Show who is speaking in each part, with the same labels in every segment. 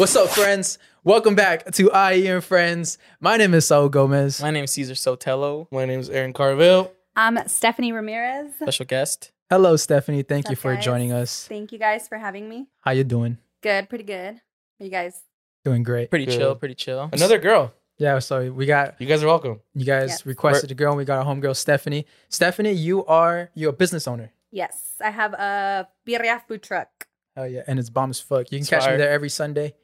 Speaker 1: What's up, friends? Welcome back to IE and Friends. My name is Saul Gomez.
Speaker 2: My name is Caesar Sotelo,
Speaker 3: My name is Aaron Carville.
Speaker 4: I'm Stephanie Ramirez.
Speaker 2: special guest.
Speaker 1: Hello, Stephanie. Thank you
Speaker 4: What's up,
Speaker 1: for
Speaker 4: guys?
Speaker 1: joining us.
Speaker 4: Thank you guys for having me.
Speaker 1: How you doing?
Speaker 4: Good, pretty good. Are you guys?
Speaker 1: Doing great.
Speaker 2: Pretty
Speaker 3: Good.
Speaker 2: chill, pretty chill.
Speaker 3: Another girl.
Speaker 1: Yeah, so we got
Speaker 3: You guys are welcome.
Speaker 1: you guys
Speaker 4: Yes.
Speaker 1: requested a girl. and We got a homegirl, Stephanie. Stephanie, you are you're a business owner.
Speaker 4: Yes, I have a birria food truck.
Speaker 1: Oh yeah, and it's bomb as fuck. You can
Speaker 2: It's
Speaker 1: catch me
Speaker 2: fire.
Speaker 1: there every Sunday.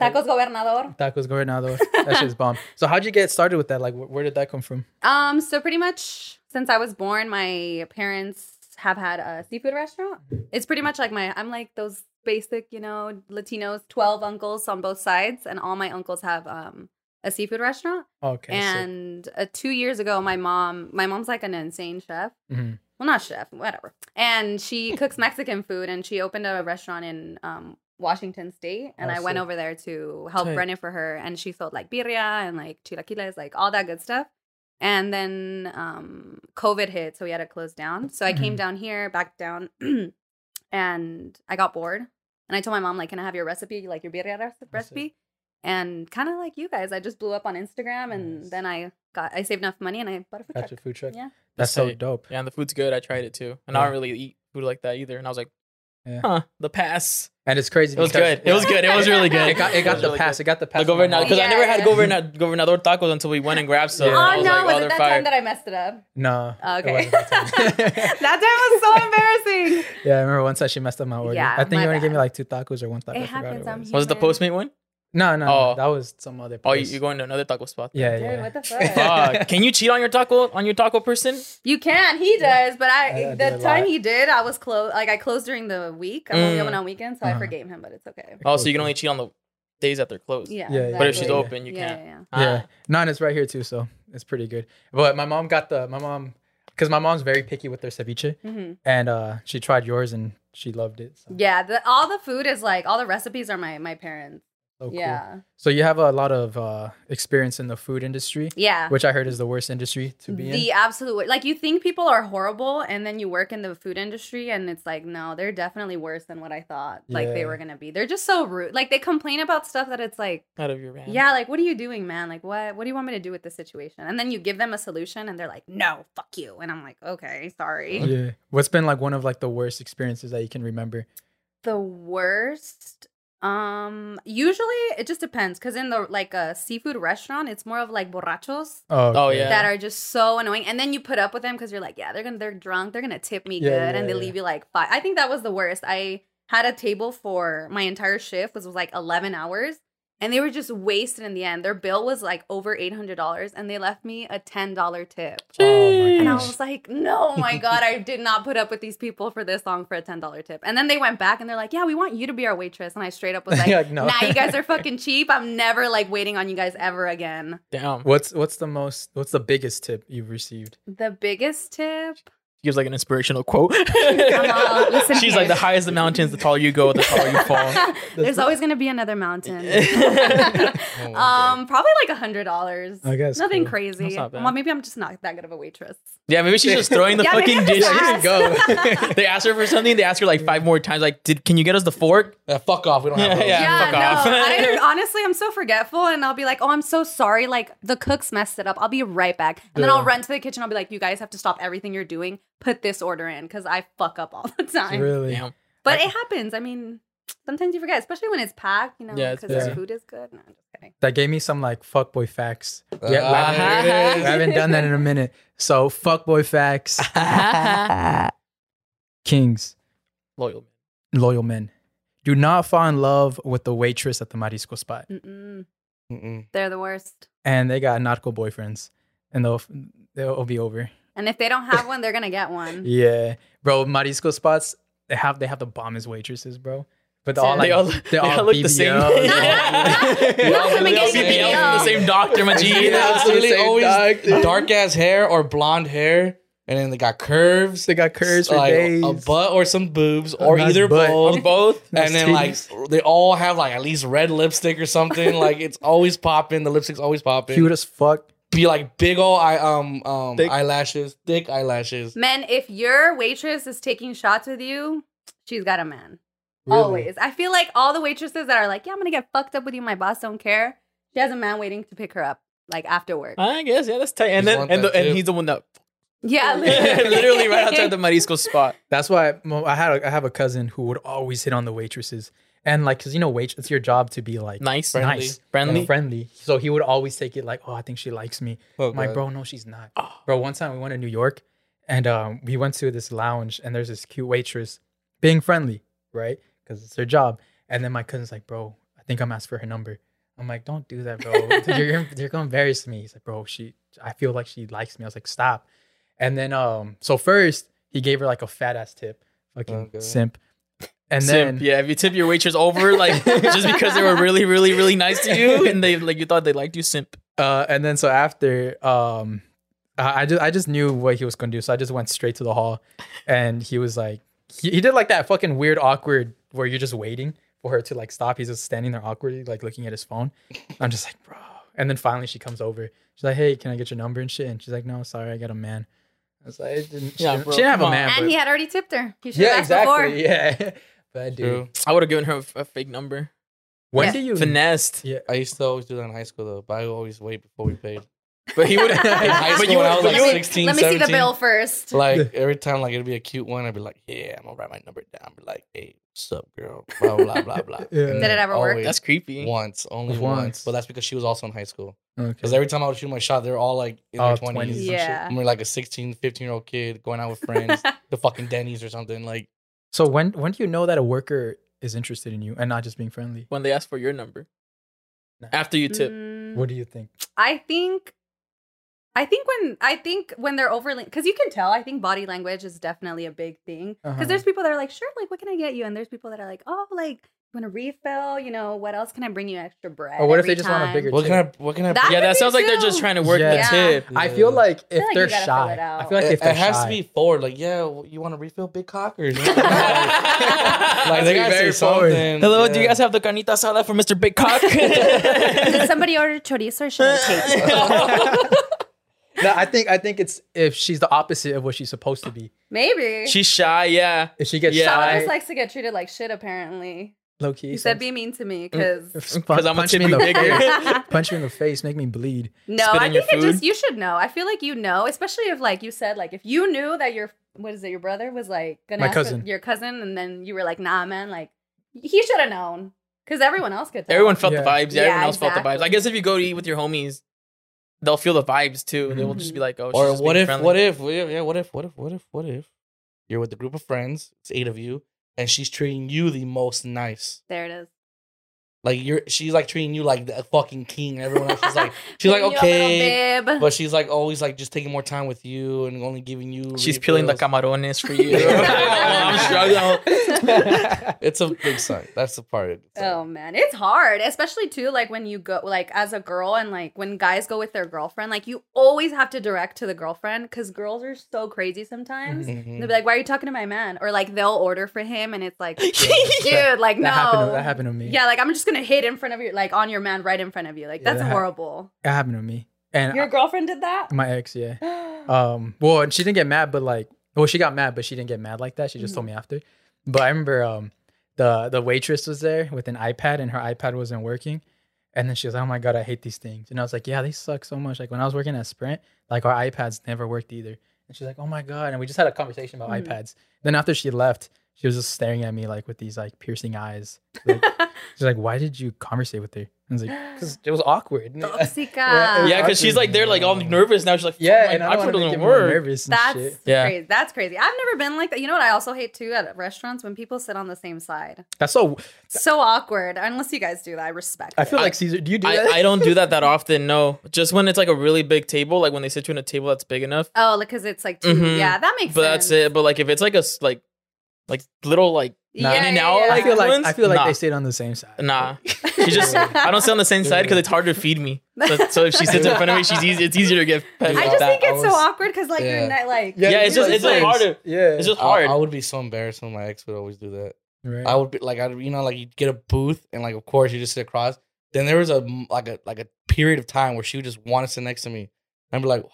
Speaker 4: Tacos Gobernador.
Speaker 1: Tacos Gobernador. that shit's bomb. So how'd you get started with that? Like, wh- where did that come from?
Speaker 4: Um, so pretty much since I was born, my parents have had a seafood restaurant. It's pretty much like my I'm like those basic, you know, Latinos, twelve uncles on both sides, and all my uncles have um a seafood restaurant.
Speaker 1: Okay.
Speaker 4: and uh, two years ago, my mom, my mom's like an insane chef.
Speaker 1: Mhm.
Speaker 4: well not chef whatever and she cooks mexican food and she opened a restaurant in um, washington state and
Speaker 1: Oh,
Speaker 4: i went over there to help
Speaker 2: Tight.
Speaker 4: run it for her and she sold like birria and like chilaquiles like all that good stuff and then um, covid hit so we had to close down so i came
Speaker 1: Mhm.
Speaker 4: down here back down and i got bored and i told my mom like can i have your recipe like your birria rec- recipe and kind of like you guys i just blew up on instagram and
Speaker 1: Nice.
Speaker 4: then i got i saved enough money and i bought a food
Speaker 1: Got
Speaker 4: truck
Speaker 1: your food truck.
Speaker 4: Yeah.
Speaker 1: That's so dope.
Speaker 2: Yeah, and the food's good. I tried it too, and I don't really eat food like that either. And I was like,
Speaker 1: Yeah.
Speaker 2: huh, the pass.
Speaker 1: And it's crazy.
Speaker 2: It was good. It was good. It was really good.
Speaker 1: It got it got
Speaker 2: was
Speaker 1: the
Speaker 2: really
Speaker 1: pass.
Speaker 2: good.
Speaker 1: It got the pass.
Speaker 2: The
Speaker 1: from my
Speaker 2: governador,
Speaker 1: mom.
Speaker 2: because I never
Speaker 4: Yeah,
Speaker 2: had
Speaker 4: yeah.
Speaker 2: governador, gobernador tacos until we went and grabbed some.
Speaker 1: Yeah.
Speaker 4: Oh
Speaker 2: was
Speaker 4: no!
Speaker 2: like,
Speaker 4: was
Speaker 2: oh,
Speaker 4: it that
Speaker 2: fire.
Speaker 4: time that I messed it up?
Speaker 1: No.
Speaker 4: Oh, okay.
Speaker 1: that time.
Speaker 4: that time was so embarrassing.
Speaker 1: yeah, I remember one time she messed up my order.
Speaker 4: Yeah,
Speaker 1: I think
Speaker 4: my
Speaker 1: you only gave me like two tacos or one taco.
Speaker 4: It happens, I'm
Speaker 1: it was.
Speaker 2: Was it the
Speaker 4: human.
Speaker 2: Postmate one?
Speaker 1: No, no,
Speaker 2: Oh.
Speaker 1: no, that was some other
Speaker 2: Oh, you,
Speaker 1: place.
Speaker 2: you're going to another taco spot.
Speaker 1: Yeah,
Speaker 4: Dude,
Speaker 1: yeah.
Speaker 4: what the fuck?
Speaker 2: Fuck. Can you cheat on your taco on your taco person?
Speaker 4: You can. He does, but I,
Speaker 1: I- I
Speaker 4: the time
Speaker 1: lot.
Speaker 4: he did, I was closed. Like I closed during the week. I'm only
Speaker 2: Mm.
Speaker 4: open on weekends, so
Speaker 1: Uh-huh.
Speaker 4: I forgave him. But it's okay.
Speaker 2: Oh, so you can only cheat on the days that they're closed.
Speaker 4: Yeah.
Speaker 1: Yeah, yeah.
Speaker 2: But if she's open, you
Speaker 4: yeah,
Speaker 2: can't.
Speaker 4: Yeah,
Speaker 2: Ah.
Speaker 1: Yeah, none is right here too, so it's pretty good. But my mom got the my mom because my mom's very picky with their ceviche,
Speaker 4: yeah. hmm
Speaker 1: and uh she tried yours and she loved it. So,
Speaker 4: yeah the, all the food is like all the recipes are my my parents.
Speaker 1: So cool.
Speaker 4: Yeah.
Speaker 1: So you have a lot of uh experience in the food industry,
Speaker 4: Yeah.
Speaker 1: which I heard is the worst industry to be
Speaker 4: the
Speaker 1: in.
Speaker 4: The absolute wor- like you think people are horrible and then you work in the food industry and it's like no they're definitely worse than what i thought like they were gonna be they're just so rude like they complain about stuff that it's like
Speaker 2: Out of your van.
Speaker 4: yeah like what are you doing man like what what do you want me to do with this situation and then you give them a solution and they're like no fuck you and i'm like okay sorry
Speaker 1: Yeah. What's been like one of like the worst experiences that you can remember?
Speaker 4: the worst um usually it just depends because in the like a seafood restaurant it's more of like borrachos
Speaker 1: Oh,
Speaker 2: Oh, yeah.
Speaker 4: that are just so annoying. And then you put up with them because you're like, yeah, they're gonna they're drunk, they're gonna tip me
Speaker 1: Yeah,
Speaker 4: good,
Speaker 1: yeah,
Speaker 4: and they
Speaker 1: yeah.
Speaker 4: leave you like five. I think that was the worst. I had a table for my entire shift, which was like eleven hours, and they were just wasted in the end. Their bill was like over eight hundred dollars, and they left me a ten dollar tip.
Speaker 1: Oh my
Speaker 4: And I was like, no, my God, I did not put up with these people for this long for a $10 tip. And then they went back and they're like, yeah, we want you to be our waitress. And I straight up was like,
Speaker 1: You're like, no.
Speaker 4: nah, you guys are fucking cheap. I'm never like waiting on you guys ever again.
Speaker 2: Damn.
Speaker 1: What's what's the most what's the biggest tip you've received?
Speaker 4: The biggest tip.
Speaker 2: Gives like an inspirational quote.
Speaker 4: on,
Speaker 2: She's
Speaker 4: here.
Speaker 2: like the highest the mountains, the taller you go, the taller you fall.
Speaker 4: There's always gonna be another mountain.
Speaker 3: Oh,
Speaker 4: um, probably like a hundred dollars.
Speaker 1: I guess
Speaker 4: nothing
Speaker 1: cool.
Speaker 4: crazy.
Speaker 2: Not.
Speaker 4: Well, maybe I'm just not that good of a waitress.
Speaker 2: yeah, maybe she's just throwing the
Speaker 4: Yeah,
Speaker 2: fucking
Speaker 4: I'm just
Speaker 2: dishes.
Speaker 1: Go.
Speaker 2: they ask her for something. They ask her like five more times. Like, did can you get us the fork?
Speaker 3: Yeah, fuck off. We don't have
Speaker 2: Yeah,
Speaker 3: those.
Speaker 2: yeah.
Speaker 4: Yeah,
Speaker 2: fuck
Speaker 4: no.
Speaker 2: off.
Speaker 4: I, honestly, I'm so forgetful, and I'll be like, "Oh, I'm so sorry. Like the cooks messed it up. I'll be right back." And then I'll run to the kitchen. I'll be like, "You guys have to stop everything you're doing. Put this order in because I fuck up all the time."
Speaker 1: really?
Speaker 2: Damn.
Speaker 4: But it happens. I mean, sometimes you forget, especially when it's packed. You know,
Speaker 2: Yeah, it's
Speaker 4: because
Speaker 1: busy.
Speaker 4: the food is good. No, I'm just kidding.
Speaker 1: That gave me some like fuckboy facts. Yeah, we
Speaker 3: Ah,
Speaker 1: haven't- we haven't done that in a minute. So fuckboy facts. Kings,
Speaker 2: Loyal.
Speaker 1: loyal men. Do not fall in love with the waitress at the Marisco spot.
Speaker 4: Mm-mm.
Speaker 3: Mm-mm.
Speaker 4: They're the worst.
Speaker 1: And they got narco boyfriends. And they'll they'll be over.
Speaker 4: And if they don't have one, they're gonna get one.
Speaker 1: Yeah. Bro, Marisco spots, they have they have the bombest waitresses, bro. But they're all
Speaker 4: They
Speaker 1: like
Speaker 2: all-
Speaker 1: they're
Speaker 2: they
Speaker 1: all
Speaker 2: all look the same.
Speaker 1: BBL.
Speaker 2: Yeah.
Speaker 4: Not
Speaker 2: They all
Speaker 4: getting
Speaker 2: BBL
Speaker 4: BBL.
Speaker 2: from the same doctor, Majid.
Speaker 3: Yeah, it's
Speaker 1: same
Speaker 3: always
Speaker 1: doctor.
Speaker 3: dark ass hair or blonde hair, and then they got curves,
Speaker 1: They got curves for
Speaker 3: like
Speaker 1: days.
Speaker 3: a butt or some boobs,
Speaker 1: A
Speaker 3: or
Speaker 1: nice
Speaker 3: either
Speaker 1: butt.
Speaker 3: both.
Speaker 2: Or both.
Speaker 3: And then like they all have like at least red lipstick or something. like it's always popping. The lipstick's always popping.
Speaker 1: cute as fuck.
Speaker 3: Be like big old eye um um
Speaker 1: Thick.
Speaker 3: eyelashes, thick eyelashes.
Speaker 4: Men, if your waitress is taking shots with you, she's got a man.
Speaker 1: Really?
Speaker 4: Always. I feel like all the waitresses that are like, yeah, I'm gonna get fucked up with you. My boss don't care. She has a man waiting to pick her up, like after work.
Speaker 2: I guess yeah, that's tight. And
Speaker 3: Just
Speaker 2: then and, the, and he's the one that
Speaker 4: yeah,
Speaker 2: literally right outside the Marisco spot.
Speaker 1: That's why mo- I had a, I have a cousin who would always hit on the waitresses, and like, cause you know, wait, it's your job to be like
Speaker 2: Nice,
Speaker 3: Friendly.
Speaker 1: nice,
Speaker 2: friendly.
Speaker 1: and friendly. So he would always take it like, oh, I think she likes me.
Speaker 3: Oh,
Speaker 1: I'm
Speaker 3: God.
Speaker 1: bro, no, she's not.
Speaker 2: Oh.
Speaker 1: Bro, one time we went to New York, and um, we went to this lounge, and there's this cute waitress being friendly, right? Because it's her job. And then my cousin's like, bro, I think I'm asked for her number. I'm like, don't do that, bro. you're gonna- you're gonna embarrass me. He's like, bro, she, I feel like she likes me. I was like, stop. And then, um, so first he gave her like a fat ass tip, fucking
Speaker 3: Okay.
Speaker 1: simp. And
Speaker 2: Simp,
Speaker 1: then,
Speaker 2: yeah, if you tip your waitress over, like just because they were really, really, really nice to you, and they like you thought they liked you, simp.
Speaker 1: uh, and then so after, um, I I just I just knew what he was gonna do, so I just went straight to the hall, and he was like, he, he did like that fucking weird awkward where you're just waiting for her to like stop. He's just standing there awkwardly, like looking at his phone. I'm just like, bro. And then finally she comes over. She's like, hey, can I get your number and shit? And she's like, no, sorry, I got a man. I was like, I didn't, she,
Speaker 2: Yeah,
Speaker 1: didn't,
Speaker 2: bro,
Speaker 1: she didn't have
Speaker 2: come
Speaker 1: a man.
Speaker 4: and
Speaker 1: but-
Speaker 4: he had already tipped her. He should
Speaker 1: yeah,
Speaker 4: have
Speaker 1: exactly.
Speaker 4: before.
Speaker 1: Yeah, but dude,
Speaker 3: True.
Speaker 2: I would have given her a, a fake number.
Speaker 1: when
Speaker 4: Yeah.
Speaker 1: do you
Speaker 2: Finessed,
Speaker 1: Yeah,
Speaker 3: I used to always do that in high school though, but I would always wait before we paid.
Speaker 2: but he would.
Speaker 3: In high
Speaker 2: but you
Speaker 3: when I was
Speaker 2: But
Speaker 3: like
Speaker 2: you would.
Speaker 3: 16,
Speaker 4: Let me see the bill first.
Speaker 3: Like every time, like it'd be a cute one, I'd be like, "Yeah, I'm gonna write my number down." Be like, "Hey, what's up, girl?" Blah blah blah blah.
Speaker 1: Yeah.
Speaker 4: Did it ever work?
Speaker 2: That's creepy.
Speaker 3: Once, only
Speaker 1: Once.
Speaker 3: once. But that's because she was also in high school.
Speaker 1: okay.
Speaker 3: Because every time I would shoot my shot, they're all like in
Speaker 1: Oh,
Speaker 3: their
Speaker 1: 20s.
Speaker 3: twenties.
Speaker 4: Yeah.
Speaker 3: And we're like a 16, 15 year old kid going out with friends to fucking Denny's or something. Like,
Speaker 1: So when when do you know that a worker is interested in you and not just being friendly?
Speaker 2: When they ask for your number
Speaker 1: Nah.
Speaker 2: after you tip.
Speaker 4: Mm,
Speaker 1: What do you think?
Speaker 4: I think I think when I think when they're overly because you can tell I think body language is definitely a big thing because
Speaker 1: Uh-huh.
Speaker 4: there's people that are like sure like what can I get you and there's people that are like oh like you want a refill you know what else can I bring you extra bread
Speaker 1: Or what if they just want a
Speaker 4: time?
Speaker 1: bigger
Speaker 3: what can
Speaker 1: tip?
Speaker 3: I? What can I?
Speaker 4: That
Speaker 2: Yeah, that
Speaker 4: be
Speaker 2: sounds like they're just trying to work
Speaker 1: Yeah.
Speaker 2: the tip.
Speaker 1: I feel like if
Speaker 4: like
Speaker 1: they're
Speaker 4: gotta
Speaker 1: shy,
Speaker 4: out.
Speaker 1: I feel like
Speaker 3: it,
Speaker 1: if they're
Speaker 3: it has
Speaker 1: shy,
Speaker 3: to be forward. Like, yeah, well, you want to refill big cockers? like
Speaker 2: Like
Speaker 3: they gotta say something.
Speaker 2: Hello, do you guys have the carnita asada for Mr. Big Cock?
Speaker 4: Did somebody order chorizo or should I take?
Speaker 1: No, I think I think it's if she's the opposite of what she's supposed to be.
Speaker 4: Maybe
Speaker 2: She's shy, yeah.
Speaker 1: If she gets
Speaker 2: Yeah.
Speaker 4: Someone
Speaker 1: shy,
Speaker 4: just likes to get treated like shit apparently
Speaker 1: low key.
Speaker 4: he said be mean to me
Speaker 1: Mm.
Speaker 4: because
Speaker 2: Because I'm a
Speaker 1: punch me in the
Speaker 2: bigger.
Speaker 1: face, punch me in the face, make me bleed.
Speaker 4: No, I think it just you should know. I feel like you know, especially if like you said like if you knew that your what is it your brother was like gonna
Speaker 1: My
Speaker 4: ask
Speaker 1: cousin.
Speaker 4: your cousin and then you were like nah man like he should have known because everyone else could. Tell.
Speaker 2: Everyone felt
Speaker 1: Yeah.
Speaker 2: the vibes. Yeah,
Speaker 4: Yeah,
Speaker 2: everyone else felt the vibes. I guess if you go to eat with your homies, they'll feel the vibes too. They will just be like, "Oh, she's
Speaker 3: Or
Speaker 2: just
Speaker 3: what
Speaker 2: being
Speaker 3: if?
Speaker 2: friendly.
Speaker 3: What if? Yeah, yeah, what if? What if? What if? What if? You're with a group of friends. It's eight of you, and she's treating you the most nice.
Speaker 4: There it is.
Speaker 3: Like you're, she's like treating you like the fucking king. Everyone else is like, she's like
Speaker 4: Giving you a little
Speaker 3: okay, but she's like always like just taking more time with you and only giving you.
Speaker 2: She's peeling the camarones for you.
Speaker 3: It's a big sign. That's the part. It's like-
Speaker 4: Oh man, it's hard, especially too like when you go like as a girl and like when guys go with their girlfriend, like you always have to direct to the girlfriend because girls are so crazy sometimes.
Speaker 3: Mhm.
Speaker 4: They'll be like, "Why are you talking to my man?" Or like they'll order for him, and it's like, dude, like
Speaker 1: That
Speaker 4: no,
Speaker 1: happened. To, that happened to me.
Speaker 4: Yeah, like I'm just gonna hit in front of you, like on your man, right in front of you. Like
Speaker 1: Yeah,
Speaker 4: that's
Speaker 1: that
Speaker 4: horrible.
Speaker 1: It happened to me. And
Speaker 4: Your
Speaker 1: I-
Speaker 4: girlfriend did that.
Speaker 1: my ex, yeah. Um, well, and she didn't get mad, but like, well, she got mad, but she didn't get mad like that. She just told me after. But I remember, um, the the waitress was there with an iPad, and her iPad wasn't working. And then she was like, "Oh my god, I hate these things." And I was like, "Yeah, they suck so much." Like when I was working at Sprint, like our iPads never worked either. And she's like, "Oh my god!" And we just had a conversation about
Speaker 4: Mhm.
Speaker 1: iPads. Then after she left, she was just staring at me like with these like piercing eyes. Like, she's like, "Why did you conversate with her?" I was like, "Cause it was awkward."
Speaker 4: Toxica.
Speaker 1: Yeah,
Speaker 2: yeah, because she's like they're like all nervous now. She's like,
Speaker 1: Yeah,
Speaker 2: "Fuck,
Speaker 1: and I don't want to
Speaker 2: doesn't
Speaker 1: more
Speaker 2: work."
Speaker 1: nervous and
Speaker 4: That's
Speaker 1: shit.
Speaker 2: Yeah.
Speaker 4: crazy. That's crazy. I've never been like that. You know what I also hate too at restaurants when people sit on the same side.
Speaker 1: That's so.
Speaker 4: So awkward. Unless you guys do that, I respect.
Speaker 1: I feel
Speaker 4: it.
Speaker 1: like Caesar. Do you do that?
Speaker 2: I, I don't do that that often. No, just when it's like a really big table, like when they sit you in a table that's big enough.
Speaker 4: Oh, because it's like 2
Speaker 2: Mhm.
Speaker 4: Yeah, that makes
Speaker 2: But
Speaker 4: sense.
Speaker 2: that's it. But like if it's like a like like little like
Speaker 1: Nah.
Speaker 2: in and out,
Speaker 1: I
Speaker 2: like,
Speaker 1: feel like
Speaker 2: ones?
Speaker 1: I feel like
Speaker 2: Nah.
Speaker 1: they sit on the same side.
Speaker 2: nah, she just I don't sit on the same side because it's hard to feed me. So, so if she sits in front of me, she's easy. It's easier to get fed.
Speaker 4: I just
Speaker 2: that.
Speaker 4: think it's
Speaker 3: I
Speaker 4: so awkward because like you're
Speaker 3: Yeah.
Speaker 4: not like
Speaker 2: Yeah, it's just- it's just harder.
Speaker 1: Yeah,
Speaker 2: It's just hard.
Speaker 3: I, would be so embarrassed when my ex would always do that.
Speaker 1: right.
Speaker 3: I would be like, I'd you know, like you get a booth and like of course you just sit across. Then there was a like a like a period of time where she would just want to sit next to me. I'd be like,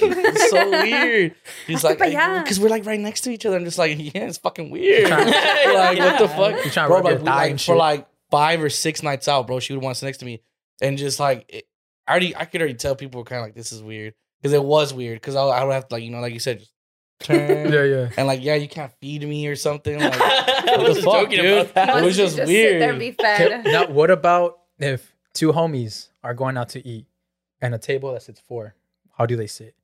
Speaker 3: "Why you- this is so weird. He's like,
Speaker 4: But yeah.
Speaker 3: because we're like right next to each other. I'm just like, yeah, it's fucking weird.
Speaker 1: Trying-
Speaker 3: like, what the fuck?
Speaker 1: You trying to
Speaker 3: bro,
Speaker 1: rub your
Speaker 3: like, we,
Speaker 1: thigh
Speaker 3: like,
Speaker 1: and
Speaker 3: for
Speaker 1: shit.
Speaker 3: like five or six nights out, bro, she would want to sit next to me, and just like, it, I already, I could already tell people were kind of like, this is weird, because it was weird, because I, I would have to like, you know, like you said, just turn,
Speaker 1: yeah, yeah.
Speaker 3: and like, yeah, you can't feed me or something. Like,
Speaker 2: I
Speaker 3: what
Speaker 2: was
Speaker 3: the
Speaker 2: just
Speaker 3: fuck,
Speaker 2: joking
Speaker 3: dude?
Speaker 2: about that.
Speaker 3: It was
Speaker 4: to
Speaker 3: just
Speaker 4: Sit there and
Speaker 3: weird.
Speaker 4: be fed.
Speaker 1: now, what about if two homies are going out to eat and a table that sits four? How do they sit?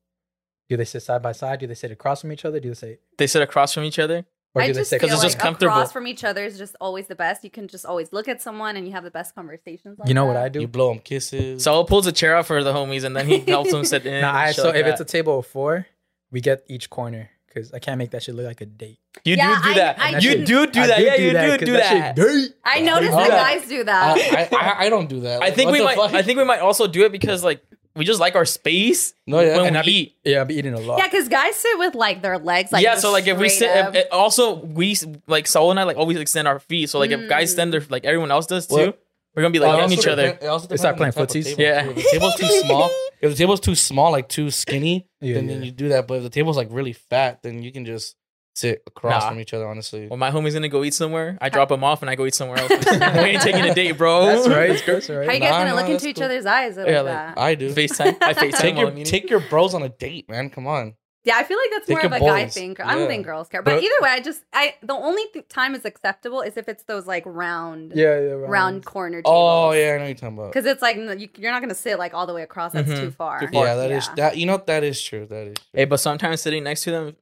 Speaker 1: Do they sit side by side? Do they sit across from each other? Do they sit,
Speaker 2: They sit across from each other.
Speaker 1: or
Speaker 4: I
Speaker 1: do they
Speaker 4: just
Speaker 1: sit?
Speaker 4: feel
Speaker 2: it's
Speaker 4: like
Speaker 2: just comfortable.
Speaker 4: across from each other is just always the best. You can just always look at someone and you have the best conversations. Like
Speaker 1: you know what. I do?
Speaker 3: You blow them kisses.
Speaker 2: So Saul pulls a chair out for the homies, and then he helps them sit in.
Speaker 1: Nah, I, so
Speaker 2: like
Speaker 1: if it's a table of four, we get each corner because I can't make that shit look like a date.
Speaker 2: you
Speaker 4: Yeah,
Speaker 2: do do
Speaker 4: I-
Speaker 2: that.
Speaker 4: I
Speaker 2: you
Speaker 4: do-
Speaker 2: do do
Speaker 1: I
Speaker 2: that. Yeah, you
Speaker 1: 'cause
Speaker 2: do do that.
Speaker 1: shit.
Speaker 4: I noticed
Speaker 3: do
Speaker 4: that
Speaker 3: that.
Speaker 4: guys do that.
Speaker 3: I, I, I, I don't do that.
Speaker 2: I think we might.
Speaker 3: fuck?
Speaker 2: I think we might also do it because like we just like our space
Speaker 3: No, yeah.
Speaker 2: when
Speaker 1: And
Speaker 2: we
Speaker 1: I be-
Speaker 2: eat.
Speaker 1: Yeah, I'll be eating a lot.
Speaker 4: yeah, because guys sit with like their legs like
Speaker 2: yeah, so like if we sit, if, it- also we like Saul and I like always extend our feet. So like if guys mm. extend their like everyone else does too,
Speaker 3: Well,
Speaker 2: we're gonna be like
Speaker 3: also
Speaker 2: hitting each other.
Speaker 3: depend- it also
Speaker 1: They start playing
Speaker 3: the type of
Speaker 1: footsies.
Speaker 3: table,
Speaker 2: Yeah.
Speaker 3: too. If the table's too small, if the table's too small, like too skinny,
Speaker 1: Yeah,
Speaker 3: then,
Speaker 1: yeah.
Speaker 3: then you do that. But if the table's like really fat, then you can just sit across
Speaker 2: Nah.
Speaker 3: from each other. Honestly,
Speaker 2: When my homie's gonna go eat somewhere, I drop him off and I go eat somewhere else. we ain't taking a date, bro.
Speaker 1: That's right. That's right.
Speaker 4: How you guys
Speaker 3: Nah,
Speaker 4: gonna
Speaker 3: nah,
Speaker 4: look
Speaker 3: that's
Speaker 4: into each other's eyes like
Speaker 2: Yeah, like,
Speaker 4: that?
Speaker 3: I do.
Speaker 2: FaceTime. I FaceTime
Speaker 3: Take your
Speaker 2: I'm eating.
Speaker 3: take your bros on a date, man. Come on.
Speaker 4: Yeah, I feel like that's
Speaker 3: Take
Speaker 4: more of
Speaker 3: your
Speaker 4: a guy thing. I don't
Speaker 3: Yeah.
Speaker 4: think girls care. But,
Speaker 1: But-
Speaker 4: either way, I just I the only th- time is acceptable is if it's those like round
Speaker 1: Yeah, yeah.
Speaker 4: round corner tables.
Speaker 3: Oh yeah, I know you're talking about.
Speaker 4: Because it's like you, you're not gonna sit like all the way across. That's
Speaker 2: Mhm.
Speaker 4: too far.
Speaker 2: Too far.
Speaker 3: Yeah, that is
Speaker 4: Yeah.
Speaker 3: that. You know that is true. That is. True.
Speaker 2: Hey, but sometimes sitting next to them,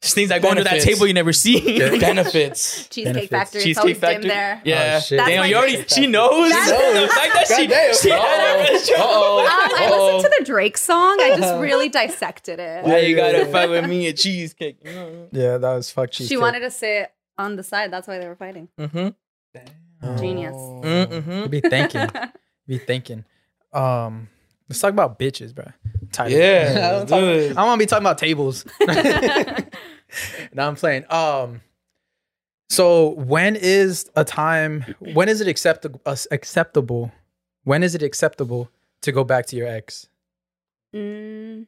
Speaker 2: just things that go under that
Speaker 3: Benefits.
Speaker 2: table you never see.
Speaker 3: Benefits.
Speaker 4: Cheesecake
Speaker 1: Benefits.
Speaker 4: Factory.
Speaker 2: Cheesecake
Speaker 4: it's always dim
Speaker 2: Factory.
Speaker 4: there.
Speaker 2: Yeah,
Speaker 1: Oh, shit.
Speaker 4: That's
Speaker 2: damn,
Speaker 4: my
Speaker 2: you already
Speaker 4: favorite.
Speaker 2: she knows.
Speaker 4: That's-
Speaker 2: the fact that she,
Speaker 3: Goddamn,
Speaker 2: she had
Speaker 3: bro.
Speaker 2: that show.
Speaker 3: Uh-oh.
Speaker 4: Um, I
Speaker 3: Uh-oh.
Speaker 4: listened to the Drake song. I just really dissected it.
Speaker 2: Why you gotta
Speaker 1: Yeah, yeah.
Speaker 2: fight with me a cheesecake?
Speaker 1: Yeah, that was fuck cheesecake.
Speaker 4: She wanted to sit on the side. That's why they were fighting.
Speaker 2: Mm-hmm.
Speaker 4: Genius.
Speaker 3: Oh.
Speaker 2: Mm-hmm.
Speaker 1: Be thinking. Be thinking. Um, let's talk about bitches, bro. I'm tired of it.
Speaker 3: Yeah,
Speaker 1: I don't,
Speaker 3: let's
Speaker 1: talk-
Speaker 3: do it.
Speaker 1: I don't want to be talking about tables. now I'm playing. Um, so when is a time? When is it acceptable? Uh, acceptable? When is it acceptable to go back to your ex?
Speaker 4: Mm,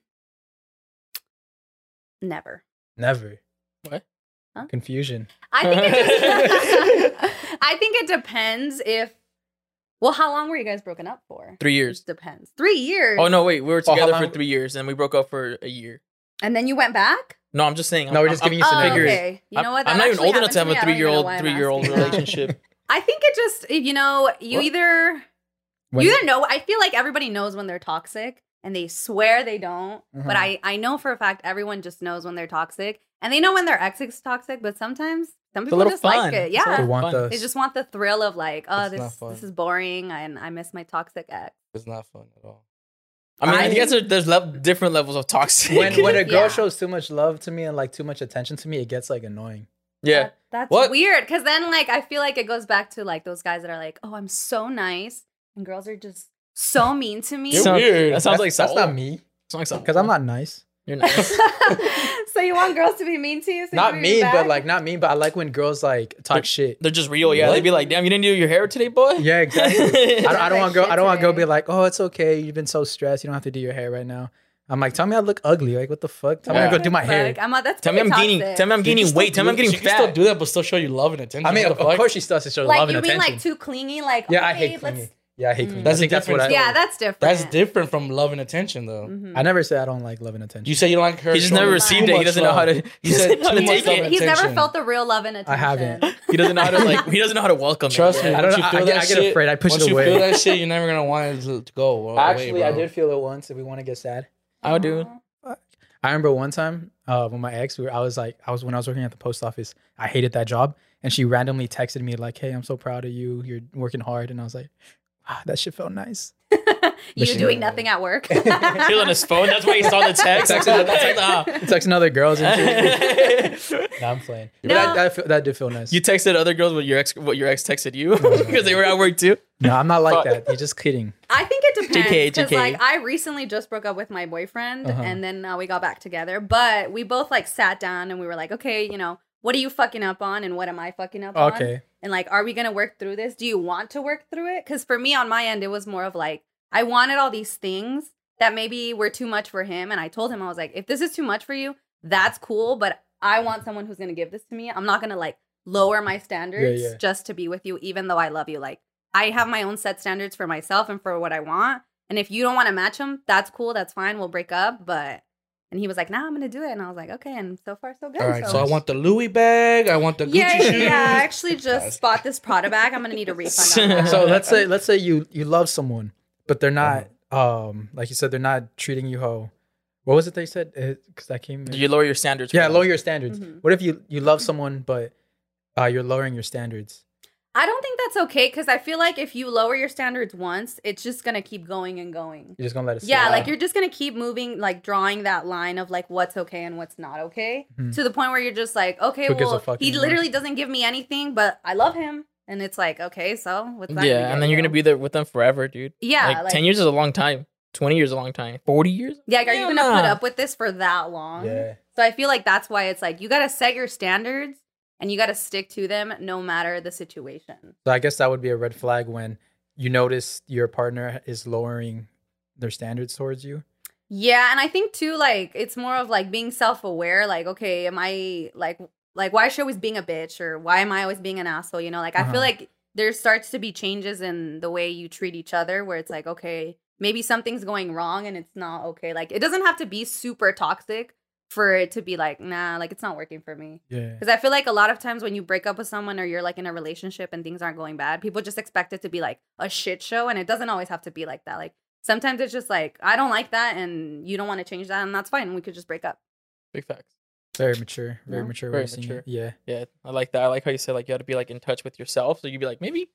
Speaker 4: never.
Speaker 1: Never.
Speaker 2: What?
Speaker 4: Huh?
Speaker 1: Confusion.
Speaker 4: I think it just, I think it depends if. Well, how long were you guys broken up for?
Speaker 2: Three years.
Speaker 4: It depends. Three years.
Speaker 2: Oh no, wait, we were
Speaker 1: Oh,
Speaker 2: together for three years and we broke up for a year.
Speaker 4: And then you went back.
Speaker 2: No, I'm just saying.
Speaker 1: No,
Speaker 2: I'm,
Speaker 1: we're just
Speaker 2: I'm-
Speaker 1: giving you
Speaker 2: some
Speaker 4: figures.
Speaker 1: Oh,
Speaker 4: okay. You know what?
Speaker 2: I'm not even old enough to have a three year old three year old relationship.
Speaker 4: I think it just you know you
Speaker 1: What?
Speaker 4: either
Speaker 1: When-
Speaker 4: you either know. I feel like everybody knows when they're toxic and they swear they don't. But
Speaker 1: Mhm.
Speaker 4: I I know for a fact everyone just knows when they're toxic and they know when their ex is toxic. But sometimes some people just
Speaker 2: fun.
Speaker 4: like it.
Speaker 2: It's a
Speaker 1: they
Speaker 4: Yeah,
Speaker 1: want the.
Speaker 4: they just want the thrill of like, oh,
Speaker 3: It's
Speaker 4: this this is boring and I miss my toxic ex.
Speaker 3: It's not fun at all.
Speaker 2: I mean, I,
Speaker 1: I-
Speaker 2: guess there's lev- different levels of toxic.
Speaker 1: when when a girl
Speaker 4: Yeah.
Speaker 1: shows too much love to me and like too much attention to me, it gets like annoying.
Speaker 2: yeah,
Speaker 4: That- that's
Speaker 3: What?
Speaker 4: weird. Because then, like, I feel like it goes back to like those guys that are like, "Oh, I'm so nice," and girls are just so mean to me.
Speaker 3: You're
Speaker 2: Sound-
Speaker 3: weird.
Speaker 2: That sounds
Speaker 1: That's-
Speaker 2: like
Speaker 1: that's
Speaker 2: Saul.
Speaker 1: not me
Speaker 2: Sounds like Saul.
Speaker 1: because I'm not nice.
Speaker 2: You're nice.
Speaker 4: so you want girls to be mean to you? So
Speaker 1: Not
Speaker 4: you
Speaker 1: mean, but like not mean, but I like when girls like talk
Speaker 2: They're-
Speaker 1: shit.
Speaker 2: They're just real. Yeah,
Speaker 3: What?
Speaker 2: they'd be like, "Damn, you didn't do your hair today, boy."
Speaker 1: Yeah, exactly. I don't, I don't want girl. I don't want girl be like, oh, it's okay. You've been so stressed. You don't have to do your hair right now. I'm like, tell me I look ugly. Like, what the fuck? Tell me I go do my hair.
Speaker 4: I'm not, that's
Speaker 2: Tell me I'm
Speaker 4: pretty
Speaker 2: gaining. Tell me I'm gaining weight. Tell me I'm getting
Speaker 3: fat. She still do that, but still show you love and attention.
Speaker 1: I mean, of, of course she still has to show
Speaker 4: like
Speaker 1: love and attention.
Speaker 4: like you mean like too clingy? Like
Speaker 1: yeah, I
Speaker 4: okay,
Speaker 1: hate
Speaker 4: let's-
Speaker 1: clingy. Yeah, I hate clingy.
Speaker 3: That's
Speaker 1: I think that's what I.
Speaker 4: Yeah, that's different.
Speaker 3: That's different from love and attention, though.
Speaker 4: Mhm.
Speaker 1: I never say I don't like love and attention.
Speaker 3: You say you don't like her.
Speaker 2: He just never received it. He doesn't know how to. He
Speaker 3: said
Speaker 2: how
Speaker 3: too
Speaker 2: to
Speaker 3: much
Speaker 2: take
Speaker 3: love
Speaker 2: it.
Speaker 3: and
Speaker 4: He's never felt the real love and attention.
Speaker 1: I haven't.
Speaker 2: He doesn't know how to like. He doesn't know how to welcome.
Speaker 3: Trust
Speaker 2: it.
Speaker 3: me.
Speaker 1: I don't know, I
Speaker 3: feel
Speaker 1: get-
Speaker 3: that
Speaker 1: I get
Speaker 3: shit-
Speaker 1: afraid. I push
Speaker 3: once you
Speaker 1: away.
Speaker 3: feel that shit, you're never gonna want it to go. away,
Speaker 1: Actually, I did feel it once. If we want to get sad,
Speaker 2: I would do.
Speaker 1: I remember one time uh, when my ex, we were, I was like, I was when I was working at the post office. I hated that job, and she randomly texted me like, "Hey, I'm so proud of you. You're working hard." And I was like, ah, "That shit felt nice."
Speaker 4: you
Speaker 1: she-
Speaker 4: doing nothing at work.
Speaker 2: He was on his phone. That's why he saw the text.
Speaker 1: Text-
Speaker 2: That's like, ah.
Speaker 1: Texting other girls and shit. nah, I'm playing. But
Speaker 4: No.
Speaker 1: that, that, fe- that did feel nice.
Speaker 2: You texted other girls what your ex what your ex texted you because they were at work too.
Speaker 1: no, I'm not like that. You're just kidding.
Speaker 4: I think it depends.
Speaker 2: JK,
Speaker 4: Because
Speaker 2: JK.
Speaker 4: like I recently just broke up with my boyfriend
Speaker 1: Uh-huh.
Speaker 4: and then uh, we got back together. But we both like sat down and we were like, okay, you know, what are you fucking up on and what am I fucking up on?
Speaker 1: Okay.
Speaker 4: And like, are we gonna work through this? Do you want to work through it? Because for me on my end, it was more of like I wanted all these things that maybe were too much for him. And I told him, I was like, if this is too much for you, that's cool. But I want someone who's gonna give this to me. I'm not gonna like lower my standards
Speaker 1: yeah.
Speaker 4: just to be with you, even though I love you. Like I have my own set standards for myself and for what I want. And if you don't want to match them, that's cool. That's fine. We'll break up. But and he was like, "Nah, I'm gonna do it." And I was like, "Okay." And so far, so good.
Speaker 3: All right, so I want the Louis bag. I want the Gucci
Speaker 4: yeah,
Speaker 3: shoes.
Speaker 4: yeah. I actually just bought this Prada bag. I'm gonna need a refund. On that.
Speaker 1: so let's say let's say you you love someone, but they're not
Speaker 3: Uh-huh.
Speaker 1: um like you said they're not treating you how. What was it they said? Because that came.
Speaker 2: You lower your standards.
Speaker 1: yeah, lower your standards.
Speaker 4: Mhm.
Speaker 1: What if you you love someone but uh, you're lowering your standards?
Speaker 4: I don't think that's okay because I feel like if you lower your standards once, it's just gonna keep going and going.
Speaker 1: You're just gonna let it.
Speaker 4: Yeah, like you're just gonna keep moving, like drawing that line of like what's okay and what's not okay
Speaker 1: Mhm.
Speaker 4: to the point where you're just like, okay,
Speaker 1: Who
Speaker 4: well, he
Speaker 1: anymore?
Speaker 4: literally doesn't give me anything, but I love him, and it's like, okay, so what's that?
Speaker 2: Yeah, and then you're gonna be there with them forever, dude.
Speaker 4: yeah,
Speaker 2: like,
Speaker 4: like,
Speaker 2: ten years is a long time. Twenty years is a long time. Forty years?
Speaker 4: Yeah, like, are you gonna put up with this for that long?
Speaker 1: yeah.
Speaker 4: So I feel like that's why it's like you gotta set your standards and you gotta stick to them no matter the situation.
Speaker 1: So I guess that would be a red flag when you notice your partner is lowering their standards towards you.
Speaker 4: Yeah, and I think too, like it's more of like being self-aware. Like, okay, am I like like why is she always being a bitch or why am I always being an asshole? You know, like I
Speaker 1: Uh-huh.
Speaker 4: feel like there starts to be changes in the way you treat each other, where it's like, okay, maybe something's going wrong and it's not okay. Like it doesn't have to be super toxic for it to be like, nah, like it's not working for me.
Speaker 1: Yeah.
Speaker 4: Because I feel like a lot of times when you break up with someone or you're like in a relationship and things aren't going bad, people just expect it to be like a shit show. And it doesn't always have to be like that. Like sometimes it's just like, I don't like that and you don't want to change that. And that's fine. We could just break up.
Speaker 2: Big facts.
Speaker 1: Very mature. Very
Speaker 4: No?
Speaker 1: mature.
Speaker 2: Very
Speaker 1: way of seeing
Speaker 2: mature.
Speaker 1: Yeah.
Speaker 2: Yeah, I like that. I like how you said like you got to be like in touch with yourself. So you'd be like, maybe,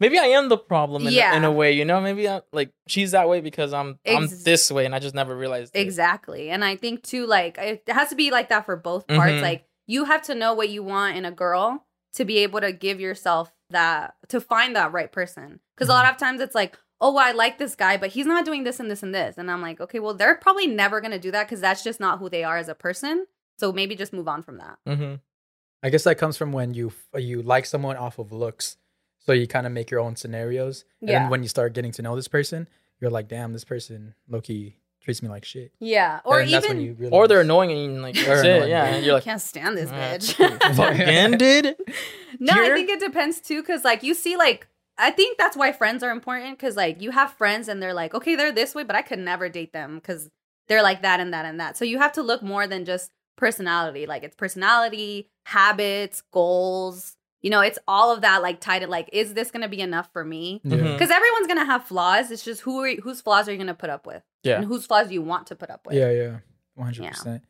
Speaker 2: maybe I am the problem in,
Speaker 4: Yeah.
Speaker 2: in a way. You know, maybe I'm like she's that way because I'm I'm this way, and I just never realized. it.
Speaker 4: Exactly. And I think too, like, it has to be like that for both parts.
Speaker 2: Mhm.
Speaker 4: Like, you have to know what you want in a girl to be able to give yourself that, to find that right person. Because a lot of times it's like, oh, well, I like this guy, but he's not doing this and this and this. And I'm like, okay, well, they're probably never going to do that because that's just not who they are as a person. So maybe just move on from that.
Speaker 2: Mhm.
Speaker 1: I guess that comes from when you you like someone off of looks, so you kind of make your own scenarios, and
Speaker 4: Yeah.
Speaker 1: then when you start getting to know this person, you're like, damn, this person Loki treats me like shit.
Speaker 4: Yeah. Or
Speaker 1: and that's when
Speaker 4: even,
Speaker 1: you realize,
Speaker 2: Or they're annoying and like that's it.
Speaker 1: annoying,
Speaker 2: Yeah,
Speaker 1: yeah.
Speaker 2: and you're like, I
Speaker 4: can't stand this
Speaker 2: "Ah,
Speaker 4: bitch.
Speaker 2: fucking did.
Speaker 4: No, I think it depends too, because like you see, like I think that's why friends are important, because like you have friends and they're like, okay, they're this way, but I could never date them because they're like that and that and that. So you have to look more than just personality. Like it's personality, habits, goals. You know, it's all of that like tied to like, is this gonna be enough for me?
Speaker 1: Yeah.
Speaker 2: Mhm.
Speaker 4: Because everyone's gonna have flaws. It's just who are you, whose flaws are you gonna put up with,
Speaker 2: Yeah.
Speaker 4: and whose flaws do you want to put up with?
Speaker 1: Yeah, yeah, one hundred
Speaker 4: Yeah.
Speaker 1: percent.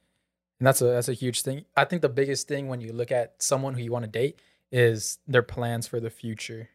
Speaker 1: And that's a that's a huge thing. I think the biggest thing when you look at someone who you want to date is their plans for the future,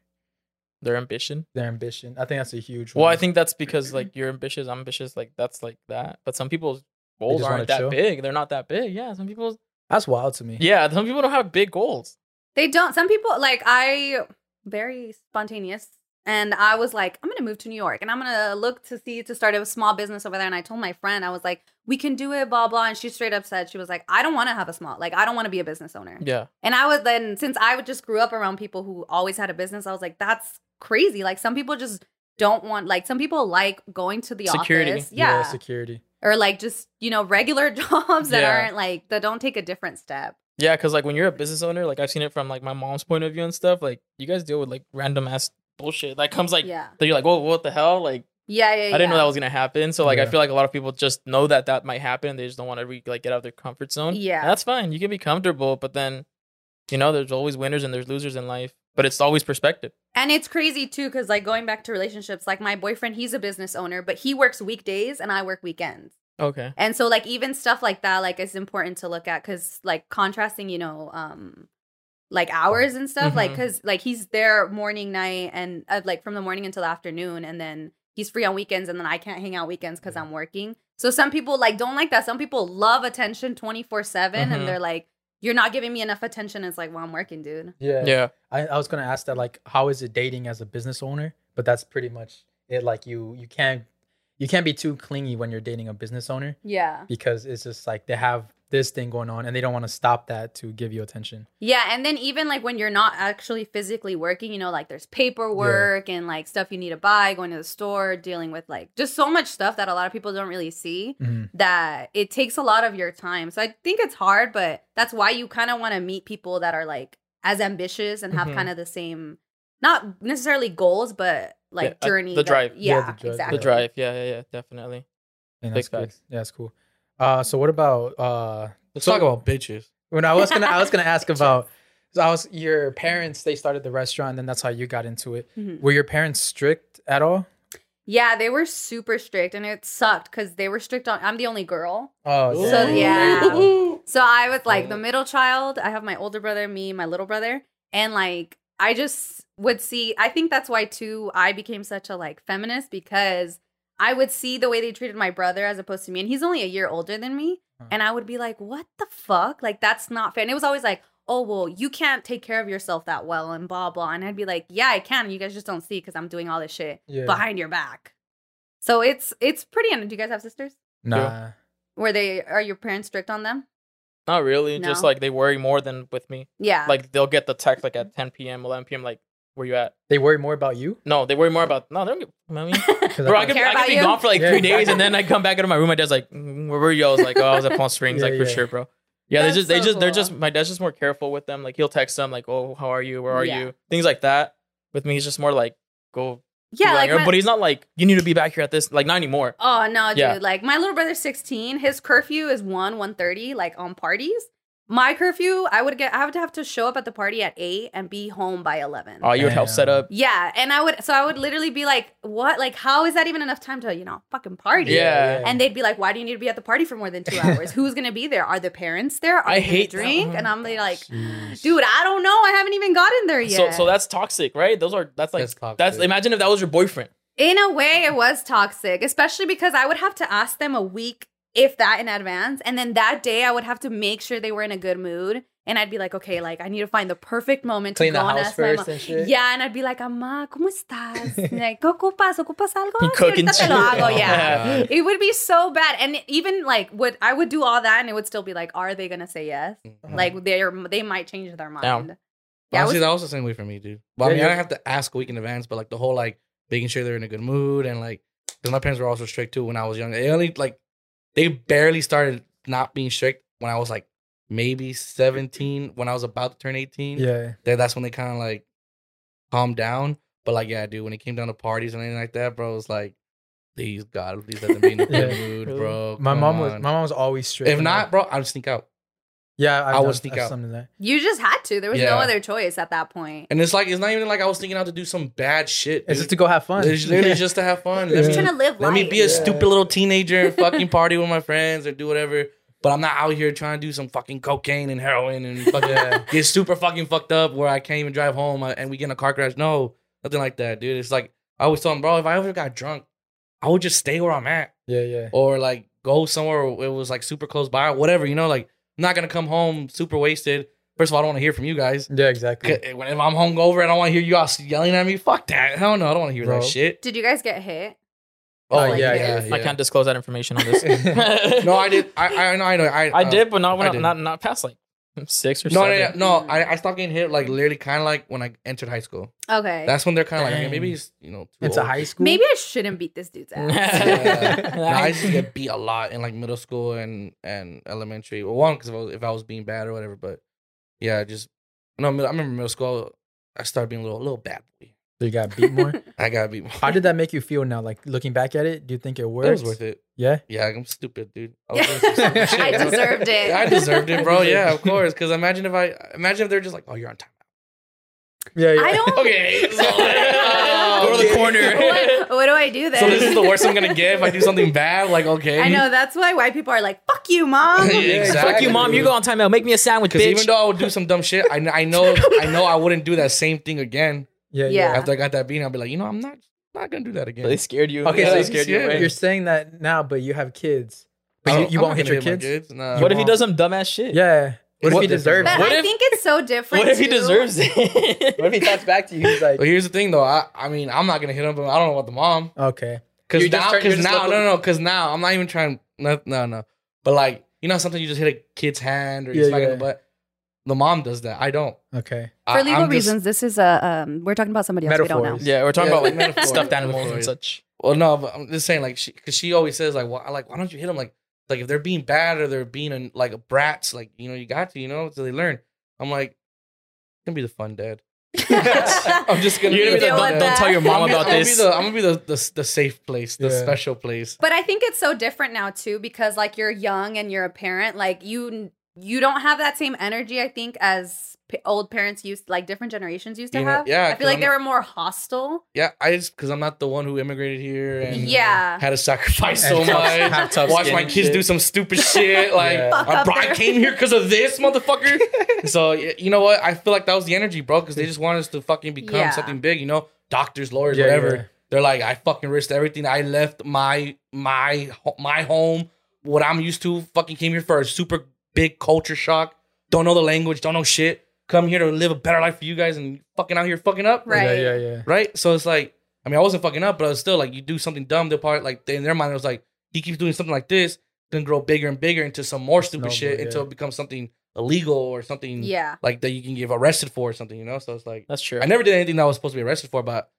Speaker 2: Their ambition.
Speaker 1: their ambition. I think that's a huge.
Speaker 2: Well,
Speaker 1: one.
Speaker 2: I think that's because like you're ambitious, I'm ambitious, like that's like that. But some people's goals aren't that
Speaker 1: chill?
Speaker 2: big. They're not that big. Yeah, some people's
Speaker 1: that's wild to me.
Speaker 2: yeah, some people don't have big goals.
Speaker 4: They don't. Some people like I very spontaneous, and I was like, I'm gonna move to New York, and I'm gonna look to see to start a small business over there. And I told my friend, I was like, we can do it, blah blah. And she straight up said, she was like, I don't want to have a small, like I don't want to be a business owner.
Speaker 2: Yeah.
Speaker 4: And I was then since I would just grew up around people who always had a business, I was like, that's crazy. Like some people just don't want like some people like going to the
Speaker 2: Security.
Speaker 4: office. Yeah.
Speaker 1: security.
Speaker 4: or like just, you know, regular jobs that
Speaker 2: Yeah.
Speaker 4: aren't like that don't take a different step.
Speaker 2: Yeah, because like when you're a business owner, like I've seen it from like my mom's point of view and stuff. Like you guys deal with like random ass bullshit that comes like
Speaker 4: yeah.
Speaker 2: that you're like, whoa, what the hell? Like
Speaker 4: Yeah, yeah,
Speaker 2: I didn't know that was gonna happen. So like I feel like a lot of people just know that that might happen. They just don't want to re- like get out of their comfort zone.
Speaker 4: Yeah.
Speaker 2: And that's fine. You can be comfortable, but then you know there's always winners and there's losers in life. But it's always perspective.
Speaker 4: And it's crazy too, because like going back to relationships, like my boyfriend, he's a business owner, but he works weekdays and I work weekends.
Speaker 2: Okay.
Speaker 4: And so like even stuff like that, like it's important to look at because like contrasting, you know, um like hours and stuff, like
Speaker 2: Mhm.
Speaker 4: because like he's there morning, night, and uh, like from the morning until afternoon, and then he's free on weekends, and then I can't hang out weekends because I'm working. So some people like don't like that. Some people love attention twenty four seven,
Speaker 2: Mhm.
Speaker 4: and they're like, "You're not giving me enough attention." It's like, well, I'm working, dude.
Speaker 1: Yeah.
Speaker 2: Yeah.
Speaker 1: I, I was gonna ask that like how is it dating as a business owner? But that's pretty much it. Like you you can't you can't be too clingy when you're dating a business owner
Speaker 4: Yeah.
Speaker 1: because it's just like they have this thing going on, and they don't want to stop that to give you attention.
Speaker 4: Yeah, and then even like when you're not actually physically working, you know, like there's paperwork and like stuff you need to buy, going to the store, dealing with like just so much stuff that a lot of people don't really see
Speaker 1: Mhm.
Speaker 4: that it takes a lot of your time. So I think it's hard, but that's why you kind of want to meet people that are like as ambitious and have
Speaker 2: Mhm.
Speaker 4: kind of the same not necessarily goals, but like
Speaker 2: Yeah, uh,
Speaker 4: journey.
Speaker 2: the
Speaker 4: that-
Speaker 2: drive.
Speaker 1: Yeah,
Speaker 4: Yeah,
Speaker 1: the drive,
Speaker 4: exactly.
Speaker 2: The drive. Yeah, yeah, yeah. Definitely.
Speaker 1: And
Speaker 2: Big
Speaker 1: that's cool.
Speaker 2: facts.
Speaker 1: Yeah, that's cool. Uh, so what about uh?
Speaker 3: Let's
Speaker 1: So-
Speaker 3: talk about bitches.
Speaker 1: When I was gonna, I was gonna ask about. So I was your parents. They started the restaurant, and then that's how you got into it.
Speaker 4: Mhm.
Speaker 1: Were your parents strict at all?
Speaker 4: Yeah, they were super strict and it sucked because they were strict on I'm the only girl.
Speaker 1: Oh,
Speaker 4: So,
Speaker 1: damn.
Speaker 4: yeah. So I was like the middle child. I have my older brother, me, my little brother, and like I just would see. I think that's why too. I became such a like feminist because I would see the way they treated my brother as opposed to me, and he's only a year older than me,
Speaker 1: Huh.
Speaker 4: and I would be like, "What the fuck? Like that's not fair." And it was always like, "Oh well, you can't take care of yourself that well," and blah blah. And I'd be like, "Yeah, I can. And you guys just don't see because I'm doing all this shit
Speaker 1: Yeah.
Speaker 4: behind your back." So it's it's pretty. And do you guys have sisters?
Speaker 1: Nah.
Speaker 4: Were they? Are your parents strict on them?
Speaker 2: Not really. Just like they worry more than with me.
Speaker 4: Yeah.
Speaker 2: Like they'll get the text like at 10 p.m., 11 p.m. Like, where you at?
Speaker 1: They worry more about you.
Speaker 2: No, they worry more about. No, they don't get. I mean,
Speaker 1: 'Cause
Speaker 2: bro, I
Speaker 1: thought-
Speaker 2: could, I could be
Speaker 4: you?
Speaker 2: gone for like
Speaker 1: Yeah,
Speaker 2: three days, and then I come back into my room. My dad's like, mm, "Where were you?" I was like, "Oh, I was at Palm Springs." like for
Speaker 1: yeah.
Speaker 2: sure, bro. Yeah,
Speaker 4: That's
Speaker 2: they just, they
Speaker 4: so
Speaker 2: just, they're just. My dad's just more careful with them. Like he'll text them like, "Oh, how are you? Where are
Speaker 4: Yeah.
Speaker 2: you?" Things like that. With me, he's just more like, "Go."
Speaker 4: Yeah, like, my-
Speaker 2: but he's not like, "You need to be back here at this." Like not anymore.
Speaker 4: Oh no, dude!
Speaker 2: Yeah.
Speaker 4: Like my little brother's sixteen. His curfew is one one thirty. Like on parties, my curfew, I would get. I would have to show up at the party at eight and be home by eleven.
Speaker 2: Oh, you would help set up.
Speaker 4: yeah, and I would. So I would literally be like, "What? Like, how is that even enough time to you know fucking party?"
Speaker 2: Yeah.
Speaker 4: And they'd be like, "Why do you need to be at the party for more than two hours? Who's gonna be there? Are the parents there? Are
Speaker 2: I
Speaker 4: they gonna
Speaker 2: hate that.
Speaker 4: drink?" And I'm oh, like,
Speaker 1: Jeez.
Speaker 4: "Dude, I don't know. I haven't even gotten there yet."
Speaker 2: So, so that's toxic, right? Those are that's like
Speaker 3: That's
Speaker 2: that's, imagine if that was your boyfriend.
Speaker 4: In a way, it was toxic, especially because I would have to ask them a week, if that, in advance. And then that day, I would have to make sure they were in a good mood. And I'd be like, okay, like I need to find the perfect moment
Speaker 1: Clean
Speaker 4: to
Speaker 1: the
Speaker 4: go and
Speaker 1: house
Speaker 4: ask my
Speaker 1: first
Speaker 4: mom.
Speaker 1: and shit.
Speaker 4: Yeah, and I'd be like, Ama, ¿cómo estás? like, ¿qué ocupas? ¿Ocupas algo?
Speaker 2: You
Speaker 4: Sí,
Speaker 2: cooking
Speaker 4: te lo
Speaker 2: shit.
Speaker 4: hago, yeah.
Speaker 3: Yeah.
Speaker 4: It would be so bad. And even like, would I would do all that and it would still be like, are they gonna say yes?
Speaker 3: Mhm.
Speaker 4: Like they're they might change their mind.
Speaker 2: Damn.
Speaker 4: Yeah, it
Speaker 3: Honestly,
Speaker 4: was-
Speaker 3: that was the same way for me, dude. Well, I
Speaker 1: Yeah,
Speaker 3: mean, I don't have to ask a week in advance, but like the whole like making sure they're in a good mood and like because my parents were also strict too when I was young. They only like they barely started not being strict when I was like maybe seventeen. When I was about to turn eighteen,
Speaker 1: Yeah.
Speaker 3: Then that's when they kind of like calmed down. But like, yeah, dude, when it came down to parties and anything like that, bro, it was like, please God, please let them be in a good mood, bro.
Speaker 1: My
Speaker 3: Come
Speaker 1: mom was
Speaker 3: on.
Speaker 1: my mom was always strict.
Speaker 3: If not, bro, I'd sneak out.
Speaker 1: Yeah, I've
Speaker 3: I would
Speaker 1: done-
Speaker 3: sneak out.
Speaker 1: Some of that.
Speaker 4: you just had to. There was no other choice at that point.
Speaker 3: And it's like it's not even like I was thinking out to do some bad shit.
Speaker 1: It's
Speaker 3: dude.
Speaker 1: just to go have fun.
Speaker 3: It's literally just to have fun. Let
Speaker 1: Yeah.
Speaker 3: me,
Speaker 4: Just trying to live
Speaker 3: let me be a
Speaker 1: Yeah.
Speaker 3: stupid little teenager and fucking party with my friends or do whatever. But I'm not out here trying to do some fucking cocaine and heroin and fucking get super fucking fucked up where I can't even drive home uh, and we get in a car crash. No, nothing like that, dude. It's like I always tell them, bro, if I ever got drunk, I would just stay where I'm at
Speaker 1: yeah, yeah.
Speaker 3: or like go somewhere where it was like super close by, whatever. You know, like I'm not gonna come home super wasted. First of all, I don't want to hear from you guys.
Speaker 1: Yeah, exactly.
Speaker 3: When if I'm hungover I don't want to hear you all yelling at me, fuck that. Hell no, I don't want to hear
Speaker 1: Bro.
Speaker 3: that shit.
Speaker 4: Did you guys get hit?
Speaker 3: Oh
Speaker 1: Uh,
Speaker 3: yeah,
Speaker 1: yeah,
Speaker 3: yeah,
Speaker 1: yeah.
Speaker 3: yeah.
Speaker 2: I can't disclose that information on this.
Speaker 3: No, I did. I I know. I know. I
Speaker 2: I
Speaker 3: uh,
Speaker 2: did, but not when
Speaker 3: I
Speaker 2: I not not past like six or
Speaker 3: No, no,
Speaker 2: seven.
Speaker 3: no, no. I, I stopped getting hit like literally kind of like when I entered high school.
Speaker 4: Okay.
Speaker 3: That's when they're kind of like, maybe he's you know too
Speaker 1: It's a high school.
Speaker 4: Maybe I shouldn't beat this dude's ass.
Speaker 3: Yeah. No, I used to get beat a lot in like middle school and and elementary. Well, one because if I was if I was being bad or whatever, but yeah, just no. I remember middle school. I started being a little little bad boy.
Speaker 1: So you got beat more.
Speaker 3: I got beat. More.
Speaker 1: How did that make you feel now? Like looking back at it, do you think it worked?
Speaker 3: It was worth it.
Speaker 1: Yeah.
Speaker 3: Yeah, I'm stupid, dude. I, was doing some
Speaker 4: Yeah.
Speaker 3: stupid shit,
Speaker 4: I deserved it.
Speaker 3: I deserved it, bro. Yeah, of course. Because imagine if I imagine if they're just like, oh, you're on time.
Speaker 1: Yeah, yeah.
Speaker 4: I don't.
Speaker 3: Okay, so,
Speaker 2: Go to the corner.
Speaker 4: what, what do I do then?
Speaker 3: So this is the worst I'm gonna get if I do something bad. Like, okay.
Speaker 4: I know that's why white people are like, "Fuck you, mom."
Speaker 3: Yeah,
Speaker 1: Yeah,
Speaker 3: exactly.
Speaker 2: Fuck you, mom. You go on timeout. Make me a sandwich, bitch.
Speaker 3: even though I would do some dumb shit, I, I know I know I wouldn't do that same thing again.
Speaker 1: Yeah,
Speaker 4: Yeah.
Speaker 3: After I got that beating, I'll be like, you know, I'm not not gonna do that again.
Speaker 2: they scared you.
Speaker 1: Okay,
Speaker 2: Yeah,
Speaker 1: so
Speaker 2: they
Speaker 1: you-
Speaker 2: scared you.
Speaker 3: yeah.
Speaker 2: Right?
Speaker 1: You're saying that now, but you have kids.
Speaker 3: I
Speaker 1: But oh, you,
Speaker 3: don't-
Speaker 1: you
Speaker 3: I'm
Speaker 1: won't
Speaker 3: not
Speaker 1: hit your
Speaker 3: gonna
Speaker 1: kids.
Speaker 3: Nah.
Speaker 2: what if he does some dumbass shit?
Speaker 1: Yeah. What,
Speaker 3: What
Speaker 1: if he deserves
Speaker 4: But
Speaker 1: it?
Speaker 2: What
Speaker 4: I
Speaker 2: if-
Speaker 4: think it's so different.
Speaker 2: What if he
Speaker 4: too.
Speaker 2: deserves it?
Speaker 1: What if he talks back to you? He's like,
Speaker 3: But here's the thing, though. I I mean, I'm not gonna hit him, but I don't know about the mom.
Speaker 1: okay.
Speaker 3: Because
Speaker 1: You just
Speaker 3: now,
Speaker 1: turn- you
Speaker 3: because
Speaker 1: just
Speaker 3: now,
Speaker 1: look-
Speaker 3: no, no, because now I'm not even trying. No, no, no. But like, you know, sometimes you just hit a kid's hand or you
Speaker 1: Yeah,
Speaker 3: smack it in
Speaker 1: yeah.
Speaker 3: the butt. The mom does that. I don't.
Speaker 1: Okay.
Speaker 3: I-
Speaker 4: For legal
Speaker 3: I'm just-
Speaker 4: reasons, this is a um. We're talking about somebody else we don't know.
Speaker 2: Yeah, we're talking
Speaker 3: Yeah,
Speaker 2: about like
Speaker 3: metaphor,
Speaker 2: stuffed animals
Speaker 3: metaphor.
Speaker 2: and such.
Speaker 3: Well, no, but I'm just saying, like, she, because she always says, like, why, like, why don't you hit them? Like, like if they're being bad or they're being an, like a brats, like, you know, you got to, you know, so they learn. I'm like, gonna be the fun dad. I'm just gonna.
Speaker 2: You're
Speaker 3: be
Speaker 2: gonna be
Speaker 3: the
Speaker 2: the,
Speaker 4: deal
Speaker 3: fun
Speaker 2: don't,
Speaker 3: dad.
Speaker 2: don't tell your mom
Speaker 3: I'm gonna-
Speaker 2: about
Speaker 3: I'm gonna
Speaker 2: this.
Speaker 3: Be the, I'm gonna be the, the the safe place, the
Speaker 1: Yeah.
Speaker 3: special place.
Speaker 4: But I think it's so different now too because like you're young and you're a parent, like you you don't have that same energy. I think as p- old parents used, like different generations used to
Speaker 3: You know,
Speaker 4: have.
Speaker 3: yeah,
Speaker 4: I
Speaker 3: 'cause
Speaker 4: feel like
Speaker 3: I'm
Speaker 4: they
Speaker 3: not-
Speaker 4: were more hostile.
Speaker 3: Yeah, I just because I'm not the one who immigrated here and
Speaker 4: Yeah.
Speaker 3: had to sacrifice
Speaker 1: And
Speaker 3: so
Speaker 1: tough-
Speaker 3: much.
Speaker 1: have tough
Speaker 3: Watch
Speaker 1: skin
Speaker 3: my
Speaker 1: and
Speaker 3: kids
Speaker 1: shit.
Speaker 3: do some stupid shit. Like,
Speaker 1: Yeah.
Speaker 4: Fuck up
Speaker 3: bro, I
Speaker 4: there.
Speaker 3: came here because of this motherfucker. so y- you know what? I feel like that was the energy, bro, because they just want us to fucking become
Speaker 4: Yeah.
Speaker 3: something big. You know, doctors, lawyers,
Speaker 1: Yeah,
Speaker 3: whatever.
Speaker 1: yeah.
Speaker 3: They're like, I fucking risked everything. I left my my ho- my home, what I'm used to. Fucking came here for a super big culture shock. Don't know the language. Don't know shit. Come here to live a better life for you guys, and fucking out here fucking up
Speaker 4: Right.
Speaker 1: Yeah, yeah, yeah.
Speaker 3: right? So it's like, I mean, I wasn't fucking up, but I was still like, you do something dumb, they're part like in their mind, it was like, he keeps doing something like this, then grow bigger and bigger into some more stupid
Speaker 1: Snowball,
Speaker 3: shit
Speaker 1: yeah.
Speaker 3: until it becomes something illegal or something
Speaker 4: Yeah.
Speaker 3: like that you can get arrested for or something, you know? So it's like,
Speaker 2: That's true.
Speaker 3: I never did anything that I was supposed to be arrested for, but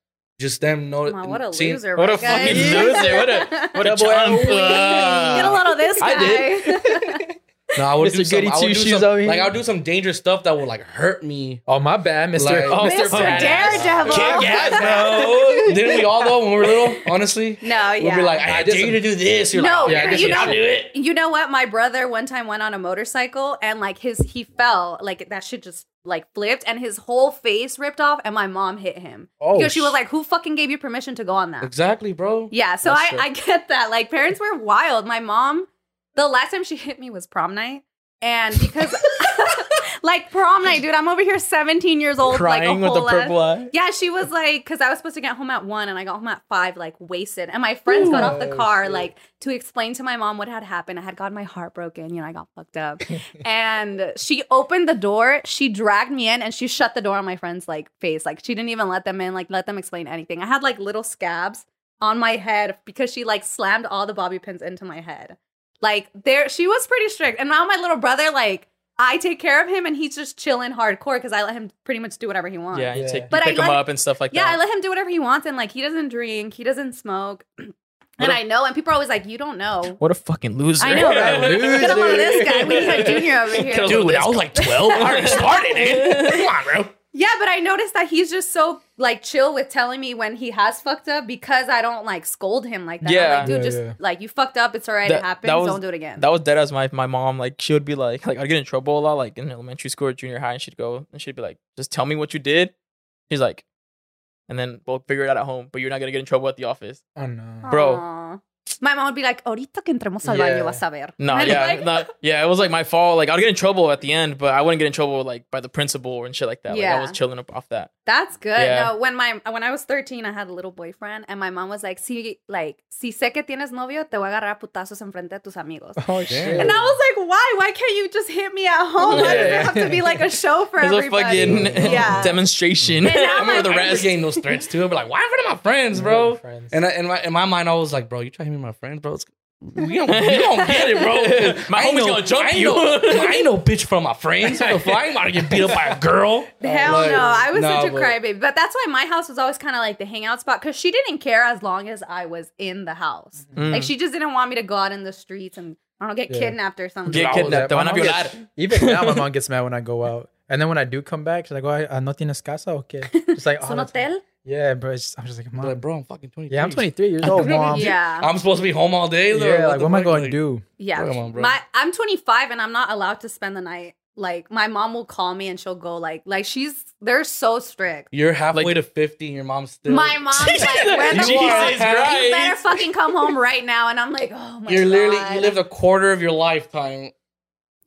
Speaker 3: just them know.
Speaker 4: Wow, what a
Speaker 3: seeing-
Speaker 4: loser.
Speaker 2: What a
Speaker 4: right, guys?
Speaker 2: fucking loser. What a what a
Speaker 1: Double
Speaker 2: chump.
Speaker 4: Get a little of this guy.
Speaker 3: I did. No, I would
Speaker 1: Mr.
Speaker 3: do some,
Speaker 1: Goody
Speaker 3: I would do
Speaker 1: Two-Shoes
Speaker 3: some,
Speaker 1: over here.
Speaker 3: like I would do some dangerous stuff that would like hurt me.
Speaker 1: Oh my bad, Mister.
Speaker 3: Like-
Speaker 1: oh,
Speaker 4: Mr.
Speaker 2: Badass.
Speaker 4: Daredevil.
Speaker 3: Kick ass, bro. Didn't we all though when we were little? Honestly,
Speaker 4: No,
Speaker 3: we'd be like, I,
Speaker 1: I
Speaker 3: dare
Speaker 1: did
Speaker 3: you to do this. You're
Speaker 4: No,
Speaker 3: like,
Speaker 1: yeah, I did
Speaker 4: you
Speaker 1: some
Speaker 4: know,
Speaker 3: I'll do it.
Speaker 4: you know what? My brother one time went on a motorcycle and like his he fell, like that shit just like flipped and his whole face ripped off and my mom hit him.
Speaker 1: Oh,
Speaker 4: because she was
Speaker 1: sh-
Speaker 4: like, Who fucking gave you permission to go on that?
Speaker 3: Exactly, bro.
Speaker 4: Yeah, so
Speaker 3: That's
Speaker 4: I,
Speaker 3: true.
Speaker 4: I get that. Like parents were wild. My mom, the last time she hit me was prom night. And because like prom night, dude, I'm over here 17 years old,
Speaker 2: crying
Speaker 4: like a
Speaker 2: with the
Speaker 4: ass-
Speaker 2: purple eye.
Speaker 4: Yeah, she was like, because I was supposed to get home at one and I got home at five, like wasted. And my friends got off the car,
Speaker 1: shit.
Speaker 4: like to explain to my mom what had happened. I had gotten my heart broken, you know, I got fucked up. and she opened the door, she dragged me in and she shut the door on my friend's like face. Like she didn't even let them in, like let them explain anything. I had like little scabs on my head because she like slammed all the bobby pins into my head. Like there, she was pretty strict. And now my little brother, like, I take care of him and he's just chilling hardcore because I let him pretty much do whatever he wants.
Speaker 2: Yeah, you
Speaker 1: Yeah.
Speaker 2: take you
Speaker 4: But I
Speaker 2: pick him
Speaker 4: like-
Speaker 2: up and stuff like
Speaker 4: Yeah, I let him do whatever he wants, and like he doesn't drink, he doesn't smoke, and
Speaker 2: What a-
Speaker 4: I know. And people are always like, "You don't know."
Speaker 2: what a fucking loser.
Speaker 4: I know, right?
Speaker 1: Loser.
Speaker 4: Get a load this guy. We need a junior over here.
Speaker 3: Dude, I was like 12. I already started it. Come on, bro.
Speaker 4: Yeah, but I noticed that he's just so like chill with telling me when he has fucked up because I don't like scold him like that. I'm
Speaker 2: Yeah.
Speaker 4: like, dude,
Speaker 1: Yeah,
Speaker 4: just
Speaker 1: yeah.
Speaker 4: like you fucked up. It's alright.
Speaker 2: That-
Speaker 4: it happens.
Speaker 2: that was-
Speaker 4: don't do it again.
Speaker 2: That was dead as my my mom. Like she would be like, like I'd get in trouble a lot, like in elementary school or junior high, and she'd go and she'd be like, just tell me what you did. She's like, and then we'll figure it out at home, but you're not gonna get in trouble at the office.
Speaker 1: Oh no.
Speaker 2: bro.
Speaker 4: Aw. My mom would be like, "Ahorita que entremos al
Speaker 1: Yeah.
Speaker 4: baño vas a ver."
Speaker 2: No,
Speaker 4: And I'm
Speaker 2: yeah,
Speaker 4: like,
Speaker 2: no, yeah, it was like my fault. Like I'd get in trouble at the end, but I wouldn't get in trouble like by the principal and shit like that. Like
Speaker 4: Yeah.
Speaker 2: I was chilling up off that.
Speaker 4: That's good.
Speaker 2: Yeah.
Speaker 4: No, when my when I was 13, I had a little boyfriend, and my mom was like, "Si like si sé que tienes novio, te voy a agarrar a putazos enfrente de tus amigos."
Speaker 1: Oh shit.
Speaker 4: And I was like, "Why? Why can't you just hit me at home? Why does it have to be like a show for
Speaker 2: It was a
Speaker 4: everybody?"
Speaker 2: fucking
Speaker 4: Yeah.
Speaker 2: demonstration.
Speaker 4: And
Speaker 2: I remember
Speaker 4: my-
Speaker 2: the
Speaker 3: I
Speaker 2: rest.
Speaker 3: getting those threats too. I'd be like, why in front of my friends, bro?
Speaker 1: Friends.
Speaker 3: And I, in, my, in my mind, I was like, bro, you try to hit me with my friends, bro. It's, we don't, you don't get it, bro.
Speaker 2: My homie's
Speaker 3: no-
Speaker 2: gonna jump
Speaker 3: I ain't
Speaker 2: you.
Speaker 3: No, I ain't no bitch from my friends. What the fuck? I ain't about to get beat up by a girl.
Speaker 4: Hell
Speaker 3: Like,
Speaker 4: no, I was
Speaker 3: nah,
Speaker 4: such a
Speaker 3: but-
Speaker 4: crybaby. But that's why my house was always kind of like the hangout spot because she didn't care as long as I was in the house.
Speaker 2: Mm.
Speaker 4: Like she just didn't want me to go out in the streets and I don't know, get
Speaker 1: Yeah.
Speaker 4: kidnapped or something.
Speaker 2: Get kidnapped. Te
Speaker 1: My
Speaker 2: van a
Speaker 1: mom
Speaker 2: violar.
Speaker 1: Even now, my mom gets mad when I go out. And then when I do come back, she's like, "Oh, no tienes casa o qué?" Just like,
Speaker 4: Es
Speaker 1: oh,
Speaker 4: un
Speaker 1: that's-
Speaker 4: hotel?
Speaker 1: Yeah, bro. It's just, I'm just like,
Speaker 3: I'm
Speaker 1: mom.
Speaker 3: like, bro, I'm fucking 23.
Speaker 1: yeah, I'm 23 years old, mom.
Speaker 4: Yeah.
Speaker 3: I'm supposed to be home all day. though.
Speaker 1: Yeah, like, what am I going to do?
Speaker 4: Yeah.
Speaker 3: Come on, bro.
Speaker 4: My I'm 25 and I'm not allowed to spend the night. Like my mom will call me and she'll go like like she's they're so strict.
Speaker 3: You're halfway
Speaker 2: Like-
Speaker 3: to 50 and your mom's still.
Speaker 4: My mom's like, where the
Speaker 3: Jesus? Christ.
Speaker 4: You better fucking come home right now. And I'm like, oh my god.
Speaker 3: You're literally, you lived a quarter of your lifetime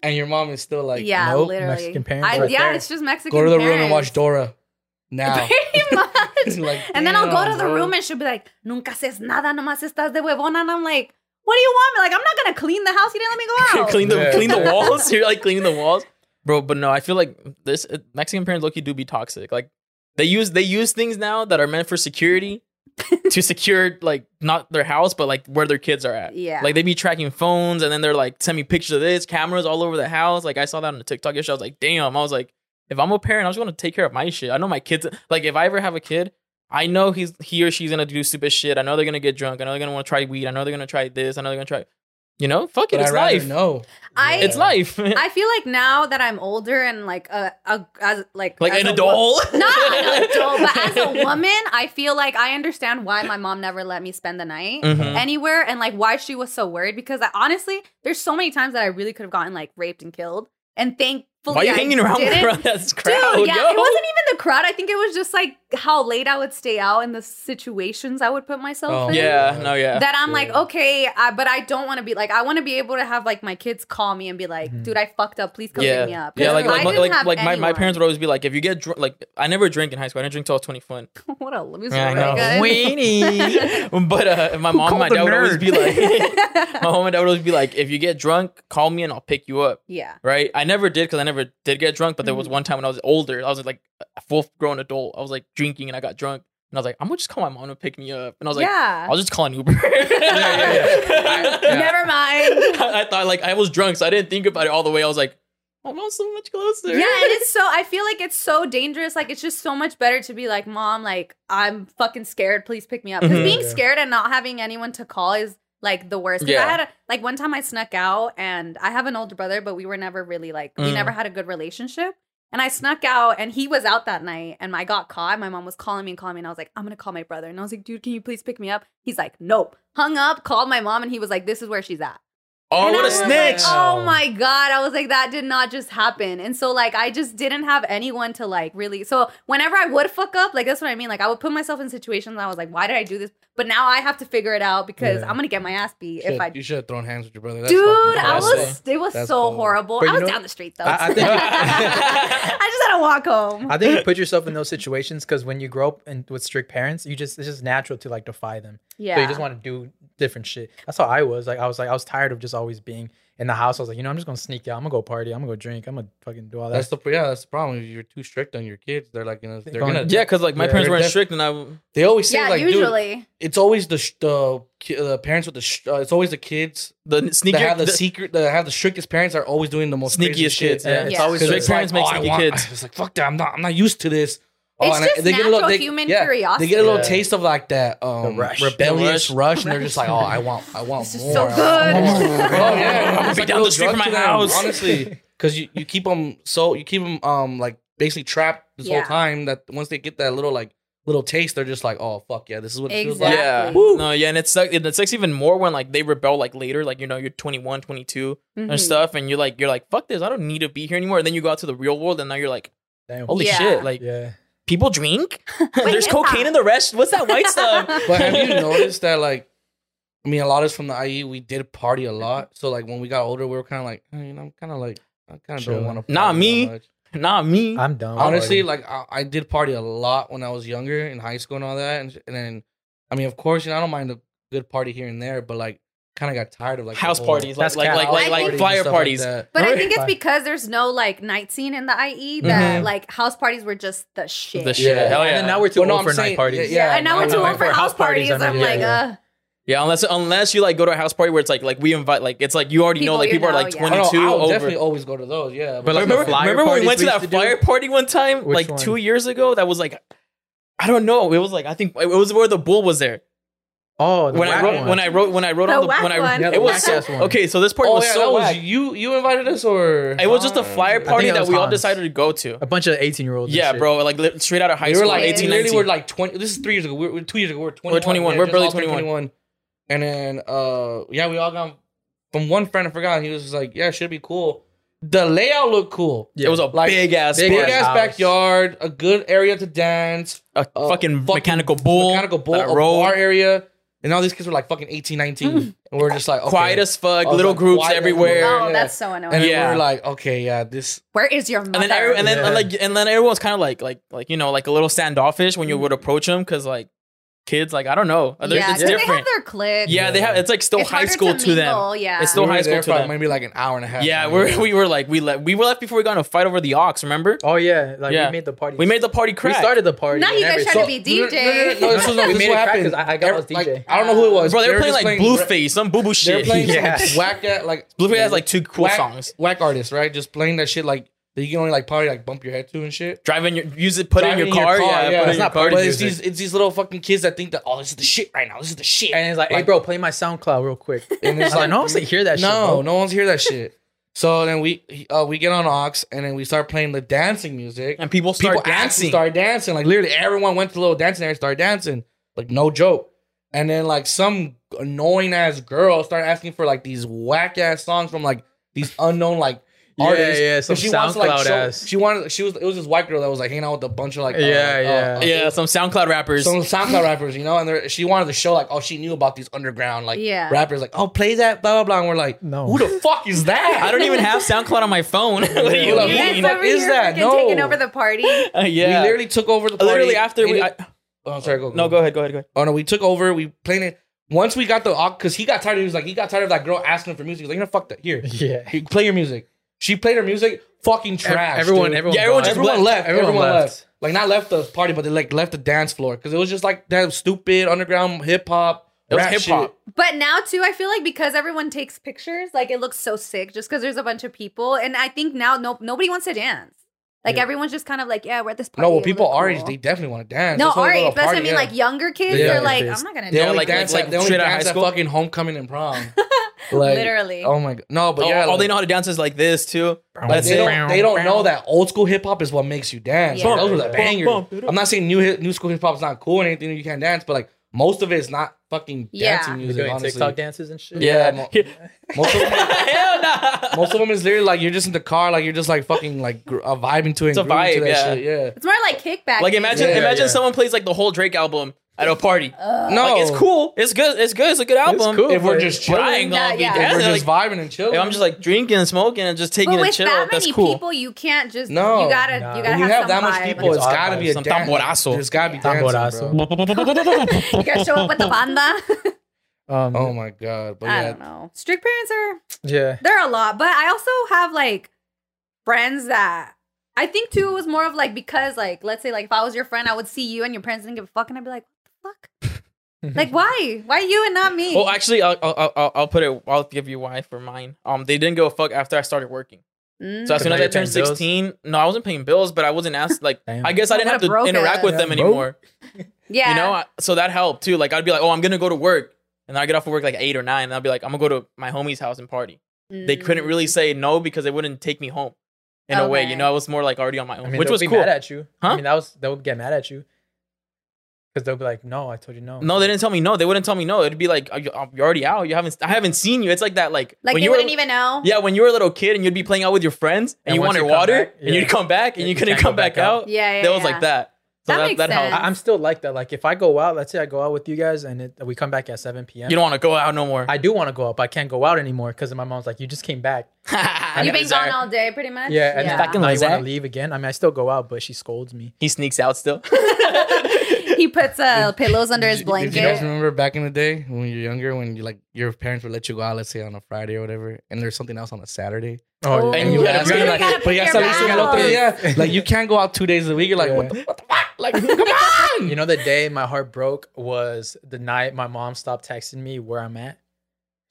Speaker 3: and your mom is still like,
Speaker 4: yeah,
Speaker 3: nope.
Speaker 4: literally.
Speaker 1: Mexican parents
Speaker 4: I,
Speaker 1: right
Speaker 4: yeah,
Speaker 1: there.
Speaker 4: it's just Mexican.
Speaker 3: Go to the room and watch Dora now.
Speaker 4: Pretty much.
Speaker 3: Like,
Speaker 4: and then I'll go to the
Speaker 3: bro.
Speaker 4: room and she'll be like, Nunca haces nada, nomás estás de huevona. And I'm like, what do you want me? Like, I'm not gonna clean the house. You didn't let me go out.
Speaker 2: clean the
Speaker 1: Yeah.
Speaker 2: clean the walls. You're like cleaning the walls, bro. But no, I feel like this uh, Mexican parents low key do be toxic. Like they use they use things now that are meant for security to secure like not their house, but like where their kids are at.
Speaker 4: Yeah.
Speaker 2: Like they be tracking phones and then they're like send me pictures of this, cameras all over the house. Like I saw that on the TikTok yesterday. I was like, damn. I was like, if I'm a parent, I'm just gonna take care of my shit. I know my kids like if I ever have a kid, I know he's he or she's gonna do stupid shit. I know they're gonna get drunk. I know they're gonna want to try weed. I know they're gonna try this. I know they're gonna try you know, fuck it,
Speaker 3: But
Speaker 2: it's
Speaker 3: I'd
Speaker 2: life.
Speaker 3: No,
Speaker 4: I
Speaker 2: It's life.
Speaker 4: I feel like now that I'm older and like a, a as like
Speaker 2: like
Speaker 4: as
Speaker 2: an
Speaker 4: a
Speaker 2: adult.
Speaker 4: wo- not an adult, but as a woman, I feel like I understand why my mom never let me spend the night
Speaker 2: Mhm.
Speaker 4: anywhere and like why she was so worried because I, honestly, there's so many times that I really could have gotten like raped and killed, and thankfully,
Speaker 2: Why are you
Speaker 4: I
Speaker 2: hanging around
Speaker 4: didn't.
Speaker 2: around that crowd?
Speaker 4: Dude, yeah,
Speaker 2: yo?
Speaker 4: it wasn't even the crowd. I think it was just like how late I would stay out and the situations I would put myself
Speaker 3: Oh,
Speaker 4: in.
Speaker 2: Yeah, no, yeah.
Speaker 4: That I'm like, okay, I, but I don't want to be like, I want to be able to have like my kids call me and be like,
Speaker 1: Mhm.
Speaker 4: dude, I fucked up. Please come
Speaker 2: yeah,
Speaker 4: pick me up.
Speaker 2: yeah, like
Speaker 4: I
Speaker 2: like
Speaker 4: didn't
Speaker 2: like,
Speaker 4: have
Speaker 2: like my, my parents would always be like, if you get drunk, like I never drank in high school. I didn't drink till I was twenty one.
Speaker 4: what a loser.
Speaker 2: Yeah, I know. Weenie. but uh, my mom and my
Speaker 1: called the
Speaker 2: dad would always be like, my mom and dad would always be like, if you get drunk, call me and I'll pick you up.
Speaker 4: yeah.
Speaker 2: Right? I never did because I never did get drunk. But there was
Speaker 4: Mhm.
Speaker 2: one time when I was older, I was like a full grown adult. I was like drinking and I got drunk, and I was like, I'm gonna just call my mom to pick me up. And I was like,
Speaker 4: yeah.
Speaker 2: I'll just call an Uber.
Speaker 3: yeah, yeah. Yeah.
Speaker 4: Never mind.
Speaker 2: I thought like I was drunk, so I didn't think about it all the way. I was like, my mom's so much closer.
Speaker 4: Yeah, and it's so I feel like it's so dangerous. Like it's just so much better to be like, Mom, like I'm fucking scared. Please pick me up. Because
Speaker 2: Mhm.
Speaker 4: being
Speaker 1: Yeah.
Speaker 4: scared and not having anyone to call is like the worst.
Speaker 2: Yeah.
Speaker 4: I had a like one time I snuck out and I have an older brother, but we were never really like we
Speaker 2: Mm.
Speaker 4: never had a good relationship. And I snuck out and he was out that night and I got caught. My mom was calling me and calling me and I was like, I'm gonna call my brother. And I was like, dude, can you please pick me up? He's like, Nope. Hung up, called my mom, and he was like, This is where she's at.
Speaker 2: Oh,
Speaker 4: And
Speaker 2: what
Speaker 4: I
Speaker 2: a snitch!
Speaker 4: Like, oh my god! I was like, that did not just happen. And so like, I just didn't have anyone to like really. So whenever I would fuck up, like that's what I mean. Like I would put myself in situations. I was like, why did I do this? But now I have to figure it out because
Speaker 1: Yeah.
Speaker 4: I'm gonna get my ass beat
Speaker 3: Shit,
Speaker 4: if I.
Speaker 3: you should have thrown hands with your brother. That's
Speaker 4: Dude, I was. It was
Speaker 3: That's
Speaker 4: so
Speaker 3: cold.
Speaker 4: horrible.
Speaker 1: But
Speaker 4: I was
Speaker 1: know-
Speaker 4: down the street though.
Speaker 1: I- I think-
Speaker 4: I just had to walk home.
Speaker 1: I think you put yourself in those situations because when you grow up and with strict parents, you just it's just natural to like defy them.
Speaker 4: yeah.
Speaker 1: So you just want to do different shit. That's how I was. Like I was like I was tired of just always being in the house. I was like, you know, I'm just gonna sneak out. I'm gonna go party. I'm gonna go drink. I'm gonna fucking do all that.
Speaker 3: That's the yeah. That's the problem. If you're too strict on your kids, they're like, you know, they're
Speaker 1: Going-
Speaker 3: gonna.
Speaker 2: Yeah, because like my
Speaker 1: Yeah.
Speaker 2: parents weren't
Speaker 3: def-
Speaker 2: strict, and I
Speaker 3: They always say
Speaker 4: yeah,
Speaker 3: like, dude,
Speaker 4: usually.
Speaker 3: it's always the the, the parents with the uh, it's always the kids
Speaker 2: the
Speaker 3: that
Speaker 2: sneaky
Speaker 3: have the,
Speaker 2: the
Speaker 3: secret that have the strictest parents are always doing the most crazy
Speaker 2: sneakiest
Speaker 3: shit.
Speaker 2: kids. Yeah, it's
Speaker 4: Yeah.
Speaker 2: always
Speaker 3: 'Cause
Speaker 2: strict parents
Speaker 3: like,
Speaker 2: make
Speaker 3: oh,
Speaker 2: sneaky
Speaker 3: want-
Speaker 2: kids.
Speaker 3: It's like fuck that. I'm not. I'm not used to this. Oh,
Speaker 4: It's
Speaker 3: and I-
Speaker 4: just
Speaker 3: they get a little,
Speaker 4: natural
Speaker 3: they,
Speaker 4: human
Speaker 3: yeah,
Speaker 4: curiosity.
Speaker 3: They get a little
Speaker 2: Yeah.
Speaker 3: taste of like that um,
Speaker 1: rush.
Speaker 3: rebellious
Speaker 2: The
Speaker 3: rush, and they're just like, oh, I want, I want
Speaker 4: This is
Speaker 3: more.
Speaker 4: so good.
Speaker 3: more. oh yeah,
Speaker 2: I'm
Speaker 3: it's
Speaker 2: be
Speaker 3: like
Speaker 2: down the street from my
Speaker 3: to them,
Speaker 2: house.
Speaker 3: honestly, because you, you keep them so you keep them um like basically trapped this
Speaker 4: Yeah.
Speaker 3: whole time that once they get that little like little taste, they're just like, oh fuck yeah, this is what it feels like.
Speaker 4: Exactly.
Speaker 2: Yeah. No, yeah, and it's sucks. It sucks even more when like they rebel like later, like you know, you're 21, 22
Speaker 4: Mhm.
Speaker 2: and stuff, and you're like, you're like, fuck this, I don't need to be here anymore. And then you go out to the real world, and now you're like,
Speaker 1: Damn.
Speaker 2: holy
Speaker 4: Yeah.
Speaker 2: shit, like
Speaker 1: yeah.
Speaker 2: People drink.
Speaker 4: Wait,
Speaker 2: There's
Speaker 4: is
Speaker 2: cocaine
Speaker 4: that-
Speaker 2: in the rest. What's that white stuff?
Speaker 3: But have you noticed that like I mean a lot of us from the IE we did party a lot. Mm-hmm. So like when we got older we were kinda like, hey, you know, I'm kinda like I kinda
Speaker 1: Chilling.
Speaker 3: don't want to
Speaker 2: Not me. Not me.
Speaker 1: I'm dumb.
Speaker 3: Honestly, like I, I did party a lot when I was younger in high school and all that. And, and then I mean of course, you know, I don't mind a good party here and there, but like kinda got tired of like
Speaker 2: House
Speaker 3: whole-
Speaker 2: parties, like
Speaker 1: That's
Speaker 2: like like like,
Speaker 4: think-
Speaker 2: like
Speaker 3: parties and
Speaker 2: flyer
Speaker 3: like
Speaker 2: parties.
Speaker 3: that.
Speaker 4: But I think it's because there's no like night scene in the IE that
Speaker 2: Mhm.
Speaker 4: like house parties were just the shit.
Speaker 2: The shit.
Speaker 3: Yeah.
Speaker 2: Hell
Speaker 1: And
Speaker 2: yeah.
Speaker 1: then now we're too
Speaker 3: Well, no,
Speaker 1: old
Speaker 3: I'm
Speaker 1: for
Speaker 3: saying-
Speaker 1: night parties.
Speaker 3: yeah,
Speaker 4: Yeah, and now we're
Speaker 3: now
Speaker 4: too
Speaker 3: we're
Speaker 4: old for house parties. I'm
Speaker 1: I'm
Speaker 4: like,
Speaker 3: yeah.
Speaker 4: uh,
Speaker 2: Yeah, unless unless you like go to a house party where it's like like we invite like it's like you already know like
Speaker 4: you
Speaker 2: people are
Speaker 4: know,
Speaker 2: like
Speaker 4: yeah.
Speaker 3: I
Speaker 2: 22
Speaker 3: I
Speaker 2: over.
Speaker 3: definitely always go to those, yeah.
Speaker 1: But, like,
Speaker 2: remember, remember when we went to that
Speaker 1: used to do?
Speaker 2: party one time,
Speaker 1: Which
Speaker 2: like
Speaker 1: one?
Speaker 2: two years ago? That was like, I don't know. It was like I think it was where the bull was there.
Speaker 1: Oh, the
Speaker 2: When I wrote
Speaker 1: one.
Speaker 2: when I wrote when I wrote
Speaker 4: The
Speaker 2: on the
Speaker 4: whack
Speaker 2: when I
Speaker 4: one.
Speaker 1: Yeah, the
Speaker 2: it was
Speaker 1: whack
Speaker 2: so
Speaker 1: ass one.
Speaker 2: okay. So this party
Speaker 3: Oh
Speaker 2: was
Speaker 3: yeah,
Speaker 2: so
Speaker 3: was you. You invited us, or
Speaker 2: It was just a flyer party
Speaker 1: it
Speaker 2: that we all decided to go to.
Speaker 1: a bunch of 18 year olds.
Speaker 2: Yeah, bro. Like li- straight out of high
Speaker 3: we
Speaker 2: school,
Speaker 3: were like,
Speaker 2: 18,
Speaker 3: literally,
Speaker 2: 19.
Speaker 3: we're like twenty. This is three years ago. We We're, two years ago. We We're twenty.
Speaker 2: 21. We're barely 21.
Speaker 3: And then, uh, yeah, we all got from one friend. I forgot. He was just like, "Yeah, should be cool." The layout looked cool. Yeah.
Speaker 2: it was a
Speaker 3: Like,
Speaker 2: big ass,
Speaker 1: big
Speaker 3: Big ass
Speaker 1: house.
Speaker 3: backyard, a good area to dance,
Speaker 2: a
Speaker 3: uh,
Speaker 2: fucking,
Speaker 3: fucking
Speaker 2: mechanical bull,
Speaker 3: mechanical bull, a
Speaker 2: rode.
Speaker 3: bar area, and all these kids were like fucking 18, 19. Mm. and we're just like, okay.
Speaker 2: quiet as fuck, little
Speaker 3: like,
Speaker 2: groups everywhere.
Speaker 3: everywhere.
Speaker 4: oh,
Speaker 3: Yeah.
Speaker 4: that's so annoying.
Speaker 3: And then
Speaker 2: Yeah.
Speaker 3: we were like, okay, yeah, this.
Speaker 4: Where is your mother?
Speaker 2: and then every, and then
Speaker 1: Yeah.
Speaker 2: and like and then everyone's kind of like like like you know like a little standoffish when you mm. would approach them because like kids. Like I don't know. Uh, they're-
Speaker 4: yeah,
Speaker 2: it's
Speaker 4: 'cause they have
Speaker 2: different.
Speaker 4: their cliques.
Speaker 2: yeah, they have. It's like still
Speaker 4: It's
Speaker 2: high school
Speaker 4: to
Speaker 2: to, them.
Speaker 4: mingle, yeah.
Speaker 2: It's still
Speaker 3: We
Speaker 2: high school to
Speaker 3: for
Speaker 2: them.
Speaker 3: maybe like an hour and a half.
Speaker 2: Yeah, we're, we were like we left. We were left before we got in a fight over the aux. Remember?
Speaker 1: Oh yeah, like
Speaker 2: Yeah.
Speaker 1: we made the party.
Speaker 2: We made the party crack.
Speaker 1: We started the party.
Speaker 4: Now you guys
Speaker 1: everything.
Speaker 4: try to be
Speaker 3: No, no, no,
Speaker 4: DJ.
Speaker 3: no, no, this was,
Speaker 1: We
Speaker 3: this is
Speaker 1: made
Speaker 3: what
Speaker 1: it crack 'cause
Speaker 3: happened.
Speaker 1: I- I got
Speaker 3: Every-
Speaker 1: us
Speaker 3: like,
Speaker 1: DJ.
Speaker 3: I don't know who it was.
Speaker 2: Bro, they were
Speaker 3: were
Speaker 2: playing like Blueface, some boo boo shit.
Speaker 3: They were
Speaker 2: shit.
Speaker 3: playing
Speaker 1: Yeah.
Speaker 3: whack at like
Speaker 2: Blueface has like two cool songs.
Speaker 3: Whack artists, right? Just playing that shit like that you can only like probably like bump your head to and shit.
Speaker 2: Driving your use it, put it in
Speaker 3: Driving
Speaker 2: your car. Yeah, put it
Speaker 1: It's
Speaker 2: in
Speaker 1: not
Speaker 2: your car.
Speaker 1: party
Speaker 3: But it's these it's these little fucking kids that think that oh this is the shit right now. This is the shit.
Speaker 1: and it's like, hey bro, play my SoundCloud real quick.
Speaker 3: And
Speaker 1: It's like no one's like hear that shit.
Speaker 3: no,
Speaker 1: bro.
Speaker 3: no one's hear that shit. So then we uh, we get on aux and then we start playing the dancing music.
Speaker 2: And people start
Speaker 3: People
Speaker 2: dancing.
Speaker 3: start dancing. Like literally everyone went to the little dancing area and started dancing. Like no joke. And then like some annoying ass girl started asking for like these whack ass songs from like these unknown like
Speaker 1: Yeah,
Speaker 3: artists.
Speaker 1: yeah,
Speaker 3: And
Speaker 1: some
Speaker 3: wants to, like,
Speaker 1: SoundCloud
Speaker 3: show-
Speaker 1: ass.
Speaker 3: She wanted she was it was this white girl that was like hanging out with a bunch of like uh,
Speaker 1: Yeah,
Speaker 3: like,
Speaker 1: yeah.
Speaker 3: uh,
Speaker 2: yeah, some SoundCloud rappers.
Speaker 3: some SoundCloud rappers, you know, and she wanted to show like, oh, she knew about these underground like
Speaker 4: Yeah.
Speaker 3: rappers, like, oh, play that, blah blah blah. And we're like,
Speaker 1: No.
Speaker 3: who the fuck is that?
Speaker 2: I don't even have SoundCloud on my phone. what do you
Speaker 3: Like,
Speaker 2: mean?
Speaker 3: the fuck
Speaker 4: over
Speaker 3: is
Speaker 4: here
Speaker 3: that?
Speaker 4: freaking
Speaker 3: No.
Speaker 4: taking over the party.
Speaker 2: Uh, yeah,
Speaker 3: We literally took over the party.
Speaker 2: literally after we. I,
Speaker 3: oh, sorry, go,
Speaker 2: no, go ahead, go ahead, go ahead.
Speaker 3: Oh no, we took over. We played it. Once we got the because he got tired. He was like, he got tired of that girl asking him for music. He's like, you know, fuck that. Here,
Speaker 1: Yeah.
Speaker 3: Play your music. She played her music. Fucking trash.
Speaker 1: everyone,
Speaker 3: dude.
Speaker 1: everyone,
Speaker 2: Yeah, everyone just
Speaker 3: everyone left.
Speaker 1: Everyone
Speaker 3: Everyone,
Speaker 1: left.
Speaker 3: left. Like not left the party, but they like left the dance floor because it was just like that stupid underground hip hop.
Speaker 2: It was hip hop.
Speaker 4: But now too, I feel like because everyone takes pictures, like it looks so sick just because there's a bunch of people, and I think now no nobody wants to dance. Like
Speaker 1: Yeah.
Speaker 4: everyone's just kind of like, yeah, we're at this party.
Speaker 3: No, well, people
Speaker 4: looks
Speaker 3: our
Speaker 4: cool.
Speaker 3: age, they definitely want to dance.
Speaker 4: no,
Speaker 3: That's why
Speaker 4: our
Speaker 3: they go
Speaker 4: age.
Speaker 3: a
Speaker 4: That's what I mean.
Speaker 3: yeah.
Speaker 4: Like younger kids,
Speaker 3: Yeah,
Speaker 4: they're like, I'm not gonna dance.
Speaker 3: They
Speaker 4: do
Speaker 2: Yeah,
Speaker 3: only
Speaker 2: like-
Speaker 3: dance
Speaker 2: like-
Speaker 3: like, they only
Speaker 2: straight out of
Speaker 3: dance at fucking homecoming and prom. Like,
Speaker 4: Literally.
Speaker 3: Oh my god. No, but
Speaker 2: all,
Speaker 3: yeah,
Speaker 2: all
Speaker 3: like,
Speaker 2: they know how to dance is like this too.
Speaker 3: Like,
Speaker 2: That's
Speaker 3: they
Speaker 2: it.
Speaker 3: don't, they don't know that old school hip hop is what makes you dance.
Speaker 4: Yeah.
Speaker 3: Like, those were the bangers.
Speaker 2: bump, bump.
Speaker 3: I'm not saying new hip, new school hip hop is not cool and anything you can't dance, but like most of it is not fucking
Speaker 4: Yeah.
Speaker 3: dancing
Speaker 1: They're
Speaker 3: music.
Speaker 1: doing
Speaker 3: honestly.
Speaker 1: TikTok dances and shit.
Speaker 3: Yeah,
Speaker 2: Yeah.
Speaker 3: mo- most of them,
Speaker 2: Hell nah.
Speaker 3: most of them is literally like you're just in the car, like you're just like fucking like gr- uh, vibing to it.
Speaker 2: It's a
Speaker 3: and grooving to
Speaker 2: vibe, yeah.
Speaker 3: shit, yeah.
Speaker 4: It's more like kickback.
Speaker 2: Like imagine,
Speaker 3: Yeah,
Speaker 2: imagine
Speaker 1: yeah.
Speaker 2: someone plays like the whole Drake album at a party.
Speaker 4: Ugh.
Speaker 3: No,
Speaker 2: Like it's cool. It's good. It's good. It's a good album.
Speaker 1: cool.
Speaker 3: If we're
Speaker 1: but-
Speaker 3: just
Speaker 2: But I
Speaker 3: chilling,
Speaker 2: ain't gonna
Speaker 4: Yeah,
Speaker 2: be
Speaker 3: if we're
Speaker 2: dancing.
Speaker 3: just
Speaker 2: Like,
Speaker 3: vibing and chilling.
Speaker 2: if I'm just like drinking and smoking and just taking
Speaker 4: But
Speaker 2: a
Speaker 4: with
Speaker 2: chill,
Speaker 4: that
Speaker 2: that's
Speaker 4: many
Speaker 2: cool.
Speaker 4: people, you can't just.
Speaker 3: No.
Speaker 4: you gotta.
Speaker 1: Nah.
Speaker 4: You gotta
Speaker 3: when you
Speaker 4: have,
Speaker 3: have that
Speaker 4: some
Speaker 3: much
Speaker 4: vibe.
Speaker 3: people, it's
Speaker 1: It's
Speaker 3: gotta be a
Speaker 2: Some
Speaker 3: dance.
Speaker 2: tamborazo.
Speaker 3: There's gotta be
Speaker 1: Tamborazo.
Speaker 3: dancing, bro.
Speaker 4: you gotta show up with the banda.
Speaker 1: Um,
Speaker 3: Oh my god! But
Speaker 4: I
Speaker 3: yeah,
Speaker 4: don't know. Strict parents are
Speaker 1: yeah.
Speaker 4: they're a lot, but I also have like friends that I think too it was more of like because like let's say like if I was your friend, I would see you and your parents didn't give a fuck, and I'd be like, what the fuck? like why? Why you and not me?
Speaker 2: Well, actually, I'll, I'll I'll I'll put it. I'll give you why for mine. Um, they didn't go fuck after I started working.
Speaker 4: Mm.
Speaker 2: So as soon as I
Speaker 1: you're
Speaker 2: turned
Speaker 1: bills?
Speaker 2: sixteen, no, I wasn't paying bills, but I wasn't asked. Like, I guess I didn't have to
Speaker 4: broke
Speaker 2: interact with
Speaker 4: ass.
Speaker 2: them anymore.
Speaker 4: yeah,
Speaker 2: You know, I- so that helped too. Like, I'd be like, oh, I'm gonna go to work, and then I get off of work like eight or nine, and I'll be like, I'm gonna go to my homie's house and party. They couldn't
Speaker 4: Mm.
Speaker 2: really say no because they wouldn't take me home. In a way, you know, I was more like already on my own,
Speaker 1: I mean,
Speaker 2: which was
Speaker 1: be
Speaker 2: cool.
Speaker 1: mad at you.
Speaker 2: Huh?
Speaker 1: I mean, that was they would get mad at you because they'll be like, "No, I told you no."
Speaker 2: No, they didn't tell me no. They wouldn't tell me no. It'd be like, "Are you- uh, you're already out. You haven't. I haven't seen you. It's like that. Like,
Speaker 4: Like
Speaker 2: when
Speaker 4: they
Speaker 2: you were,
Speaker 4: wouldn't even know.
Speaker 2: Yeah, when you were a little kid and you'd be playing out with your friends and,
Speaker 1: And
Speaker 2: you wanted
Speaker 1: you
Speaker 2: water
Speaker 1: back,
Speaker 2: and you'd come back and
Speaker 1: Yeah,
Speaker 2: you
Speaker 1: you
Speaker 2: couldn't
Speaker 1: can't
Speaker 2: come
Speaker 1: back
Speaker 2: back out.
Speaker 1: out.
Speaker 4: Yeah, yeah,
Speaker 2: That was
Speaker 4: yeah.
Speaker 2: like that. So
Speaker 4: That
Speaker 2: that,
Speaker 4: makes
Speaker 2: that helped.
Speaker 4: sense.
Speaker 1: I, I'm still like that. Like if I go out, let's say I go out with you guys and it, we come back at 7 p.m.
Speaker 2: You don't want to go out no more.
Speaker 1: I do want to go out, but I can't go out anymore because my mom's like, "You just came back."
Speaker 4: You've been gone all day, pretty much.
Speaker 1: Yeah, and
Speaker 2: Yeah.
Speaker 1: then
Speaker 2: Back in
Speaker 1: now you want to leave again. I mean, I still go out, but she scolds me.
Speaker 2: he sneaks out still.
Speaker 4: he puts uh, pillows under his blanket.
Speaker 3: Did you guys remember back in the day when you're younger, when you like your parents would let you go out, let's say on a Friday or whatever, and there's something else on a Saturday?
Speaker 4: Oh,
Speaker 2: And you
Speaker 3: You ask
Speaker 2: bring
Speaker 3: me like, but
Speaker 4: pick
Speaker 3: ya saliste el otro día. Like you can't go out two days a week. You're like, what, the, what the fuck? Like, come on.
Speaker 1: You know, the day my heart broke was the night my mom stopped texting me where I'm at.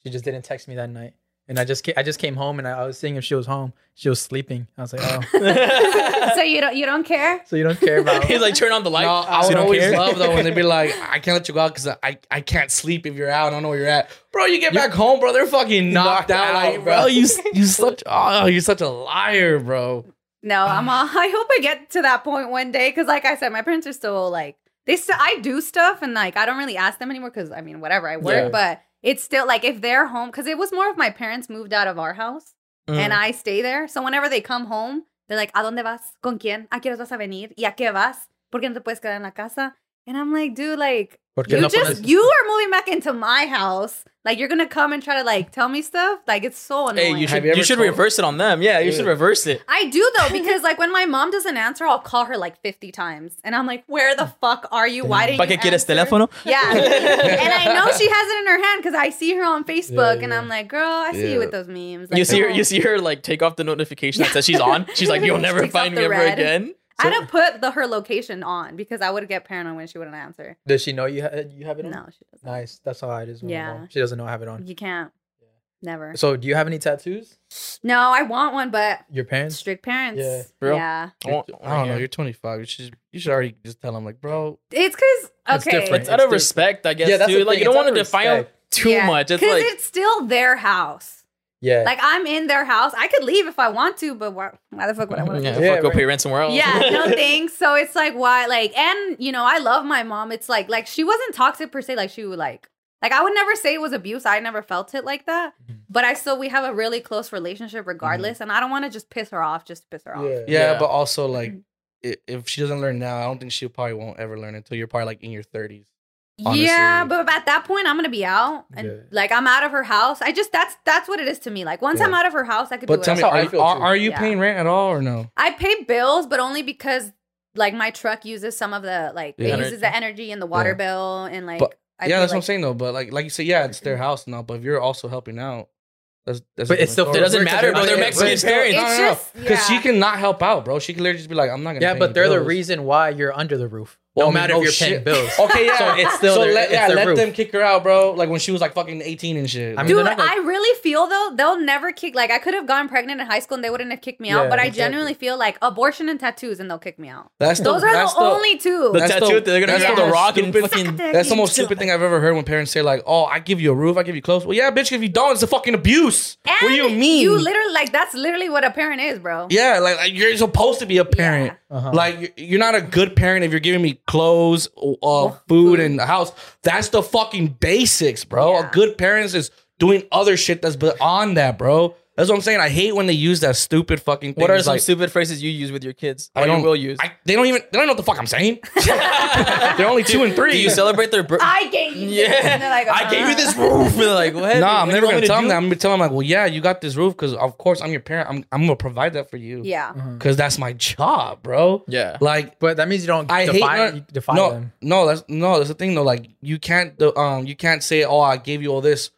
Speaker 1: She just didn't text me that night, and I just ca- I just came home and I, I was seeing if she was home. She was sleeping. I was like, oh,
Speaker 4: so you don't you don't care?
Speaker 1: so you don't care about?
Speaker 2: He's like, turn on the light.
Speaker 3: No, I
Speaker 2: so
Speaker 3: would
Speaker 2: don't
Speaker 3: always
Speaker 2: care?
Speaker 3: love though when they'd be like, I can't let you go out because I, I can't sleep if you're out. I don't know where you're at, bro. You get back home, bro. They're fucking knocked,
Speaker 1: knocked
Speaker 3: out,
Speaker 1: out,
Speaker 3: like, bro.
Speaker 1: bro.
Speaker 3: You you such oh, you're such a liar, bro.
Speaker 4: No, I'm. All, I hope I get to that point one day because, like I said, my parents are still like they. Still, I do stuff and like I don't really ask them anymore because I mean whatever I work,
Speaker 1: Yeah.
Speaker 4: but it's still like if they're home because it was more of my parents moved out of our house
Speaker 2: Mm.
Speaker 4: and I stay there. So whenever they come home, they're like, ¿A dónde vas? ¿Con quién? ¿A qué horas vas a venir? ¿Y a qué vas? ¿Por qué no te puedes quedar en la casa? And I'm like, dude, like
Speaker 1: Porque
Speaker 4: you
Speaker 1: no
Speaker 4: just
Speaker 1: pones-
Speaker 4: you are moving back into my house. Like you're gonna come and try to like tell me stuff. Like it's so annoying.
Speaker 2: Hey,
Speaker 4: annoying.
Speaker 2: you should
Speaker 3: you
Speaker 2: you, should
Speaker 3: told-
Speaker 2: reverse it on them. Yeah, you should reverse it.
Speaker 4: I do though because like when my mom doesn't answer, I'll call her like 50 times, and I'm like, "Where the fuck are you? Why didn't
Speaker 2: Pa
Speaker 4: you
Speaker 2: que quieres
Speaker 4: answer?"
Speaker 2: teléfono?
Speaker 4: Yeah, and I know she has it in her hand because I see her on Facebook, and
Speaker 1: yeah.
Speaker 4: I'm like, "Girl, I see you with those memes."
Speaker 2: You see her. You see her like take off the notification that says she's on. She's like, "You'll never find me ever
Speaker 4: red.
Speaker 2: again."
Speaker 4: I had to put the her location on because I would get paranoid when she wouldn't answer.
Speaker 1: Does she know you ha- you have it on?
Speaker 4: No, she doesn't.
Speaker 1: Nice. That's how it is. with
Speaker 4: Yeah.
Speaker 1: She doesn't know I have it on.
Speaker 4: You can't. Never.
Speaker 1: So, do you have any tattoos?
Speaker 4: No, I want one, but
Speaker 1: Your parents?
Speaker 4: strict parents.
Speaker 1: Yeah.
Speaker 2: Real?
Speaker 4: Yeah.
Speaker 2: I want-
Speaker 3: I don't know. You're 25. You should you should already just tell them like, bro.
Speaker 4: It's because
Speaker 1: It's
Speaker 4: okay.
Speaker 1: different.
Speaker 2: It's out of
Speaker 1: different.
Speaker 2: respect, I guess.
Speaker 1: Yeah, that's
Speaker 2: too.
Speaker 1: the
Speaker 2: Like
Speaker 1: thing,
Speaker 2: you don't want to
Speaker 1: of
Speaker 2: define too
Speaker 4: Yeah,
Speaker 2: much. It's
Speaker 4: Because
Speaker 2: like
Speaker 4: it's still their house.
Speaker 1: Yeah.
Speaker 4: Like I'm in their house. I could leave if I want to, but why, why the fuck would I want to?
Speaker 2: yeah,
Speaker 1: Yeah,
Speaker 2: fuck, go
Speaker 1: right.
Speaker 2: pay rent somewhere else.
Speaker 4: Yeah, no thanks. So it's like why like and you know, I love my mom. It's like like she wasn't toxic per se, like she would like like I would never say it was abuse. I never felt it like that.
Speaker 1: Mhm.
Speaker 4: But I still we have a really close relationship regardless. And I don't want to just piss her off just piss her off.
Speaker 1: yeah.
Speaker 3: Yeah,
Speaker 2: Yeah.
Speaker 3: but also like, if she doesn't learn now, I don't think she probably won't ever learn until you're probably like in your 30s. Honestly.
Speaker 4: Yeah, but at that point I'm gonna be out. And
Speaker 1: Yeah.
Speaker 4: like I'm out of her house. I just that's that's what it is to me. Like once
Speaker 3: Yeah.
Speaker 4: I'm out of her house, I could
Speaker 3: But
Speaker 4: do
Speaker 3: tell
Speaker 4: whatever.
Speaker 3: me,
Speaker 1: how I
Speaker 3: are, you-
Speaker 1: feel,
Speaker 3: are, are you
Speaker 4: Yeah.
Speaker 3: paying rent at all or no?
Speaker 4: I pay bills, but only because like my truck uses some of the like
Speaker 3: Yeah.
Speaker 4: it uses the energy and the water
Speaker 3: Yeah.
Speaker 4: bill and like
Speaker 3: But-
Speaker 4: I
Speaker 3: yeah,
Speaker 4: pay,
Speaker 3: that's what I'm saying though. But like, like you say, yeah, it's their house now. But if you're also helping out, that's that's.
Speaker 1: But it's still-
Speaker 2: It doesn't matter, bro. They're Mexican
Speaker 1: It's
Speaker 2: parents.
Speaker 3: No, no, no.
Speaker 4: just-
Speaker 3: Because she
Speaker 4: yeah.
Speaker 3: can not help out, bro. She can literally just be like, I'm not gonna.
Speaker 1: Yeah,
Speaker 3: pay
Speaker 1: but they're the reason why you're under the roof.
Speaker 3: Well,
Speaker 1: no
Speaker 3: I mean,
Speaker 1: matter
Speaker 3: no
Speaker 1: if you're
Speaker 3: shit.
Speaker 1: paying bills.
Speaker 3: Okay, yeah.
Speaker 1: So it's still
Speaker 3: so
Speaker 1: their-
Speaker 3: let,
Speaker 1: it's
Speaker 3: yeah,
Speaker 1: their
Speaker 3: let
Speaker 1: roof.
Speaker 3: them kick her out, bro. Like when she was like fucking 18 and shit.
Speaker 1: I mean,
Speaker 4: Dude,
Speaker 1: gonna-
Speaker 4: I really feel though they'll never kick. Like I could have gotten pregnant in high school and they wouldn't have kicked me out.
Speaker 1: Yeah,
Speaker 4: But I genuinely feel like abortion and tattoos and they'll kick me out.
Speaker 3: that's the,
Speaker 4: Those are
Speaker 3: that's
Speaker 4: the, only two.
Speaker 2: The
Speaker 3: That's
Speaker 2: tattoo,
Speaker 3: the-
Speaker 2: they're gonna
Speaker 3: that's
Speaker 2: grab
Speaker 3: the
Speaker 2: the rock and fucking.
Speaker 3: That's the most stupid thing I've ever heard when parents say like, "Oh, I give you a roof, I give you clothes." Well, yeah, bitch. If you don't, it's a fucking abuse.
Speaker 4: And
Speaker 3: what do you mean?
Speaker 4: You literally like that's literally what a parent is, bro.
Speaker 3: yeah, like, like, you're supposed to be a parent.
Speaker 1: Uh-huh.
Speaker 3: Like you're not a good parent if you're giving me clothes, uh, food, and a house. That's the fucking basics, bro.
Speaker 4: Yeah.
Speaker 3: A good parents is doing other shit that's beyond that, bro. That's what I'm saying. I hate when they use that stupid fucking thing.
Speaker 2: What are
Speaker 3: It's
Speaker 2: some
Speaker 3: like,
Speaker 2: stupid phrases you use with your kids?
Speaker 3: I don't
Speaker 2: will use.
Speaker 3: I, they don't even. They don't know what the fuck I'm saying. They're only two and three.
Speaker 2: Do you celebrate their birth?
Speaker 4: I gave you. this.
Speaker 2: Yeah,
Speaker 4: And they're like,
Speaker 2: I gave you
Speaker 4: uh-huh.
Speaker 2: this roof. And they're like, what?
Speaker 3: No, I'm
Speaker 2: What do
Speaker 3: never
Speaker 2: want
Speaker 3: gonna
Speaker 2: me to
Speaker 3: tell them
Speaker 2: do?
Speaker 3: that. I'm gonna tell them like, well, yeah, you got this roof because of course I'm your parent. I'm I'm gonna provide that for you.
Speaker 4: Yeah.
Speaker 3: because that's my job, bro.
Speaker 2: Yeah.
Speaker 3: Like
Speaker 1: But that means you don't
Speaker 3: I
Speaker 1: define,
Speaker 3: hate
Speaker 1: you define
Speaker 3: no,
Speaker 1: them.
Speaker 3: no, that's no, that's the thing though. Like you can't, the, um, you can't say, oh, I gave you all this,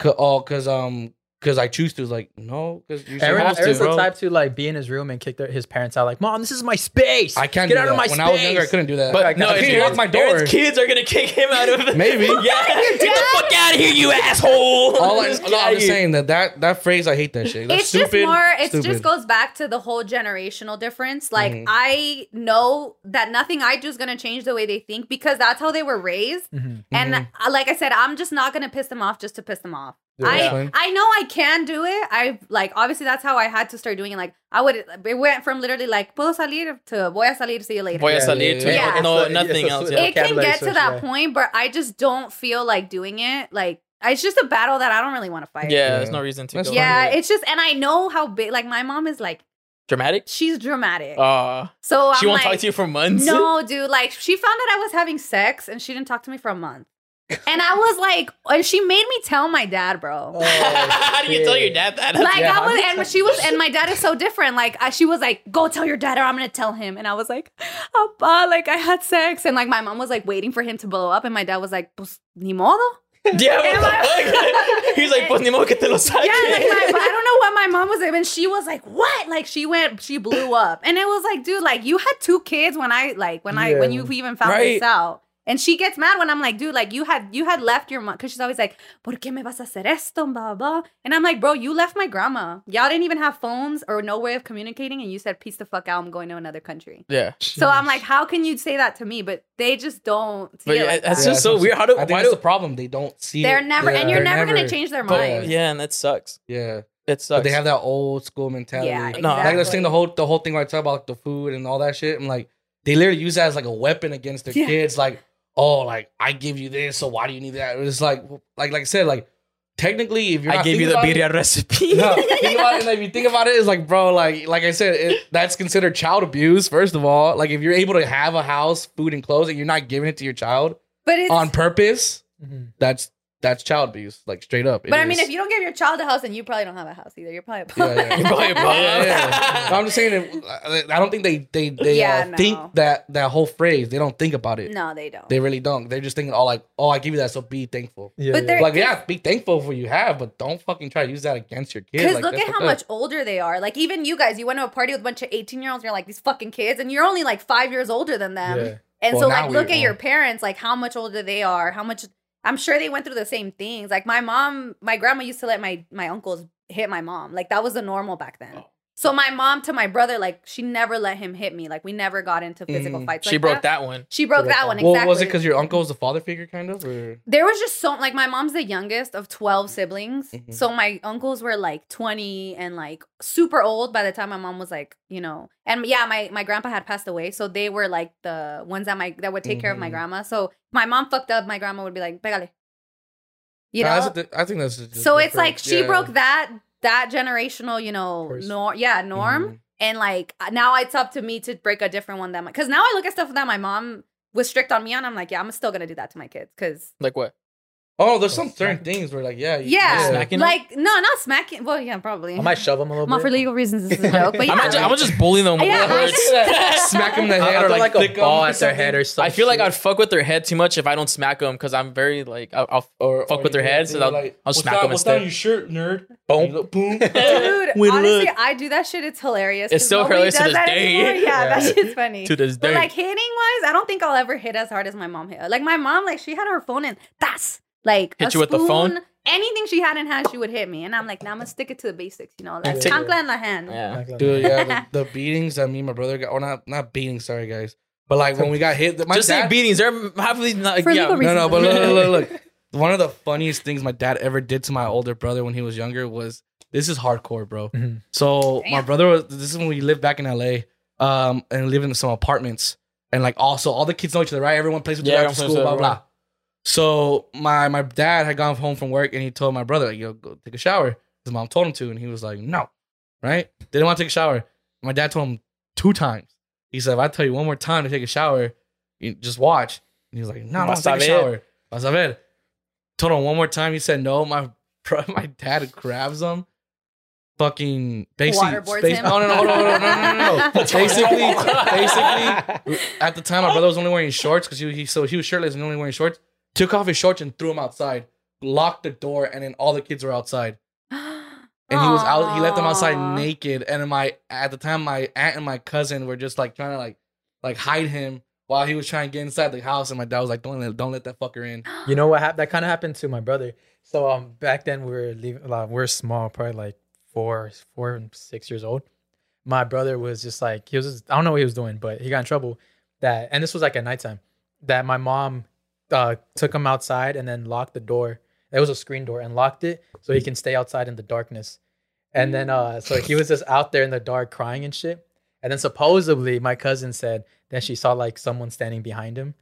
Speaker 3: cause, oh, cause um, cause I choose to. Like no, cause you're
Speaker 1: Aaron,
Speaker 3: supposed
Speaker 1: Aaron's
Speaker 3: to,
Speaker 1: the
Speaker 3: bro.
Speaker 1: type to like be in his room and kick their, his parents out. Like, mom, this is my space.
Speaker 3: I can't
Speaker 1: get
Speaker 3: do
Speaker 1: out
Speaker 3: that.
Speaker 1: of my
Speaker 3: when
Speaker 1: space.
Speaker 3: I was younger, I couldn't do that.
Speaker 2: But
Speaker 1: Like,
Speaker 2: no,
Speaker 1: I
Speaker 2: if
Speaker 1: can't
Speaker 2: Aaron's-
Speaker 3: my door.
Speaker 2: Aaron's kids are gonna kick him out of.
Speaker 3: Maybe.
Speaker 2: Yeah. Get the fuck out of here, you asshole.
Speaker 3: all I,
Speaker 2: Just
Speaker 3: no, I'm just saying that that that phrase, I hate that shit. That's
Speaker 4: it's
Speaker 3: stupid.
Speaker 4: just more it just goes back to the whole generational difference like
Speaker 3: Mhm.
Speaker 4: i know that nothing i do is going to change the way they think because that's how they were raised
Speaker 1: Mhm.
Speaker 4: and
Speaker 3: Mhm.
Speaker 4: uh, like i said i'm just not going to piss them off just to piss them off
Speaker 1: Yeah.
Speaker 4: I I know I can do it. I like obviously that's how I had to start doing it. Like I would it went from literally like puedo salir to voy a salir see you later.
Speaker 2: Voy a
Speaker 1: Yeah,
Speaker 2: salir
Speaker 1: yeah,
Speaker 2: to
Speaker 4: yeah.
Speaker 2: no
Speaker 1: It's
Speaker 2: nothing
Speaker 1: it's
Speaker 2: else. Yeah.
Speaker 4: it can get to that point, but I just don't feel like doing it. Like it's just a battle that I don't really want to fight.
Speaker 2: Yeah,
Speaker 3: Yeah.
Speaker 2: there's no reason to. Go.
Speaker 4: Yeah, it's just, and I know how big. Like my mom is like,
Speaker 2: Dramatic.
Speaker 4: she's dramatic.
Speaker 2: Uh,
Speaker 4: so
Speaker 2: she
Speaker 4: I'm
Speaker 2: won't
Speaker 4: like,
Speaker 2: talk to you for months.
Speaker 4: No, dude. Like she found out I was having sex, and she didn't talk to me for a month. And I was like, and she made me tell my dad, bro.
Speaker 1: Oh,
Speaker 2: How do you tell your dad that?
Speaker 4: like
Speaker 1: Yeah,
Speaker 4: I was,
Speaker 1: how
Speaker 4: and she was, and my dad is so different. Like I, she was like, "Go tell your dad, or I'm gonna tell him." And I was like, "Papa, like I had sex," and like my mom was like waiting for him to blow up, and my dad was like, "Pues ni modo."
Speaker 2: yeah, what
Speaker 4: Am
Speaker 2: the
Speaker 4: I-
Speaker 2: fuck? He's like, pues ni modo que te lo saque.
Speaker 4: Yeah, like my, I don't know what my mom was like, and she was like, "What?" Like she went, she blew up, and it was like, dude, like you had two kids when I like when I when you even found
Speaker 3: Right.
Speaker 4: this out, and she gets mad when I'm like, dude, like you had you had left your mom because she's always like, "Por qué me vas a hacer esto?" Blah blah, and I'm like, bro, you left my grandma. Y'all didn't even have phones or no way of communicating, and you said, "Peace the fuck out, I'm going to another country."
Speaker 2: yeah.
Speaker 4: So I'm like, how can you say that to me? But they just don't. See
Speaker 2: But
Speaker 4: it
Speaker 2: yeah,
Speaker 4: like
Speaker 2: that's
Speaker 4: that.
Speaker 2: just so weird. How do-
Speaker 3: I think
Speaker 2: why
Speaker 3: that's
Speaker 2: do-
Speaker 3: the problem. They don't see.
Speaker 4: They're
Speaker 3: it.
Speaker 4: never,
Speaker 3: Yeah.
Speaker 4: and you're
Speaker 3: They're
Speaker 4: never, gonna change their
Speaker 2: But,
Speaker 4: mind.
Speaker 2: yeah, and that sucks.
Speaker 3: Yeah,
Speaker 2: It sucks.
Speaker 3: but they have that old school mentality.
Speaker 4: Yeah,
Speaker 2: No,
Speaker 3: Like this thing,
Speaker 4: exactly.
Speaker 3: the whole the whole thing where I talk about the food and all that shit. I'm like, they literally use that as like a weapon against their
Speaker 4: Yeah.
Speaker 3: kids. Like, oh, like I give you this, so why do you need that? It's like, like, like I said, like technically, if you're
Speaker 2: I
Speaker 3: not
Speaker 2: gave you the
Speaker 3: thinking it-
Speaker 2: birria recipe.
Speaker 3: no, think about it, and if you think about it, it's like, bro, like, like I said, it, that's considered child abuse. First of all, like if you're able to have a house, food, and clothes, and you're not giving it to your child
Speaker 4: But it's
Speaker 3: on purpose,
Speaker 1: Mhm.
Speaker 3: that's that's child abuse, like straight up. It
Speaker 4: but I mean,
Speaker 3: is.
Speaker 4: if you don't give your child a house, then you probably don't have a house either. You're probably a
Speaker 3: Yeah, yeah.
Speaker 2: You're probably a
Speaker 3: yeah,
Speaker 2: problem.
Speaker 3: yeah, yeah. No, I'm just saying, that, I don't think they they they
Speaker 4: Yeah,
Speaker 3: uh,
Speaker 4: no.
Speaker 3: think that that whole phrase. They don't think about it.
Speaker 4: no, they don't.
Speaker 3: They really don't. They're just thinking, oh, like, oh, I give you that, so be thankful.
Speaker 1: Yeah,
Speaker 4: But
Speaker 1: yeah.
Speaker 4: they're-
Speaker 3: Like, yeah, be thankful for what you have, but don't fucking try to use that against your kid.
Speaker 4: Because
Speaker 3: Like,
Speaker 4: look
Speaker 3: that's
Speaker 4: at how
Speaker 3: fucked up.
Speaker 4: much older they are. Like even you guys, you went to a party with a bunch of 18 year olds. You're like these fucking kids, and you're only like five years older than them.
Speaker 1: Yeah.
Speaker 4: And
Speaker 3: Well,
Speaker 4: so
Speaker 3: now
Speaker 4: like
Speaker 3: we-
Speaker 4: look at
Speaker 3: well-
Speaker 4: your parents, like how much older they are, how much. I'm sure they went through the same things. Like my mom, my grandma used to let my my uncles hit my mom. Like that was the normal back then.
Speaker 3: Oh.
Speaker 4: So my mom to my brother, like she never let him hit me. Like we never got into physical
Speaker 3: Mm.
Speaker 4: fights.
Speaker 2: she
Speaker 4: like
Speaker 2: broke that one.
Speaker 4: She broke
Speaker 1: broke
Speaker 4: that
Speaker 1: that
Speaker 4: one
Speaker 3: Well,
Speaker 4: exactly.
Speaker 3: was it because your uncle was the father figure, kind of? Or
Speaker 4: there was just so like my mom's the youngest of 12 siblings
Speaker 3: Mhm.
Speaker 4: so my uncles were like 20 and like super old by the time my mom was like you know and yeah my my grandpa had passed away so they were like the ones that my that would take care of my
Speaker 3: Mhm.
Speaker 4: grandma so my mom fucked up my grandma would be like pégale you know
Speaker 3: that's a- I think that's just
Speaker 4: so it's like she
Speaker 3: Yeah.
Speaker 4: broke that that generational you know
Speaker 1: course.
Speaker 4: norm yeah norm
Speaker 3: Mhm.
Speaker 4: and like now it's up to me to break a different one that because now i look at stuff that my mom was strict on me on i'm like yeah i'm still gonna do that to my kids because
Speaker 2: Like what?
Speaker 3: Oh, there's some certain things where like, yeah, you-
Speaker 4: Yeah.
Speaker 2: Smacking them?
Speaker 4: like no not smacking well yeah probably
Speaker 1: I might shove him a little
Speaker 4: Not
Speaker 1: bit.
Speaker 4: for legal reasons. This is a joke, but
Speaker 2: I'm
Speaker 4: yeah.
Speaker 2: Just, I'm just bully them. with
Speaker 4: Yeah,
Speaker 2: the words.
Speaker 3: Smack him in the head
Speaker 1: I'll
Speaker 3: or like,
Speaker 1: like, a ball at their head or something.
Speaker 2: I feel like I'd fuck with their head too much if I don't smack them because I'm very like I'll, I'll
Speaker 3: Or,
Speaker 2: fuck
Speaker 3: or
Speaker 2: with their
Speaker 3: you-
Speaker 2: heads. So I'll,
Speaker 3: like,
Speaker 2: I'll
Speaker 3: what's
Speaker 2: smack
Speaker 3: down-
Speaker 2: them
Speaker 3: What's down
Speaker 2: instead.
Speaker 3: your shirt, nerd?
Speaker 1: Boom.
Speaker 3: Boom.
Speaker 4: Dude,
Speaker 2: Wait,
Speaker 4: honestly,
Speaker 2: look.
Speaker 4: I do that shit. It's hilarious.
Speaker 2: It's
Speaker 4: 'cause
Speaker 2: still hilarious to this day.
Speaker 4: Yeah,
Speaker 1: Yeah.
Speaker 4: that shit's funny.
Speaker 2: to this
Speaker 4: But
Speaker 2: day.
Speaker 4: like hitting wise, I don't think I'll ever hit as hard as my mom hit. Like my mom, like she had her phone and that's like
Speaker 2: Hit
Speaker 4: a
Speaker 2: you with the phone?
Speaker 4: spoon, Anything she had in hand, she would hit me, and I'm like, nah, I'm gonna stick it to the basics. You know, like
Speaker 2: take-
Speaker 4: chancla in the hand.
Speaker 2: yeah.
Speaker 3: Dude, yeah, the, the beatings that me and my brother got, or not, not beatings, sorry guys, but like when we got hit, my
Speaker 2: Just
Speaker 3: dad,
Speaker 2: say beatings. They're half of these. Not,
Speaker 4: For
Speaker 2: yeah.
Speaker 4: legal
Speaker 3: No, no, but look, look, look, look. One of the funniest things my dad ever did to my older brother when he was younger was this is hardcore, bro.
Speaker 1: Mhm.
Speaker 3: So my brother was this is when we lived back in LA, um, and lived in some apartments, and like also all the kids know each other, right? Everyone plays with each
Speaker 2: Yeah,
Speaker 3: other after school,
Speaker 2: plays
Speaker 3: blah blah. So my my dad had gone home from work and he told my brother, like, yo, go take a shower. His mom told him to, and he was like, no. Right? Didn't want to take a shower. My dad told him two times. He said, if I tell you one more time to take a shower, you just watch. And he was like, no, I
Speaker 2: don't
Speaker 3: take
Speaker 2: a
Speaker 3: shower. Vas a ver. Told him one more time. He said, no. My my dad grabs him. Fucking basically,
Speaker 4: waterboards
Speaker 3: space,
Speaker 4: him.
Speaker 3: Oh, no, no, no, no, no, no, no, no. basically, basically, at the time, my brother was only wearing shorts because he, he so he was shirtless and only wearing shorts. Took off his shorts and threw him outside. Locked the door, and then all the kids were outside. And he was out. He left them outside naked. And my at the time, my aunt and my cousin were just like trying to like like hide him while he was trying to get inside the house. And my dad was like, "Don't let don't let that fucker in."
Speaker 1: You know what happened? That kind of happened to my brother. So um, back then we were leaving. Like, we we're small, probably like four, four and six years old. My brother was just like he was. Just, I don't know what he was doing, but he got in trouble. That and this was like at nighttime. That my mom uh, took him outside and then locked the door. It was a screen door and locked it so he can stay outside in the darkness. And then uh, so he was just out there in the dark crying and shit. And then supposedly my cousin said that she saw like someone standing behind him.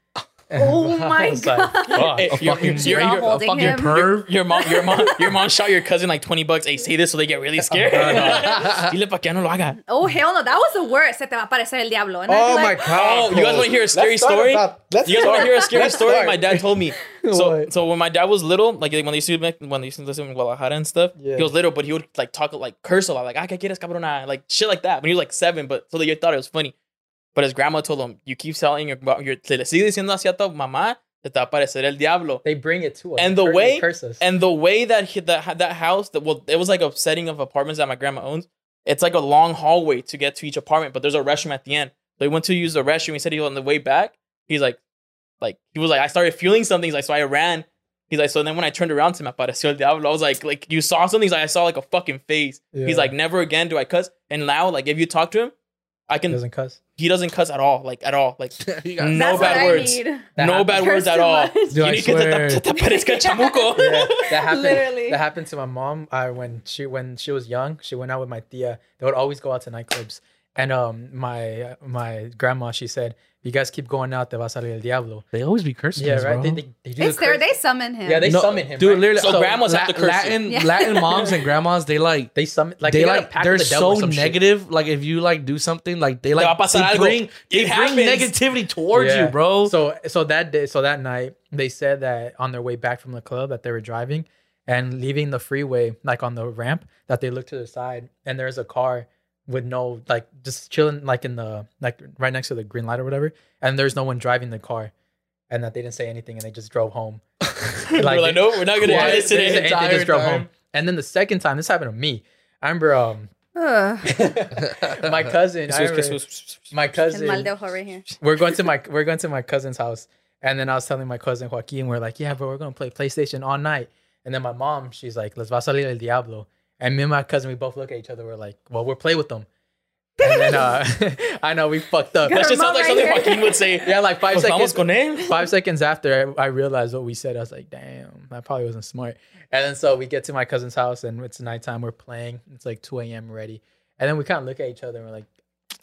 Speaker 4: Oh my
Speaker 1: was like,
Speaker 4: God.
Speaker 1: fuck.
Speaker 2: Hey,
Speaker 3: A
Speaker 2: you're- you're- you're-
Speaker 3: a
Speaker 4: holding
Speaker 3: fucking
Speaker 4: him.
Speaker 3: perv.
Speaker 2: Your mom, your mom, your mom shot your cousin like twenty bucks. Hey, say this so they get really scared. Dile pa que no lo haga.
Speaker 4: Oh hell no, that was the worst. Se te va a aparecer el diablo. And
Speaker 1: Oh my
Speaker 4: like,
Speaker 1: god!
Speaker 2: Oh, you guys wanna hear a scary
Speaker 1: Let's
Speaker 2: story?
Speaker 1: about- let's
Speaker 2: You guys want to hear a scary story?
Speaker 1: start.
Speaker 2: My dad told me. So, so when my dad was little, like when they used to make, when they used to live in Guadalajara and stuff,
Speaker 1: Yeah.
Speaker 2: he was little, but he would like talk like curse a lot, like "Ah, que quieres cabrona," like shit like that. When he was like seven, but so they thought it was funny. But his grandma told him, "You keep telling your, your se le sigue diciendo así a tu mamá, te va a aparecer el diablo."
Speaker 1: They bring it to us.
Speaker 2: And the way-
Speaker 1: they curse us.
Speaker 2: And the way that he, that that house, that well, it was like a setting of apartments that my grandma owns. It's like a long hallway to get to each apartment, but there's a restroom at the end. So he went to use the restroom. He said he was on the way back. He's like, like he was like, I started feeling something. He's like, so I ran. He's like, so then when I turned around to me, apareció el diablo. I was like, like you saw something. He's like, I saw like a fucking face.
Speaker 1: Yeah.
Speaker 2: He's like, never again do I cuss. And now, like, if you talk to him, I can.
Speaker 1: He
Speaker 2: can.
Speaker 1: doesn't cuss.
Speaker 2: He doesn't cuss at all. Like at all. Like no
Speaker 4: That's
Speaker 2: bad
Speaker 4: what I
Speaker 2: words.
Speaker 4: need.
Speaker 2: No bad words at all.
Speaker 3: Dude,
Speaker 2: You
Speaker 3: I
Speaker 2: need que te-
Speaker 3: swear.
Speaker 2: te- te chamuco.
Speaker 1: Yeah, that happened.
Speaker 4: Literally.
Speaker 1: That happened to my mom. I when she when she was young, she went out with my tia. They would always go out to nightclubs, And um, my my grandma, she said, "You guys keep going out, te va a salir el diablo."
Speaker 3: They always be cursing.
Speaker 1: Yeah,
Speaker 3: us,
Speaker 1: right.
Speaker 3: Bro.
Speaker 1: They, they, they do
Speaker 4: It's
Speaker 1: the
Speaker 4: there. They summon him.
Speaker 1: yeah, they
Speaker 3: No,
Speaker 1: summon him.
Speaker 3: dude.
Speaker 1: right?
Speaker 3: Literally,
Speaker 2: So uh, grandmas have to curse.
Speaker 3: Latin,
Speaker 4: Yeah.
Speaker 3: Latin moms and grandmas, they like
Speaker 1: They summon like
Speaker 3: they,
Speaker 1: they
Speaker 3: like they're
Speaker 1: the devil
Speaker 3: so
Speaker 1: some shit.
Speaker 3: negative. Like if you like do something, like they like they bring
Speaker 2: It
Speaker 3: they bring negativity towards
Speaker 1: Yeah.
Speaker 3: you, bro.
Speaker 1: So so that day, so that night, they said that on their way back from the club that they were driving and leaving the freeway, like on the ramp, that they looked to the side and there's a car with no like just chilling like in the like right next to the green light or whatever, and there's no one driving the car, and that they didn't say anything and they just drove home.
Speaker 2: We're like, no, we're not gonna
Speaker 1: Yeah,
Speaker 2: do this today.
Speaker 1: they- they
Speaker 3: entire
Speaker 1: just drove
Speaker 3: time.
Speaker 1: home. And then the second time, this happened to me. I remember um my cousin. I remember my cousin
Speaker 4: de ojo right here.
Speaker 1: we're going to my we're going to my cousin's house and then i was telling my cousin joaquin we're like yeah bro we're gonna play playstation all night and then my mom she's like les va a salir el diablo and me and my cousin we both look at each other we're like well we'll play with them and then uh i know we fucked up
Speaker 2: That just sounds like something. Joaquin would say.
Speaker 1: yeah like five seconds
Speaker 2: con él.
Speaker 1: five seconds after I, I realized what we said i was like damn that probably wasn't smart and then so we get to my cousin's house and it's nighttime we're playing it's like 2 a.m ready and then we kind of look at each other and we're like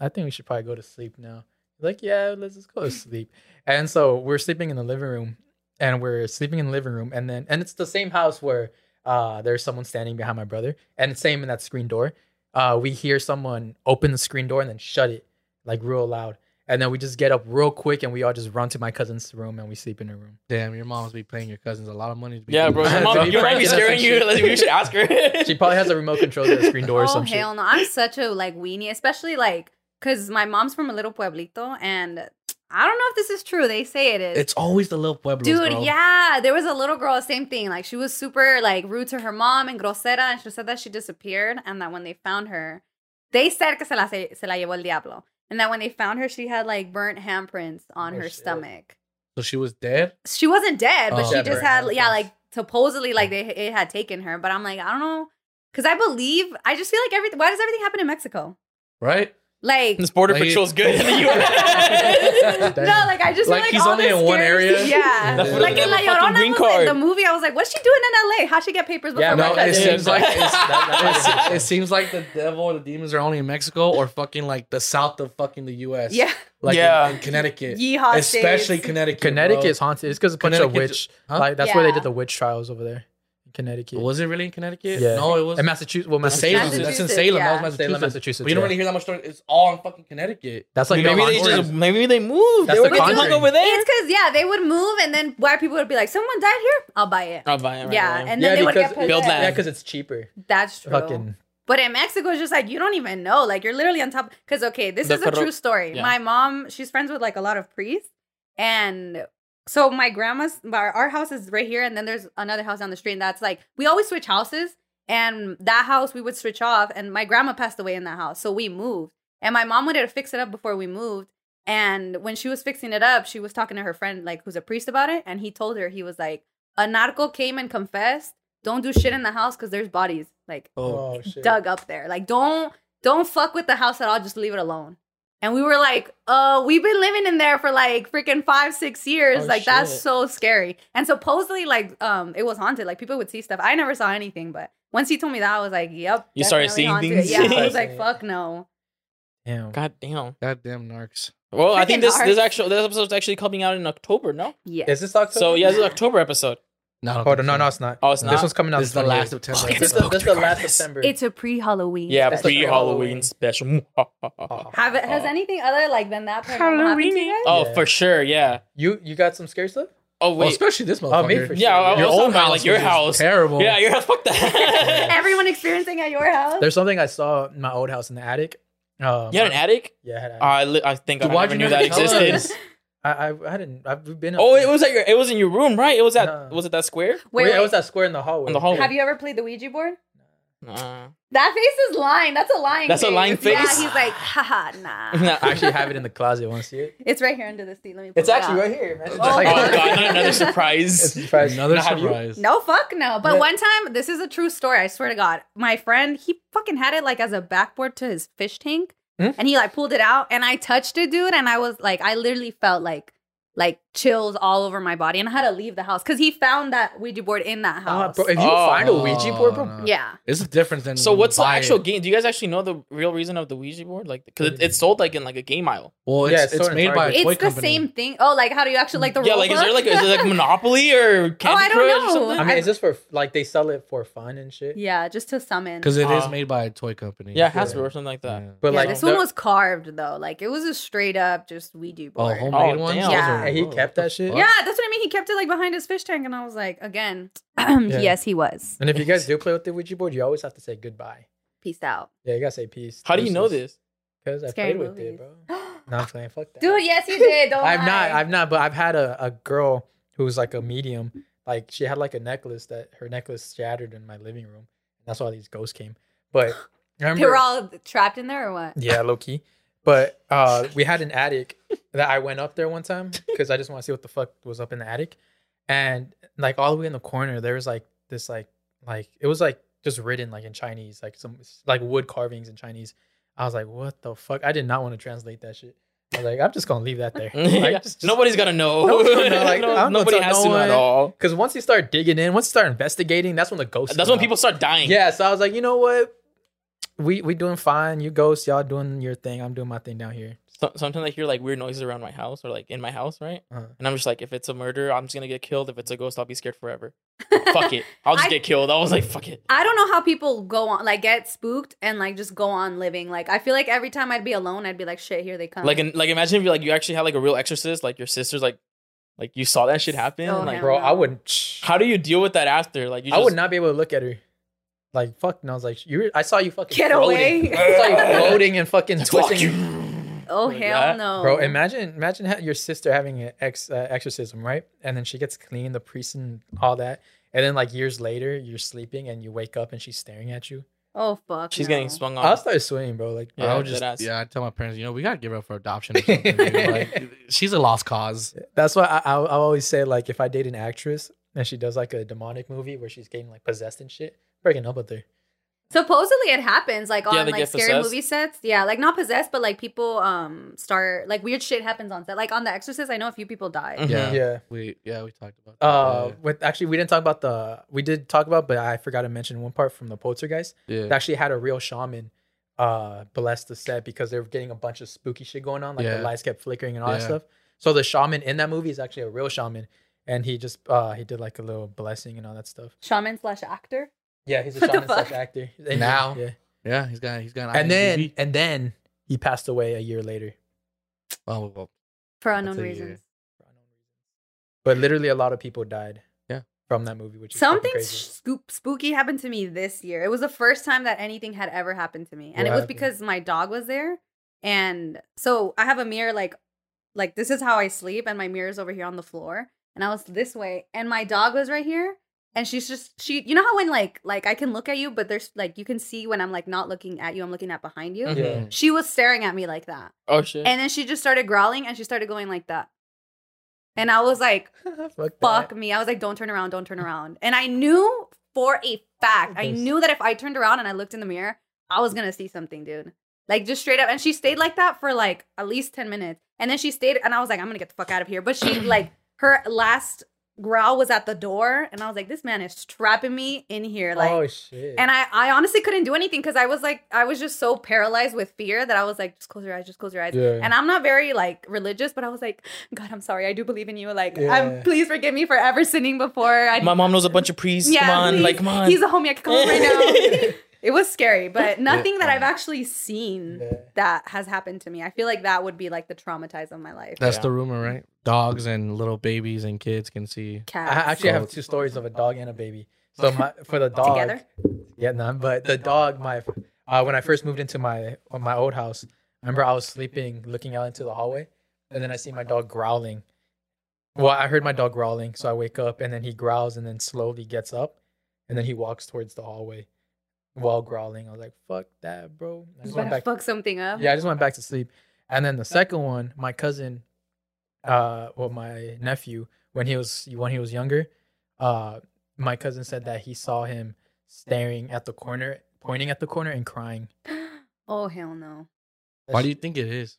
Speaker 1: i think we should probably go to sleep now like yeah let's just go to sleep and so we're sleeping in the living room and we're sleeping in the living room and then and it's the same house where uh there's someone standing behind my brother and same in that screen door uh we hear someone open the screen door and then shut it like real loud and then we just get up real quick and we all just run to my cousin's room and we sleep in her room
Speaker 3: Damn, your mom's be paying your cousins a lot of money. To be
Speaker 2: Yeah, bro. Your mom, your might be scaring you. Like, we should ask her.
Speaker 1: she probably has a remote control to the screen door or
Speaker 4: Oh
Speaker 1: some
Speaker 4: hell
Speaker 1: shit
Speaker 4: no! I'm such a like weenie, especially like because my mom's from a little pueblito, and I don't know if this is true. They say it is.
Speaker 3: It's always the little pueblos,
Speaker 4: Dude,
Speaker 3: bro.
Speaker 4: yeah, there was a little girl, same thing. Like she was super like rude to her mom and grosera, and she said that she disappeared, and that when they found her, they said que se la se, la llevó el diablo, and that when they found her, she had like burnt handprints on
Speaker 1: Oh,
Speaker 4: her
Speaker 1: shit.
Speaker 4: stomach.
Speaker 3: So she was dead.
Speaker 4: She wasn't dead, but
Speaker 3: Oh.
Speaker 4: she just had yeah, like supposedly like they it had taken her, but I'm like I don't know, because I believe I just feel like everything. Why does everything happen in Mexico?
Speaker 3: Right?
Speaker 4: Like
Speaker 2: this border
Speaker 3: Like-
Speaker 2: patrol's good in the U.S.
Speaker 4: no, like I just
Speaker 3: Like,
Speaker 4: feel like
Speaker 3: he's
Speaker 4: all
Speaker 3: only
Speaker 4: this
Speaker 3: in one area?
Speaker 4: Yeah,
Speaker 2: That's
Speaker 3: what
Speaker 4: like in La
Speaker 2: have
Speaker 4: Llorona
Speaker 2: green
Speaker 4: movie,
Speaker 2: card.
Speaker 4: the movie. I was like, what's she doing in L.A.? How'd she get papers before?
Speaker 1: Yeah,
Speaker 3: No,
Speaker 1: no,
Speaker 3: it seems like
Speaker 1: that-
Speaker 3: it's,
Speaker 1: that-
Speaker 3: it, it seems like the devil or the demons are only in Mexico or fucking like the south of fucking the U.S.
Speaker 4: yeah,
Speaker 3: like
Speaker 2: Yeah.
Speaker 3: in, in Connecticut,
Speaker 4: Yeehaw
Speaker 3: especially
Speaker 4: states.
Speaker 3: Connecticut.
Speaker 1: connecticut
Speaker 3: bro.
Speaker 1: is haunted it's because a bunch of
Speaker 3: Connecticut-
Speaker 1: witch
Speaker 3: Huh?
Speaker 1: like that's where they did the witch trials over there in connecticut
Speaker 3: Was it really in Connecticut?
Speaker 1: yeah
Speaker 3: No, it was
Speaker 1: in massachusetts well
Speaker 3: Salem.
Speaker 1: massachusetts,
Speaker 3: That's in Salem.
Speaker 4: yeah.
Speaker 3: That was Massachusetts.
Speaker 1: Salem, Massachusetts,
Speaker 3: But you don't
Speaker 1: yeah.
Speaker 3: really hear that much story. It's all in fucking Connecticut.
Speaker 1: that's like
Speaker 2: maybe
Speaker 1: no
Speaker 2: they just maybe they moved.
Speaker 1: That's
Speaker 2: they were
Speaker 1: the
Speaker 2: getting over there.
Speaker 4: It's because yeah, they would move, and then white people would be like, "Someone died here, I'll buy it."
Speaker 2: I'll buy it. Right
Speaker 4: yeah,
Speaker 2: away.
Speaker 4: and
Speaker 1: Yeah,
Speaker 4: then they would get possessed.
Speaker 2: Build land.
Speaker 1: yeah because it's cheaper
Speaker 4: That's true.
Speaker 1: fucking
Speaker 4: But in Mexico, it's just like you don't even know. Like you're literally on top. Because okay, this
Speaker 2: The
Speaker 4: is a true story.
Speaker 2: yeah.
Speaker 4: My mom, she's friends with like a lot of priests, and so my grandma's our, our house is right here, and then there's another house down the street. And that's like we always switch houses, and that house we would switch off. And my grandma passed away in that house, so we moved. And my mom wanted to fix it up before we moved. And when she was fixing it up, she was talking to her friend, like who's a priest about it, and he told her he was like, a narco came and confessed. Don't do shit in the house because there's bodies like
Speaker 1: oh, oh shit
Speaker 4: dug up there. Like don't don't fuck with the house at all. Just leave it alone. And we were like, uh, we've been living in there for like freaking five, six years.
Speaker 2: Oh,
Speaker 4: like that's so scary. And supposedly, like, um, it was haunted. Like people would see stuff. I never saw anything, but once he told me that, I was like, yep.
Speaker 2: You started seeing
Speaker 4: haunted.
Speaker 2: things?
Speaker 4: Yeah, I was like, fuck no.
Speaker 1: Damn.
Speaker 2: God damn.
Speaker 3: Goddamn narcs.
Speaker 2: Well, I think
Speaker 4: Freaking
Speaker 2: this this
Speaker 4: arts.
Speaker 2: actual this episode's actually coming out in October, no?
Speaker 4: Yeah.
Speaker 1: is this October?
Speaker 2: So yeah, this is October episode.
Speaker 3: No, I
Speaker 1: Hold on, no,
Speaker 3: so.
Speaker 1: no, it's not.
Speaker 2: Oh, it's
Speaker 1: This
Speaker 2: not?
Speaker 1: one's coming out.
Speaker 3: This is the last
Speaker 1: of
Speaker 3: September.
Speaker 2: Fucking
Speaker 1: This is the, this is the last
Speaker 2: regardless.
Speaker 1: September.
Speaker 4: It's a pre-Halloween.
Speaker 2: Yeah,
Speaker 4: special.
Speaker 2: pre Halloween
Speaker 1: Halloween.
Speaker 2: special.
Speaker 4: Have it, has anything other like than that paranormal happened to you guys?
Speaker 2: Oh,
Speaker 1: Yeah.
Speaker 2: for sure, yeah.
Speaker 1: you you got some scary stuff.
Speaker 2: Oh
Speaker 3: Well,
Speaker 2: wait,
Speaker 3: especially this
Speaker 1: Oh,
Speaker 3: motherfucker.
Speaker 1: me for sure.
Speaker 2: yeah. I, I
Speaker 3: Your
Speaker 2: was
Speaker 3: old
Speaker 2: talking about
Speaker 3: house
Speaker 2: like your
Speaker 3: was
Speaker 2: house.
Speaker 3: terrible.
Speaker 2: Yeah, your house. Fuck that.
Speaker 4: Everyone experiencing at your house?
Speaker 1: There's something I saw in my old house in the attic. Um,
Speaker 2: you had an attic?
Speaker 1: Yeah, I had an attic.
Speaker 2: I li- I think
Speaker 3: Dude,
Speaker 2: I
Speaker 3: why'd
Speaker 2: never
Speaker 3: you
Speaker 2: knew
Speaker 3: never
Speaker 2: that
Speaker 3: tell
Speaker 2: existed.
Speaker 3: us?
Speaker 1: I, I I didn't. I've been. up
Speaker 2: Oh,
Speaker 1: there.
Speaker 2: it was at your. It was in your room, right? It was at.
Speaker 1: No.
Speaker 2: Was it that square?
Speaker 4: Wait,
Speaker 1: Wait,
Speaker 4: wait.
Speaker 1: it was that square in the hallway.
Speaker 2: In the hallway.
Speaker 4: Have you ever played the Ouija board?
Speaker 2: Nah.
Speaker 4: That face is lying. That's a lying.
Speaker 2: That's a lying
Speaker 4: Yeah,
Speaker 2: face?
Speaker 4: he's like, haha, nah.
Speaker 2: Nah.
Speaker 1: I actually have it in the closet. Want to see it?
Speaker 4: It's right here under the seat. Let me. Pull
Speaker 1: It's
Speaker 4: it
Speaker 1: actually
Speaker 4: out.
Speaker 1: right here, man.
Speaker 4: Oh,
Speaker 2: Oh god, not another surprise.
Speaker 1: It's a surprise.
Speaker 3: Another
Speaker 1: Now,
Speaker 3: surprise.
Speaker 4: No, fuck no. But
Speaker 1: Yeah.
Speaker 4: one time, this is a true story. I swear to God, my friend he fucking had it like as a backboard to his fish tank,
Speaker 1: Hmm?
Speaker 4: and he like pulled it out, and I touched it, dude, and I was like, I literally felt like like chills all over my body, and I had to leave the house because he found that Ouija board in that
Speaker 1: Uh,
Speaker 4: house.
Speaker 1: bro, if you
Speaker 2: Oh.
Speaker 1: find a Ouija board, bro,
Speaker 3: no.
Speaker 4: yeah,
Speaker 3: It's different than
Speaker 2: So what's the actual
Speaker 3: it.
Speaker 2: game? Do you guys actually know the real reason of the Ouija board? Like, because it, it's sold like in like a game aisle.
Speaker 3: Well,
Speaker 1: Yeah,
Speaker 3: it's,
Speaker 1: it's
Speaker 3: it's
Speaker 1: sold in
Speaker 3: made by a
Speaker 1: Target.
Speaker 3: toy
Speaker 4: it's the
Speaker 3: company.
Speaker 4: same thing. Oh, like how do you actually like the
Speaker 2: yeah,
Speaker 4: rule
Speaker 2: like is there like is it like Monopoly or Candy
Speaker 4: Oh, I don't
Speaker 2: Crush
Speaker 4: know.
Speaker 2: or something?
Speaker 1: I mean, is this for like they sell it for fun and shit?
Speaker 4: yeah, just to summon.
Speaker 3: because it is
Speaker 2: Ah.
Speaker 3: made by a toy company.
Speaker 2: yeah, Hasbro or something like that.
Speaker 3: Yeah.
Speaker 1: But
Speaker 4: yeah,
Speaker 1: like
Speaker 4: this one was carved though. Like it was a straight up just Ouija board.
Speaker 2: Oh, homemade
Speaker 3: one.
Speaker 4: Yeah.
Speaker 1: he
Speaker 3: oh,
Speaker 1: kept that shit?
Speaker 3: fuck?
Speaker 4: yeah, that's what I mean. He kept it like behind his fish tank, and I was like, again, yes, he was.
Speaker 1: And if you guys do play with the Ouija board, you always have to say goodbye.
Speaker 4: Peace out,
Speaker 1: Yeah, you gotta say peace.
Speaker 2: How do you know this?
Speaker 1: Because I
Speaker 4: Scary
Speaker 1: played with
Speaker 4: movies.
Speaker 1: it, bro. No, I'm playing. Fuck that.
Speaker 4: dude. Yes, you did. Don't
Speaker 1: I've not.
Speaker 4: lie.
Speaker 1: I've not. But I've had a, a girl who was like a medium. Like she had like a necklace that her necklace shattered in my living room. That's why these ghosts came. But I remember,
Speaker 4: They were all trapped in there, or what?
Speaker 1: yeah, low key. But uh, we had an attic that I went up there one time because I just want to see what the fuck was up in the attic, and like all the way in the corner there was like this like like it was like just written like in Chinese like some like wood carvings in Chinese. I was like, what the fuck? I did not want to translate that shit. I was like, I'm just gonna leave that there.
Speaker 2: Yeah.
Speaker 1: Like, just- just-
Speaker 2: Nobody's gonna know.
Speaker 1: No gonna know, like,
Speaker 2: No- nobody has
Speaker 1: no
Speaker 2: to at all.
Speaker 1: Because once you start digging in, once you start investigating, that's when the ghosts.
Speaker 2: That's when
Speaker 1: out.
Speaker 2: people start dying.
Speaker 1: Yeah, so I was like, you know what? We we doing fine. You ghosts, y'all doing your thing. I'm doing my thing down here.
Speaker 2: So, sometimes I hear like weird noises around my house or like in my house, right?
Speaker 1: Uh-huh.
Speaker 2: And I'm just like, if it's a murder, I'm just gonna get killed. If it's a ghost, I'll be scared forever. fuck it, I'll just
Speaker 4: I-
Speaker 2: get killed. I was like, fuck it.
Speaker 4: I don't know how people go on, like get spooked and like just go on living. Like I feel like every time I'd be alone, I'd be like, shit, here they come.
Speaker 2: Like, in, like imagine if you like you actually had like a real exorcist, like your sister's like, like you saw that shit happen.
Speaker 4: Oh,
Speaker 2: like,
Speaker 1: Bro,
Speaker 4: no.
Speaker 1: I wouldn't.
Speaker 2: how do you deal with that after? Like, you
Speaker 1: I would not be able to look at her. Like fuck, and I was like, you. I saw you fucking
Speaker 4: Get
Speaker 1: floating.
Speaker 4: away.
Speaker 1: I saw you floating and fucking
Speaker 2: Fuck
Speaker 1: twisting.
Speaker 2: you.
Speaker 4: oh
Speaker 2: like
Speaker 4: hell
Speaker 2: that.
Speaker 4: no,
Speaker 1: Bro, imagine imagine ha- your sister having an ex uh, exorcism, right? And then she gets clean, the priest and all that, and then like years later, you're sleeping and you wake up and she's staring at you.
Speaker 4: Oh fuck,
Speaker 2: She's
Speaker 4: no.
Speaker 2: getting swung off.
Speaker 1: I'll
Speaker 2: on.
Speaker 1: start swinging, bro. Like,
Speaker 2: Yeah,
Speaker 3: I would just
Speaker 2: deadass.
Speaker 3: yeah. I tell my parents, you know, we gotta give her up for adoption or something. dude. Like, she's a lost cause.
Speaker 1: That's why I, I, I always say like if I date an actress and she does like a demonic movie where she's getting like possessed and shit, breaking up with her.
Speaker 4: Supposedly it happens like on
Speaker 2: they
Speaker 4: like scary
Speaker 2: possessed.
Speaker 4: movie sets. Yeah, like not possessed, but like people um start like weird shit happens on set. Like on The Exorcist, I know a few people died.
Speaker 2: Mhm.
Speaker 3: Yeah,
Speaker 1: Yeah.
Speaker 3: We yeah we talked about. That.
Speaker 1: Uh, with actually we didn't talk about the we did talk about, but I forgot to mention one part from the Poltergeist.
Speaker 3: yeah.
Speaker 1: They actually had a real shaman uh bless the set because they were getting a bunch of spooky shit going on, like
Speaker 3: Yeah.
Speaker 1: the lights kept flickering and all that stuff. So the shaman in that movie is actually a real shaman, and he just uh he did like a little blessing and all that stuff.
Speaker 4: Shaman slash actor.
Speaker 1: Yeah, he's a
Speaker 4: What the
Speaker 1: shaman slash actor. And
Speaker 3: Now.
Speaker 1: yeah,
Speaker 3: yeah, he's got he's got.
Speaker 1: and then and then he passed away a year later.
Speaker 3: oh well,
Speaker 4: For unknown
Speaker 3: a year.
Speaker 4: reasons.
Speaker 1: But literally, a lot of people died.
Speaker 3: Yeah.
Speaker 1: from that movie, which is
Speaker 4: Something
Speaker 1: crazy.
Speaker 4: scoop spooky happened to me this year. It was the first time that anything had ever happened to me. And
Speaker 1: What
Speaker 4: it was
Speaker 1: happened?
Speaker 4: because my dog was there. And so I have a mirror like like this is how I sleep and my mirror's over here on the floor. And I was this way and my dog was right here and she's just she you know how when like like I can look at you but there's like you can see when I'm like not looking at you, I'm looking at behind you.
Speaker 2: Mhm.
Speaker 1: Yeah.
Speaker 4: She was staring at me like that.
Speaker 2: Oh shit.
Speaker 4: And then she just started growling and she started going like that. And I was like,
Speaker 1: fuck,
Speaker 4: fuck me. I was like, don't turn around, don't turn around. And I knew for a fact, I knew that if I turned around and I looked in the mirror, I was gonna see something, dude. Like just straight up. And she stayed like that for like at least 10 minutes. And then she stayed, and I was like, I'm gonna get the fuck out of here. But she like her last growl was at the door, and I was like, this man is trapping me in here. Like
Speaker 1: oh shit.
Speaker 4: and I, I honestly couldn't do anything because I was like, I was just so paralyzed with fear that I was like, just close your eyes, just close your eyes.
Speaker 1: Yeah.
Speaker 4: And I'm not very like religious, but I was like, God, I'm sorry, I do believe in you. Like,
Speaker 1: Yeah.
Speaker 4: I'm please forgive me for ever sinning before. I,
Speaker 2: My mom knows a bunch of priests.
Speaker 4: yeah,
Speaker 2: come on,
Speaker 4: please.
Speaker 2: like come on.
Speaker 4: He's a homie. I can call him right now. it was scary, but nothing that I've actually seen that has happened to me. I feel like that would be like the traumatized of my life.
Speaker 3: That's
Speaker 2: Yeah.
Speaker 3: the rumor, right? Dogs and little babies and kids can see.
Speaker 4: Cats.
Speaker 1: I actually have two stories of a dog and a baby. So my for the dog,
Speaker 4: Together?
Speaker 1: yeah, none. But the dog, my uh, when I first moved into my my old house, I remember I was sleeping, looking out into the hallway, and then I see my dog growling. Well, I heard my dog growling, so I wake up, and then he growls, and then slowly gets up, and then he walks towards the hallway while growling. I was like, "Fuck that, bro!" I just went
Speaker 4: better
Speaker 1: back.
Speaker 4: fuck something up.
Speaker 1: Yeah, I just went back to sleep. And then the second one, my cousin, uh, well, my nephew, when he was when he was younger, uh, my cousin said that he saw him staring at the corner, pointing at the corner and crying.
Speaker 4: oh hell no.
Speaker 3: Why do you think it is?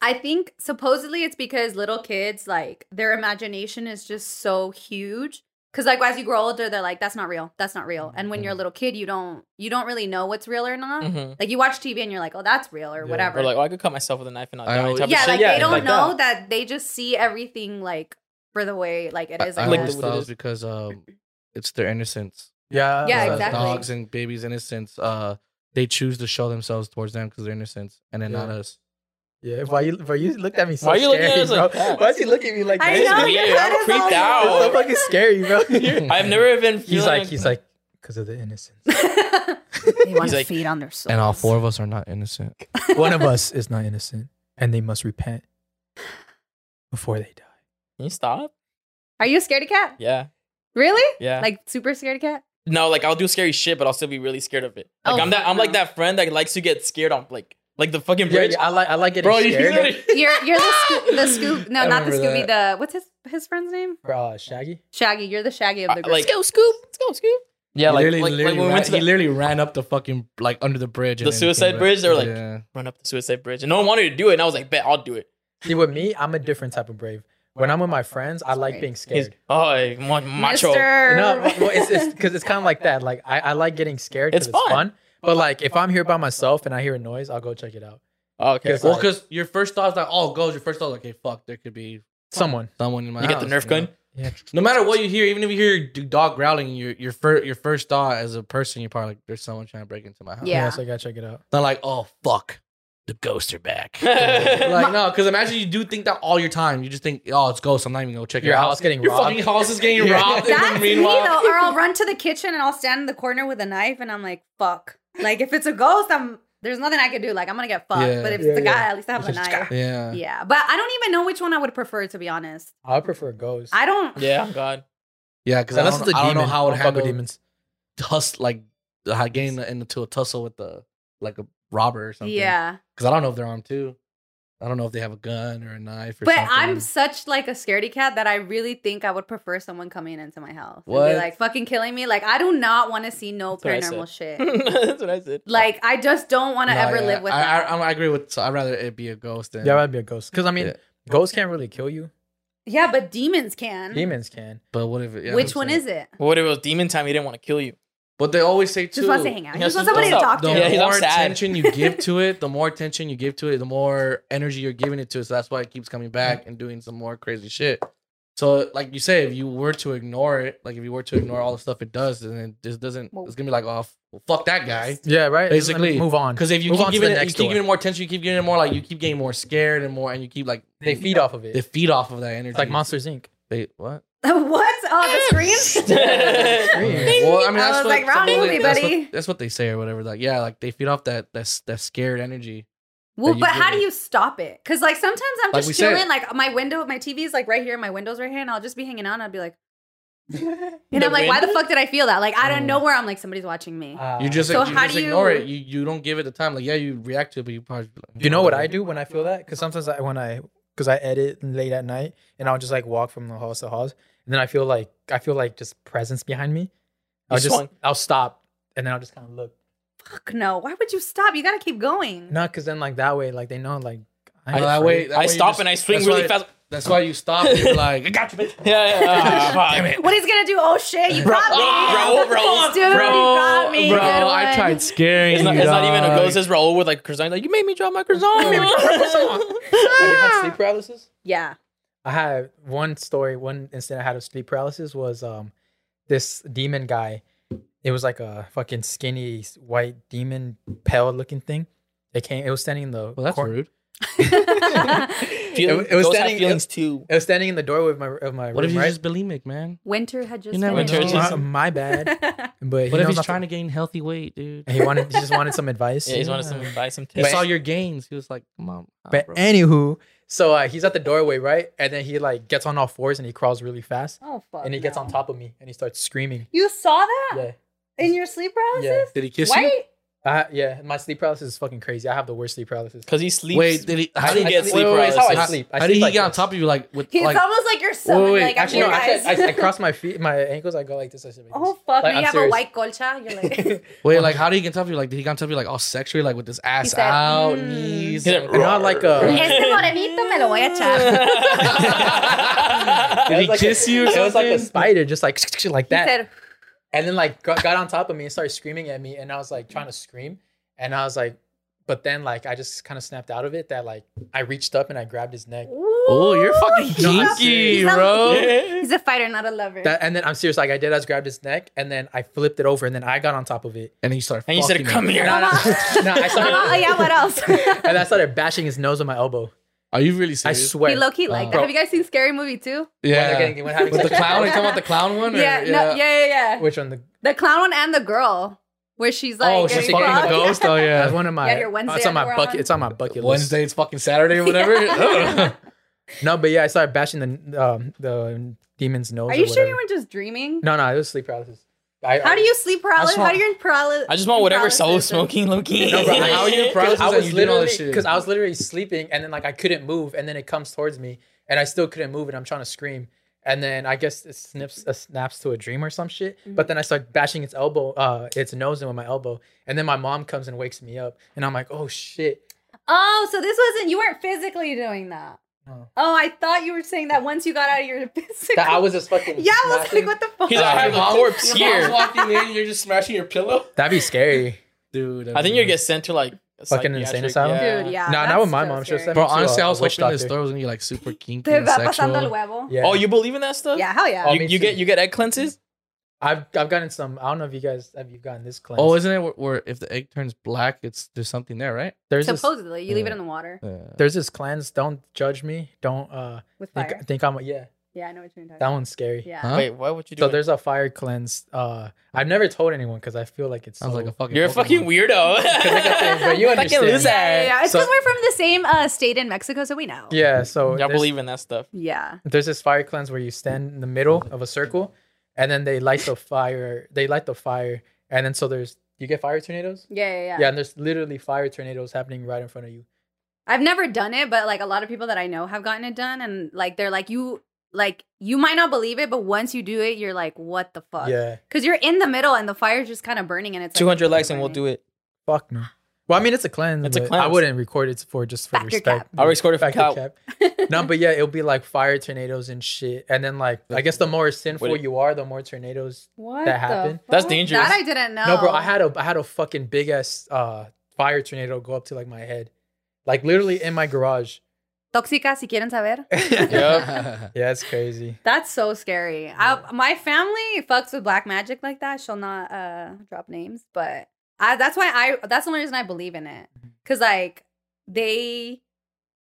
Speaker 4: I think supposedly it's because little kids like their imagination is just so huge. Cause like as you grow older, they're like, "That's not real. That's not real." And when
Speaker 1: Mm-hmm.
Speaker 4: you're a little kid, you don't you don't really know what's real or not.
Speaker 2: Mhm.
Speaker 4: Like you watch TV and you're like, "Oh, that's real" or
Speaker 1: Yeah.
Speaker 4: whatever.
Speaker 2: Or like, oh, I could cut myself with a knife and not
Speaker 3: I
Speaker 2: die.
Speaker 3: know-
Speaker 2: type of
Speaker 4: yeah,
Speaker 2: shit.
Speaker 4: like
Speaker 2: yeah,
Speaker 4: they don't
Speaker 2: like
Speaker 4: know
Speaker 2: that.
Speaker 4: that. they just see everything like for the way like it is. I,
Speaker 3: I, I
Speaker 2: Like
Speaker 3: always
Speaker 2: the-
Speaker 3: thought it was because um, it's their innocence.
Speaker 1: Yeah.
Speaker 4: Yeah,
Speaker 3: Uh,
Speaker 4: exactly.
Speaker 3: Dogs and babies' innocence. Uh, they choose to show themselves towards them because they're innocence and then not
Speaker 1: Yeah.
Speaker 3: us.
Speaker 1: Yeah. Why you? Why you looked at me so
Speaker 2: Why you looking
Speaker 1: scary,
Speaker 2: at us
Speaker 1: bro?
Speaker 2: like that?
Speaker 1: Why is he looking at me like
Speaker 4: I
Speaker 1: that?
Speaker 4: know,
Speaker 2: Yeah,
Speaker 4: your
Speaker 2: I'm
Speaker 4: head is
Speaker 2: creeped
Speaker 4: all
Speaker 2: out.
Speaker 1: It's so fucking scary, bro.
Speaker 2: I've never been.
Speaker 1: he's
Speaker 2: feeling
Speaker 1: like, he's like, because of the innocence.
Speaker 4: they want to
Speaker 2: like-
Speaker 4: feed on their souls.
Speaker 3: And all four of us are not innocent.
Speaker 1: One of us is not innocent, and they must repent before they die.
Speaker 2: Can you stop?
Speaker 4: Are you a scaredy cat?
Speaker 2: Yeah,
Speaker 4: Really?
Speaker 2: yeah.
Speaker 4: Like super scaredy cat?
Speaker 2: no, like I'll do scary shit, but I'll still be really scared of it. Like
Speaker 4: Oh,
Speaker 2: I'm that. I'm like that friend that likes to get scared on like like the fucking bridge.
Speaker 1: yeah, I like, I like getting
Speaker 2: Bro, you
Speaker 1: scared.
Speaker 2: literally-
Speaker 4: You're you're the scoop the scoop no
Speaker 3: I
Speaker 4: not the
Speaker 3: remember
Speaker 4: Scooby the what's his his friend's name?
Speaker 1: Uh, Shaggy.
Speaker 4: Shaggy. You're the Shaggy of the group.
Speaker 2: like go scoop, let's go scoop. Yeah,
Speaker 3: He
Speaker 2: like,
Speaker 3: literally,
Speaker 2: like, like
Speaker 3: literally
Speaker 2: when we
Speaker 3: ran,
Speaker 2: went
Speaker 3: he literally ran up the fucking like under the bridge.
Speaker 2: The
Speaker 3: then
Speaker 2: suicide
Speaker 3: came
Speaker 2: bridge? They were like-
Speaker 3: yeah.
Speaker 2: run up the suicide bridge, and no one wanted to do it, and I was like, bet I'll do it.
Speaker 1: See, with me, I'm a different type of brave. When I'm with my friends, I like
Speaker 4: Sorry.
Speaker 1: being
Speaker 2: He's,
Speaker 1: scared.
Speaker 2: oh, macho.
Speaker 4: Mister.
Speaker 1: No, well, it's it's because it's kind of like that. Like I, I like getting scared. 'cause
Speaker 2: It's
Speaker 1: It's,
Speaker 2: fun.
Speaker 1: Fun. But like if I'm here by myself and I hear a noise, I'll go check it out.
Speaker 2: Oh, okay.
Speaker 1: Yes,
Speaker 3: Well,
Speaker 1: like-
Speaker 3: because your first thought is like, oh, goes. Your first thought, is like, okay, fuck, there could be
Speaker 1: Someone.
Speaker 3: someone in my house.
Speaker 2: You
Speaker 3: house.
Speaker 2: get the Nerf
Speaker 3: you
Speaker 2: gun.
Speaker 3: know?
Speaker 1: Yeah.
Speaker 3: No matter what you hear, even if you hear your dog growling, your your first your first thought as a person, you're probably like, there's someone trying to break into my house.
Speaker 4: Yeah.
Speaker 1: Yeah. So I gotta check it out.
Speaker 3: Not like, oh fuck, the ghosts are back. like no, because imagine you do think that all your time. You just think, oh, it's ghosts. I'm not even gonna check
Speaker 1: Your
Speaker 3: your,
Speaker 1: house getting
Speaker 3: Your
Speaker 1: robbed.
Speaker 3: fucking house is getting
Speaker 1: Yeah.
Speaker 3: robbed. and
Speaker 4: That's me
Speaker 3: meanwhile,
Speaker 4: though. Or I'll run to the kitchen and I'll stand in the corner with a knife and I'm like, fuck. Like if it's a ghost, I'm there's nothing I can do. Like I'm gonna get fucked.
Speaker 3: Yeah.
Speaker 4: But if
Speaker 1: Yeah,
Speaker 4: it's a
Speaker 1: yeah.
Speaker 4: guy, at least I have a knife.
Speaker 3: Yeah.
Speaker 4: Yeah. But I don't even know which one I would prefer to be honest.
Speaker 1: I prefer ghosts.
Speaker 4: I don't
Speaker 2: yeah, God.
Speaker 3: Yeah, because I,
Speaker 1: Unless
Speaker 3: don't,
Speaker 1: it's a
Speaker 3: I don't
Speaker 1: demon.
Speaker 3: know how it
Speaker 1: I'll fuck with
Speaker 3: handle
Speaker 1: demons.
Speaker 3: tuss like uh, getting into a tussle with the like a robber or something.
Speaker 4: Yeah.
Speaker 3: because I don't know if they're armed too. I don't know if they have a gun or a knife or
Speaker 4: But
Speaker 3: something.
Speaker 4: I'm such like a scaredy cat that I really think I would prefer someone coming into my house. And
Speaker 3: What?
Speaker 4: be like fucking killing me. Like I do not want to see no
Speaker 2: That's
Speaker 4: paranormal shit.
Speaker 2: That's what I said.
Speaker 4: Like I just don't want to
Speaker 3: No,
Speaker 4: ever
Speaker 3: yeah,
Speaker 4: live with
Speaker 3: I,
Speaker 4: that.
Speaker 3: I, I agree with. So I'd rather it be a ghost than
Speaker 1: Yeah, I'd be a ghost. Because I mean,
Speaker 3: Yeah.
Speaker 1: ghosts can't really kill you.
Speaker 4: yeah, but demons can.
Speaker 1: Demons can.
Speaker 3: But what if? Yeah,
Speaker 4: Which
Speaker 3: I'm
Speaker 4: one
Speaker 3: saying-
Speaker 4: is it?
Speaker 2: What if it was demon time? He didn't want to kill you.
Speaker 3: But they always say too.
Speaker 4: Just wants to hang out. He just wants somebody to talk to.
Speaker 3: The
Speaker 2: Yeah, he's- I'm
Speaker 3: more
Speaker 2: sad.
Speaker 3: attention you give to it, the more attention you give to it, the more energy you're giving it to. So that's why it keeps coming back and doing some more crazy shit. So, like you say, if you were to ignore it, like if you were to ignore all the stuff it does, then it just doesn't. It's gonna be like, oh, well, fuck that guy.
Speaker 1: Yeah, right. Just let me
Speaker 3: Basically,
Speaker 1: move on.
Speaker 3: Because if you
Speaker 1: Move
Speaker 3: keep
Speaker 1: to
Speaker 3: giving
Speaker 1: the
Speaker 3: it, you
Speaker 1: next
Speaker 3: keep
Speaker 1: door.
Speaker 3: giving it more attention, you keep giving it more like you keep getting more scared and more, and you keep like
Speaker 1: they feed off of it.
Speaker 3: they feed off of that energy.
Speaker 1: It's like Monsters Inc.
Speaker 3: They what?
Speaker 4: what? Oh, the screens?
Speaker 3: Well, I mean,
Speaker 4: I
Speaker 3: that's
Speaker 4: was
Speaker 3: what,
Speaker 4: like, wrong
Speaker 3: supposedly-
Speaker 4: movie,
Speaker 3: that's
Speaker 4: buddy.
Speaker 3: What, that's what they say or whatever. Like, yeah, like they feed off that that that scared energy.
Speaker 4: well, but
Speaker 3: give
Speaker 4: how do you stop it? Because like sometimes I'm
Speaker 3: Like
Speaker 4: just
Speaker 3: we said.
Speaker 4: chilling, like my window, my TV is like right here, my window's right here, and I'll just be hanging out, and I'll be like, and
Speaker 2: The
Speaker 4: I'm like, why the fuck did I feel that? Like I don't know where I'm like somebody's watching me.
Speaker 1: Uh,
Speaker 3: You just
Speaker 4: So
Speaker 3: you
Speaker 4: how
Speaker 3: just
Speaker 4: do you-
Speaker 3: ignore it. You you don't give it the time. Like, yeah, you react to it, but you probably.
Speaker 1: you know what I do when I feel that? Because sometimes I, when I because I edit late at night and I'll just like walk from the house to house, and then I feel like I feel like just presence behind me. I'll just
Speaker 2: swung.
Speaker 1: I'll stop and then I'll just kind of look.
Speaker 4: Fuck no! Why would you stop? You gotta keep going.
Speaker 1: Not because then like that way like they know like I'm
Speaker 3: that
Speaker 1: afraid.
Speaker 3: way, that
Speaker 2: I
Speaker 3: way you
Speaker 2: stop
Speaker 3: just-
Speaker 2: and I swing
Speaker 3: that's
Speaker 2: really
Speaker 3: why-
Speaker 2: fast.
Speaker 3: That's why you stop. And you're like, I got you, bitch.
Speaker 2: Yeah, yeah. yeah. Ah,
Speaker 3: Damn it.
Speaker 4: What he's gonna do? Oh shit! You
Speaker 2: Bro,
Speaker 4: got me,
Speaker 2: Raul, Raul,
Speaker 4: Dude, you got me.
Speaker 3: bro,
Speaker 4: Good
Speaker 3: I
Speaker 4: one.
Speaker 3: tried scaring
Speaker 2: It's not,
Speaker 3: you.
Speaker 2: it's not even a
Speaker 3: dog.
Speaker 2: ghost. It's Raul with like croissant. Like you made me drop my croissant.
Speaker 1: Have you had sleep paralysis?
Speaker 4: Yeah.
Speaker 1: I had one story, one incident I had of sleep paralysis was um this demon guy. It was like a fucking skinny white demon, pale looking thing. It came. It was standing in the.
Speaker 3: Well, that's
Speaker 1: cor-
Speaker 3: rude.
Speaker 2: Feeling,
Speaker 1: It- it was standing-
Speaker 2: feelings too.
Speaker 1: It was standing in the doorway of my of my
Speaker 3: What
Speaker 1: room.
Speaker 3: if you're
Speaker 1: right?
Speaker 3: just bulimic, man?
Speaker 4: Winter had just
Speaker 3: You never
Speaker 4: finished.
Speaker 2: know. Winter
Speaker 1: my bad. But he
Speaker 3: What if he's
Speaker 1: not to-
Speaker 3: trying to gain healthy weight, dude?
Speaker 1: and he wanted. He just wanted some advice.
Speaker 2: Yeah, he's wanted some advice, some
Speaker 3: He saw your gains. He was like, "Come on, ah,
Speaker 1: But
Speaker 3: bro."
Speaker 1: anywho, so uh, he's at the doorway, right? And then he like gets on all fours and he crawls really fast,
Speaker 4: Oh fuck.
Speaker 1: and he gets
Speaker 4: no.
Speaker 1: on top of me and he starts screaming.
Speaker 4: You saw that
Speaker 1: Yeah,
Speaker 4: in your sleep paralysis? Yeah.
Speaker 3: did he kiss
Speaker 4: Why?
Speaker 3: you?
Speaker 1: I, yeah, my sleep paralysis is fucking crazy. I have the worst sleep paralysis.
Speaker 2: Because he sleeps.
Speaker 3: Wait, did he?
Speaker 2: How do you
Speaker 1: I
Speaker 2: get
Speaker 1: sleep-
Speaker 2: sleep
Speaker 1: wait, wait, wait,
Speaker 2: paralysis?
Speaker 1: how I sleep. I
Speaker 3: how did
Speaker 1: sleep
Speaker 3: he
Speaker 1: like
Speaker 3: get on
Speaker 1: this.
Speaker 3: top of you like with
Speaker 4: He's
Speaker 3: like?
Speaker 4: almost like your son.
Speaker 3: wait, wait,
Speaker 4: like
Speaker 1: Actually, no.
Speaker 4: your
Speaker 1: I,
Speaker 4: eyes.
Speaker 1: I, I cross my feet, my ankles. I go like this. I sit like
Speaker 4: oh fuck!
Speaker 1: Like,
Speaker 4: me,
Speaker 1: I'm
Speaker 4: you have
Speaker 1: serious.
Speaker 4: a white colcha. You're like,
Speaker 3: Wait, like how did he get on top of you? Like did he get on top of you like all sexually, like with his ass
Speaker 4: said,
Speaker 3: out,
Speaker 4: mm.
Speaker 3: knees?
Speaker 1: And not like a.
Speaker 4: este morenito me lo voy a echar.
Speaker 3: Did he kiss you or
Speaker 1: It was like a spider, just like like
Speaker 4: He
Speaker 1: that.
Speaker 4: Said,
Speaker 1: and then like got, got on top of me and started screaming at me, and I was like trying to scream, and I was like, but then like I just kind of snapped out of it. That like I reached up and I grabbed his neck.
Speaker 3: Oh, you're fucking
Speaker 1: No, I'm
Speaker 3: kinky,
Speaker 4: serious.
Speaker 3: bro.
Speaker 4: He's a fighter, not a lover.
Speaker 1: That, and then I'm serious, like I did. I just grabbed his neck, and then I flipped it over, and then I got on top of it,
Speaker 3: And then you started
Speaker 2: And you said,
Speaker 3: fucking
Speaker 2: "Come
Speaker 3: him.
Speaker 2: here."
Speaker 1: No, no, no, I started,
Speaker 4: oh yeah, what else?
Speaker 1: and I started bashing his nose with my elbow.
Speaker 3: Are you really
Speaker 1: scared?
Speaker 3: I
Speaker 1: swear.
Speaker 4: he low key like
Speaker 3: Uh,
Speaker 4: that. Have you guys seen Scary Movie 2?
Speaker 3: yeah.
Speaker 1: When they're getting- when
Speaker 3: with the
Speaker 1: sex.
Speaker 3: clown, you talking about the clown one? or-
Speaker 4: Yeah, no, yeah, yeah, yeah.
Speaker 1: Which one? The,
Speaker 4: The clown one and the girl, where she's like,
Speaker 3: Oh, she's fucking the ghost. Oh yeah, that's
Speaker 1: one of my.
Speaker 4: Yeah, your Wednesday
Speaker 1: It's on my bucket.
Speaker 4: on.
Speaker 1: It's on my bucket list.
Speaker 3: Wednesday, it's fucking Saturday or whatever.
Speaker 1: No, but yeah, I started bashing the um, the demon's nose.
Speaker 4: Are
Speaker 1: or
Speaker 4: you sure you weren't just dreaming?
Speaker 1: No, no, it was sleep paralysis. I,
Speaker 4: How do you sleep paralysis?
Speaker 3: want-
Speaker 4: How do you in paralysis?
Speaker 2: I just want whatever Saul was smoking, low key.
Speaker 1: No, bro,
Speaker 3: How are you paralysis
Speaker 1: I
Speaker 3: and
Speaker 1: was
Speaker 3: you did all
Speaker 1: literally because I was literally sleeping and then like I couldn't move and then it comes towards me and I still couldn't move and I'm trying to scream and then I guess it snips uh, snaps to a dream or some shit.
Speaker 4: Mm-hmm.
Speaker 1: But then I start bashing its elbow, uh, its nose in with my elbow and then my mom comes and wakes me up and I'm like, oh shit.
Speaker 4: Oh, so this wasn't you weren't physically doing that.
Speaker 1: No.
Speaker 4: Oh, I thought you were saying that once you got out of your physical.
Speaker 1: That I was just fucking.
Speaker 4: Yeah, I was like, what the fuck?
Speaker 2: He's like, I have a
Speaker 3: mom-
Speaker 2: corpse
Speaker 3: your mom's
Speaker 2: here.
Speaker 3: walking in, you're just smashing your pillow,
Speaker 1: That'd be scary.
Speaker 3: dude.
Speaker 2: I think you get sent to like a
Speaker 1: Fucking insane
Speaker 2: psychiatric-
Speaker 1: asylum?
Speaker 4: Dude, yeah.
Speaker 1: Nah, not
Speaker 4: that's
Speaker 1: with my
Speaker 4: so
Speaker 1: mom. She'll
Speaker 4: scary.
Speaker 3: Bro, honestly,
Speaker 1: a
Speaker 3: I was
Speaker 1: witch
Speaker 3: hoping this
Speaker 1: doctor.
Speaker 3: story was gonna be like super kinky
Speaker 4: Te
Speaker 3: and
Speaker 4: va pasando el
Speaker 3: sexual.
Speaker 4: huevo.
Speaker 1: Yeah.
Speaker 2: Oh, you believe in that stuff?
Speaker 4: Yeah, hell yeah.
Speaker 1: Oh,
Speaker 2: You,
Speaker 1: me
Speaker 2: you get you get egg cleanses?
Speaker 1: I've I've gotten some. I don't know if you guys have you gotten this cleanse.
Speaker 3: Oh, isn't it where, where if the egg turns black, it's there's something there, right?
Speaker 1: there's this,
Speaker 4: Supposedly, you leave it in the water
Speaker 3: Yeah.
Speaker 1: there's this cleanse. Don't judge me. Don't uh
Speaker 4: with
Speaker 1: think
Speaker 4: fire.
Speaker 1: think I'm yeah.
Speaker 4: Yeah, I know what you're talking
Speaker 1: That
Speaker 4: about.
Speaker 1: one's scary.
Speaker 4: Yeah.
Speaker 3: Huh?
Speaker 2: Wait, what would you do?
Speaker 1: So there's a fire cleanse. Uh, I've never told anyone because I feel like it's
Speaker 3: Sounds
Speaker 1: so,
Speaker 3: like a fucking.
Speaker 2: You're a
Speaker 3: Pokemon.
Speaker 2: fuking weirdo.
Speaker 1: but you
Speaker 2: Fucking
Speaker 1: understand.
Speaker 2: loser.
Speaker 4: Yeah, yeah, yeah. It's
Speaker 1: So-
Speaker 4: because we're from the same uh, state in Mexico, so we know.
Speaker 1: Yeah. So
Speaker 2: Y'all believe in that stuff.
Speaker 4: Yeah.
Speaker 1: there's this fire cleanse where you stand in the middle of a circle, and then they light the fire. They light the fire, and then so there's you get fire tornadoes.
Speaker 4: Yeah, yeah, yeah.
Speaker 1: Yeah, and there's literally fire tornadoes happening right in front of you.
Speaker 4: I've never done it, but like a lot of people that I know have gotten it done, and like they're like you, like you might not believe it, but once you do it, you're like, what the fuck?
Speaker 1: Yeah.
Speaker 4: Because you're in the middle and the fire's just kind of burning, and it's
Speaker 2: Two hundred likes and we'll do it.
Speaker 1: Fuck no. Well, I mean, it's a cleanse.
Speaker 2: It's a cleanse.
Speaker 1: I wouldn't record it for just for
Speaker 4: Factor
Speaker 1: respect.
Speaker 4: cap.
Speaker 2: I'll record it for
Speaker 1: Factor
Speaker 2: cap.
Speaker 1: cap. no, but yeah, it'll be like fire tornadoes and shit. And then like I guess the more sinful
Speaker 2: Would
Speaker 1: you are, the more tornadoes.
Speaker 4: What
Speaker 1: that
Speaker 4: the
Speaker 1: happened?
Speaker 2: That's dangerous.
Speaker 4: That I didn't know.
Speaker 1: No, bro, I had a I had a fucking big ass uh fire tornado go up to like my head. Like literally in my garage.
Speaker 4: Tóxica, si quieren saber.
Speaker 2: Yep.
Speaker 1: Yeah, it's crazy.
Speaker 4: That's so scary. I, my family fucks with black magic like that. She'll not uh drop names, but I that's why I that's the only reason I believe in it.
Speaker 1: Mm-hmm.
Speaker 4: Cause like they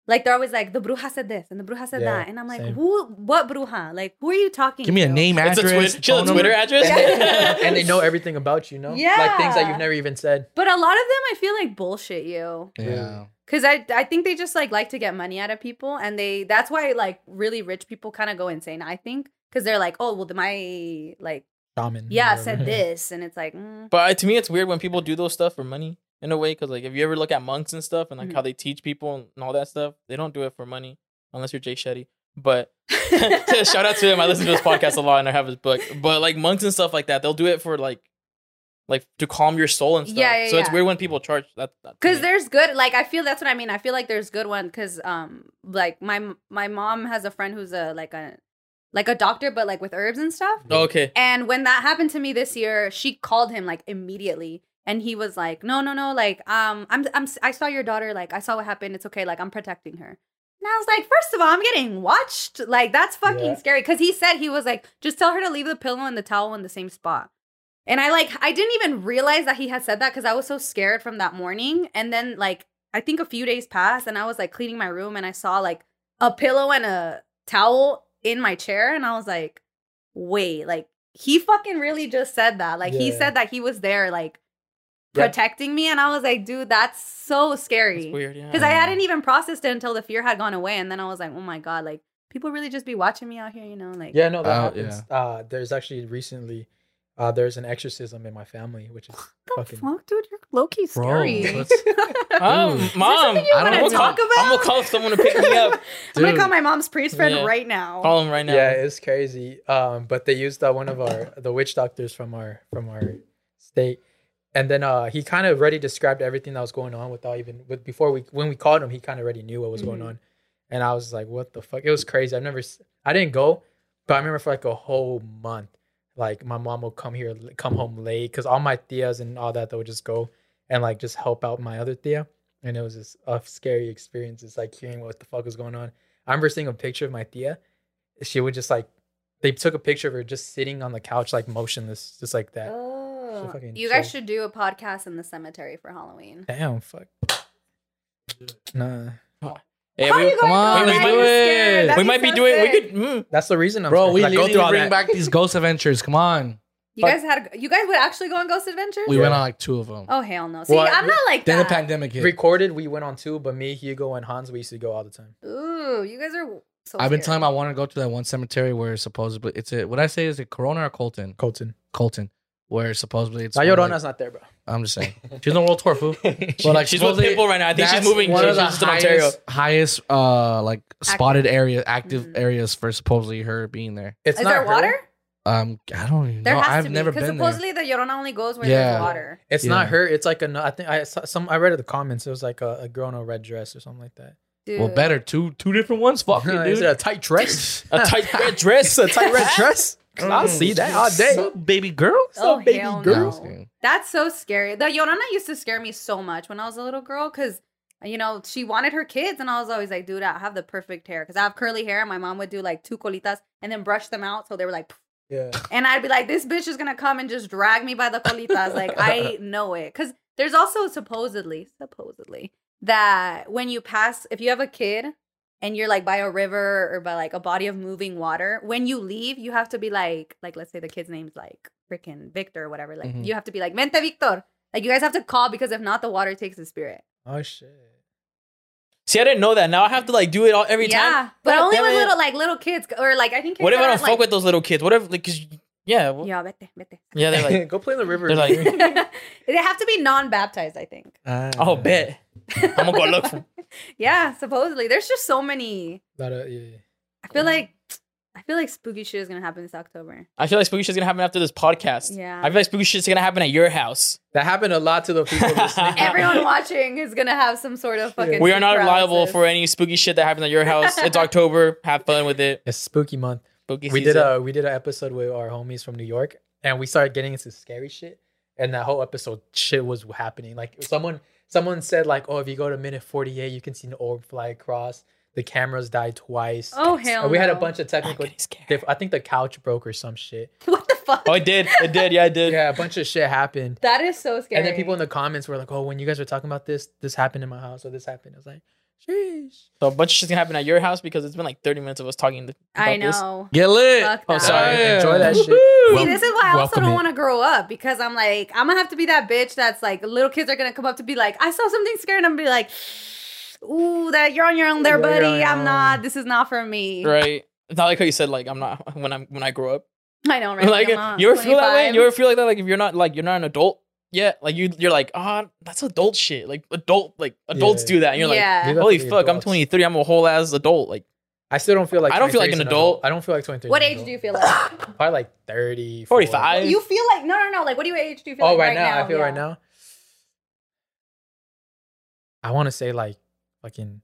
Speaker 4: like they're always like the bruja said this and the bruja said
Speaker 1: Yeah,
Speaker 4: that, and I'm like,
Speaker 1: same.
Speaker 4: who? What bruja? Like who are you talking? To?
Speaker 3: Give me a name,
Speaker 2: It's a
Speaker 3: address,
Speaker 2: Twitter, chill,
Speaker 3: phone
Speaker 2: a Twitter address.
Speaker 4: Yeah.
Speaker 1: and they know everything about you, know? Like things that you've never even said.
Speaker 4: But a lot of them, I feel like bullshit you.
Speaker 3: Yeah.
Speaker 4: Cause I I think they just like like to get money out of people, and they that's why like really rich people kind of go insane. I think because they're like, oh well, the- my like
Speaker 1: Shaman.
Speaker 4: yeah
Speaker 1: whatever.
Speaker 4: said this, and it's like. Mm.
Speaker 2: But uh, to me, it's weird when people do those stuff for money in a way. Because like, if you ever look at monks and stuff, and like
Speaker 4: Mhm.
Speaker 2: how they teach people and all that stuff, they don't do it for money unless you're Jay Shetty. But shout out to him. I listen to his podcast a lot, and I have his book. But like monks and stuff like that, they'll do it for like, like to calm your soul and stuff.
Speaker 4: Yeah, yeah,
Speaker 2: so it's
Speaker 4: yeah.
Speaker 2: weird when people charge that. that
Speaker 4: Cause there's good, like I feel that's what I mean. I feel like there's good one, cause um, like my my mom has a friend who's a like a like a doctor, but like with herbs and stuff.
Speaker 2: Oh, okay.
Speaker 4: And when that happened to me this year, she called him like immediately, and he was like, "No, no, no, like um, I'm I'm I saw your daughter, like I saw what happened. It's okay, like I'm protecting her." And I was like, first of all, I'm getting watched. Like that's fucking
Speaker 1: Yeah.
Speaker 4: scary. Cause he said he was like, just tell her to leave the pillow and the towel in the same spot. And I like I didn't even realize that he had said that because I was so scared from that morning. And then like I think a few days passed and I was like cleaning my room and I saw like a pillow and a towel in my chair and I was like, wait, like he fucking really just said that. Like he said that he was there like
Speaker 1: Yeah.
Speaker 4: protecting me and I was like, dude, that's so scary.
Speaker 2: It's weird. Yeah.
Speaker 4: Because I hadn't even processed it until the fear had gone away. And then I was like, oh my God, like people really just be watching me out here, you know? Like,
Speaker 1: Yeah, no, that
Speaker 3: Oh,
Speaker 1: happens. Uh, there's actually recently, uh, there's an exorcism in my family, which is
Speaker 4: the
Speaker 1: fucking.
Speaker 4: fuck, dude? You're low key
Speaker 3: Bro,
Speaker 4: scary.
Speaker 3: let's-
Speaker 2: Um,
Speaker 3: Dude.
Speaker 2: mom,
Speaker 4: something you
Speaker 2: I'm
Speaker 3: wanna
Speaker 2: gonna
Speaker 4: talk
Speaker 2: call,
Speaker 4: about?
Speaker 2: I'm gonna call someone to pick me up.
Speaker 4: I'm gonna
Speaker 3: Dude.
Speaker 4: call my mom's priest friend
Speaker 2: Yeah.
Speaker 4: right now.
Speaker 2: Call him right now.
Speaker 1: Yeah, it's crazy. Um, but they used uh, one of our the witch doctors from our from our state, and then uh, he kind of already described everything that was going on without even with before we when we called him, he kind of already knew what was going
Speaker 4: Mhm.
Speaker 1: on, and I was like, what the fuck? It was crazy. I've never, s- I didn't go, but I remember for like a whole month, like my mom would come here, come home late because all my tias and all that they would just go and like just help out my other tia, and it was just a scary experience. It's like hearing what the fuck was going on. I remember seeing a picture of my tia. She would just like they took a picture of her just sitting on the couch like motionless, just like that.
Speaker 4: Oh.
Speaker 1: fucking
Speaker 4: You guys
Speaker 1: chill.
Speaker 4: should do a podcast in the cemetery for Halloween.
Speaker 1: Damn, fuck. Nah,
Speaker 2: Yeah,
Speaker 4: How
Speaker 2: we,
Speaker 4: you guys
Speaker 3: come on, let's do it.
Speaker 4: scared?
Speaker 2: We might be
Speaker 4: so
Speaker 2: doing. We could. Mm,
Speaker 1: that's the reason I'm.
Speaker 3: Bro,
Speaker 1: scared,
Speaker 3: we
Speaker 1: like,
Speaker 3: need
Speaker 1: go through
Speaker 3: to
Speaker 1: all
Speaker 3: bring
Speaker 1: that.
Speaker 3: back these ghost adventures. Come on.
Speaker 4: You
Speaker 1: Fuck.
Speaker 4: guys had you guys would actually go on Ghost Adventures?
Speaker 3: We
Speaker 1: Yeah.
Speaker 3: went on like two of them.
Speaker 4: Oh hell no! See,
Speaker 1: Well,
Speaker 4: I'm not like
Speaker 3: then the pandemic hit.
Speaker 1: recorded. We went on two, but me, Hugo, and Hans, we used to go all the time.
Speaker 4: Ooh, you guys are so.
Speaker 3: I've been telling him I want to go to that one cemetery where supposedly it's a what I say is it Corona or Colton?
Speaker 1: Colton.
Speaker 3: Colton, where supposedly it's
Speaker 1: La Llorona's
Speaker 3: like-
Speaker 1: not there, bro.
Speaker 3: I'm just saying she's on World Tour, fool. But like
Speaker 2: she's with
Speaker 3: supposedly
Speaker 2: Pitbull right now. I think she's moving.
Speaker 3: One
Speaker 2: She's
Speaker 3: of the
Speaker 2: just in Ontario.
Speaker 3: highest, highest uh like spotted area, active
Speaker 4: Mhm.
Speaker 3: areas for supposedly her being there.
Speaker 1: It's
Speaker 4: Is
Speaker 1: not
Speaker 4: there
Speaker 1: her.
Speaker 4: water?
Speaker 3: Um, I don't even
Speaker 4: There
Speaker 3: know.
Speaker 4: has
Speaker 3: I've
Speaker 4: to be
Speaker 3: never
Speaker 4: because
Speaker 3: been there.
Speaker 4: supposedly the Llorona only goes where
Speaker 3: Yeah.
Speaker 4: there's water.
Speaker 1: It's
Speaker 3: Yeah.
Speaker 1: not her. It's like a. I think I saw some. I read in the comments. It was like a, a girl in a red dress or something like that.
Speaker 4: Dude.
Speaker 3: Well, better two two different ones. Fuck it,
Speaker 1: Is
Speaker 3: dude.
Speaker 1: it a tight dress?
Speaker 2: A tight red dress.
Speaker 1: a tight red dress. I'll see that all mm. day.
Speaker 3: What's up, baby girl.
Speaker 4: Oh,
Speaker 1: baby
Speaker 4: hell
Speaker 1: girl.
Speaker 3: No, I'm just
Speaker 4: no.
Speaker 3: kidding.
Speaker 4: That's so scary. The Llorona used to scare me so much when I was a little girl because, you know, she wanted her kids. And I was always like, dude, I have the perfect hair because I have curly hair. And my mom would do like two colitas and then brush them out. So they were like,
Speaker 1: Yeah.
Speaker 4: and I'd be like, this bitch is going to come and just drag me by the colitas. like, I know it. Because there's also supposedly, supposedly, that when you pass, if you have a kid and you're like by a river or by like a body of moving water, when you leave, you have to be like, like let's say the kid's name's like freaking Victor or whatever. Like
Speaker 3: Mhm.
Speaker 4: you have to be like, Mente Victor. Like you guys have to call because if not, the water takes the spirit.
Speaker 1: Oh shit.
Speaker 2: See, I didn't know that. Now I have to like do it all every
Speaker 4: yeah,
Speaker 2: time.
Speaker 4: Yeah, but
Speaker 2: God
Speaker 4: only with
Speaker 2: it.
Speaker 4: little like little kids or like I think.
Speaker 2: What if I don't
Speaker 4: are,
Speaker 2: fuck
Speaker 4: like,
Speaker 2: with those little kids? What if like, cause yeah, well,
Speaker 4: Yeah, vete, vete.
Speaker 2: yeah, they're like,
Speaker 1: go play in the river.
Speaker 2: they're like-
Speaker 4: they have to be non-baptized, I think.
Speaker 1: Ah.
Speaker 2: oh, bet. I'm gonna go look for.
Speaker 4: yeah, supposedly. There's just so many.
Speaker 1: Lot of- yeah.
Speaker 4: I feel like I feel like spooky shit is gonna happen this October.
Speaker 2: I feel like spooky shit is gonna happen after this podcast.
Speaker 4: Yeah.
Speaker 2: I feel like spooky shit is gonna happen at your house.
Speaker 1: That happened a lot to the people.
Speaker 4: Everyone watching is gonna have some sort of fucking.
Speaker 2: We are
Speaker 4: sleep
Speaker 2: not liable for any spooky shit that happens at your house. It's October. Have fun with it.
Speaker 1: It's spooky month.
Speaker 2: Spooky
Speaker 1: we
Speaker 2: season.
Speaker 1: did a we did an episode with our homies from New York, and we started getting into scary shit. And that whole episode, shit was happening. Like someone someone said, like, oh, if you go to minute forty eight, you can see an orb fly across. The cameras died twice.
Speaker 4: Oh hell!
Speaker 1: And we had a bunch of technical. diff- I think the couch broke or some shit.
Speaker 4: What the fuck?
Speaker 2: Oh, it did. It did. Yeah, it did.
Speaker 1: Yeah, a bunch of shit happened.
Speaker 4: that is so scary.
Speaker 1: And then people in the comments were like, "Oh, when you guys were talking about this, this happened in my house, or this happened." I was like, "Sheesh."
Speaker 2: So a bunch of shit's gonna happen at your house because it's been like 30 minutes of us talking. About
Speaker 4: I
Speaker 2: This.
Speaker 4: know.
Speaker 3: Get lit.
Speaker 4: Fuck
Speaker 2: Oh,
Speaker 4: that.
Speaker 2: sorry.
Speaker 3: Yeah.
Speaker 1: Enjoy that shit.
Speaker 4: See, this is why I also don't want to grow up because I'm like, I'm gonna have to be that bitch that's like, little kids are gonna come up to be like, I saw something scary, and I'm gonna be like, ooh, that you're on your own there,
Speaker 1: You're on
Speaker 4: buddy.
Speaker 1: your
Speaker 4: I'm not. This is not for me.
Speaker 2: Right. It's not like how you said like I'm not when I'm when I grow up.
Speaker 4: I know, right?
Speaker 2: like
Speaker 4: I'm not
Speaker 2: you ever feel that way?
Speaker 4: 25.
Speaker 2: You ever feel like that? Like if you're not like you're not an adult yet, like you you're like ah that's adult shit. Like adult like adults
Speaker 1: Yeah.
Speaker 2: do that. And you're
Speaker 4: yeah.
Speaker 2: Like holy
Speaker 1: to the
Speaker 2: fuck, I'm 23. I'm a whole ass adult. Like
Speaker 1: I still don't feel like
Speaker 2: I don't feel like an adult.
Speaker 1: I don't feel like 23.
Speaker 4: what age do you feel like?
Speaker 1: Probably like 30,
Speaker 2: 45.
Speaker 4: you feel like no, no, no. Like, what do you age do you feel
Speaker 1: Oh,
Speaker 4: like
Speaker 1: right, now, I feel
Speaker 4: Yeah.
Speaker 1: right now. I want to say like fucking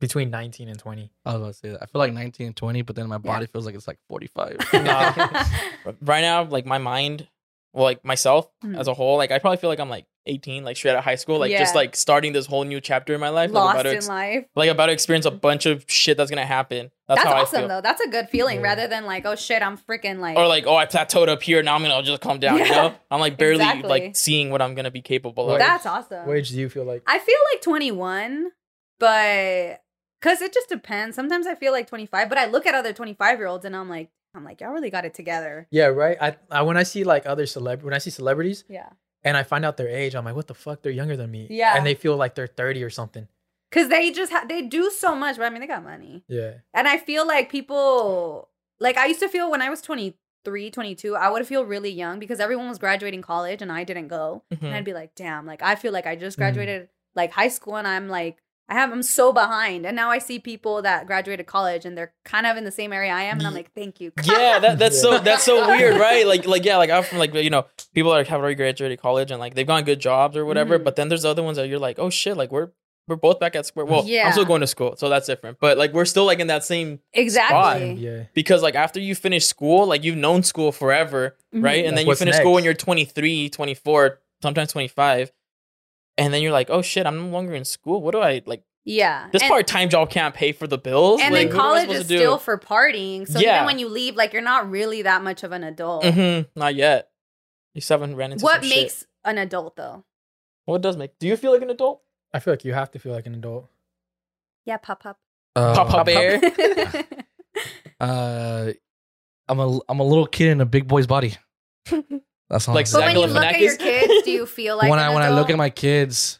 Speaker 1: between 19 and 20.
Speaker 3: I was about to say that. I feel like 19 and 20, but then my body feels like it's like 45.
Speaker 2: Nah. right now, like my mind, well, like myself
Speaker 4: Hmm.
Speaker 2: as a whole, like I probably feel like I'm like 18, like straight out of high school, like just like starting this whole new chapter in my life, like
Speaker 4: Lost
Speaker 2: about to
Speaker 4: in
Speaker 2: ex-
Speaker 4: life.
Speaker 2: like about to experience a bunch of shit that's gonna happen. That's,
Speaker 4: That's,
Speaker 2: how I
Speaker 4: awesome
Speaker 2: feel.
Speaker 4: though. That's a good feeling
Speaker 1: Yeah.
Speaker 4: rather than like, oh shit, I'm freaking like.
Speaker 2: Or like, oh, I plateaued up here. Now I'm gonna just calm down. You know, I'm like barely
Speaker 4: Exactly.
Speaker 2: like seeing what I'm gonna be capable of.
Speaker 4: That's awesome.
Speaker 1: What age do you feel like?
Speaker 4: I feel like 21, but because it just depends. Sometimes I feel like 25, but I look at other 25 year olds and I'm like, I'm like, y'all really got it together.
Speaker 1: Yeah, right. I, I when I see like other celeb when I see celebrities
Speaker 4: Yeah.
Speaker 1: and I find out their age, I'm like, what the fuck? They're younger than me.
Speaker 4: Yeah.
Speaker 1: And they feel like they're 30 or something.
Speaker 4: Cause they just ha- they do so much, but I mean, they got money.
Speaker 1: Yeah.
Speaker 4: And I feel like people, like I used to feel when I was 20, 23, 22, I would feel really young because everyone was graduating college and I didn't go.
Speaker 2: Mhm.
Speaker 4: And I'd be like, damn, like I feel like I just
Speaker 1: Mhm.
Speaker 4: graduated like high school and I'm like, I have I'm so behind. And now I see people that graduated college and they're kind of in the same area I am. And I'm like, thank you.
Speaker 2: yeah, that, that's so that's so weird, right? Like like yeah, like I'm from like you know people that have already graduated college and like they've gotten good jobs or whatever.
Speaker 4: Mhm.
Speaker 2: But then there's other ones that you're like, oh shit, like we're we're both back at square. Well,
Speaker 4: Yeah.
Speaker 2: I'm still going to school, so that's different. But like we're still like in that same
Speaker 4: exactly.
Speaker 1: Yeah.
Speaker 2: because like after you finish school, like you've known school forever,
Speaker 4: Mhm.
Speaker 2: right? And
Speaker 1: Like,
Speaker 2: then you
Speaker 1: what's
Speaker 2: finish school when you're 23, 24, sometimes 25. And then you're like, oh shit, I'm no longer in school. What do I like?
Speaker 4: Yeah.
Speaker 2: This
Speaker 4: and,
Speaker 2: part time job can't pay for the bills.
Speaker 4: and
Speaker 2: like,
Speaker 4: then
Speaker 2: what am I
Speaker 4: college
Speaker 2: supposed
Speaker 4: is
Speaker 2: to
Speaker 4: still for partying. So
Speaker 2: Yeah.
Speaker 4: even when you leave, like you're not really that much of an adult.
Speaker 2: Mhm, not yet. You still haven't ran into
Speaker 4: What
Speaker 2: some shit.
Speaker 4: makes an adult though?
Speaker 2: What does make? Do you feel like an adult?
Speaker 1: I feel like you have to feel like an adult.
Speaker 4: Yeah, pop pop.
Speaker 3: Uh,
Speaker 2: Papa Bear.
Speaker 3: Uh, I'm a I'm a little kid in a big boy's body. That's all.
Speaker 2: Like
Speaker 3: I'm
Speaker 4: but
Speaker 3: saying.
Speaker 4: when you look at your kids, do you feel like
Speaker 3: when
Speaker 4: an
Speaker 3: I when I look at my kids,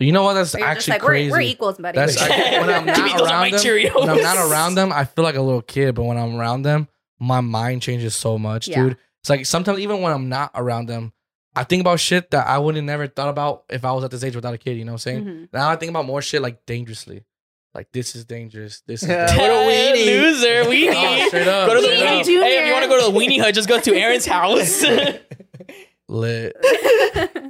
Speaker 3: you know what? That's
Speaker 4: Or you're just
Speaker 3: actually
Speaker 4: like,
Speaker 3: crazy.
Speaker 4: We're, we're equals, buddy.
Speaker 3: That's I, when I'm not
Speaker 2: those are my
Speaker 3: around them.
Speaker 2: Cheerios.
Speaker 3: When I'm not around them, I feel like a little kid. But when I'm around them, my mind changes so much,
Speaker 4: Yeah.
Speaker 3: dude. It's like sometimes even when I'm not around them, I think about shit that I would have never thought about if I was at this age without a kid. You know what I'm saying?
Speaker 4: Mhm.
Speaker 3: Now I think about more shit like dangerously. Like this is dangerous. This is
Speaker 1: Yeah.
Speaker 3: dangerous.
Speaker 2: what a weenie. loser, weenie.
Speaker 3: Oh, straight up,
Speaker 2: go to the weenie.
Speaker 3: up.
Speaker 4: Junior.
Speaker 2: Hey, if you want to go to the weenie hut, just go to Aaron's house.
Speaker 3: lit.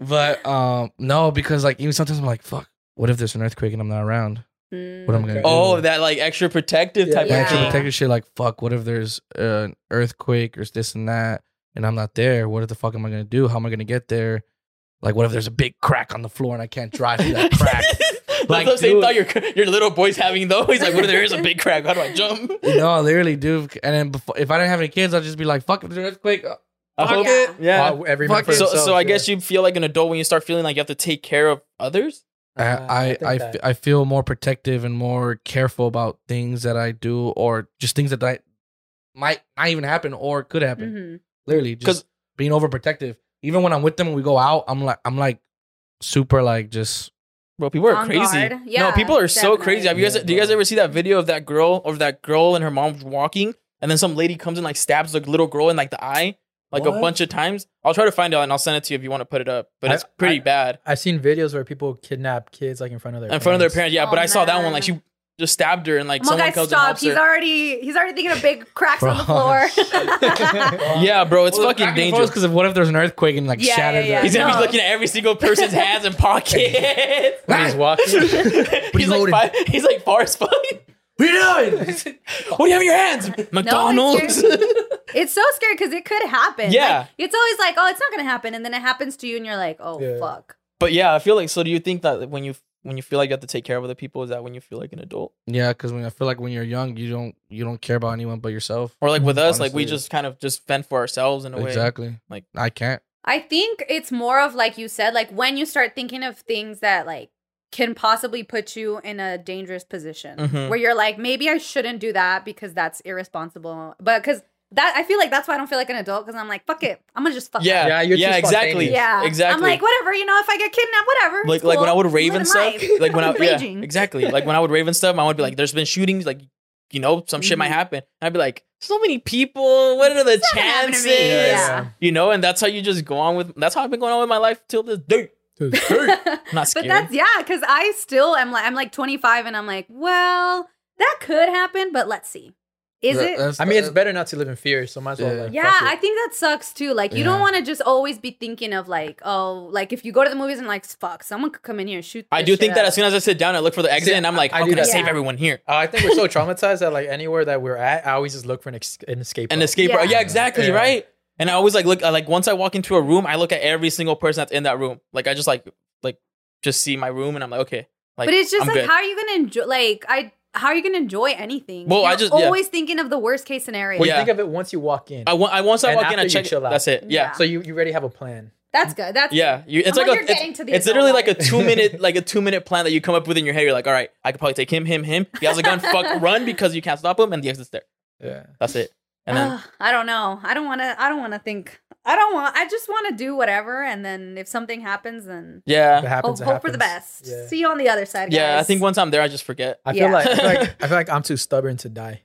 Speaker 3: But um, no, because like even sometimes I'm like, fuck. What if there's an earthquake and I'm not around?
Speaker 4: Mm.
Speaker 3: What am I gonna do?
Speaker 2: oh, that like extra protective
Speaker 1: Yeah,
Speaker 2: type
Speaker 1: yeah.
Speaker 2: of
Speaker 3: extra
Speaker 2: thing.
Speaker 3: protective shit. Like fuck. What if there's uh, an earthquake or this and that, and I'm not there? What the fuck am I gonna do? How am I gonna get there? Like, what if there's a big crack on the floor and I can't drive through that crack?
Speaker 2: That's
Speaker 3: Like,
Speaker 2: the same
Speaker 3: dude.
Speaker 2: thought your your little boy's having though. He's like, "What if there is a big crack? How do I jump?"
Speaker 3: no, literally, dude. And then before, if I didn't have any kids, I'd just be like, fuck. If there's an earthquake, uh,
Speaker 2: I
Speaker 3: Fuck
Speaker 2: hope it. Yeah.
Speaker 1: Wow, every
Speaker 3: Fuck it.
Speaker 2: So, so I
Speaker 1: yeah.
Speaker 2: guess you feel like an adult when you start feeling like you have to take care of others.
Speaker 3: I
Speaker 1: Uh,
Speaker 3: I I,
Speaker 1: that-
Speaker 3: f- I feel more protective and more careful about things that I do or just things that I might not even happen or could happen.
Speaker 4: Mhm.
Speaker 3: Literally,
Speaker 2: 'Cause-
Speaker 3: just being overprotective. Even when I'm with them and we go out, I'm like I'm like super like just
Speaker 2: Bro, people are
Speaker 4: On
Speaker 2: crazy.
Speaker 4: guard.
Speaker 2: no, people are so crazy. Have you guys?
Speaker 1: Yeah,
Speaker 2: do you guys ever see that video of that girl or that girl and her mom walking, and then some lady comes and like stabs the little girl in like the eye, like a bunch of times? I'll try to find it and I'll send it to you if you want to put it up. But
Speaker 1: I-
Speaker 2: it's pretty
Speaker 1: I-
Speaker 2: bad
Speaker 1: I've seen videos where people kidnap kids like in front of their
Speaker 2: in front of their parents. Yeah,
Speaker 4: Oh,
Speaker 2: but I saw that one like she just stabbed her and like
Speaker 4: Come on,
Speaker 2: someone
Speaker 4: guys,
Speaker 2: comes and helps
Speaker 4: He's
Speaker 2: her.
Speaker 4: already he's already thinking of big cracks on the
Speaker 3: oh,
Speaker 4: floor.
Speaker 2: yeah, bro, it's fucking dangerous.
Speaker 3: Because of what if there's an earthquake and like
Speaker 4: Yeah,
Speaker 3: shatters
Speaker 4: yeah, yeah.
Speaker 2: He's gonna
Speaker 4: No.
Speaker 2: be looking at every single person's hands and pockets.
Speaker 1: When he's walking.
Speaker 2: he's like
Speaker 1: holding?
Speaker 2: fi- he's like Forrest Funk.
Speaker 3: What are you doing?
Speaker 2: What do you have in your hands? McDonald's.
Speaker 4: scary. it's so scary because it could happen.
Speaker 2: Yeah.
Speaker 4: Like, it's always like, oh, it's not gonna happen, and then it happens to you, and you're like, oh
Speaker 1: Yeah.
Speaker 4: fuck.
Speaker 2: but yeah, I feel like. So, do you think that when you when you feel like you have to take care of other people, is that when you feel like an adult,
Speaker 3: yeah, because when I feel like when you're young, you don't you don't care about anyone but yourself.
Speaker 2: or like with us, like we
Speaker 3: Honestly.
Speaker 2: just kind of just fend for ourselves in a way?
Speaker 3: Exactly.
Speaker 2: Like-
Speaker 3: I can't.
Speaker 4: I think it's more of like you said, like when you start thinking of things that like can possibly put you in a dangerous position
Speaker 2: Mhm.
Speaker 4: where you're like, maybe I shouldn't do that because that's irresponsible. But because that I feel like that's why I don't feel like an adult because I'm like, fuck it, I'm gonna just fuck.
Speaker 2: Yeah,
Speaker 1: Yeah,
Speaker 2: yeah,
Speaker 1: you're too
Speaker 2: exactly.
Speaker 4: Yeah,
Speaker 2: exactly.
Speaker 4: I'm like, whatever, you know, if I get kidnapped, whatever.
Speaker 2: like
Speaker 4: it's
Speaker 2: like when I would
Speaker 4: I'm
Speaker 2: rave and stuff. Like when I yeah, exactly. Like when I would rave and stuff, I would be like, "There's been shootings, like you know, some shit might
Speaker 4: Mhm.
Speaker 2: happen." And I'd be like, "So many people. What are the
Speaker 4: It's not gonna happen to
Speaker 2: chances?"
Speaker 1: Yeah,
Speaker 4: Yeah.
Speaker 2: You know, and that's how you just go on with. That's how I've been going on with my life till this day.
Speaker 1: Dude,
Speaker 2: not
Speaker 4: but that's yeah, because I still am like I'm like 25 and I'm like, well, that could happen, but let's see. Is
Speaker 3: That-
Speaker 4: it?
Speaker 3: that's-
Speaker 1: I mean, it's better not to live in fear, so might as well.
Speaker 3: Yeah.
Speaker 1: Like,
Speaker 4: Yeah. I think that sucks too. Like you don't want to just always be thinking of like, oh, like if you go to the movies and like, fuck, someone could come in here and shoot.
Speaker 2: I do think that
Speaker 4: up.
Speaker 2: as soon as I sit down, I look for the exit,
Speaker 1: See,
Speaker 2: and I'm like,
Speaker 1: I
Speaker 2: "How
Speaker 1: do
Speaker 2: can I save
Speaker 4: Yeah.
Speaker 2: everyone here?"
Speaker 1: Uh, I think we're so traumatized that like anywhere that we're at, I always just look for an, ex- an escape.
Speaker 2: An
Speaker 1: route.
Speaker 2: escape.
Speaker 4: Yeah.
Speaker 2: Yeah, yeah exactly.
Speaker 1: Yeah.
Speaker 2: Right. And I always like look. Like once I walk into a room, I look at every single person that's in that room. Like I just like like just see my room, and I'm like, okay. Like,
Speaker 4: but it's just
Speaker 2: I'm
Speaker 4: like,
Speaker 2: good.
Speaker 4: how are you gonna enjoy? Like, I, how are you gonna enjoy anything?
Speaker 2: Well, I
Speaker 4: You're
Speaker 2: just- yeah.
Speaker 4: always thinking of the worst case scenario.
Speaker 1: Well,
Speaker 2: Yeah.
Speaker 1: think of it once you walk in.
Speaker 2: I want. I once I
Speaker 1: And
Speaker 2: walk in,
Speaker 1: after
Speaker 2: I
Speaker 1: you
Speaker 2: check.
Speaker 1: chill out.
Speaker 2: That's it. Yeah.
Speaker 4: Yeah.
Speaker 1: so you, you already have a plan.
Speaker 4: That's good. That's
Speaker 2: Yeah, you, it's like,
Speaker 4: like,
Speaker 2: a,
Speaker 4: you're getting
Speaker 2: it's,
Speaker 4: to the
Speaker 2: it's
Speaker 4: adult
Speaker 2: literally like a
Speaker 4: life.
Speaker 2: two minute like a two minute plan that you come up with in your head. You're like, all right, I could probably take him, him, him. He has a gun, fuck, run because you can't stop him, and the exit's there.
Speaker 1: Yeah.
Speaker 2: That's it. And then
Speaker 4: Ugh, I don't know. I don't want to. I don't want to think. I don't want. I just want to do whatever, and then if something happens, then
Speaker 1: If it
Speaker 2: yeah,
Speaker 4: hope,
Speaker 1: happens, it
Speaker 4: hope for the best.
Speaker 1: Yeah.
Speaker 4: See you on the other side.
Speaker 2: yeah. I think once I'm there, I just forget.
Speaker 1: I feel
Speaker 4: Yeah.
Speaker 1: like I feel like I feel like I'm too stubborn to die.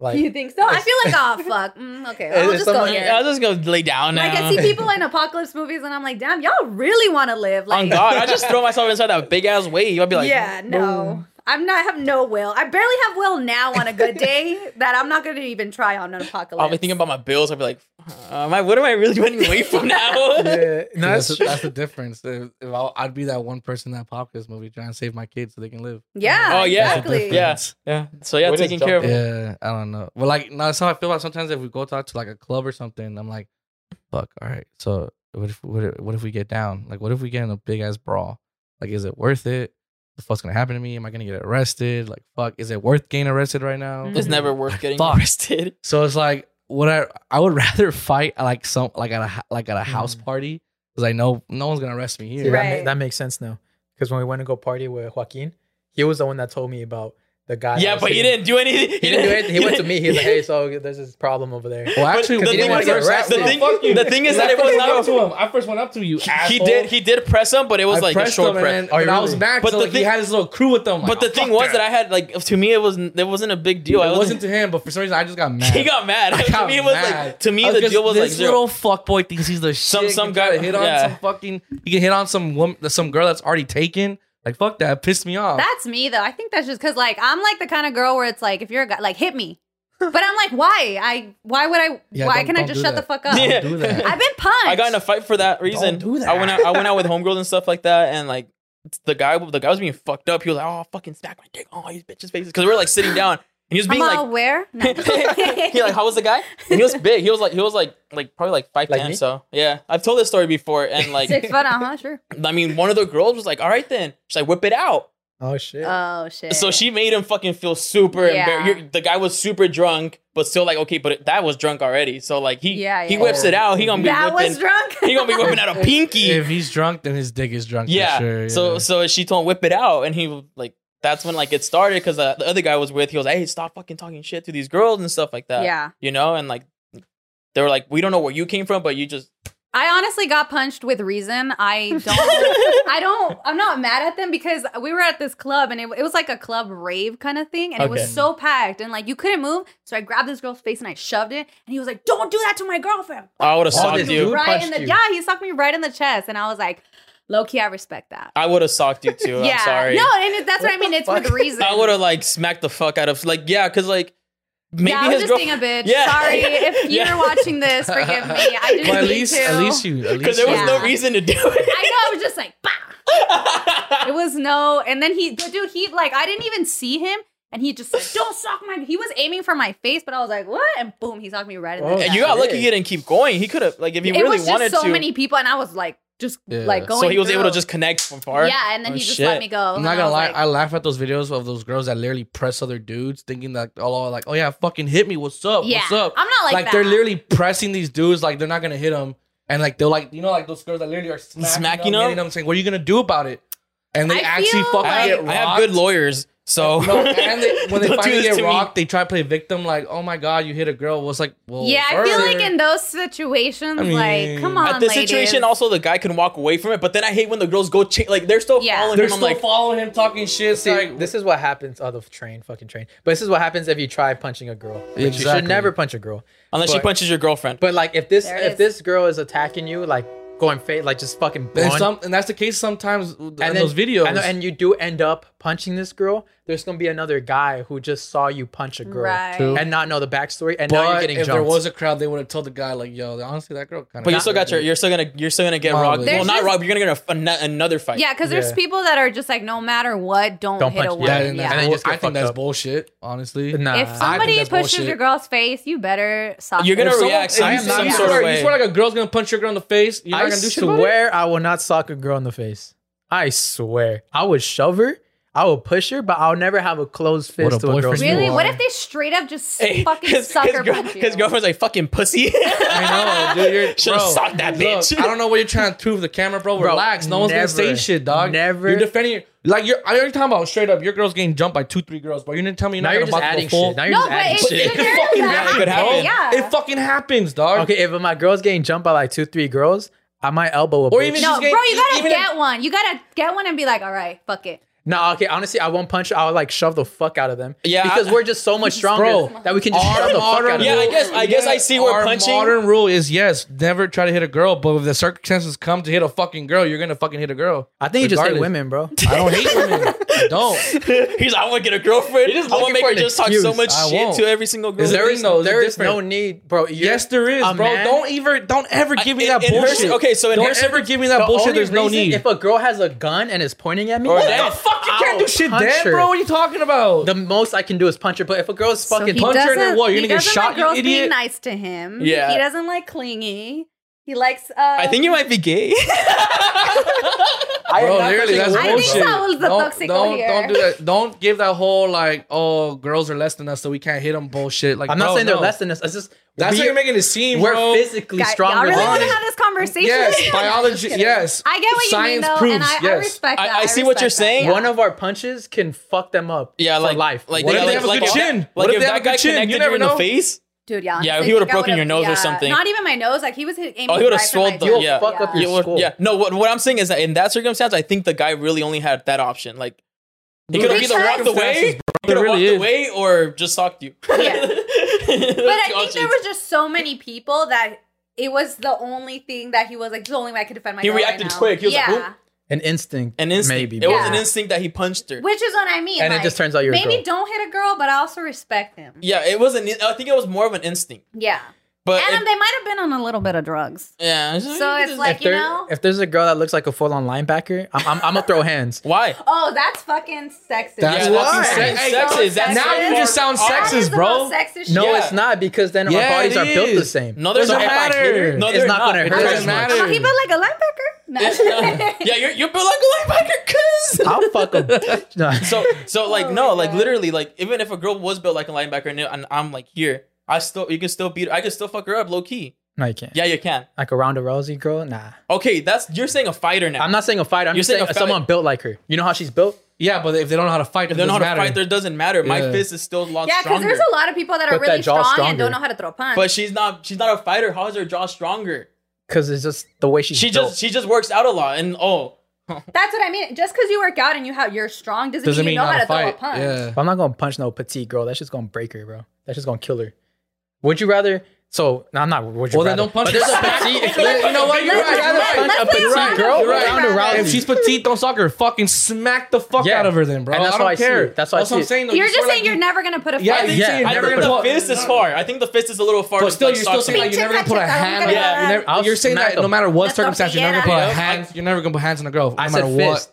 Speaker 1: Like
Speaker 4: you think so? I feel like, oh fuck. Mm, okay, I'll
Speaker 1: It's
Speaker 4: just go here.
Speaker 2: I'll just go lay down now.
Speaker 4: Like I see people in apocalypse movies, and I'm like, damn, y'all really want to live. Like,
Speaker 2: On God, I just throw myself inside that big ass wave. I'll be like,
Speaker 4: yeah, no. I'm not I have no will. I barely have will now on a good day that I'm not gonna even try on an apocalypse.
Speaker 2: I'll be thinking about my bills. I'll be like, uh, am I, what am I really running away from now?
Speaker 1: yeah, no,
Speaker 3: that's,
Speaker 1: that's
Speaker 3: the, that's the difference. If, if I'll, I'd be that one person in that apocalypse movie trying to save my kids so they can live.
Speaker 4: Yeah.
Speaker 2: Oh, yeah.
Speaker 4: Exactly.
Speaker 2: Yeah. yeah. So yeah,
Speaker 1: We're
Speaker 2: taking care of.
Speaker 1: jumping.
Speaker 3: Yeah, I don't know. Well, like, no, that's how I feel about sometimes if we go talk to like a club or something, I'm like, fuck, all right. So what if what if, what if we get down? Like, what if we get in a big ass brawl? Like, is it worth it? The fuck's gonna happen to me? Am I gonna get arrested? Like, fuck, is it worth getting arrested right now?
Speaker 2: It's never worth getting
Speaker 3: Fuck.
Speaker 2: arrested.
Speaker 3: So it's like, what I I would rather fight like some like at a like at a house
Speaker 1: Mm.
Speaker 3: party because I know no one's gonna arrest me
Speaker 1: See,
Speaker 3: here.
Speaker 1: that, ma- that makes sense now. Because when we went to go party with Joaquin, he was the one that told me about the guy.
Speaker 2: yeah,
Speaker 1: was
Speaker 2: but he didn't do anything.
Speaker 1: He didn't do anything. He went to me. He was like, "Hey, so there's this problem over there."
Speaker 3: Well, actually,
Speaker 2: the
Speaker 3: we
Speaker 2: thing
Speaker 3: didn't wanna
Speaker 2: is-
Speaker 3: get
Speaker 2: the thing-
Speaker 3: Fuck
Speaker 2: the thing is that it was not-
Speaker 3: to him. I first went up to you.
Speaker 2: he
Speaker 3: asshole.
Speaker 2: did. He did press him, but it was
Speaker 3: I
Speaker 2: like a short
Speaker 3: him,
Speaker 2: press.
Speaker 3: and, then-
Speaker 1: Oh,
Speaker 3: and I was
Speaker 1: really?
Speaker 3: mad.
Speaker 2: But
Speaker 3: But
Speaker 2: the
Speaker 3: he
Speaker 2: thing-
Speaker 3: had his little crew with them.
Speaker 2: But the thing was that I had like to me it was it wasn't a big deal.
Speaker 3: It wasn't to him, but for some reason I just got mad.
Speaker 2: He got mad.
Speaker 3: I got
Speaker 2: to me it was
Speaker 3: mad.
Speaker 2: like to me the deal was like
Speaker 3: this
Speaker 2: zero.
Speaker 3: little fuckboy thinks he's the
Speaker 2: Some-
Speaker 3: shit.
Speaker 2: some
Speaker 3: He
Speaker 2: guy-
Speaker 3: hit on some fucking. He can hit on some woman, some girl that's already taken. Like fuck that, pissed me off.
Speaker 4: That's me though. I think that's just because like I'm like the kind of girl where it's like if you're a guy, like hit me. But I'm like, why? I why would I?
Speaker 3: Yeah,
Speaker 4: why
Speaker 3: don't-
Speaker 4: can I
Speaker 3: don't
Speaker 4: just
Speaker 3: do
Speaker 4: shut
Speaker 3: that.
Speaker 4: the fuck up?
Speaker 2: Yeah.
Speaker 3: Don't do that.
Speaker 4: I've been punched.
Speaker 2: I got in a fight for that reason.
Speaker 3: do that.
Speaker 2: I went out. I went out with homegirls and stuff like that, and like the guy, the guy was being fucked up. He was like, "Oh, fucking smack my dick, oh, these bitches' faces," because we were like sitting down, and he was
Speaker 4: I'm
Speaker 2: like,
Speaker 4: aware. No.
Speaker 2: he like, how was the guy? And he was big. He was like, he was like, like probably like five
Speaker 1: Like
Speaker 2: ten.
Speaker 1: me?
Speaker 2: So yeah, I've told this story before, and like,
Speaker 4: Six foot, uh huh, sure.
Speaker 2: I mean, one of the girls was like, "All right, then," she's like, "Whip it out."
Speaker 1: Oh shit!
Speaker 4: Oh shit.
Speaker 2: So she made him fucking feel super
Speaker 4: Yeah.
Speaker 2: embarrassed. The guy was super drunk, but still like okay, but that was drunk already. So like he
Speaker 4: Yeah,
Speaker 2: he
Speaker 4: yeah.
Speaker 2: whips it out. He gonna be
Speaker 4: that
Speaker 2: whipping.
Speaker 4: was drunk.
Speaker 2: he gonna be whipping out a pinky.
Speaker 3: If he's drunk, then his dick is drunk.
Speaker 2: yeah.
Speaker 3: For sure,
Speaker 2: So
Speaker 3: yeah.
Speaker 2: so she told him whip it out, and he like that's when like it started because the, uh, the other guy was with. He was like, hey, stop fucking talking shit to these girls and stuff like that.
Speaker 4: yeah.
Speaker 2: You know, and like they were like, we don't know where you came from, but you just
Speaker 4: I honestly got punched with reason. I don't. I don't. I'm not mad at them because we were at this club and it, it was like a club rave kind of thing, and it was so packed and like you couldn't move. So I grabbed this girl's face and I shoved it, and he was like, "Don't do that to my girlfriend."
Speaker 2: I would have socked you.
Speaker 4: right in the
Speaker 1: you.
Speaker 4: yeah, he sucked me right in the chest, and I was like, "Low key, I respect that."
Speaker 2: I would have socked you too.
Speaker 4: yeah,
Speaker 2: I'm sorry.
Speaker 4: no, and it, that's what, I mean. It's with
Speaker 1: fuck?
Speaker 4: reason.
Speaker 2: I would have like smacked the fuck out of like yeah, because like maybe
Speaker 4: yeah, I was just
Speaker 2: girl
Speaker 4: being a bitch.
Speaker 2: Yeah.
Speaker 4: Sorry if you're
Speaker 2: Yeah.
Speaker 4: watching this. Forgive me. I didn't
Speaker 3: But at
Speaker 4: mean
Speaker 3: least,
Speaker 4: to.
Speaker 3: at least you,
Speaker 2: because there was
Speaker 3: you-
Speaker 2: no reason to do it.
Speaker 4: I know. I was just like, bah. It was no, and then he, but dude, he like I didn't even see him, and he just said, "Don't suck my." He was aiming for my face, but I was like, "What?" And boom, he socked me right in the.
Speaker 1: Oh,
Speaker 4: chest.
Speaker 2: And you got lucky he didn't keep going. He could have like if he
Speaker 4: it
Speaker 2: really
Speaker 4: was just
Speaker 2: wanted
Speaker 4: so
Speaker 2: to.
Speaker 4: many people, and I was like, just
Speaker 3: Yeah.
Speaker 4: like going.
Speaker 2: so he was able to just connect from far.
Speaker 4: Yeah, and then
Speaker 2: Oh,
Speaker 4: he just
Speaker 2: shit.
Speaker 4: let me go.
Speaker 3: I'm not gonna
Speaker 4: was
Speaker 3: lie.
Speaker 4: like-
Speaker 3: I laugh at those videos of those girls that literally press other dudes, thinking that oh, like oh yeah, fucking hit me. What's up?
Speaker 4: yeah,
Speaker 3: What's up?
Speaker 4: I'm not like,
Speaker 3: Like,
Speaker 4: that.
Speaker 3: they're literally pressing these dudes like they're not gonna hit them, and like they're like you know like those girls that literally are smacking,
Speaker 2: Smacking
Speaker 3: them,
Speaker 2: them?
Speaker 3: hitting them, saying what are you gonna do about it? And they
Speaker 4: I
Speaker 3: actually fucking
Speaker 2: I
Speaker 3: get rocked.
Speaker 2: I have good lawyers, so
Speaker 3: No, and they, when they finally get
Speaker 2: to me.
Speaker 3: rocked, they try to play victim. Like, oh my god, you hit a girl. Was like, well,
Speaker 4: Yeah, I feel like in those situations,
Speaker 3: I mean,
Speaker 4: like, come on,
Speaker 2: at this
Speaker 4: ladies.
Speaker 2: situation, also the guy can walk away from it. But then I hate when the girls go cha- like they're still
Speaker 4: Yeah.
Speaker 2: following
Speaker 3: they're
Speaker 2: him. I'm
Speaker 3: still
Speaker 2: like,
Speaker 3: following him, talking shit.
Speaker 1: See,
Speaker 3: like
Speaker 1: this is what happens. Oh, the train, fucking train. But this is what happens if you try punching a girl. Like, You should never punch a girl.
Speaker 2: unless she punches your girlfriend.
Speaker 1: But like, if this
Speaker 4: There
Speaker 1: if
Speaker 4: is.
Speaker 1: this girl is attacking you, like going face, like just fucking
Speaker 3: and, some, and that's the case sometimes in
Speaker 1: and then-
Speaker 3: those videos.
Speaker 1: and, and you do end up punching this girl, there's gonna be another guy who just saw you punch a girl
Speaker 4: Right.
Speaker 3: True.
Speaker 1: and not know the backstory, and now you're
Speaker 3: but
Speaker 1: getting
Speaker 3: if
Speaker 1: jumped.
Speaker 3: there was a crowd, they would have told the guy like, "Yo, honestly, that girl kind of."
Speaker 2: But you still got your. You're still gonna. You're still gonna get
Speaker 3: Probably.
Speaker 2: robbed. Well,
Speaker 4: There's
Speaker 2: not
Speaker 4: just-
Speaker 2: robbed. You're gonna get a, ano- another fight.
Speaker 4: Yeah, because there's
Speaker 1: Yeah.
Speaker 4: people that are just like, no matter what, don't,
Speaker 1: Don't
Speaker 4: hit a
Speaker 1: punch-
Speaker 4: woman.
Speaker 1: yeah,
Speaker 3: and
Speaker 4: Yeah,
Speaker 3: that's
Speaker 1: And then
Speaker 3: bull-
Speaker 1: just get
Speaker 3: I think that's
Speaker 1: up.
Speaker 3: bullshit. Honestly,
Speaker 1: Nah.
Speaker 4: if
Speaker 3: think
Speaker 4: somebody
Speaker 3: that's
Speaker 4: pushes
Speaker 3: bullshit.
Speaker 4: your girl's face, you better sock
Speaker 2: You're gonna
Speaker 3: If someone-
Speaker 2: react
Speaker 3: if
Speaker 2: some,
Speaker 3: you
Speaker 1: am not-
Speaker 2: some
Speaker 3: you
Speaker 2: sort
Speaker 3: swear-
Speaker 2: of way.
Speaker 3: You swear like a girl's gonna punch your girl in the face. You're not
Speaker 1: I
Speaker 3: gonna do shit about it?
Speaker 1: swear I will not sock a girl in the face. I swear. I would shove her. I will push her, but I'll never have a closed
Speaker 3: What a
Speaker 1: fist to a girl's
Speaker 3: boyfriend
Speaker 4: Really? What if they straight up just
Speaker 2: Hey,
Speaker 4: fucking
Speaker 2: his,
Speaker 4: sucker
Speaker 2: his, girl-
Speaker 4: punch you?
Speaker 2: his girlfriend's like fucking pussy.
Speaker 3: I know, dude. You're
Speaker 2: Should've
Speaker 3: bro,
Speaker 2: socked that
Speaker 3: look,
Speaker 2: bitch.
Speaker 3: I don't know what you're trying to prove the camera, bro.
Speaker 1: Bro,
Speaker 3: Relax. No one's gonna say shit, dog.
Speaker 1: never.
Speaker 3: You're defending. Like you're. You're talking about straight up. Your girl's getting jumped by two, three girls, but you're gonna tell me you're
Speaker 1: Now
Speaker 3: not
Speaker 1: you're just
Speaker 3: about to
Speaker 1: adding
Speaker 3: go full.
Speaker 1: shit. Now you're
Speaker 4: no,
Speaker 1: just adding shit.
Speaker 3: It fucking
Speaker 2: Yeah, it could happen.
Speaker 4: Yeah.
Speaker 3: It fucking happens, dog.
Speaker 1: Okay, if my girl's getting jumped by like two, three girls, I might elbow a
Speaker 3: Or
Speaker 1: bitch.
Speaker 3: even
Speaker 4: no,
Speaker 3: just
Speaker 4: bro, you gotta get
Speaker 3: if-
Speaker 4: one. You gotta get one and be like, all right, fuck it.
Speaker 1: No, okay. Honestly, I won't punch. I'll like shove the fuck out of them.
Speaker 2: Yeah,
Speaker 1: because
Speaker 2: I-
Speaker 1: we're just so much stronger
Speaker 3: Bro,
Speaker 1: that we can just shove the fuck out of them.
Speaker 2: Yeah,
Speaker 1: them.
Speaker 2: I guess- I guess I see where
Speaker 3: our
Speaker 2: punching-
Speaker 3: modern rule is yes, never try to hit a girl, but if the circumstances come to hit a fucking girl, you're gonna fucking hit a girl.
Speaker 1: I think you just hate women, bro.
Speaker 3: I don't hate women. I don't.
Speaker 2: He's like, I want to get a girlfriend.
Speaker 1: You're just
Speaker 2: I want to make her
Speaker 1: an
Speaker 2: just talk so much
Speaker 3: I
Speaker 2: shit
Speaker 3: won't.
Speaker 2: to every single girl.
Speaker 3: Is it-
Speaker 1: There is
Speaker 3: thing, though,
Speaker 1: there no need, bro. You're-
Speaker 3: yes, there is, bro.
Speaker 1: man-
Speaker 3: don't even, don't ever give me
Speaker 2: I-
Speaker 3: that
Speaker 2: in- in her-
Speaker 3: bullshit.
Speaker 2: okay, so in
Speaker 3: don't
Speaker 2: her
Speaker 3: ever give me that bullshit. There's no need.
Speaker 1: If a girl has a gun and is pointing at me, what the fuck?
Speaker 3: You can't do shit
Speaker 1: punch
Speaker 3: then,
Speaker 1: her.
Speaker 3: bro. What are you talking about?
Speaker 1: The most I can do is punch her. But if a girl's
Speaker 4: So
Speaker 1: fucking
Speaker 4: he
Speaker 3: punch her then
Speaker 4: doesn't-
Speaker 3: what? You're
Speaker 4: he
Speaker 3: gonna get
Speaker 4: doesn't
Speaker 3: shot,
Speaker 4: like
Speaker 3: you
Speaker 4: girls
Speaker 3: idiot?
Speaker 4: being nice to him.
Speaker 2: Yeah.
Speaker 4: he doesn't like clingy. He likes. Uh,
Speaker 2: I think you might be gay.
Speaker 1: I am
Speaker 3: Bro,
Speaker 1: not
Speaker 3: literally,
Speaker 1: touching
Speaker 3: that's
Speaker 1: a
Speaker 4: I
Speaker 1: woman,
Speaker 4: think
Speaker 3: bullshit.
Speaker 1: bro.
Speaker 4: Saul's the
Speaker 3: don't,
Speaker 4: toxico
Speaker 3: don't,
Speaker 4: here.
Speaker 3: don't do that. Don't give that whole like, oh, girls are less than us, so we can't hit them bullshit. Like,
Speaker 1: I'm not
Speaker 3: bro,
Speaker 1: saying
Speaker 3: no.
Speaker 1: they're less than us. It's just
Speaker 3: That's
Speaker 1: we,
Speaker 3: how you're making it seem,
Speaker 1: we're
Speaker 3: bro.
Speaker 1: physically
Speaker 4: Guy-
Speaker 1: stronger.
Speaker 4: Y'all really want to have this conversation?
Speaker 3: Yes, biology. Yes,
Speaker 4: I get what you
Speaker 3: Science
Speaker 4: mean, though,
Speaker 3: proves.
Speaker 4: and I, I
Speaker 3: yes.
Speaker 4: respect
Speaker 2: I-
Speaker 4: that.
Speaker 2: I see what you're saying.
Speaker 4: yeah.
Speaker 1: One of our punches can fuck them up.
Speaker 2: yeah,
Speaker 1: for
Speaker 2: like
Speaker 1: life.
Speaker 2: Like,
Speaker 3: What if they
Speaker 2: like,
Speaker 3: have a good chin?
Speaker 2: That,
Speaker 3: What
Speaker 2: like
Speaker 3: if
Speaker 2: if
Speaker 3: they have
Speaker 2: that guy
Speaker 3: good chin? You
Speaker 2: connected you,
Speaker 3: never
Speaker 2: in the face.
Speaker 4: Dude, yeah,
Speaker 2: Yeah, he would've
Speaker 4: I think I
Speaker 2: broken your
Speaker 4: would've-
Speaker 2: nose or something.
Speaker 4: Not even my nose. Like he was hit- aiming.
Speaker 2: Oh, he would've
Speaker 4: right for
Speaker 2: swelled
Speaker 4: my
Speaker 2: the-
Speaker 4: jaw.
Speaker 2: yeah.
Speaker 1: fuck up your
Speaker 2: Yeah,
Speaker 1: skull.
Speaker 2: yeah. No, what, what I'm saying is that in that circumstance, I think the guy really only had that option. Like, he could have either walked away, he could have
Speaker 3: really
Speaker 2: walked
Speaker 3: is.
Speaker 2: away, or just socked you.
Speaker 4: Yeah. But I think there
Speaker 2: was.
Speaker 4: was just so many people that it was the only thing that he was like, the only way I could defend myself.
Speaker 2: He reacted
Speaker 4: now.
Speaker 2: quick. He was like,
Speaker 4: yeah.
Speaker 2: "Oop."
Speaker 1: An instinct.
Speaker 2: An instinct.
Speaker 1: Maybe.
Speaker 2: It
Speaker 1: bro.
Speaker 2: was an instinct that he punched her.
Speaker 4: Which is what I mean.
Speaker 1: And it just turns out you're a
Speaker 4: maybe
Speaker 1: girl.
Speaker 4: don't hit a girl, but I also respect him.
Speaker 2: Yeah, it was an. I think it was more of an instinct.
Speaker 4: Yeah,
Speaker 2: But
Speaker 4: and
Speaker 2: it-
Speaker 4: they might have been on a little bit of drugs.
Speaker 2: yeah,
Speaker 4: So it's like
Speaker 1: if,
Speaker 4: you
Speaker 1: there,
Speaker 4: know.
Speaker 1: if there's a girl that looks like a full on linebacker, I'm, I'm, I'm gonna throw hands.
Speaker 2: why?
Speaker 4: Oh, that's fucking sexist.
Speaker 3: That's
Speaker 2: Yeah,
Speaker 3: why.
Speaker 2: that's
Speaker 3: Hey,
Speaker 2: insane.
Speaker 3: hey,
Speaker 2: sexist. That's
Speaker 3: now
Speaker 2: so
Speaker 3: you just
Speaker 2: far-
Speaker 3: sound
Speaker 4: That is
Speaker 3: sexist,
Speaker 4: the
Speaker 3: bro.
Speaker 4: most sexist
Speaker 1: No,
Speaker 4: shit.
Speaker 2: Yeah.
Speaker 1: it's not because then
Speaker 3: Yeah,
Speaker 1: our bodies are built the same.
Speaker 2: No, they're
Speaker 1: so
Speaker 2: not.
Speaker 1: if I hit her,
Speaker 2: No,
Speaker 1: it's not,
Speaker 2: not.
Speaker 1: gonna
Speaker 2: It
Speaker 1: hurt
Speaker 3: doesn't matter.
Speaker 4: Oh, he built like a linebacker. No.
Speaker 2: yeah, you're you're built like a linebacker, cuz.
Speaker 1: I'll fuck him. No.
Speaker 2: So so like
Speaker 4: Oh
Speaker 2: no, like
Speaker 4: God.
Speaker 2: literally like even if a girl was built like a linebacker and, and I'm like here, I still you can still beat. Her. I can still fuck her up low key.
Speaker 1: no, you can't.
Speaker 2: Yeah, you can.
Speaker 1: Like a Ronda Rousey girl, nah.
Speaker 2: Okay, that's you're saying a fighter now.
Speaker 1: I'm not saying a fighter. I'm
Speaker 2: You're
Speaker 1: just saying,
Speaker 2: saying
Speaker 1: someone built like her. You know how she's built?
Speaker 3: Yeah, but if they don't know how to fight,
Speaker 2: If
Speaker 3: it
Speaker 2: they don't know how
Speaker 3: doesn't
Speaker 2: to
Speaker 3: matter.
Speaker 2: fight, there doesn't matter. My
Speaker 1: Yeah.
Speaker 2: fist is still a lot
Speaker 4: Yeah, because there's a lot of people that are
Speaker 1: But
Speaker 4: really
Speaker 1: jaw's
Speaker 4: strong and don't know how to throw a punch.
Speaker 2: but she's not. She's not a fighter. How is her jaw stronger?
Speaker 1: Because it's just the way she's
Speaker 2: She
Speaker 1: built.
Speaker 2: just she just works out a lot. And oh,
Speaker 4: That's what I mean. Just because you work out and you have you're strong doesn't,
Speaker 3: doesn't
Speaker 4: mean
Speaker 3: mean
Speaker 4: you know how to throw a punch.
Speaker 3: Yeah.
Speaker 1: But I'm not gonna punch no petite girl. That's just gonna break her, bro. That's just gonna kill her. Would you rather? So no, I'm not. Would you
Speaker 3: Well, then don't punch
Speaker 1: But there's a
Speaker 3: her.
Speaker 1: petite.
Speaker 3: you know what? You're right.
Speaker 1: I'd rather punch
Speaker 4: let's
Speaker 1: a petite
Speaker 4: around.
Speaker 1: girl
Speaker 4: You're right.
Speaker 1: Ronda Rousey.
Speaker 3: If she's petite, don't suck her. Fucking smack the fuck
Speaker 1: Yeah.
Speaker 3: out of her, then, bro.
Speaker 1: And that's
Speaker 3: I don't
Speaker 1: how I see
Speaker 3: care.
Speaker 1: it. That's how I
Speaker 3: what
Speaker 1: see
Speaker 3: I'm saying. Though.
Speaker 4: You're
Speaker 3: You
Speaker 4: just saying
Speaker 3: like
Speaker 4: you're
Speaker 3: you-
Speaker 4: never gonna put a
Speaker 3: Yeah,
Speaker 4: fight.
Speaker 3: you
Speaker 1: Yeah.
Speaker 3: you're
Speaker 2: I
Speaker 3: never
Speaker 2: think
Speaker 3: gonna
Speaker 2: the
Speaker 3: put.
Speaker 2: fist is far. I think the fist is a little far.
Speaker 3: But still, you're still saying like you're never gonna put a hand.
Speaker 2: Yeah.
Speaker 3: You never,
Speaker 1: I'll
Speaker 3: you're saying that no matter what circumstance, you're never gonna put a hand. You're never gonna put hands on a girl. No
Speaker 1: I
Speaker 3: matter
Speaker 1: said
Speaker 3: what.
Speaker 1: fist.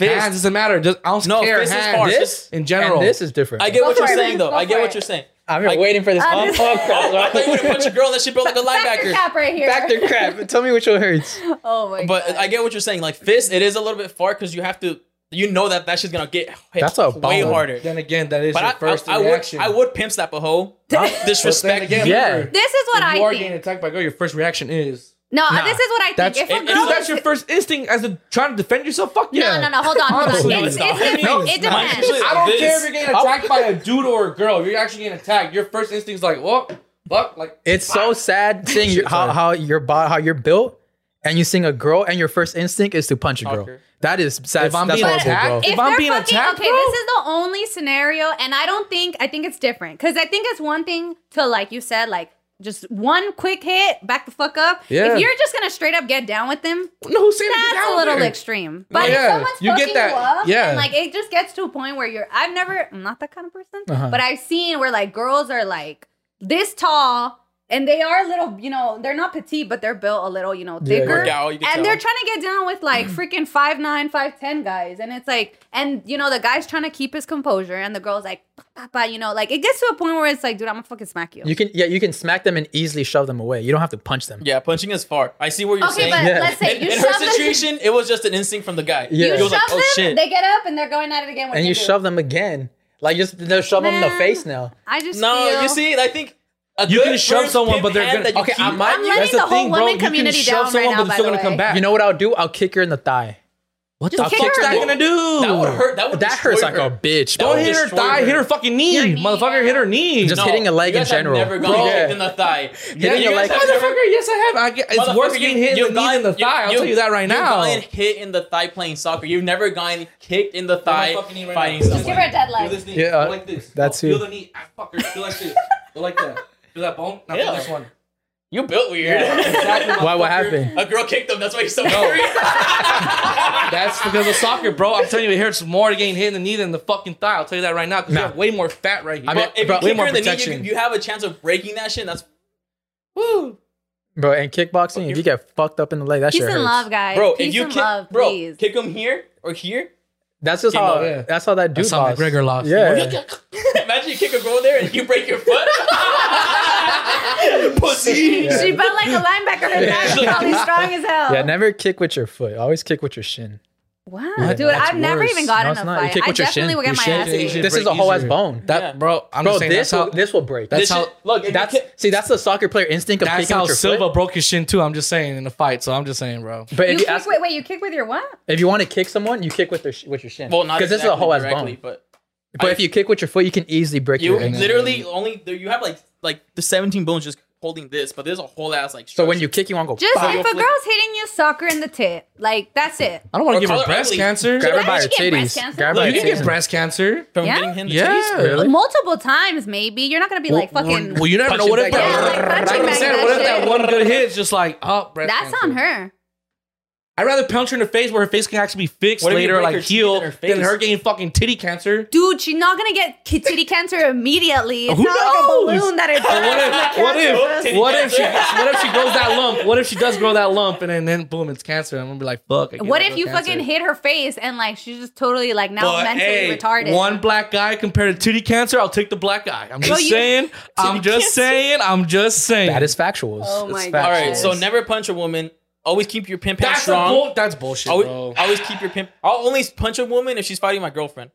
Speaker 2: Fist.
Speaker 3: Hands doesn't matter. Just I don't
Speaker 2: No,
Speaker 3: care.
Speaker 2: fist is far.
Speaker 1: This
Speaker 3: in general.
Speaker 1: and this is different.
Speaker 2: I get what you're saying though. I get what you're saying.
Speaker 1: I'm here
Speaker 2: I-
Speaker 1: waiting for this.
Speaker 4: This-
Speaker 1: fuck,
Speaker 2: I thought you were gonna punch a girl that she built like a
Speaker 4: Factor
Speaker 2: linebacker.
Speaker 4: cap right here.
Speaker 1: Back to crap. Tell me which one hurts.
Speaker 4: Oh my
Speaker 2: But
Speaker 4: god.
Speaker 2: I get what you're saying. Like fist, it is a little bit far because you have to. You know that that shit's gonna get hit
Speaker 1: That's a
Speaker 2: way
Speaker 1: bomb.
Speaker 2: harder.
Speaker 3: Then again, that is
Speaker 2: But
Speaker 3: your
Speaker 2: I,
Speaker 3: first
Speaker 2: I, I would
Speaker 3: reaction.
Speaker 2: I would pimp slap a hoe. Disrespect.
Speaker 3: But again,
Speaker 1: Yeah.
Speaker 3: remember,
Speaker 4: this is what
Speaker 3: if
Speaker 4: I
Speaker 3: you are
Speaker 4: think.
Speaker 3: getting attacked by a girl, your first reaction is
Speaker 4: no,
Speaker 1: Nah.
Speaker 4: this is what I think.
Speaker 3: that's
Speaker 4: if a
Speaker 2: if-
Speaker 4: girl
Speaker 3: Dude, that's your first instinct as a trying to defend yourself. Fuck yeah.
Speaker 4: No, no, no. Hold on, hold on.
Speaker 3: Honestly,
Speaker 4: It's,
Speaker 2: it's
Speaker 4: it's.
Speaker 3: No,
Speaker 4: it
Speaker 3: it's not.
Speaker 4: depends.
Speaker 3: I don't
Speaker 2: This-
Speaker 3: care if you're getting attacked by a dude or a girl. You're actually getting attacked. Your first instinct is like, what? Fuck, like
Speaker 1: It's so sad seeing your, how how your body how you're built, and you seeing a girl, and your first instinct is to punch a girl.
Speaker 2: Fucker.
Speaker 1: That is sad.
Speaker 3: If I'm
Speaker 1: that's
Speaker 3: being
Speaker 1: horrible, bro.
Speaker 3: attacked-
Speaker 4: if,
Speaker 3: If I'm being
Speaker 4: fucking,
Speaker 3: attacked,
Speaker 4: okay,
Speaker 3: bro?
Speaker 4: this is the only scenario, and I don't think I think it's different because I think it's one thing to like you said, like just one quick hit, back the fuck up.
Speaker 3: Yeah.
Speaker 4: If you're just gonna straight up get down with them,
Speaker 3: no, who's saying
Speaker 4: that's a little
Speaker 3: there?
Speaker 4: extreme. But
Speaker 3: Yeah,
Speaker 4: if someone's
Speaker 3: you get that-
Speaker 4: you up,
Speaker 3: yeah.
Speaker 4: and like it just gets to a point where you're. I've never, I'm not that kind of person,
Speaker 1: Uh-huh.
Speaker 4: but I've seen where like girls are like this tall. And they are a little, you know, they're not petite, but they're built a little, you know,
Speaker 1: Yeah,
Speaker 4: thicker.
Speaker 2: Work out, you
Speaker 4: and
Speaker 2: tell.
Speaker 4: they're trying to get down with like mm. freaking five nine, five ten guys, and it's like, and you know, the guy's trying to keep his composure, and the girl's like, "Bah, bah, bah," you know, like it gets to a point where it's like, dude, I'm gonna fucking smack you.
Speaker 1: You can yeah, you can smack them and easily shove them away. You don't have to punch them.
Speaker 2: Yeah, punching is far. I see what you're
Speaker 4: okay,
Speaker 2: saying.
Speaker 4: but
Speaker 1: Yeah.
Speaker 4: let's say
Speaker 2: in,
Speaker 4: you
Speaker 2: in
Speaker 4: shove
Speaker 2: her
Speaker 4: them,
Speaker 2: situation, it was just an instinct from the guy.
Speaker 1: Yeah.
Speaker 4: you
Speaker 2: He was
Speaker 4: shove
Speaker 2: like, oh
Speaker 4: them,
Speaker 2: shit.
Speaker 4: they get up and they're going at it again.
Speaker 1: And
Speaker 4: do
Speaker 1: you shove them again. Like just they'll shove them in the face now.
Speaker 4: I just
Speaker 2: no,
Speaker 4: feel,
Speaker 2: you see, I think a
Speaker 3: You
Speaker 2: good
Speaker 3: can shove someone, but they're gonna-
Speaker 2: that you
Speaker 1: okay,
Speaker 2: keep-
Speaker 1: I might-
Speaker 4: I'm letting
Speaker 3: That's
Speaker 4: the
Speaker 3: the
Speaker 4: whole
Speaker 3: thing, bro.
Speaker 4: women
Speaker 3: You can
Speaker 4: community
Speaker 3: shove
Speaker 4: down right
Speaker 3: someone,
Speaker 4: now.
Speaker 3: but
Speaker 4: By
Speaker 3: it's still
Speaker 4: the
Speaker 3: gonna come back.
Speaker 1: You know what I'll do? I'll kick her in the thigh.
Speaker 3: What
Speaker 4: Just
Speaker 3: the
Speaker 4: kick
Speaker 3: fuck's
Speaker 4: her.
Speaker 3: that gonna do?
Speaker 2: That would hurt. That would
Speaker 1: That hurts
Speaker 2: destroy
Speaker 1: like a bitch.
Speaker 2: That
Speaker 3: Don't hit her thigh,
Speaker 2: her.
Speaker 3: hit her fucking knee,
Speaker 4: knee,
Speaker 3: motherfucker.
Speaker 4: yeah.
Speaker 3: Hit her knee.
Speaker 1: Just hitting a leg
Speaker 2: you
Speaker 1: in
Speaker 2: guys have
Speaker 1: general.
Speaker 2: Never
Speaker 1: Bro,
Speaker 2: gotten
Speaker 1: yeah.
Speaker 2: kicked in the thigh.
Speaker 3: Yeah,
Speaker 2: you
Speaker 3: you're
Speaker 2: guys
Speaker 3: like,
Speaker 2: never-
Speaker 3: motherfucker. Yes, I have. I get, it's
Speaker 2: Motherfucker,
Speaker 3: worse
Speaker 2: you-
Speaker 3: getting hit in
Speaker 2: you've
Speaker 3: the knee
Speaker 2: gotten-
Speaker 3: than the
Speaker 2: you-
Speaker 3: thigh. I'll
Speaker 2: you-
Speaker 3: tell you that right now.
Speaker 2: You've
Speaker 3: now.
Speaker 2: gotten hit in the thigh playing soccer. You've never gone kicked in the thigh
Speaker 3: fucking knee
Speaker 2: fighting
Speaker 3: now.
Speaker 2: someone.
Speaker 4: Give her a dead leg.
Speaker 3: this knee.
Speaker 1: Yeah,
Speaker 3: like this.
Speaker 1: that's you.
Speaker 3: Feel
Speaker 1: you.
Speaker 3: the knee. Fucker. Feel like this. Go like that. Feel that bone. Now
Speaker 2: Yeah.
Speaker 3: this one.
Speaker 2: You built weird.
Speaker 3: Exactly.
Speaker 1: Why? What
Speaker 3: motherfucker.
Speaker 1: happened?
Speaker 2: A girl kicked him. That's why he's so
Speaker 3: No.
Speaker 2: angry.
Speaker 3: That's because of soccer, bro. I'm telling you, it hurts more to getting hit in the knee than the fucking thigh. I'll tell you that right now because
Speaker 1: Nah.
Speaker 3: you have way more fat right here.
Speaker 1: I mean,
Speaker 2: But if
Speaker 1: bro,
Speaker 2: you
Speaker 3: way
Speaker 2: kick
Speaker 3: more
Speaker 2: her in the knee, you, you have a chance of breaking that shit. That's woo,
Speaker 1: Bro, and kickboxing, if you get fucked up in the leg, that
Speaker 4: Peace
Speaker 1: shit
Speaker 4: and
Speaker 1: hurts.
Speaker 4: love, guys.
Speaker 2: bro.
Speaker 4: Peace
Speaker 2: if you
Speaker 4: and
Speaker 2: kick,
Speaker 4: love,
Speaker 2: bro,
Speaker 4: please.
Speaker 2: kick him here or here.
Speaker 1: That's just
Speaker 2: Game
Speaker 1: how.
Speaker 2: over.
Speaker 1: That's how that dude
Speaker 3: That's how
Speaker 1: lost.
Speaker 3: McGregor lost.
Speaker 1: Yeah.
Speaker 2: Imagine you kick a girl there and you break your foot. Pussy.
Speaker 1: Yeah.
Speaker 4: She felt like a linebacker. Her back was probably strong as hell.
Speaker 1: Yeah, never kick with your foot. Always kick with your shin.
Speaker 4: Wow,
Speaker 3: What?
Speaker 4: dude, I've never
Speaker 3: worse.
Speaker 4: even gotten
Speaker 1: No,
Speaker 4: a
Speaker 1: not. You
Speaker 4: fight.
Speaker 1: kick
Speaker 4: I
Speaker 1: your
Speaker 4: definitely
Speaker 1: shin.
Speaker 4: would get
Speaker 3: Your
Speaker 4: my
Speaker 3: shin-
Speaker 4: ass
Speaker 3: you
Speaker 4: kicked.
Speaker 1: This is a whole ass bone.
Speaker 3: That,
Speaker 2: Yeah.
Speaker 3: bro. I'm
Speaker 1: Bro,
Speaker 3: saying
Speaker 1: this
Speaker 3: that's how.
Speaker 1: will, this will break.
Speaker 3: That's
Speaker 2: This
Speaker 3: how.
Speaker 2: shit- look.
Speaker 1: That's
Speaker 2: you
Speaker 1: see, that's the soccer player instinct of
Speaker 3: That's
Speaker 1: kicking
Speaker 3: how
Speaker 1: with your
Speaker 3: Silva
Speaker 1: foot.
Speaker 3: broke his shin too. I'm just saying in the fight. So I'm just saying, bro.
Speaker 1: But
Speaker 4: You
Speaker 1: if you,
Speaker 4: kick,
Speaker 1: ask,
Speaker 4: wait, wait, you kick with your what?
Speaker 1: if you want to kick someone, you kick with their with your shin.
Speaker 2: well, not
Speaker 1: because
Speaker 2: exactly
Speaker 1: this is a whole ass bone.
Speaker 2: but
Speaker 1: But
Speaker 2: I-
Speaker 1: if you kick with your foot, you can easily break
Speaker 2: you
Speaker 1: your ankle.
Speaker 2: literally only you have like like the 17 bones just holding this, but there's a whole ass like.
Speaker 1: So when you kick, you want to go.
Speaker 4: Just
Speaker 1: "Bah."
Speaker 4: if a girl's hitting you, soccer in the tit. Like that's it.
Speaker 3: I don't want to give her breast
Speaker 2: ugly.
Speaker 3: cancer.
Speaker 1: grab her by her
Speaker 4: actually get breast
Speaker 1: titties. Grab her
Speaker 3: You can get breast cancer.
Speaker 2: from
Speaker 4: Yeah?
Speaker 2: getting him the
Speaker 3: Yeah.
Speaker 2: titties?
Speaker 1: Really?
Speaker 4: Multiple times, maybe. You're not gonna be like fucking.
Speaker 3: Well, you never know. What if
Speaker 2: back
Speaker 3: that?
Speaker 4: Yeah, like punching
Speaker 3: like I
Speaker 4: back
Speaker 3: said,
Speaker 4: that
Speaker 3: what if that
Speaker 4: shit.
Speaker 3: one good hit is just like oh, breast
Speaker 4: that's on her.
Speaker 3: I'd rather punch her in the face where her face can actually be fixed
Speaker 2: What if you
Speaker 3: later,
Speaker 2: break
Speaker 3: like
Speaker 2: her teeth
Speaker 3: heal,
Speaker 2: in her
Speaker 3: than
Speaker 2: face?
Speaker 3: her getting fucking titty cancer.
Speaker 4: Dude, she's not gonna get ki- titty cancer immediately. It's
Speaker 3: Who
Speaker 4: not like a
Speaker 3: knows?
Speaker 4: balloon that it
Speaker 3: But what if, what if, what if she, what if she grows that lump? What if she does grow that lump and then, then boom, it's cancer? I'm gonna be like, fuck. I
Speaker 4: What if you
Speaker 3: cancer.
Speaker 4: fucking hit her face and like she's just totally like now
Speaker 3: But,
Speaker 4: mentally
Speaker 3: hey,
Speaker 4: retarded?
Speaker 3: One black guy compared to titty cancer, I'll take the black guy. I'm just
Speaker 4: Bro, you-
Speaker 3: saying. I'm just
Speaker 2: cancer.
Speaker 3: saying. I'm just saying.
Speaker 1: That is factuals.
Speaker 4: Oh
Speaker 1: It's
Speaker 4: my. God.
Speaker 2: All right, so never punch a woman. Always keep your pimp hand
Speaker 3: that's
Speaker 2: strong.
Speaker 3: bull- That's bullshit,
Speaker 2: always,
Speaker 3: bro.
Speaker 2: always keep your pimp. I'll only punch a woman if she's fighting my girlfriend.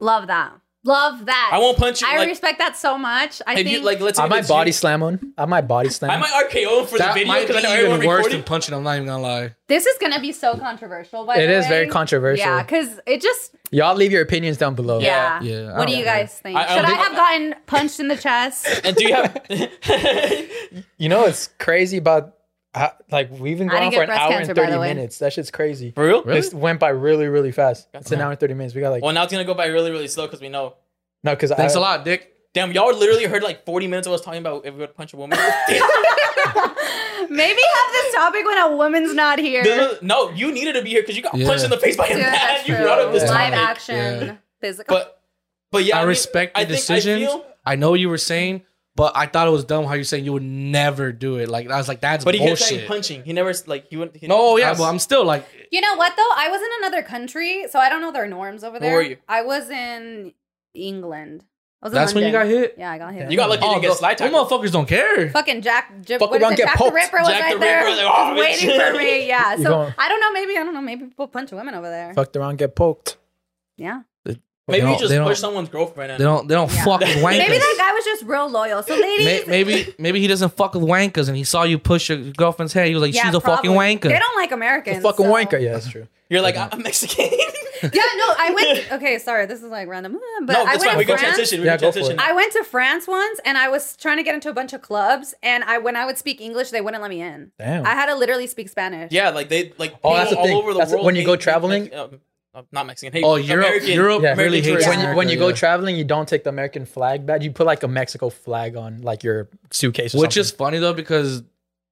Speaker 4: Love that. Love that.
Speaker 2: I won't punch you.
Speaker 4: I
Speaker 2: like,
Speaker 4: respect that so much. I think
Speaker 2: you like, let's say
Speaker 1: I
Speaker 2: if
Speaker 1: might body
Speaker 2: you-
Speaker 1: slam him. I might body slam.
Speaker 2: I
Speaker 1: him.
Speaker 2: might RKO him for the
Speaker 3: that
Speaker 2: video
Speaker 3: might be
Speaker 2: because I know everyone
Speaker 3: even worse
Speaker 2: recording.
Speaker 3: than punching. I'm not even gonna lie.
Speaker 4: this is gonna be so controversial. By
Speaker 1: It
Speaker 4: the
Speaker 1: is
Speaker 4: way.
Speaker 1: very controversial.
Speaker 4: Yeah, because it just
Speaker 1: Y'all leave your opinions down below.
Speaker 4: yeah.
Speaker 3: Yeah, I
Speaker 4: What do
Speaker 3: don't
Speaker 4: you guys think?
Speaker 2: I- I
Speaker 4: Should
Speaker 2: don't
Speaker 4: I
Speaker 2: think-
Speaker 4: have gotten punched in the chest?
Speaker 2: And do you have?
Speaker 1: You know it's crazy about how, like we've been going on for an hour
Speaker 4: cancer,
Speaker 1: and thirty minutes. That shit's crazy.
Speaker 2: for real?
Speaker 3: Really?
Speaker 1: This went by really really fast. It's an
Speaker 2: Yeah.
Speaker 1: hour and thirty minutes. We got like
Speaker 2: Well, now it's gonna go by really, really slow because we know.
Speaker 1: no because
Speaker 3: Thanks
Speaker 1: I,
Speaker 3: a lot, Dick.
Speaker 2: Damn, y'all literally heard like 40 minutes of us talking about if we would punch a woman.
Speaker 4: Maybe have this topic when a woman's not here.
Speaker 2: no, no, you needed to be here because you got
Speaker 3: Yeah.
Speaker 2: punched in the face by a
Speaker 4: Dude,
Speaker 2: man. You brought up this
Speaker 4: Live action,
Speaker 3: Yeah.
Speaker 4: physical.
Speaker 2: But, but yeah,
Speaker 3: I
Speaker 2: mean,
Speaker 3: respect the
Speaker 2: I think- I
Speaker 3: decisions.
Speaker 2: feel-
Speaker 3: I know you were saying, but I thought it was dumb how you saying you would never do it. Like I was like, that's
Speaker 2: but he kept saying
Speaker 3: bullshit.
Speaker 2: punching. He never like he wouldn't. He,
Speaker 3: No, yeah,
Speaker 2: That's-
Speaker 3: but I'm still like,
Speaker 4: You know what though? I was in another country, so I don't know their norms over there.
Speaker 2: Where were you?
Speaker 4: I was in England. I was in
Speaker 3: that's when you got hit.
Speaker 4: Yeah, I got hit.
Speaker 2: You got lucky. You
Speaker 3: Oh,
Speaker 2: didn't get
Speaker 3: those
Speaker 2: slide
Speaker 3: those
Speaker 2: tackled.
Speaker 3: motherfuckers don't care.
Speaker 4: Fucking Jack, J-
Speaker 1: Fuck
Speaker 4: what is
Speaker 1: around,
Speaker 4: it?
Speaker 1: get
Speaker 4: Jack
Speaker 1: poked.
Speaker 4: the Ripper was
Speaker 2: Jack
Speaker 4: right
Speaker 2: the
Speaker 4: there,
Speaker 2: Ripper, like, oh,
Speaker 4: waiting
Speaker 2: bitch.
Speaker 4: for me. Yeah, so
Speaker 1: going-
Speaker 4: I don't know. Maybe I don't know. Maybe people punch women over there.
Speaker 1: fucked around, get poked.
Speaker 4: Yeah,
Speaker 2: Maybe you just push someone's girlfriend. And,
Speaker 3: They don't. They don't
Speaker 4: Yeah.
Speaker 3: fuck with wankers.
Speaker 4: maybe that guy was just real loyal. So ladies,
Speaker 3: May- maybe maybe he doesn't fuck with wankers, and he saw you push your girlfriend's hair. He was like,
Speaker 4: yeah,
Speaker 3: "She's a fucking
Speaker 4: probably.
Speaker 3: wanker."
Speaker 4: They don't like
Speaker 1: The
Speaker 4: Americans.
Speaker 1: fucking
Speaker 4: so-
Speaker 1: wanker. Yeah, that's true.
Speaker 2: You're like I'm Mexican.
Speaker 4: Yeah, no, I went. Okay, sorry, this is like random, but
Speaker 2: no,
Speaker 4: I
Speaker 2: that's
Speaker 4: went
Speaker 2: fine.
Speaker 4: to
Speaker 2: We can
Speaker 4: France.
Speaker 2: transition. We
Speaker 1: Yeah,
Speaker 2: can
Speaker 1: go for
Speaker 2: transition.
Speaker 1: it.
Speaker 4: I went to France once, and I was trying to get into a bunch of clubs, and I when I would speak English, they wouldn't let me in.
Speaker 1: Damn.
Speaker 4: I had to literally speak Spanish.
Speaker 2: Yeah, like they like
Speaker 1: Oh, that's the
Speaker 2: people
Speaker 1: thing.
Speaker 2: all over the
Speaker 1: That's the-
Speaker 2: world.
Speaker 1: when you go
Speaker 2: hate
Speaker 1: traveling-
Speaker 2: Mex- um, uh, not Mexican. Hate
Speaker 3: Oh, Europe,
Speaker 2: American,
Speaker 3: Europe
Speaker 1: Yeah,
Speaker 3: really hates
Speaker 2: tourists.
Speaker 1: when you when you go
Speaker 3: America,
Speaker 1: traveling, you don't take the American flag badge. You put like a Mexico flag on like your suitcase, or
Speaker 3: Which is funny though because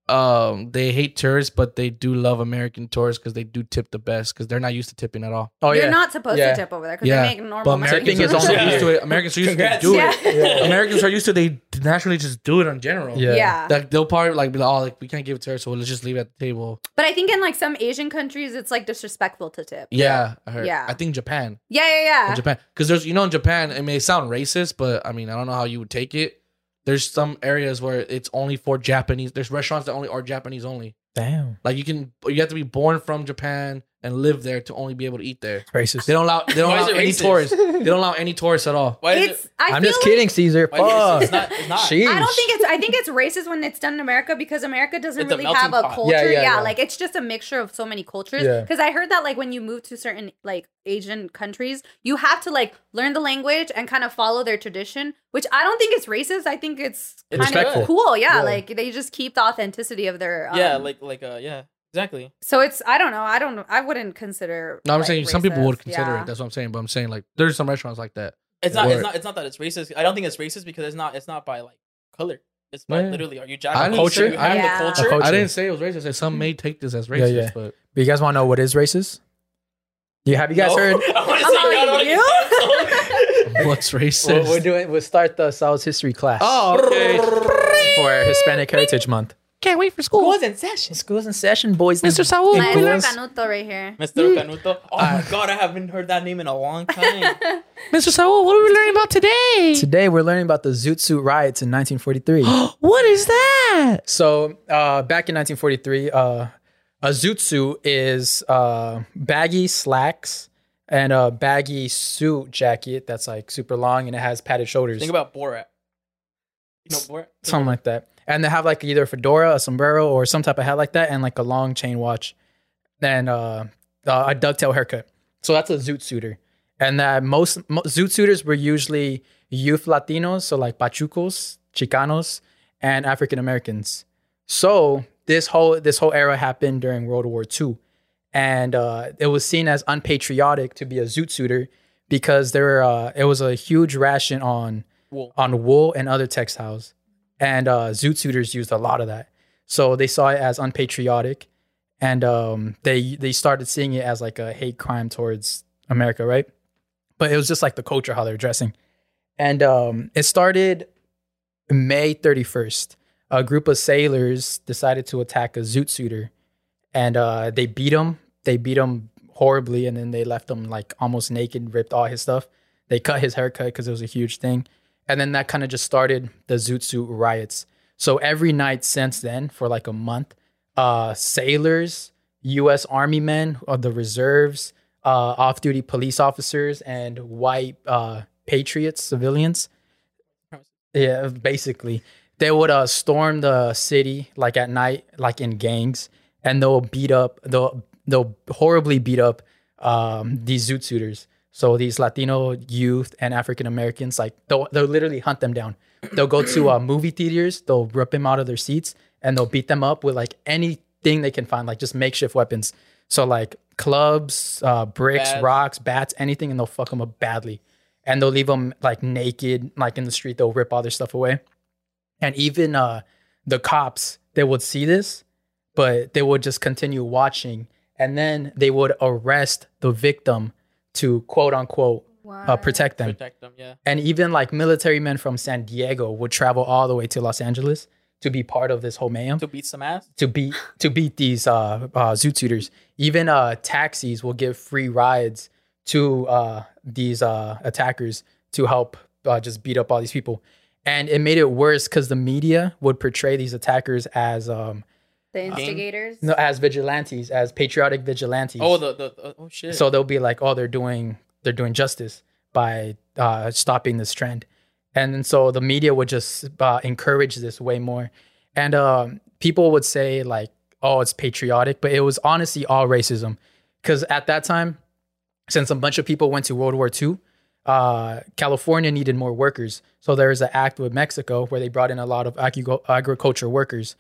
Speaker 3: um they hate tourists, but they do love American tourists because they do tip the best because they're not used to tipping at all.
Speaker 1: oh yeah, You're
Speaker 4: not supposed
Speaker 1: Yeah.
Speaker 4: to tip over there because
Speaker 3: Yeah,
Speaker 4: they make normal.
Speaker 3: But. Americans
Speaker 1: Tipping
Speaker 3: are
Speaker 1: is
Speaker 3: so used to it. Americans are used
Speaker 2: Congrats.
Speaker 3: to do
Speaker 4: Yeah.
Speaker 3: it.
Speaker 1: Yeah.
Speaker 3: Americans are used to they naturally just do it in general.
Speaker 1: Yeah.
Speaker 4: yeah.
Speaker 3: Like they'll probably like be like, oh, like we can't give it to her, so let's just leave it at the table.
Speaker 4: But I think in like some Asian countries, it's like disrespectful to tip.
Speaker 3: Yeah, I heard.
Speaker 4: Yeah.
Speaker 3: I think Japan.
Speaker 4: Yeah, yeah, yeah.
Speaker 3: In Japan, because there's you know in Japan it may sound racist, but I mean I don't know how you would take it. There's some areas where it's only for Japanese. There's restaurants that only are Japanese only.
Speaker 1: Damn.
Speaker 3: Like you can, you have to be born from Japan, and live there to only be able to eat there.
Speaker 1: Racist.
Speaker 3: They don't allow. They don't
Speaker 2: Why is
Speaker 3: allow
Speaker 2: it
Speaker 3: any
Speaker 2: racist?
Speaker 3: tourists. They don't allow any tourists at all.
Speaker 2: Why is
Speaker 4: It's.
Speaker 2: it?
Speaker 4: I
Speaker 1: I'm
Speaker 4: feel
Speaker 1: just
Speaker 4: like-
Speaker 1: kidding, Caesar.
Speaker 2: Why is it?
Speaker 1: Fuck.
Speaker 2: It's not. It's not.
Speaker 1: Sheesh.
Speaker 4: I don't think it's. I think it's racist when it's done in America because America doesn't
Speaker 2: It's a
Speaker 4: really
Speaker 2: melting
Speaker 4: have a
Speaker 2: pot.
Speaker 4: culture.
Speaker 1: Yeah,
Speaker 4: Yeah,
Speaker 1: yeah, yeah.
Speaker 4: like it's just a mixture of so many cultures.
Speaker 1: Yeah.
Speaker 4: Because I heard that like when you move to certain like Asian countries, you have to like learn the language and kind of follow their tradition. Which I don't think it's racist. I think it's
Speaker 2: It's
Speaker 4: kind
Speaker 1: respectful.
Speaker 4: of cool. Yeah,
Speaker 1: Yeah.
Speaker 4: like they just keep the authenticity of their. Um,
Speaker 2: yeah, like like uh yeah, exactly.
Speaker 4: So it's. I don't know. I don't. know. I wouldn't consider.
Speaker 3: No, I'm
Speaker 4: like,
Speaker 3: saying some people would consider
Speaker 4: Yeah.
Speaker 3: it. That's what I'm saying. But I'm saying like there's some restaurants like that.
Speaker 2: It's not.
Speaker 3: Word.
Speaker 2: It's not. It's not that it's racist. I don't think it's racist because it's not. It's not by like color. It's by
Speaker 3: Yeah.
Speaker 2: literally. Are you
Speaker 3: I
Speaker 2: Japanese? Culture.
Speaker 3: say-
Speaker 2: You have
Speaker 4: Yeah.
Speaker 2: the culture.
Speaker 1: culture.
Speaker 3: I didn't say it was racist. I some mm-hmm. may take this as racist,
Speaker 1: yeah.
Speaker 3: but
Speaker 1: But you guys want to know what is racist? You have you guys
Speaker 2: No.
Speaker 1: heard?
Speaker 2: I want to
Speaker 4: I'm
Speaker 2: say no,
Speaker 4: like, you?
Speaker 3: what's racist?
Speaker 1: We're, we're doing. We'll start the South History class
Speaker 3: oh, okay.
Speaker 1: for Hispanic Heritage Month.
Speaker 3: Can't wait for school.
Speaker 2: School's in session.
Speaker 1: Schools in session, boys.
Speaker 3: Mr. Saul.
Speaker 1: and
Speaker 4: Maestro. Canuto right here.
Speaker 2: Mr. Canuto. Oh my god, I haven't heard that name in a long time.
Speaker 3: Mr. Saul, what are we learning about today?
Speaker 1: Today we're learning about the Zoot Suit riots in 1943.
Speaker 3: what is that?
Speaker 1: So uh, back in 1943, uh, a zoot suit is uh, baggy slacks and a baggy suit jacket that's like super long and it has padded shoulders,
Speaker 2: Think about Borat. You know Borat?
Speaker 1: something like that. And they have like either a fedora, a sombrero, or some type of hat like that, and like a long chain watch, and uh, uh, a ducktail haircut. So that's a zoot suiter. And that most, mo zoot suiters were usually youth Latinos, so like Pachucos, Chicanos, and African Americans. So this whole this whole era happened during World War II, and uh, it was seen as unpatriotic to be a zoot suiter because there uh, it was a huge ration on
Speaker 2: Wool.
Speaker 1: on wool and other textiles, and uh, zoot suiters used a lot of that. So they saw it as unpatriotic, and um, they they started seeing it as like a hate crime towards America, right? But it was just like the culture how they're dressing, and um, it started May thirty first. A group of sailors decided to attack a zoot suiter, and uh, they beat him. They beat him horribly, and then they left him like almost naked, ripped all his stuff. They cut his haircut because it was a huge thing, and then that kind of just started the zoot suit riots. So every night since then, for like a month, uh, sailors, U.S. Army men, of the reserves, uh, off-duty police officers, and white uh, patriots, civilians, yeah, basically, they would uh, storm the city like at night, like in gangs, and they'll beat up, they'll they'll horribly beat up um, these zoot suiters. So these Latino youth and African Americans, like they'll they'll literally hunt them down. They'll go to uh, movie theaters, they'll rip them out of their seats, and they'll beat them up with like anything they can find, like just makeshift weapons. So like clubs, uh, bricks,
Speaker 2: Bats.
Speaker 1: rocks, bats, anything, and they'll fuck them up badly. And they'll leave them like naked, like in the street. They'll rip all their stuff away. And even uh, the cops, they would see this, but they would just continue watching, and then they would arrest the victim to quote unquote uh, protect them.
Speaker 2: Protect them, yeah.
Speaker 1: And even like military men from San Diego would travel all the way to Los Angeles to be part of this whole mayhem
Speaker 2: To beat some ass.
Speaker 1: to beat to beat these uh, uh zoot suiters. Even uh taxis will give free rides to uh these uh attackers to help uh, just beat up all these people. And it made it worse because the media would portray these attackers as um
Speaker 4: The instigators.
Speaker 1: no, as vigilantes, as patriotic vigilantes.
Speaker 2: Oh, the, the, the oh shit.
Speaker 1: So they'll be like, oh, they're doing they're doing justice by uh, stopping this trend, and then so the media would just uh, encourage this way more, and um, people would say like, oh, it's patriotic, but it was honestly all racism, because at that time, since a bunch of people went to World War II, uh, California needed more workers, so there was an act with Mexico where they brought in a lot of agric- agriculture workers.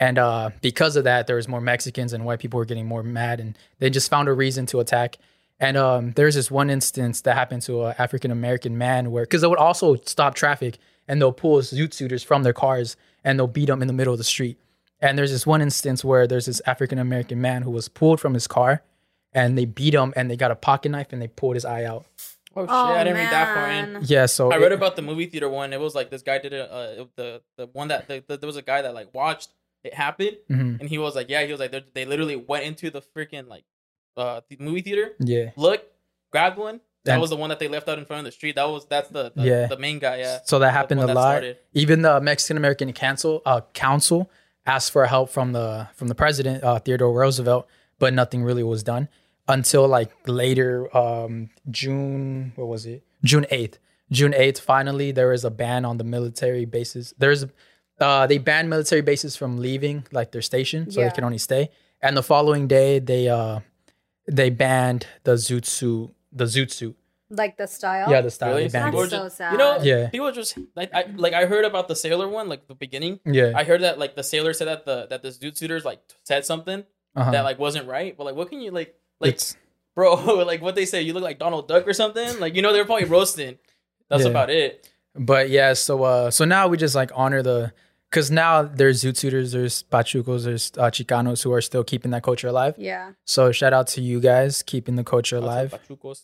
Speaker 1: And uh, because of that, there was more Mexicans and white people were getting more mad, and they just found a reason to attack. And um, there's this one instance that happened to an African American man where, because they would also stop traffic and they'll pull zoot suiters from their cars and they'll beat them in the middle of the street. And there's this one instance where there's this African American man who was pulled from his car and they beat him and they got a pocket knife and they pulled his eye out.
Speaker 2: oh shit,
Speaker 4: Oh,
Speaker 2: I didn't read that far in.
Speaker 1: Yeah, so
Speaker 2: I read about the movie theater one. It was like this guy did it. Uh, the the one that the, the, there was a guy that like watched it happen,
Speaker 1: Mhm.
Speaker 2: and he was like, yeah, he was like, they- they literally went into the freaking like uh the movie theater,
Speaker 1: yeah.
Speaker 2: look, grabbed one. That
Speaker 1: And-
Speaker 2: was the one that they left out in front of the street. That was that's the the,
Speaker 1: Yeah.
Speaker 2: the main guy. Yeah,
Speaker 1: So that happened a
Speaker 2: that
Speaker 1: lot.
Speaker 2: started.
Speaker 1: Even the Mexican American Council uh, Council asked for help from the from the president uh, Theodore Roosevelt, but nothing really was done. until like later um June what was it? June 8th. June 8th finally there is a ban on the military bases. There's uh they banned military bases from leaving like their station so
Speaker 4: Yeah.
Speaker 1: they can only stay. And the following day they uh they banned the zoot suit the zoot suit.
Speaker 4: Like the style.
Speaker 1: Yeah, the style
Speaker 2: Really?
Speaker 1: they banned
Speaker 4: That's
Speaker 1: it.
Speaker 4: so sad.
Speaker 2: You know,
Speaker 1: Yeah.
Speaker 2: people just like I like I heard about the sailor one, like the beginning.
Speaker 1: Yeah.
Speaker 2: I heard that like the sailor said that the that the zoot suiters like said something
Speaker 1: Uh-huh.
Speaker 2: that like wasn't right. But like, what can you like like
Speaker 1: It's-
Speaker 2: bro? Like what they say, you look like Donald Duck or something. Like you know they're probably roasting. That's
Speaker 1: Yeah.
Speaker 2: about it.
Speaker 1: But yeah, so uh so now we just like honor the because now there's zoot suiters, there's pachucos, there's uh, chicanos who are still keeping that culture alive.
Speaker 4: Yeah.
Speaker 1: So shout out to you guys keeping the culture alive.
Speaker 2: Pachucos.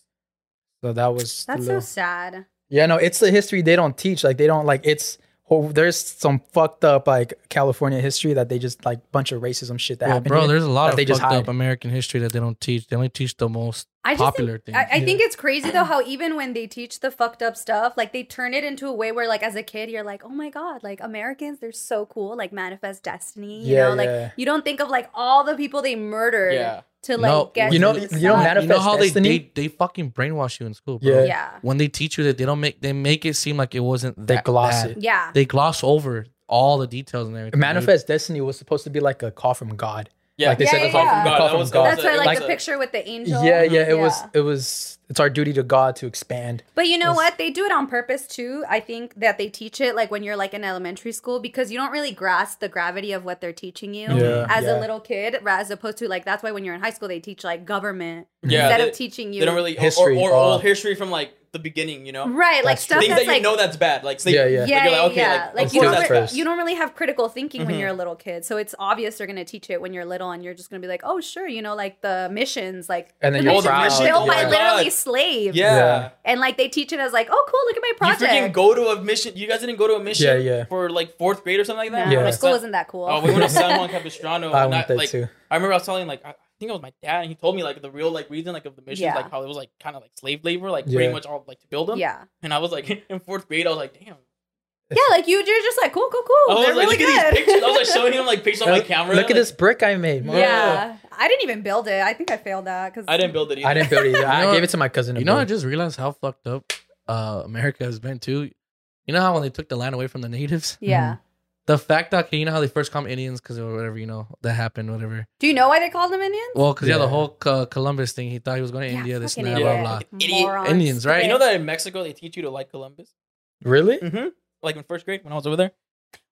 Speaker 1: So that was the
Speaker 4: That's so sad.
Speaker 1: yeah, no, it's the history they don't teach. Like they don't like it's oh, there's some fucked up like California history that they just like bunch of racism shit that
Speaker 3: Well,
Speaker 1: happened.
Speaker 3: bro,
Speaker 1: here
Speaker 3: there's a lot of
Speaker 1: they just
Speaker 3: fucked
Speaker 1: hide.
Speaker 3: up American history that they don't teach. They only teach the most
Speaker 4: I just
Speaker 3: popular
Speaker 4: think,
Speaker 3: things.
Speaker 4: I, I think it's crazy though how even when they teach the fucked up stuff, like they turn it into a way where like as a kid you're like, oh my god, like Americans, they're so cool, like manifest destiny. You
Speaker 1: Yeah,
Speaker 4: know, like
Speaker 1: yeah.
Speaker 4: you don't think of like all the people they murdered
Speaker 2: Yeah.
Speaker 4: to like
Speaker 3: No,
Speaker 4: get
Speaker 1: you know- you
Speaker 4: this
Speaker 1: know, manifest
Speaker 3: you know how they,
Speaker 1: destiny?
Speaker 3: they they fucking brainwash you in school, bro.
Speaker 1: Yeah.
Speaker 4: Yeah.
Speaker 3: When they teach you that they don't make they make it seem like it wasn't
Speaker 1: They
Speaker 3: that
Speaker 1: gloss
Speaker 3: bad.
Speaker 1: it.
Speaker 4: Yeah.
Speaker 3: They gloss over all the details and everything. dude.
Speaker 1: Manifest Destiny was supposed to be like a call from God.
Speaker 2: Yeah,
Speaker 1: Like they
Speaker 4: Yeah,
Speaker 1: said,
Speaker 4: yeah,
Speaker 1: the call
Speaker 4: yeah.
Speaker 1: from
Speaker 2: God,
Speaker 1: God.
Speaker 2: that was-
Speaker 1: from God.
Speaker 4: That's why
Speaker 2: it
Speaker 4: like the
Speaker 2: a-
Speaker 4: picture with the angel.
Speaker 1: Yeah, yeah, it was it was it's our duty to God to expand.
Speaker 4: But you know
Speaker 1: Yes.
Speaker 4: what? They do it on purpose too. I think that they teach it like when you're like in elementary school because you don't really grasp the gravity of what they're teaching you
Speaker 1: Yeah,
Speaker 4: as
Speaker 1: yeah.
Speaker 4: a little kid, as opposed to like that's why when you're in high school they teach like government
Speaker 2: Yeah,
Speaker 4: instead
Speaker 2: they-
Speaker 4: of teaching you
Speaker 2: They don't really
Speaker 1: History,
Speaker 2: or, or, or
Speaker 1: uh,
Speaker 2: old history from like the beginning. You know,
Speaker 4: right like
Speaker 1: That's
Speaker 4: stuff
Speaker 2: things that you
Speaker 4: like
Speaker 2: know that's bad. Like say,
Speaker 1: Yeah, yeah.
Speaker 2: like,
Speaker 4: yeah,
Speaker 2: you're
Speaker 4: yeah,
Speaker 2: like, okay,
Speaker 4: yeah.
Speaker 2: like,
Speaker 4: Like, you don't re- you don't really have critical thinking when
Speaker 2: Mhm.
Speaker 4: you're a little kid, so it's obvious they're gonna teach it when you're little, and you're just gonna be like, oh sure, you know, like the missions, like
Speaker 1: And then
Speaker 4: the
Speaker 1: you're
Speaker 2: the
Speaker 4: missions
Speaker 1: proud.
Speaker 4: were built by literally
Speaker 2: God.
Speaker 4: Slaves,
Speaker 2: Yeah.
Speaker 1: Yeah.
Speaker 4: and like they teach it as like, oh cool, look at my project.
Speaker 2: You
Speaker 4: project.
Speaker 2: freaking go to a mission. You guys didn't go to a mission
Speaker 1: Yeah, yeah.
Speaker 2: for like fourth grade or something like that.
Speaker 4: no,
Speaker 1: Yeah.
Speaker 4: my
Speaker 2: My
Speaker 4: school wasn't that cool.
Speaker 2: Oh, we went to San Juan Capistrano.
Speaker 1: I went there
Speaker 2: like,
Speaker 1: too.
Speaker 2: I remember I was telling like I I think it was my dad, and he told me like the real like reason like of the missions,
Speaker 4: Yeah.
Speaker 2: like how it was like kind of like slave labor, like
Speaker 1: Yeah.
Speaker 2: pretty much all like to build them.
Speaker 4: yeah,
Speaker 2: And I was like in fourth grade, I was like, damn.
Speaker 4: Yeah, like you, you're just like cool, cool, cool.
Speaker 2: I was
Speaker 4: They're
Speaker 2: like,
Speaker 4: really
Speaker 2: look at
Speaker 4: good.
Speaker 2: these pictures. I was like showing him like pictures on my camera.
Speaker 1: Look at
Speaker 2: like,
Speaker 1: this brick I made.
Speaker 4: Yeah, I didn't even build it. I think I failed that because
Speaker 2: I didn't build it either.
Speaker 1: I didn't build it either. I gave it to my cousin.
Speaker 3: You know, I just realized how fucked up uh, America has been too. You know how when they took the land away from the natives,
Speaker 4: Yeah.
Speaker 3: the fact that you know how they first called them Indians because or whatever you know that happened, whatever.
Speaker 4: Do you know why they called them Indians?
Speaker 3: Well, because yeah. the whole uh, Columbus thing, he thought he was going to
Speaker 4: Yeah,
Speaker 3: India, this and
Speaker 4: fucking
Speaker 3: that, blah blah.
Speaker 2: Idiot.
Speaker 4: Morons.
Speaker 3: Indians, right?
Speaker 2: You know that in Mexico they teach you to like Columbus.
Speaker 1: really?
Speaker 2: Mm-hmm. Like in first grade when I was over there.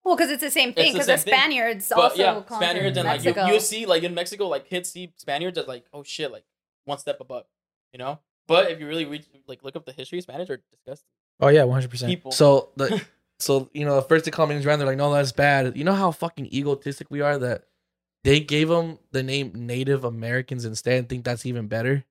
Speaker 4: Well, because it's the same thing.
Speaker 2: It's the
Speaker 4: Because the,
Speaker 2: same thing.
Speaker 4: Spaniards
Speaker 2: But
Speaker 4: also
Speaker 2: yeah, Spaniards and like
Speaker 4: Mexico.
Speaker 2: you, you see like in Mexico like kids see Spaniards as like oh shit like one step above, you know. But if you really read like look up the history, Spaniards are disgusting
Speaker 1: Oh yeah, one hundred percent.
Speaker 2: people.
Speaker 3: So the so you know the first they called Indians around, they're like, no, that's bad. You know how fucking egotistic we are that they gave them the name Native Americans instead and think that's even better.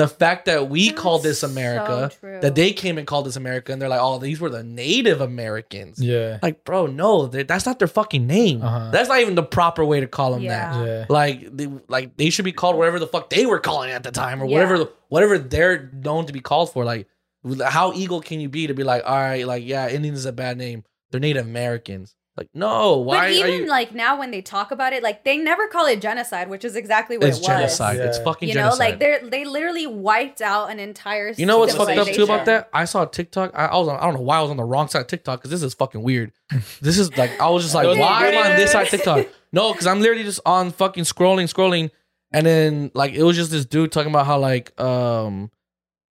Speaker 3: The fact that we
Speaker 4: That's
Speaker 3: called this America,
Speaker 4: true.
Speaker 3: that they came and called this America, and they're like, oh, these were the Native Americans.
Speaker 1: Yeah.
Speaker 3: Like, bro, no, that's not their fucking name.
Speaker 1: Uh-huh.
Speaker 3: That's not even the proper way to call them that.
Speaker 4: Yeah.
Speaker 1: Yeah.
Speaker 3: Like, they, like they should be called whatever the fuck they were calling at the time, or
Speaker 4: Yeah.
Speaker 3: whatever, whatever they're known to be called for. Like, how eagle can you be to be like, all right, like, yeah, Indians is a bad name. They're Native Americans. Like, no, why
Speaker 4: but
Speaker 3: are
Speaker 4: even
Speaker 3: you?
Speaker 4: like now when they talk about it, like they never call it genocide, which is exactly what
Speaker 3: it's
Speaker 4: it was.
Speaker 3: genocide. It's
Speaker 1: Yeah.
Speaker 3: fucking
Speaker 4: You know,
Speaker 3: genocide.
Speaker 4: like they're they literally wiped out an entire.
Speaker 3: You know what's fucked up too about that? I saw a TikTok. I, I was on, I don't know why I was on the wrong side of TikTok because this is fucking weird. this is like I was just like, why am I on this side of. TikTok? No, because I'm literally just on fucking scrolling, scrolling, and then like it was just this dude talking about how like um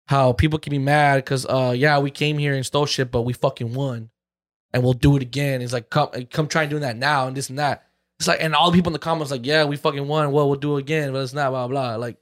Speaker 3: how people can be mad because uh yeah we came here and stole shit but we fucking won and we'll do it again. He's like come come try and doing that now and this and that. It's like and all the people in the comments like yeah we fucking won. Well we'll do it again but it's not blah blah. Like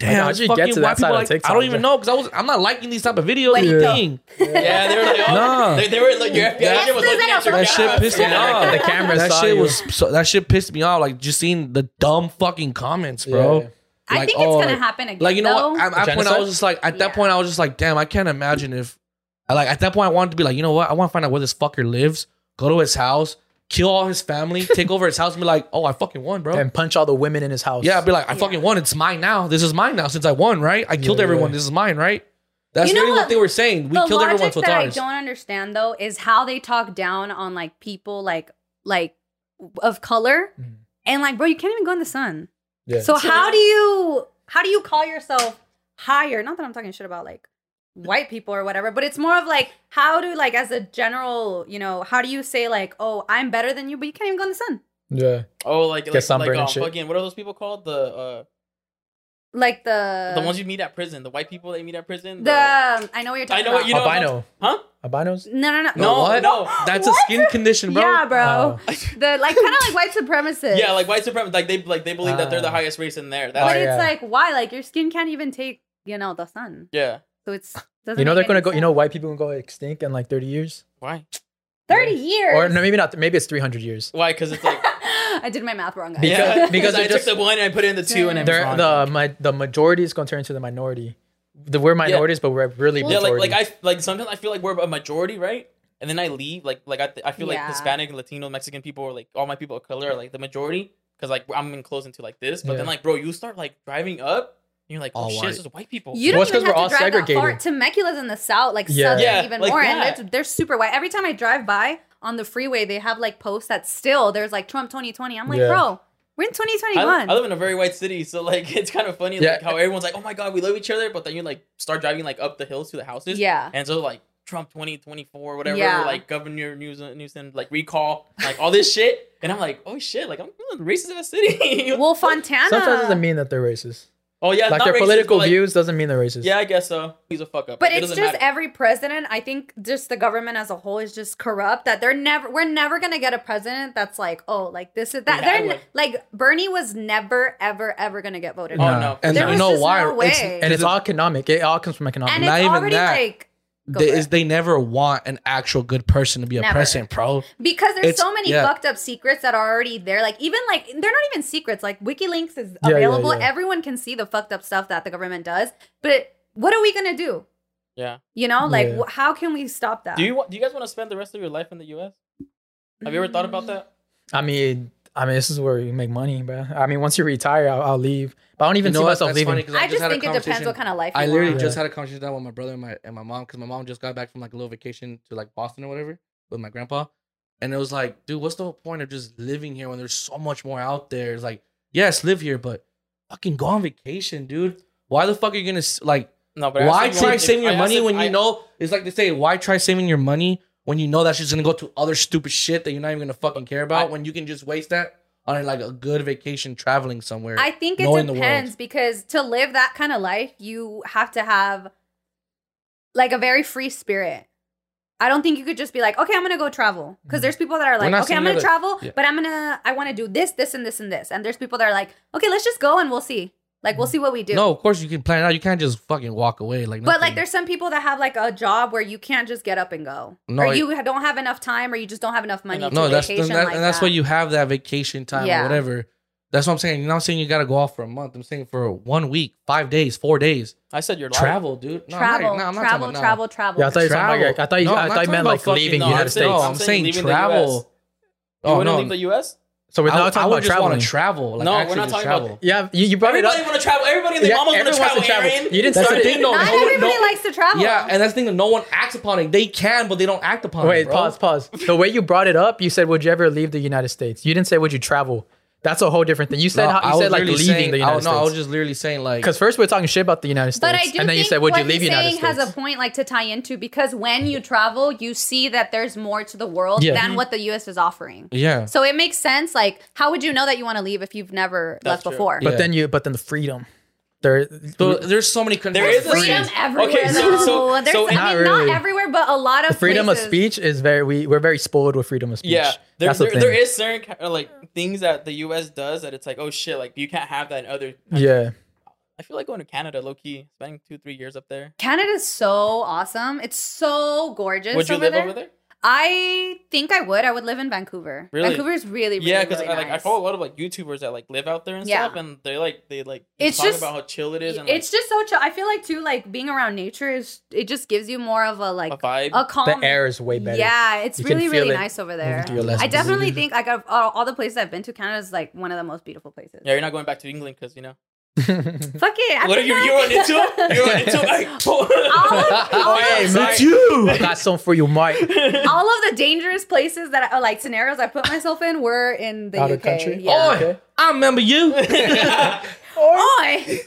Speaker 3: damn,
Speaker 1: how'd
Speaker 3: it's
Speaker 1: you get
Speaker 3: fucking
Speaker 1: to
Speaker 3: why
Speaker 1: that
Speaker 3: people
Speaker 1: side of
Speaker 3: like-
Speaker 1: TikTok,
Speaker 3: I don't even know because I was I'm not liking these type of videos.
Speaker 4: When
Speaker 3: or
Speaker 4: you-
Speaker 3: anything.
Speaker 2: yeah, they were like, oh,
Speaker 3: Nah.
Speaker 2: they, they were like your FBI
Speaker 4: Yes,
Speaker 2: agent was
Speaker 4: there's
Speaker 2: looking
Speaker 4: that
Speaker 2: at your
Speaker 3: That shit pissed me off.
Speaker 1: the camera
Speaker 3: that
Speaker 1: saw
Speaker 3: shit
Speaker 1: you.
Speaker 3: was so, that shit pissed me off. Like just seeing the dumb fucking comments, bro.
Speaker 1: Yeah.
Speaker 4: I
Speaker 3: Like,
Speaker 4: think it's
Speaker 3: oh,
Speaker 4: gonna
Speaker 3: like-
Speaker 4: happen again.
Speaker 3: Like you know
Speaker 4: though.
Speaker 3: what? At that point, I was just like, at that point, I was just like, damn, I can't imagine if, I like at that point, I wanted to be like, you know what? I want to find out where this fucker lives, go to his house, kill all his family, take over his house, and be like, oh, I fucking won, bro.
Speaker 1: And punch all the women in his house.
Speaker 3: yeah, I'd be like, I
Speaker 4: Yeah.
Speaker 3: fucking won. It's mine now. This is mine now since I won, right? I killed
Speaker 1: Yeah,
Speaker 3: everyone.
Speaker 1: yeah.
Speaker 3: This is mine, right? That's
Speaker 4: You know
Speaker 3: really what?
Speaker 4: what?
Speaker 3: they were saying. We
Speaker 4: the
Speaker 3: killed everyone,
Speaker 4: logic
Speaker 3: so it's
Speaker 4: that I
Speaker 3: ours.
Speaker 4: don't understand though is how they talk down on like people like like of color,
Speaker 1: Mhm.
Speaker 4: and like bro, you can't even go in the sun.
Speaker 1: Yeah.
Speaker 4: So how do you how do you call yourself higher? Not that I'm talking shit about like white people or whatever, but it's more of like how do like as a general, you know, how do you say like, oh, I'm better than you, but you can't even go in the sun.
Speaker 1: Yeah.
Speaker 2: Oh, like like, like
Speaker 1: sunburned and
Speaker 2: uh,
Speaker 1: shit.
Speaker 2: fucking what are those people called? The uh
Speaker 4: Like the
Speaker 2: the ones you meet at prison, the white people that you meet at prison.
Speaker 4: the I know what you're talking.
Speaker 2: I
Speaker 4: talking
Speaker 2: know
Speaker 4: about.
Speaker 2: what you know.
Speaker 1: Albino.
Speaker 2: Huh?
Speaker 1: Albinos?
Speaker 4: no, no, no,
Speaker 2: No,
Speaker 3: what?
Speaker 2: no.
Speaker 3: That's a skin condition, bro.
Speaker 4: Yeah, bro.
Speaker 1: Oh.
Speaker 4: The like kind of like white supremacists.
Speaker 2: Yeah, like white supremacists, like they like they believe that they're the
Speaker 1: Ah.
Speaker 2: highest race in there.
Speaker 4: But
Speaker 2: That's
Speaker 1: Oh,
Speaker 4: it's
Speaker 1: yeah.
Speaker 4: like why? Like your skin can't even take you know the sun,
Speaker 2: yeah.
Speaker 4: So it's doesn't
Speaker 1: You know they're gonna
Speaker 4: any
Speaker 1: go. You know white people gonna go extinct in like 30 years,
Speaker 2: Why?
Speaker 4: thirty years.
Speaker 1: or no, maybe not. Maybe it's 300 years.
Speaker 2: Why? Because it's like
Speaker 4: I did my math wrong, guys.
Speaker 1: Because-
Speaker 2: yeah,
Speaker 1: because
Speaker 2: because I
Speaker 1: they're
Speaker 2: took the one and I put it in the two and I'm
Speaker 1: They're
Speaker 2: wrong.
Speaker 1: the my the majority is gonna turn into the minority. The we're minorities, but we're really
Speaker 2: yeah, like like I like sometimes I feel like we're a majority, right? And then I leave, like like I, I feel like Hispanic, Latino, Mexican people, or like all my people of color are like the majority because like I'm enclosed into like this. But then like bro, you start like driving up, and you're like, oh
Speaker 3: All
Speaker 2: shit,
Speaker 3: white.
Speaker 2: this is white people.
Speaker 4: You don't
Speaker 1: Well, it's
Speaker 4: even
Speaker 1: 'cause we're
Speaker 4: have to
Speaker 1: all
Speaker 4: drive that far.
Speaker 1: segregated.
Speaker 4: Temecula's in the south, like
Speaker 1: Yeah.
Speaker 4: southern
Speaker 2: Yeah,
Speaker 4: even
Speaker 2: like
Speaker 4: more, and they're, they're super white. Every time I drive by on the freeway, they have like posts that still there's like Trump 2020. I'm like,
Speaker 1: Yeah.
Speaker 4: bro, we're in
Speaker 2: I,
Speaker 4: 2021.
Speaker 2: I live in a very white city, so like it's kind of funny
Speaker 1: Yeah.
Speaker 2: like how everyone's like, oh my god, we love each other, but then you like start driving like up the hills to the houses,
Speaker 4: yeah,
Speaker 2: and so like Trump 2024, whatever,
Speaker 4: Yeah.
Speaker 2: like Governor Newsom, Newsom, like recall, like all this shit, and I'm like, oh shit, like I'm feeling racist in a city.
Speaker 4: well, Fontana.
Speaker 1: Sometimes it doesn't mean that they're racist.
Speaker 2: Oh yeah,
Speaker 1: like
Speaker 2: not
Speaker 1: their
Speaker 2: racist,
Speaker 1: political
Speaker 2: like,
Speaker 1: views doesn't mean they're racist.
Speaker 2: Yeah, I guess so. He's a fuck up.
Speaker 4: But
Speaker 2: Like, it
Speaker 4: it's
Speaker 2: doesn't
Speaker 4: just
Speaker 2: matter.
Speaker 4: every president. I think just the government as a whole is just corrupt. That they're never, we're never gonna get a president that's like, oh, like this is that.
Speaker 2: We had
Speaker 4: They're n- like Bernie was never, ever, ever gonna get voted.
Speaker 2: Oh.
Speaker 1: No.
Speaker 2: no,
Speaker 3: And
Speaker 4: There
Speaker 3: you
Speaker 4: was
Speaker 3: know
Speaker 4: just
Speaker 3: why?
Speaker 4: no
Speaker 3: It's-
Speaker 4: way.
Speaker 1: and it's all economic. It all comes from economic.
Speaker 4: and
Speaker 3: Not
Speaker 4: it's
Speaker 3: even
Speaker 4: already
Speaker 3: that.
Speaker 4: like go
Speaker 3: they, is they never want an actual good person to be a
Speaker 4: Never.
Speaker 3: president, bro.
Speaker 4: because there's
Speaker 3: It's-
Speaker 4: so many
Speaker 3: yeah.
Speaker 4: fucked up secrets that are already there. Like even like they're not even secrets. Like WikiLeaks is
Speaker 1: Yeah, yeah,
Speaker 4: available.
Speaker 1: yeah.
Speaker 4: Everyone can see the fucked up stuff that the government does. But what are we gonna do?
Speaker 2: yeah.
Speaker 4: You know, like
Speaker 1: Yeah.
Speaker 4: wh- how can we stop that?
Speaker 2: Do you want? Do you guys want to spend the rest of your life in the U.S.? Have you ever thought about that?
Speaker 1: I mean, I mean, this is where you make money, bro. I mean, once you retire, I'll, I'll leave. But I don't even
Speaker 3: You know
Speaker 1: see
Speaker 3: what?
Speaker 1: myself
Speaker 3: That's
Speaker 1: leaving.
Speaker 3: funny 'cause
Speaker 4: I just
Speaker 3: had a
Speaker 4: think it depends what kind of life. You
Speaker 3: I literally
Speaker 4: want.
Speaker 3: just had a conversation with my brother and my and my mom because my mom just got back from like a little vacation to like Boston or whatever with my grandpa, and it was like, dude, what's the whole point of just living here when there's so much more out there? It's like, yes, live here, but fucking go on vacation, dude. Why the fuck are you gonna s- like?
Speaker 2: No, but I
Speaker 3: Why
Speaker 2: asked him
Speaker 3: try
Speaker 2: if-
Speaker 3: saving
Speaker 2: I
Speaker 3: your
Speaker 2: asked
Speaker 3: money
Speaker 2: him-
Speaker 3: when you know it's like they say, why try saving your money when you know that she's gonna go to other stupid shit that you're not even gonna fucking care about when you can just waste that on like a good vacation traveling somewhere.
Speaker 4: I think it
Speaker 3: knowing the world.
Speaker 4: depends because to live that kind of life, you have to have like a very free spirit. I don't think you could just be like, okay, I'm gonna go travel. Because mm-hmm. there's people that are like, okay, I'm gonna travel,
Speaker 3: yeah.
Speaker 4: but I'm gonna, I want to do this, this, and this, and this. And there's people that are like, okay, let's just go and we'll see. Like, we'll mm. see what we do.
Speaker 3: no, of course you can plan it out. You can't just fucking walk away like.
Speaker 4: But like, there's some people that have like a job where you can't just get up and go,
Speaker 3: No,
Speaker 4: or
Speaker 3: it-
Speaker 4: you don't have enough time, or you just don't have enough money
Speaker 2: Enough-
Speaker 4: to
Speaker 3: no, that's that,
Speaker 4: like
Speaker 3: and that's
Speaker 4: that.
Speaker 3: why you have that vacation time
Speaker 4: Yeah.
Speaker 3: or whatever. That's what I'm saying. You're not saying you got to go off for a month. I'm saying for one week, five days, four days.
Speaker 2: I said your life.
Speaker 3: Travel, dude. No, I'm not-
Speaker 4: travel,
Speaker 3: no, I'm not
Speaker 4: travel,
Speaker 3: talking about-
Speaker 4: travel, travel.
Speaker 1: Yeah, I thought you were talking about.
Speaker 3: Travel.
Speaker 1: Like, I thought you.
Speaker 3: No, I'm
Speaker 1: I
Speaker 3: not
Speaker 1: thought you meant like
Speaker 3: fucking-
Speaker 1: leaving the United States.
Speaker 3: No,
Speaker 2: I'm
Speaker 3: I'm
Speaker 2: saying
Speaker 3: saying
Speaker 2: leaving the
Speaker 3: travel.
Speaker 2: US.
Speaker 3: Oh
Speaker 2: you want to leave the U.S.?
Speaker 1: So we're
Speaker 3: I,
Speaker 1: not
Speaker 3: I
Speaker 1: talking
Speaker 3: would
Speaker 1: about
Speaker 3: just
Speaker 1: traveling.
Speaker 3: want to travel. Like,
Speaker 2: No, we're not
Speaker 3: just
Speaker 2: talking
Speaker 3: travel.
Speaker 2: about-
Speaker 1: yeah, you, you brought it
Speaker 2: Everybody
Speaker 1: up.
Speaker 2: want to travel. Everybody and their
Speaker 1: Yeah,
Speaker 2: mama want to
Speaker 1: everyone wants
Speaker 2: travel.
Speaker 1: to travel.
Speaker 2: Aaron.
Speaker 1: You didn't
Speaker 3: That's
Speaker 1: start
Speaker 3: the
Speaker 1: it.
Speaker 3: thing, though.
Speaker 4: Not
Speaker 3: No one-
Speaker 4: everybody
Speaker 3: no-
Speaker 4: likes to travel.
Speaker 3: Yeah, and that's the thing that no one acts upon it. They can, but they don't act upon it.
Speaker 1: Wait, pause, pause. The way you brought it up, you said, "Would you ever leave the United States?" You didn't say, "Would you travel?" That's a whole different thing. You said
Speaker 3: No,
Speaker 1: how you said like leaving
Speaker 3: saying-
Speaker 1: the
Speaker 3: I,
Speaker 1: States.
Speaker 3: no, I was just literally saying like.
Speaker 1: Because first we're talking shit about the United States,
Speaker 4: But I do
Speaker 1: and then you
Speaker 4: think
Speaker 1: said, "Would
Speaker 4: what
Speaker 1: you leave the United
Speaker 4: saying
Speaker 1: States?"
Speaker 4: has a point like to tie into because when you travel, you see that there's more to the world
Speaker 1: Yeah.
Speaker 4: than mm-hmm. what the U.S. is offering.
Speaker 3: yeah.
Speaker 4: So it makes sense. Like, how would you know that you want to leave if you've never
Speaker 2: That's
Speaker 4: left
Speaker 2: true.
Speaker 4: before?
Speaker 1: but
Speaker 3: Yeah.
Speaker 1: then you, but then the freedom. There,
Speaker 3: So there's so many countries.
Speaker 4: There's freedom
Speaker 2: sense-
Speaker 4: everywhere.
Speaker 2: Okay, so- so-
Speaker 4: There's,
Speaker 2: so-
Speaker 4: I
Speaker 1: Not
Speaker 4: mean,
Speaker 1: really.
Speaker 4: not everywhere, but a lot of
Speaker 1: the freedom
Speaker 4: places.
Speaker 1: of speech is very we we're very spoiled with freedom of speech.
Speaker 2: Yeah, there,
Speaker 1: That's the thing.
Speaker 2: there is certain ki- like things that the U.S. does that it's like, oh shit, like you can't have that in other. countries.
Speaker 1: Yeah,
Speaker 2: I feel like going to Canada, low key, spending two, three years up there.
Speaker 4: Canada's so awesome. It's so gorgeous.
Speaker 2: Would you
Speaker 4: over
Speaker 2: live
Speaker 4: there.
Speaker 2: over there?
Speaker 4: I think I would. I would live in Vancouver.
Speaker 2: Really?
Speaker 4: Vancouver's really, really,
Speaker 2: yeah, because
Speaker 4: really
Speaker 2: I, like I follow a lot of like YouTubers that like live out there and
Speaker 4: Yeah.
Speaker 2: stuff, and they like they like
Speaker 4: It's
Speaker 2: talk
Speaker 4: just-
Speaker 2: about how chill it is and like,
Speaker 4: it's just so chill. I feel like too, like being around nature is it just gives you more of a like
Speaker 2: a vibe.
Speaker 4: a calm.
Speaker 1: the air is way better.
Speaker 4: Yeah, it's
Speaker 1: You
Speaker 4: really really
Speaker 1: it
Speaker 4: nice over there. I definitely think like of all, all the places I've been to, Canada is like one of the most beautiful places.
Speaker 2: yeah, you're not going back to England because you know.
Speaker 4: Fuck it. I
Speaker 2: What are you?
Speaker 4: think
Speaker 2: You
Speaker 4: I-
Speaker 2: run into him? You run into him? Like,
Speaker 4: all of, all,
Speaker 1: hey,
Speaker 4: of,
Speaker 1: Mike.
Speaker 3: you.
Speaker 1: I got some for you, Mike.
Speaker 4: all of the dangerous places that I, uh, like scenarios I put myself in were in the
Speaker 1: Out
Speaker 4: UK.
Speaker 1: of country?
Speaker 4: Yeah.
Speaker 3: Oi,
Speaker 1: Okay.
Speaker 3: I remember you.
Speaker 4: Oi.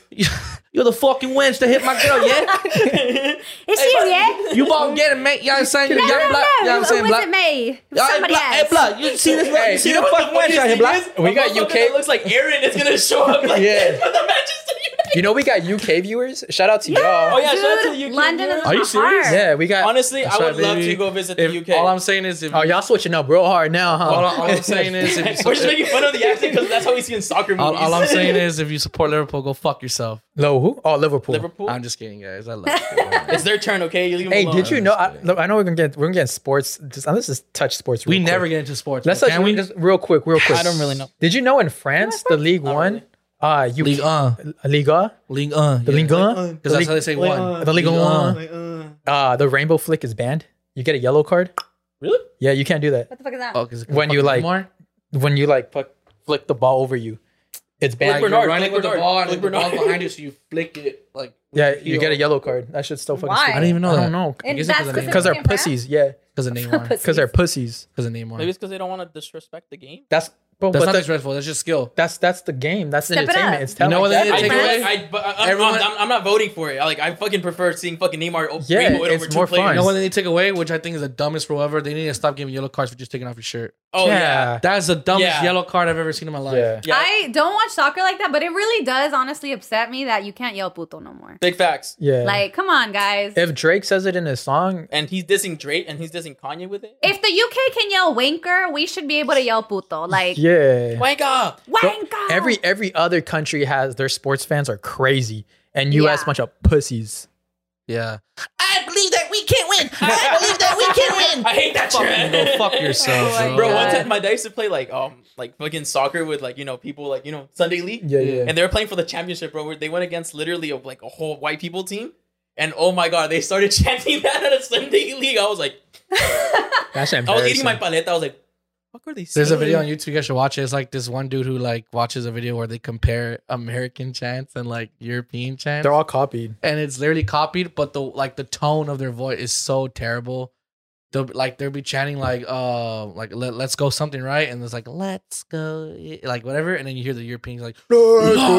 Speaker 3: You're the fucking wench that hit my girl, yeah?
Speaker 4: It's you, yeah?
Speaker 3: You won't get it, mate. You know saying?
Speaker 4: No,
Speaker 3: You
Speaker 4: no,
Speaker 3: young
Speaker 4: no.
Speaker 3: black. You know what I'm
Speaker 4: It
Speaker 3: saying?
Speaker 4: wasn't
Speaker 3: Black.
Speaker 4: me. It was
Speaker 3: Hey,
Speaker 4: somebody
Speaker 3: black. Hey,
Speaker 4: else.
Speaker 3: black. You see this?
Speaker 1: Hey,
Speaker 3: you see
Speaker 2: You
Speaker 3: the
Speaker 2: know what
Speaker 3: fucking
Speaker 2: the
Speaker 3: wench
Speaker 2: funniest
Speaker 3: out here, black?
Speaker 1: We got UK
Speaker 2: that looks like Aaron is gonna show up like
Speaker 1: Yeah.
Speaker 2: this for the Manchester United.
Speaker 1: You know we got UK viewers. Shout out to
Speaker 4: Yeah.
Speaker 1: y'all.
Speaker 2: Oh, yeah, shout out to
Speaker 4: Dude,
Speaker 2: the UK
Speaker 4: London is
Speaker 2: viewers.
Speaker 3: Are you serious?
Speaker 1: Yeah, we got.
Speaker 2: Honestly, I would love to go visit the UK.
Speaker 3: All I'm saying is, if
Speaker 1: Oh, y'all switching up real hard now, huh?
Speaker 3: all, all I'm saying is,
Speaker 2: We're just making fun of the accent because that's how we see in soccer movies.
Speaker 3: all, all I'm saying is, if you support Liverpool, go fuck yourself.
Speaker 1: Low who? Oh, Liverpool.
Speaker 2: Liverpool.
Speaker 3: I'm just kidding, guys. I love you.
Speaker 2: It's their turn, okay? You leave them
Speaker 1: Hey,
Speaker 2: alone.
Speaker 1: did you know? I, look, I know we're gonna get we're gonna get sports. Just let's just touch sports.
Speaker 3: we
Speaker 1: real
Speaker 3: never get into sports.
Speaker 1: Let's touch
Speaker 3: Can we?
Speaker 1: just real quick, real quick.
Speaker 2: I don't really know.
Speaker 1: Did you know in France the League
Speaker 2: Not
Speaker 1: One,
Speaker 2: really.
Speaker 1: uh, you
Speaker 3: League uh,
Speaker 1: Liga,
Speaker 3: League uh,
Speaker 1: the Ligue 1,
Speaker 3: Because that's how they say
Speaker 2: League
Speaker 3: one.
Speaker 2: un.
Speaker 1: the Ligue
Speaker 3: League
Speaker 1: 1,
Speaker 2: Uh,
Speaker 1: uh, the rainbow flick is banned. You get a yellow card.
Speaker 2: Really?
Speaker 1: Yeah, you can't do that
Speaker 4: What the fuck is that?
Speaker 3: Oh, 'cause it
Speaker 1: When you, like,
Speaker 3: more?
Speaker 1: when you like flick, flick the ball over you. It's banned.
Speaker 3: like
Speaker 2: Bernard,
Speaker 3: you're running
Speaker 2: Flick
Speaker 3: with the ball and
Speaker 2: Flick
Speaker 3: the ball's behind you, so you flick it like.
Speaker 1: yeah,
Speaker 3: your
Speaker 1: you get a yellow card. That shit's still fucking
Speaker 4: Why?
Speaker 1: stupid.
Speaker 3: I didn't even know
Speaker 1: I don't know
Speaker 4: And
Speaker 3: guess
Speaker 4: that's
Speaker 3: it's 'cause of
Speaker 1: because they're pussies. Yeah,
Speaker 3: Because of Neymar.
Speaker 1: because they're pussies.
Speaker 3: Because of Neymar.
Speaker 2: Maybe it's because they don't want to disrespect the game.
Speaker 1: That's bro,
Speaker 3: That's
Speaker 1: but
Speaker 3: not
Speaker 1: the-
Speaker 3: disrespectful. That's just skill.
Speaker 1: that's that's the game. That's
Speaker 4: Step it
Speaker 1: entertainment.
Speaker 4: up.
Speaker 1: It's
Speaker 3: You know
Speaker 1: talent.
Speaker 3: what they
Speaker 1: That's
Speaker 3: need to take away?
Speaker 2: I, uh, I, am
Speaker 3: Everyone-
Speaker 2: I'm, I'm not voting for it. Like I fucking prefer seeing fucking Neymar o-
Speaker 1: Yeah,
Speaker 2: rainbow it
Speaker 1: it's
Speaker 2: over
Speaker 1: more
Speaker 2: players.
Speaker 1: fun.
Speaker 3: You know what they need take away, which I think is the dumbest rule ever? They need to stop giving yellow cards for just taking off your shirt.
Speaker 2: Oh yeah,
Speaker 3: That's the dumbest
Speaker 2: Yeah.
Speaker 3: yellow card I've ever seen in my life.
Speaker 1: Yeah.
Speaker 2: yeah.
Speaker 4: I don't watch soccer like that, but it really does honestly upset me that you can't yell puto no more.
Speaker 2: Big facts.
Speaker 1: Yeah.
Speaker 4: Like, come on, guys.
Speaker 1: if Drake says it in his song,
Speaker 2: And he's dissing Drake and he's dissing Kanye with it.
Speaker 4: if the UK can yell wanker, we should be able to yell puto. Like,
Speaker 1: yeah.
Speaker 2: Wanka.
Speaker 4: wanker.
Speaker 1: Every every other country has their sports fans are crazy, and U.S.
Speaker 4: Yeah.
Speaker 1: bunch of pussies.
Speaker 3: Yeah. I believe that we can win. I believe that we can win.
Speaker 2: I hate that
Speaker 3: Fucking
Speaker 2: shit.
Speaker 3: go fuck yourself,
Speaker 4: Oh
Speaker 3: bro.
Speaker 2: Bro,
Speaker 4: God.
Speaker 2: one time my dad used to play like um like fucking soccer with like you know people like you know Sunday league.
Speaker 1: Yeah, yeah.
Speaker 2: and they were playing for the championship, bro. Where they went against literally a, like a whole white people team, and oh my god, they started chanting that at a Sunday league. I was like,
Speaker 1: That's
Speaker 2: I was eating my paleta. I was like, fuck are they?
Speaker 3: There's a video on? YouTube you guys should watch. it. It's like this one dude who like watches a video where they compare American chants and like European chants.
Speaker 1: They're all copied.
Speaker 3: and it's literally copied, but the like the tone of their voice is so terrible. They'll be- like they'll be chanting like uh like let, let's go something right, and it's like let's go like whatever, and then you hear the Europeans like "No,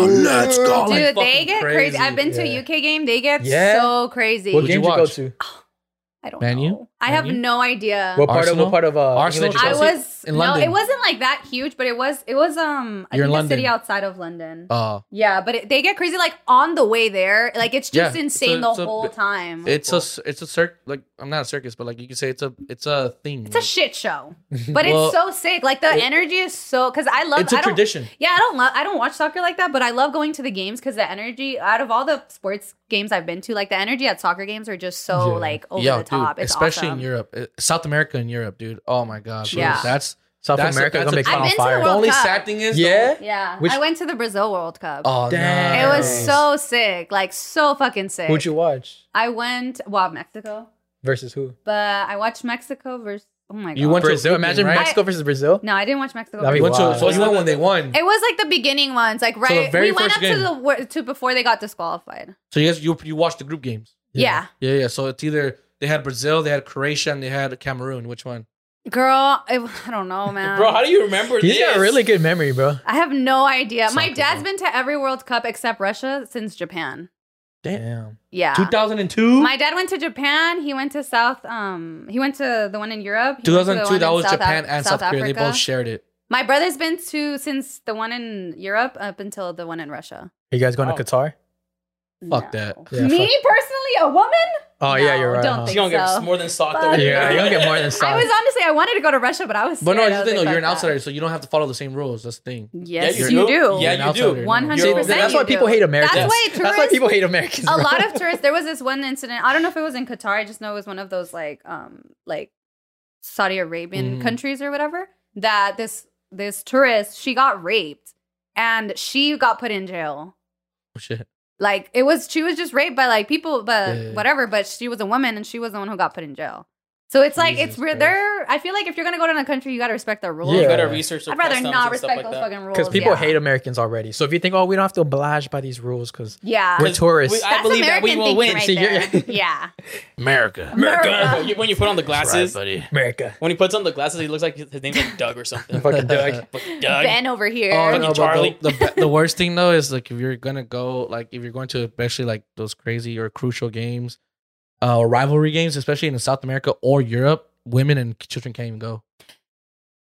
Speaker 3: let's go.
Speaker 4: Dude,
Speaker 3: like,
Speaker 4: they get crazy. I've been to
Speaker 1: Yeah.
Speaker 4: a UK game. They get
Speaker 1: Yeah?
Speaker 4: so crazy.
Speaker 1: What
Speaker 3: What'd
Speaker 1: game did you go to?
Speaker 4: I don't
Speaker 3: Man U?
Speaker 4: know. I have
Speaker 3: U?
Speaker 4: no idea.
Speaker 1: What part
Speaker 3: Arsenal?
Speaker 1: of what part of uh,
Speaker 3: Arsenal,
Speaker 1: England did you
Speaker 4: I was
Speaker 3: In
Speaker 4: no, it wasn't like that huge, but it was it was um I
Speaker 3: You're
Speaker 4: think
Speaker 3: in
Speaker 4: a city outside of London.
Speaker 3: uh
Speaker 4: yeah, but it, they get crazy like on the way there. Like it's just
Speaker 3: Yeah,
Speaker 4: insane
Speaker 3: it's a-
Speaker 4: the
Speaker 3: a
Speaker 4: whole
Speaker 3: bit-
Speaker 4: time.
Speaker 3: it's a it's a circ like I'm not a circus, but like you could say it's a it's a thing.
Speaker 4: It's a shit show, but
Speaker 3: Well,
Speaker 4: it's so sick. Like the
Speaker 3: it-
Speaker 4: energy is so because I love.
Speaker 3: it's a
Speaker 4: I
Speaker 3: tradition.
Speaker 4: Yeah, I don't love. I don't watch soccer like that, but I love going to the games because the energy. Out of all the sports games I've been to, like the energy at soccer games are just so
Speaker 1: Yeah.
Speaker 4: like over
Speaker 3: Yo,
Speaker 4: the top.
Speaker 3: dude,
Speaker 4: it's
Speaker 3: especially
Speaker 4: awesome.
Speaker 3: In Europe, Uh, South America and Europe, dude. Oh my god, bro.
Speaker 4: Yeah.
Speaker 3: that's
Speaker 1: South
Speaker 3: That's a-
Speaker 1: America
Speaker 3: that's
Speaker 1: gonna
Speaker 3: a-
Speaker 1: make
Speaker 3: I've
Speaker 1: fun on
Speaker 4: been to the
Speaker 3: the
Speaker 4: World
Speaker 3: only
Speaker 4: Cup.
Speaker 3: sad thing is.
Speaker 1: Yeah.
Speaker 4: Yeah,
Speaker 1: Which-
Speaker 4: I went to the Brazil World Cup.
Speaker 3: Oh
Speaker 1: Damn.
Speaker 4: it was so sick, like so fucking sick.
Speaker 1: Who'd you watch
Speaker 4: I went well Mexico,
Speaker 1: versus who?
Speaker 4: but I watched Mexico versus. Oh my god.
Speaker 3: You went to
Speaker 1: Brazil.
Speaker 3: group game,
Speaker 1: Imagine
Speaker 3: right?
Speaker 1: Mexico versus Brazil.
Speaker 4: No, I didn't watch Mexico.
Speaker 1: That'd
Speaker 3: You went to,
Speaker 1: Wow.
Speaker 3: so you went when they won.
Speaker 4: It was like the beginning ones, like right.
Speaker 3: very
Speaker 4: we went
Speaker 3: first
Speaker 4: up
Speaker 3: game.
Speaker 4: to the to before they got disqualified.
Speaker 3: So you guys, you you watched the group games.
Speaker 4: Yeah.
Speaker 3: Yeah, yeah. So it's either they had Brazil, they had Croatia, and they had Cameroon. Which one?
Speaker 4: Girl, it, I don't know, man.
Speaker 2: bro. How do you remember
Speaker 1: He's
Speaker 2: this?
Speaker 1: got a really good memory, bro.
Speaker 4: I have no idea. My
Speaker 3: Soccer,
Speaker 4: dad's
Speaker 3: bro.
Speaker 4: been to every World Cup except Russia since Japan.
Speaker 1: Damn.
Speaker 4: Yeah.
Speaker 3: 2002.
Speaker 4: My dad went to Japan. He went to South. Um, he went to the one in Europe. He went to the
Speaker 3: 2002. That was
Speaker 4: South
Speaker 3: Japan
Speaker 4: Af-
Speaker 3: and South, Korea. They
Speaker 4: Africa.
Speaker 3: both shared it.
Speaker 4: My brother's been to since the one in Europe up until the one in Russia.
Speaker 1: Are you guys going
Speaker 2: Oh.
Speaker 1: to Qatar?
Speaker 3: Fuck
Speaker 4: No.
Speaker 3: that.
Speaker 1: Yeah,
Speaker 4: Me
Speaker 1: fuck-
Speaker 4: personally, a woman?
Speaker 1: Oh yeah, you're right.
Speaker 4: don't
Speaker 1: huh?
Speaker 2: She
Speaker 4: think
Speaker 2: gonna
Speaker 4: so.
Speaker 2: get more than socked
Speaker 4: Fuck
Speaker 2: over here.
Speaker 1: Yeah, you don't get more than
Speaker 4: socked.
Speaker 1: I
Speaker 4: was honestly, I wanted to go to Russia, but I was.
Speaker 3: But no,
Speaker 4: scared.
Speaker 3: it's the thing though.
Speaker 4: like,
Speaker 3: You're an outsider,
Speaker 4: that."
Speaker 3: so you don't have to follow the same rules. That's the thing.
Speaker 4: Yes,
Speaker 2: you
Speaker 4: you,
Speaker 2: do.
Speaker 4: do.
Speaker 2: Yeah,
Speaker 3: You're an
Speaker 2: do.
Speaker 3: outsider.
Speaker 4: One hundred percent.
Speaker 1: That's why people hate Americans.
Speaker 4: That's why tourists.
Speaker 1: That's why people hate Americans.
Speaker 4: a lot of tourists. There was this one incident. I don't know if it was in Qatar. I just know it was one of those like um like Saudi Arabian
Speaker 3: Mhm.
Speaker 4: countries or whatever. That this this tourist she got raped and she got put in jail.
Speaker 3: Oh, shit.
Speaker 4: Like it was she was just raped by like people, but
Speaker 3: Yeah.
Speaker 4: whatever. But she was a woman and she was the one who got put in jail. So it's like
Speaker 3: Jesus
Speaker 4: it's re- they're. I feel like if you're gonna go to a country, you gotta respect their rules.
Speaker 1: Yeah.
Speaker 2: You gotta research. their
Speaker 4: I'd rather not respect
Speaker 2: like
Speaker 4: those
Speaker 2: that.
Speaker 4: fucking rules.
Speaker 1: Because people
Speaker 4: yeah.
Speaker 1: hate Americans already. So if you think, oh, we don't have to oblige by these rules because
Speaker 4: Yeah,
Speaker 1: we're tourists.
Speaker 2: we- I
Speaker 4: that's
Speaker 2: believe that we will win.
Speaker 4: right
Speaker 1: See, you're-
Speaker 4: yeah,
Speaker 3: America.
Speaker 4: America.
Speaker 2: When you- when you put on the glasses,
Speaker 3: buddy.
Speaker 1: America.
Speaker 2: when he puts on the glasses, he looks like his his name's like Doug or something.
Speaker 1: Fucking Doug.
Speaker 2: Fucking Doug.
Speaker 4: Ben over here.
Speaker 3: Oh
Speaker 2: Fucking
Speaker 3: no,
Speaker 2: Charlie.
Speaker 3: the, the the worst thing though is like if you're gonna go like if you're going to especially like those crazy or crucial games, uh, or rivalry games, especially in South America or Europe, women and children can't even go.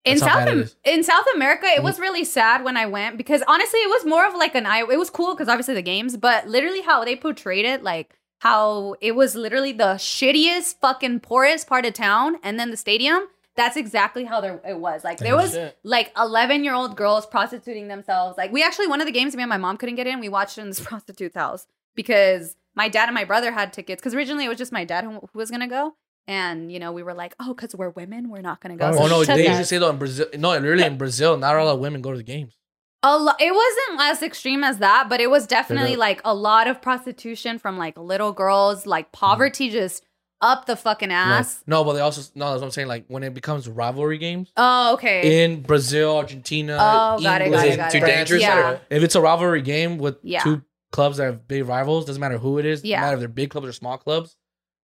Speaker 4: in
Speaker 3: That's
Speaker 4: South Am- in South America, it
Speaker 3: Mm.
Speaker 4: was really sad when I went because honestly, it was more of like an eye. It was cool because obviously the games, but literally how they portrayed it, like how it was literally the shittiest, fucking poorest part of town, and then the stadium. That's exactly how there it was. Like there was
Speaker 2: Shit.
Speaker 4: like 11 year old girls prostituting themselves. Like we actually one of the games me and my mom couldn't get in. We watched in this prostitute's house because my dad and my brother had tickets. Because originally it was just my dad who, who was gonna go, and you know we were like, oh, because we're women, we're not gonna go.
Speaker 1: Oh,
Speaker 4: So
Speaker 3: Oh no, they
Speaker 4: us.
Speaker 3: usually say though in Brazil. No, really in Brazil, not all the women go to the games.
Speaker 4: A lo- it wasn't as extreme as that, but it was definitely like a lot of prostitution from like little girls, like mm-hmm. poverty just up the fucking ass.
Speaker 3: No, but they also no. That's what I'm saying. Like when it becomes rivalry games
Speaker 4: Oh, okay.
Speaker 3: in Brazil, Argentina,
Speaker 4: Oh, got it, got it, got
Speaker 1: too dangerous?
Speaker 4: Yeah.
Speaker 3: If it's a rivalry game with
Speaker 4: Yeah.
Speaker 3: two clubs that have big rivals, doesn't matter who it is.
Speaker 4: Yeah.
Speaker 3: Doesn't matter if they're big clubs or small clubs.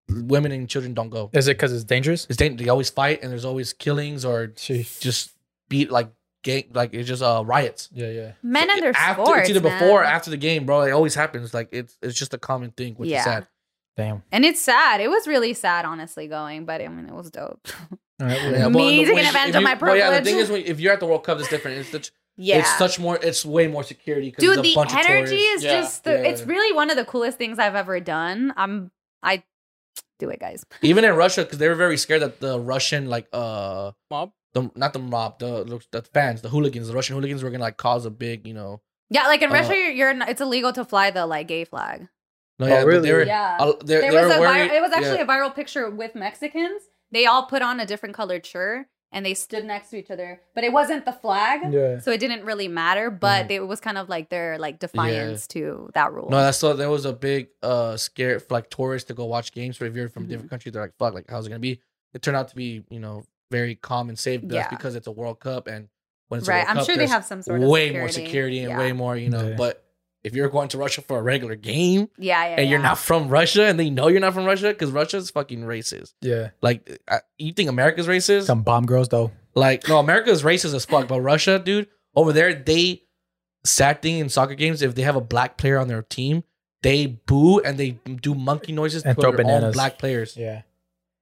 Speaker 3: Women and children don't go.
Speaker 1: Is it because it's dangerous?
Speaker 3: It's dang- they always fight and there's always killings or
Speaker 1: Sheesh.
Speaker 3: just beat like gang like it's just uh riots.
Speaker 1: Yeah, yeah.
Speaker 4: Men and their
Speaker 3: after
Speaker 4: sports,
Speaker 3: it's either
Speaker 4: man.
Speaker 3: before or after the game, bro. It always happens. Like it's it's just a common thing, which
Speaker 4: Yeah.
Speaker 3: is sad.
Speaker 1: Damn.
Speaker 4: and it's sad. It was really sad, honestly, going, but I mean, it was dope.
Speaker 1: All right, well,
Speaker 3: Yeah,
Speaker 4: Me
Speaker 3: well, the-
Speaker 4: taking advantage of
Speaker 3: you-
Speaker 4: my
Speaker 3: well, yeah, the thing is, when, if you're at the World Cup, it's different. It's such,
Speaker 4: Yeah,
Speaker 3: it's such more. It's way more security. 'cause
Speaker 4: dude,
Speaker 3: it's a
Speaker 4: the
Speaker 3: bunch of
Speaker 4: energy
Speaker 3: tourists.
Speaker 4: is
Speaker 2: Yeah.
Speaker 4: just. The,
Speaker 3: Yeah.
Speaker 4: It's really one of the coolest things I've ever done. I'm. I do it, guys.
Speaker 3: even in Russia because they were very scared that the Russian like uh
Speaker 2: Mob.
Speaker 3: the not the mob the the fans the hooligans the Russian hooligans were gonna like cause a big you know
Speaker 4: Yeah, like in
Speaker 3: Uh,
Speaker 4: Russia, you're, you're not- it's illegal to fly the like gay flag.
Speaker 3: no
Speaker 1: Oh,
Speaker 3: yeah but
Speaker 1: really?
Speaker 3: they were
Speaker 4: Yeah.
Speaker 3: uh,
Speaker 4: there was
Speaker 3: were
Speaker 4: a
Speaker 3: wearing-
Speaker 4: vir- it was actually
Speaker 3: yeah.
Speaker 4: a viral picture with Mexicans. They all put on a different colored shirt and they stood next to each other, but it wasn't the flag,
Speaker 1: Yeah.
Speaker 4: so it didn't really matter. But it was kind of like their like defiance to that rule.
Speaker 3: no that's so there was a big uh scare for like tourists to go watch games but if you're from
Speaker 4: Mm-hmm.
Speaker 3: different country they're like fuck like how's it gonna be it turned out to be you know very calm and safe but
Speaker 4: Yeah.
Speaker 3: that's because it's a World Cup and when it's a
Speaker 4: right?
Speaker 3: World
Speaker 4: I'm
Speaker 3: Cup,
Speaker 4: sure they have some sort of
Speaker 3: way
Speaker 4: security.
Speaker 3: more security and
Speaker 4: yeah.
Speaker 3: way more you know
Speaker 1: Yeah.
Speaker 3: but if you're going to Russia for a regular game
Speaker 4: yeah, yeah,
Speaker 3: and you're
Speaker 4: yeah.
Speaker 3: not from Russia and they know you're not from Russia because Russia's fucking racist
Speaker 1: Yeah.
Speaker 3: like I, you think America's racist
Speaker 1: Some bomb girls though.
Speaker 3: Like, no, America's racist as fuck, but Russia, dude, over there, they sad thing in soccer games, if they have a black player on their team, they boo and they do monkey noises
Speaker 1: And
Speaker 3: to
Speaker 1: throw
Speaker 3: their own
Speaker 1: bananas.
Speaker 3: black players.
Speaker 1: Yeah.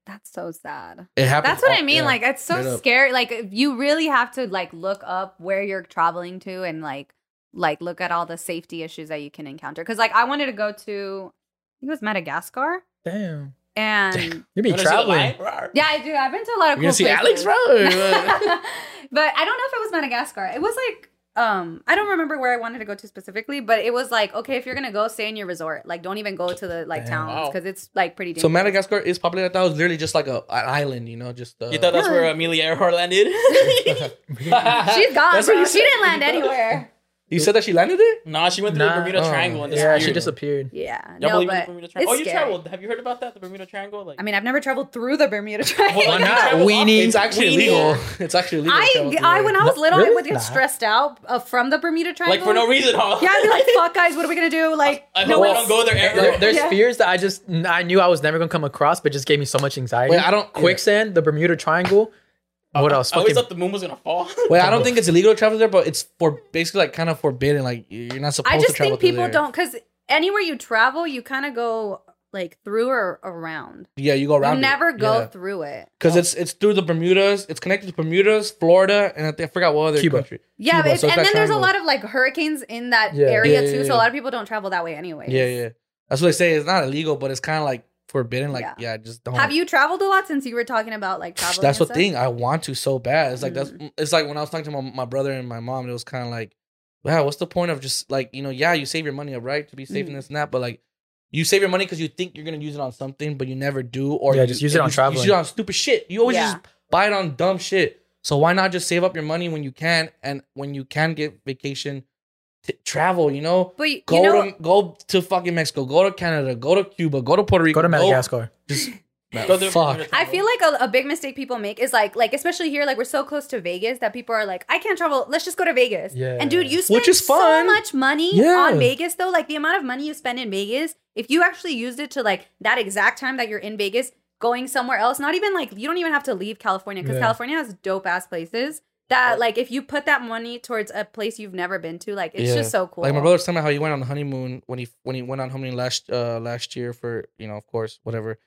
Speaker 4: That's so sad.
Speaker 3: It happens.
Speaker 4: That's what
Speaker 3: all-
Speaker 4: I mean.
Speaker 3: yeah.
Speaker 4: Like it's so
Speaker 3: straight up.
Speaker 4: scary. Like you really have to like look up where you're traveling to and like like look at all the safety issues that you can encounter. Because like I wanted to go to I think it was Madagascar
Speaker 1: Damn.
Speaker 4: and
Speaker 1: You be
Speaker 2: Wanna see the
Speaker 1: traveling.
Speaker 4: yeah, I do. I've been to a lot of
Speaker 3: You're
Speaker 4: cool
Speaker 3: gonna see Alex,
Speaker 4: places.
Speaker 3: bro?
Speaker 4: but I don't know if it was Madagascar. It was like um I don't remember where I wanted to go to specifically, but it was like okay, if you're gonna go, stay in your resort. Like don't even go to the like
Speaker 1: Damn.
Speaker 4: towns
Speaker 2: Wow.
Speaker 4: because it's like pretty.
Speaker 3: so Madagascar is popular. That was literally just like a an island, you know, just uh,
Speaker 2: You thought that's where Amelia Earhart landed?
Speaker 4: She's gone.
Speaker 3: That's
Speaker 4: bro. She didn't land anywhere.
Speaker 3: You said that she landed there.
Speaker 2: nah, she went through
Speaker 1: Nah.
Speaker 2: the Bermuda
Speaker 3: Oh.
Speaker 2: Triangle and
Speaker 1: yeah,
Speaker 2: disappeared.
Speaker 1: she disappeared.
Speaker 4: Yeah,
Speaker 2: Y'all
Speaker 4: no,
Speaker 2: believe in
Speaker 4: but
Speaker 2: the Bermuda Triangle? Oh,
Speaker 4: it's
Speaker 2: you
Speaker 4: scary.
Speaker 2: traveled. Have you heard about that? The Bermuda Triangle? Like,
Speaker 4: I mean, I've never traveled through the Bermuda Triangle.
Speaker 2: Why not?
Speaker 1: not? Weenie.
Speaker 3: It's actually
Speaker 2: Weenie.
Speaker 3: illegal. It's actually illegal. to
Speaker 4: I,
Speaker 3: through
Speaker 4: I
Speaker 3: there.
Speaker 4: when I was
Speaker 1: No,
Speaker 4: little, I
Speaker 1: really?
Speaker 4: would get
Speaker 1: Nah.
Speaker 4: stressed out uh, from the Bermuda Triangle.
Speaker 2: like for no reason, huh?
Speaker 4: Yeah, I'd be like, "Fuck, guys, what are we gonna do?" Like,
Speaker 2: I
Speaker 4: no
Speaker 2: hope I don't go there ever.
Speaker 1: There- there's
Speaker 4: Yeah.
Speaker 1: fears that I just I knew I was never gonna come across, but just gave me so much anxiety.
Speaker 3: Wait, I don't-
Speaker 1: quicksand, the Bermuda Triangle. What else?
Speaker 2: I always
Speaker 1: Fucking-
Speaker 2: thought the moon was gonna fall.
Speaker 3: Wait, I don't think it's illegal to travel there, but it's for basically like kind of forbidden. Like you're not supposed
Speaker 4: I
Speaker 3: to do that.
Speaker 4: I just
Speaker 3: travel
Speaker 4: think
Speaker 3: through
Speaker 4: people
Speaker 3: there.
Speaker 4: don't because anywhere you travel, you kind of go like through or around.
Speaker 3: Yeah, you go around.
Speaker 4: you
Speaker 3: it.
Speaker 4: never go
Speaker 3: Yeah.
Speaker 4: through it.
Speaker 3: Because it's it's through the Bermudas. It's connected to Bermudas, Florida, and I, think, I forgot what other
Speaker 1: Cuba.
Speaker 3: country.
Speaker 4: Yeah,
Speaker 3: Cuba,
Speaker 4: but it's,
Speaker 3: so it's
Speaker 4: and
Speaker 3: that
Speaker 4: then there's a
Speaker 3: triangle.
Speaker 4: lot of like hurricanes in that
Speaker 1: Yeah.
Speaker 4: area
Speaker 3: Yeah,
Speaker 4: too.
Speaker 3: yeah,
Speaker 4: So
Speaker 3: yeah.
Speaker 4: a lot of people don't travel that way anyway.
Speaker 3: Yeah, yeah. That's what they say. It's not illegal, but it's kind of like forbidden. Like,
Speaker 4: Yeah.
Speaker 3: yeah, just don't.
Speaker 4: Have you traveled a lot since you were talking about like traveling?
Speaker 3: That's
Speaker 4: and
Speaker 3: what
Speaker 4: stuff?
Speaker 3: thing. I want to so bad. It's like that's.
Speaker 4: Mm.
Speaker 3: It's like when I was talking to my, my brother and my mom. It was kind of like, wow, what's the point of just like you know? Yeah, you save your money up, right, to be safe in
Speaker 4: Mm.
Speaker 3: this and that, but like. You save your money because you think you're gonna use it on something, but you never do, or
Speaker 1: Yeah,
Speaker 3: you,
Speaker 1: just use it on
Speaker 3: you, You
Speaker 1: traveling.
Speaker 3: use it on stupid shit. You always
Speaker 4: Yeah.
Speaker 3: just buy it on dumb shit. So why not just save up your money when you can, and when you can get vacation, t- travel. You know,
Speaker 4: But you,
Speaker 3: go
Speaker 4: know,
Speaker 3: to go to fucking Mexico, go to Canada, go to Cuba, go to Puerto Rico,
Speaker 1: go to Madagascar.
Speaker 3: just
Speaker 2: Go through-
Speaker 3: fuck.
Speaker 4: I feel like a, a big mistake people make is like, like especially here, like we're so close to Vegas that people are like, I can't travel. Let's just go to Vegas.
Speaker 1: Yeah.
Speaker 4: And dude, you spend
Speaker 3: Which is
Speaker 4: so much money
Speaker 1: Yeah.
Speaker 4: on Vegas though. Like the amount of money you spend in Vegas, if you actually used it to like that exact time that you're in Vegas, going somewhere else, not even like you don't even have to leave California because
Speaker 1: Yeah.
Speaker 4: California has dope ass places. That like if you put that money towards a place you've never been to, like it's
Speaker 3: Yeah.
Speaker 4: just so cool.
Speaker 3: Like my brother was telling me how he went on the honeymoon when he when he went on honeymoon last uh last year for you know of course whatever.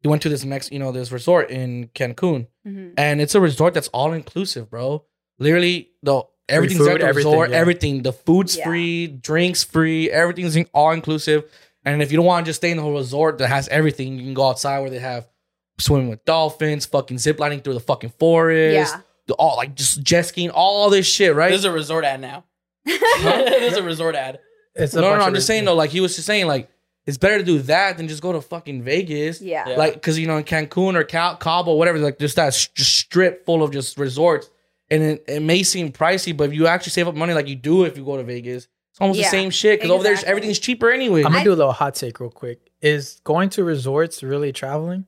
Speaker 3: He went to this Mex you know this resort in Cancun
Speaker 4: Mhm.
Speaker 3: and it's a resort that's all inclusive, bro. Literally the everything's
Speaker 1: food,
Speaker 3: at the
Speaker 1: everything,
Speaker 3: resort,
Speaker 1: yeah.
Speaker 3: everything. The food's
Speaker 4: Yeah.
Speaker 3: free, drinks free, everything's all inclusive. And if you don't want to just stay in the whole resort that has everything, you can go outside where they have swimming with dolphins, fucking ziplining through the fucking forest,
Speaker 4: Yeah.
Speaker 3: The, all like just jet skiing, all this shit, right?
Speaker 2: There's a resort ad now. There's a resort ad.
Speaker 1: It's
Speaker 3: no, no, no. I'm just saying though, like he was just saying, like it's better to do that than just go to fucking Vegas.
Speaker 4: yeah.
Speaker 2: Yeah.
Speaker 3: Like, cause you know in Cancun or Cal- Cabo, whatever, like just that s- just strip full of just resorts, and it, it may seem pricey, but if you actually save up money like you do if you go to Vegas, it's almost
Speaker 4: Yeah,
Speaker 3: the same shit. Cause over there everything's cheaper anyway.
Speaker 1: I'm gonna
Speaker 4: I-
Speaker 1: do a little hot take real quick. Is going to resorts really traveling?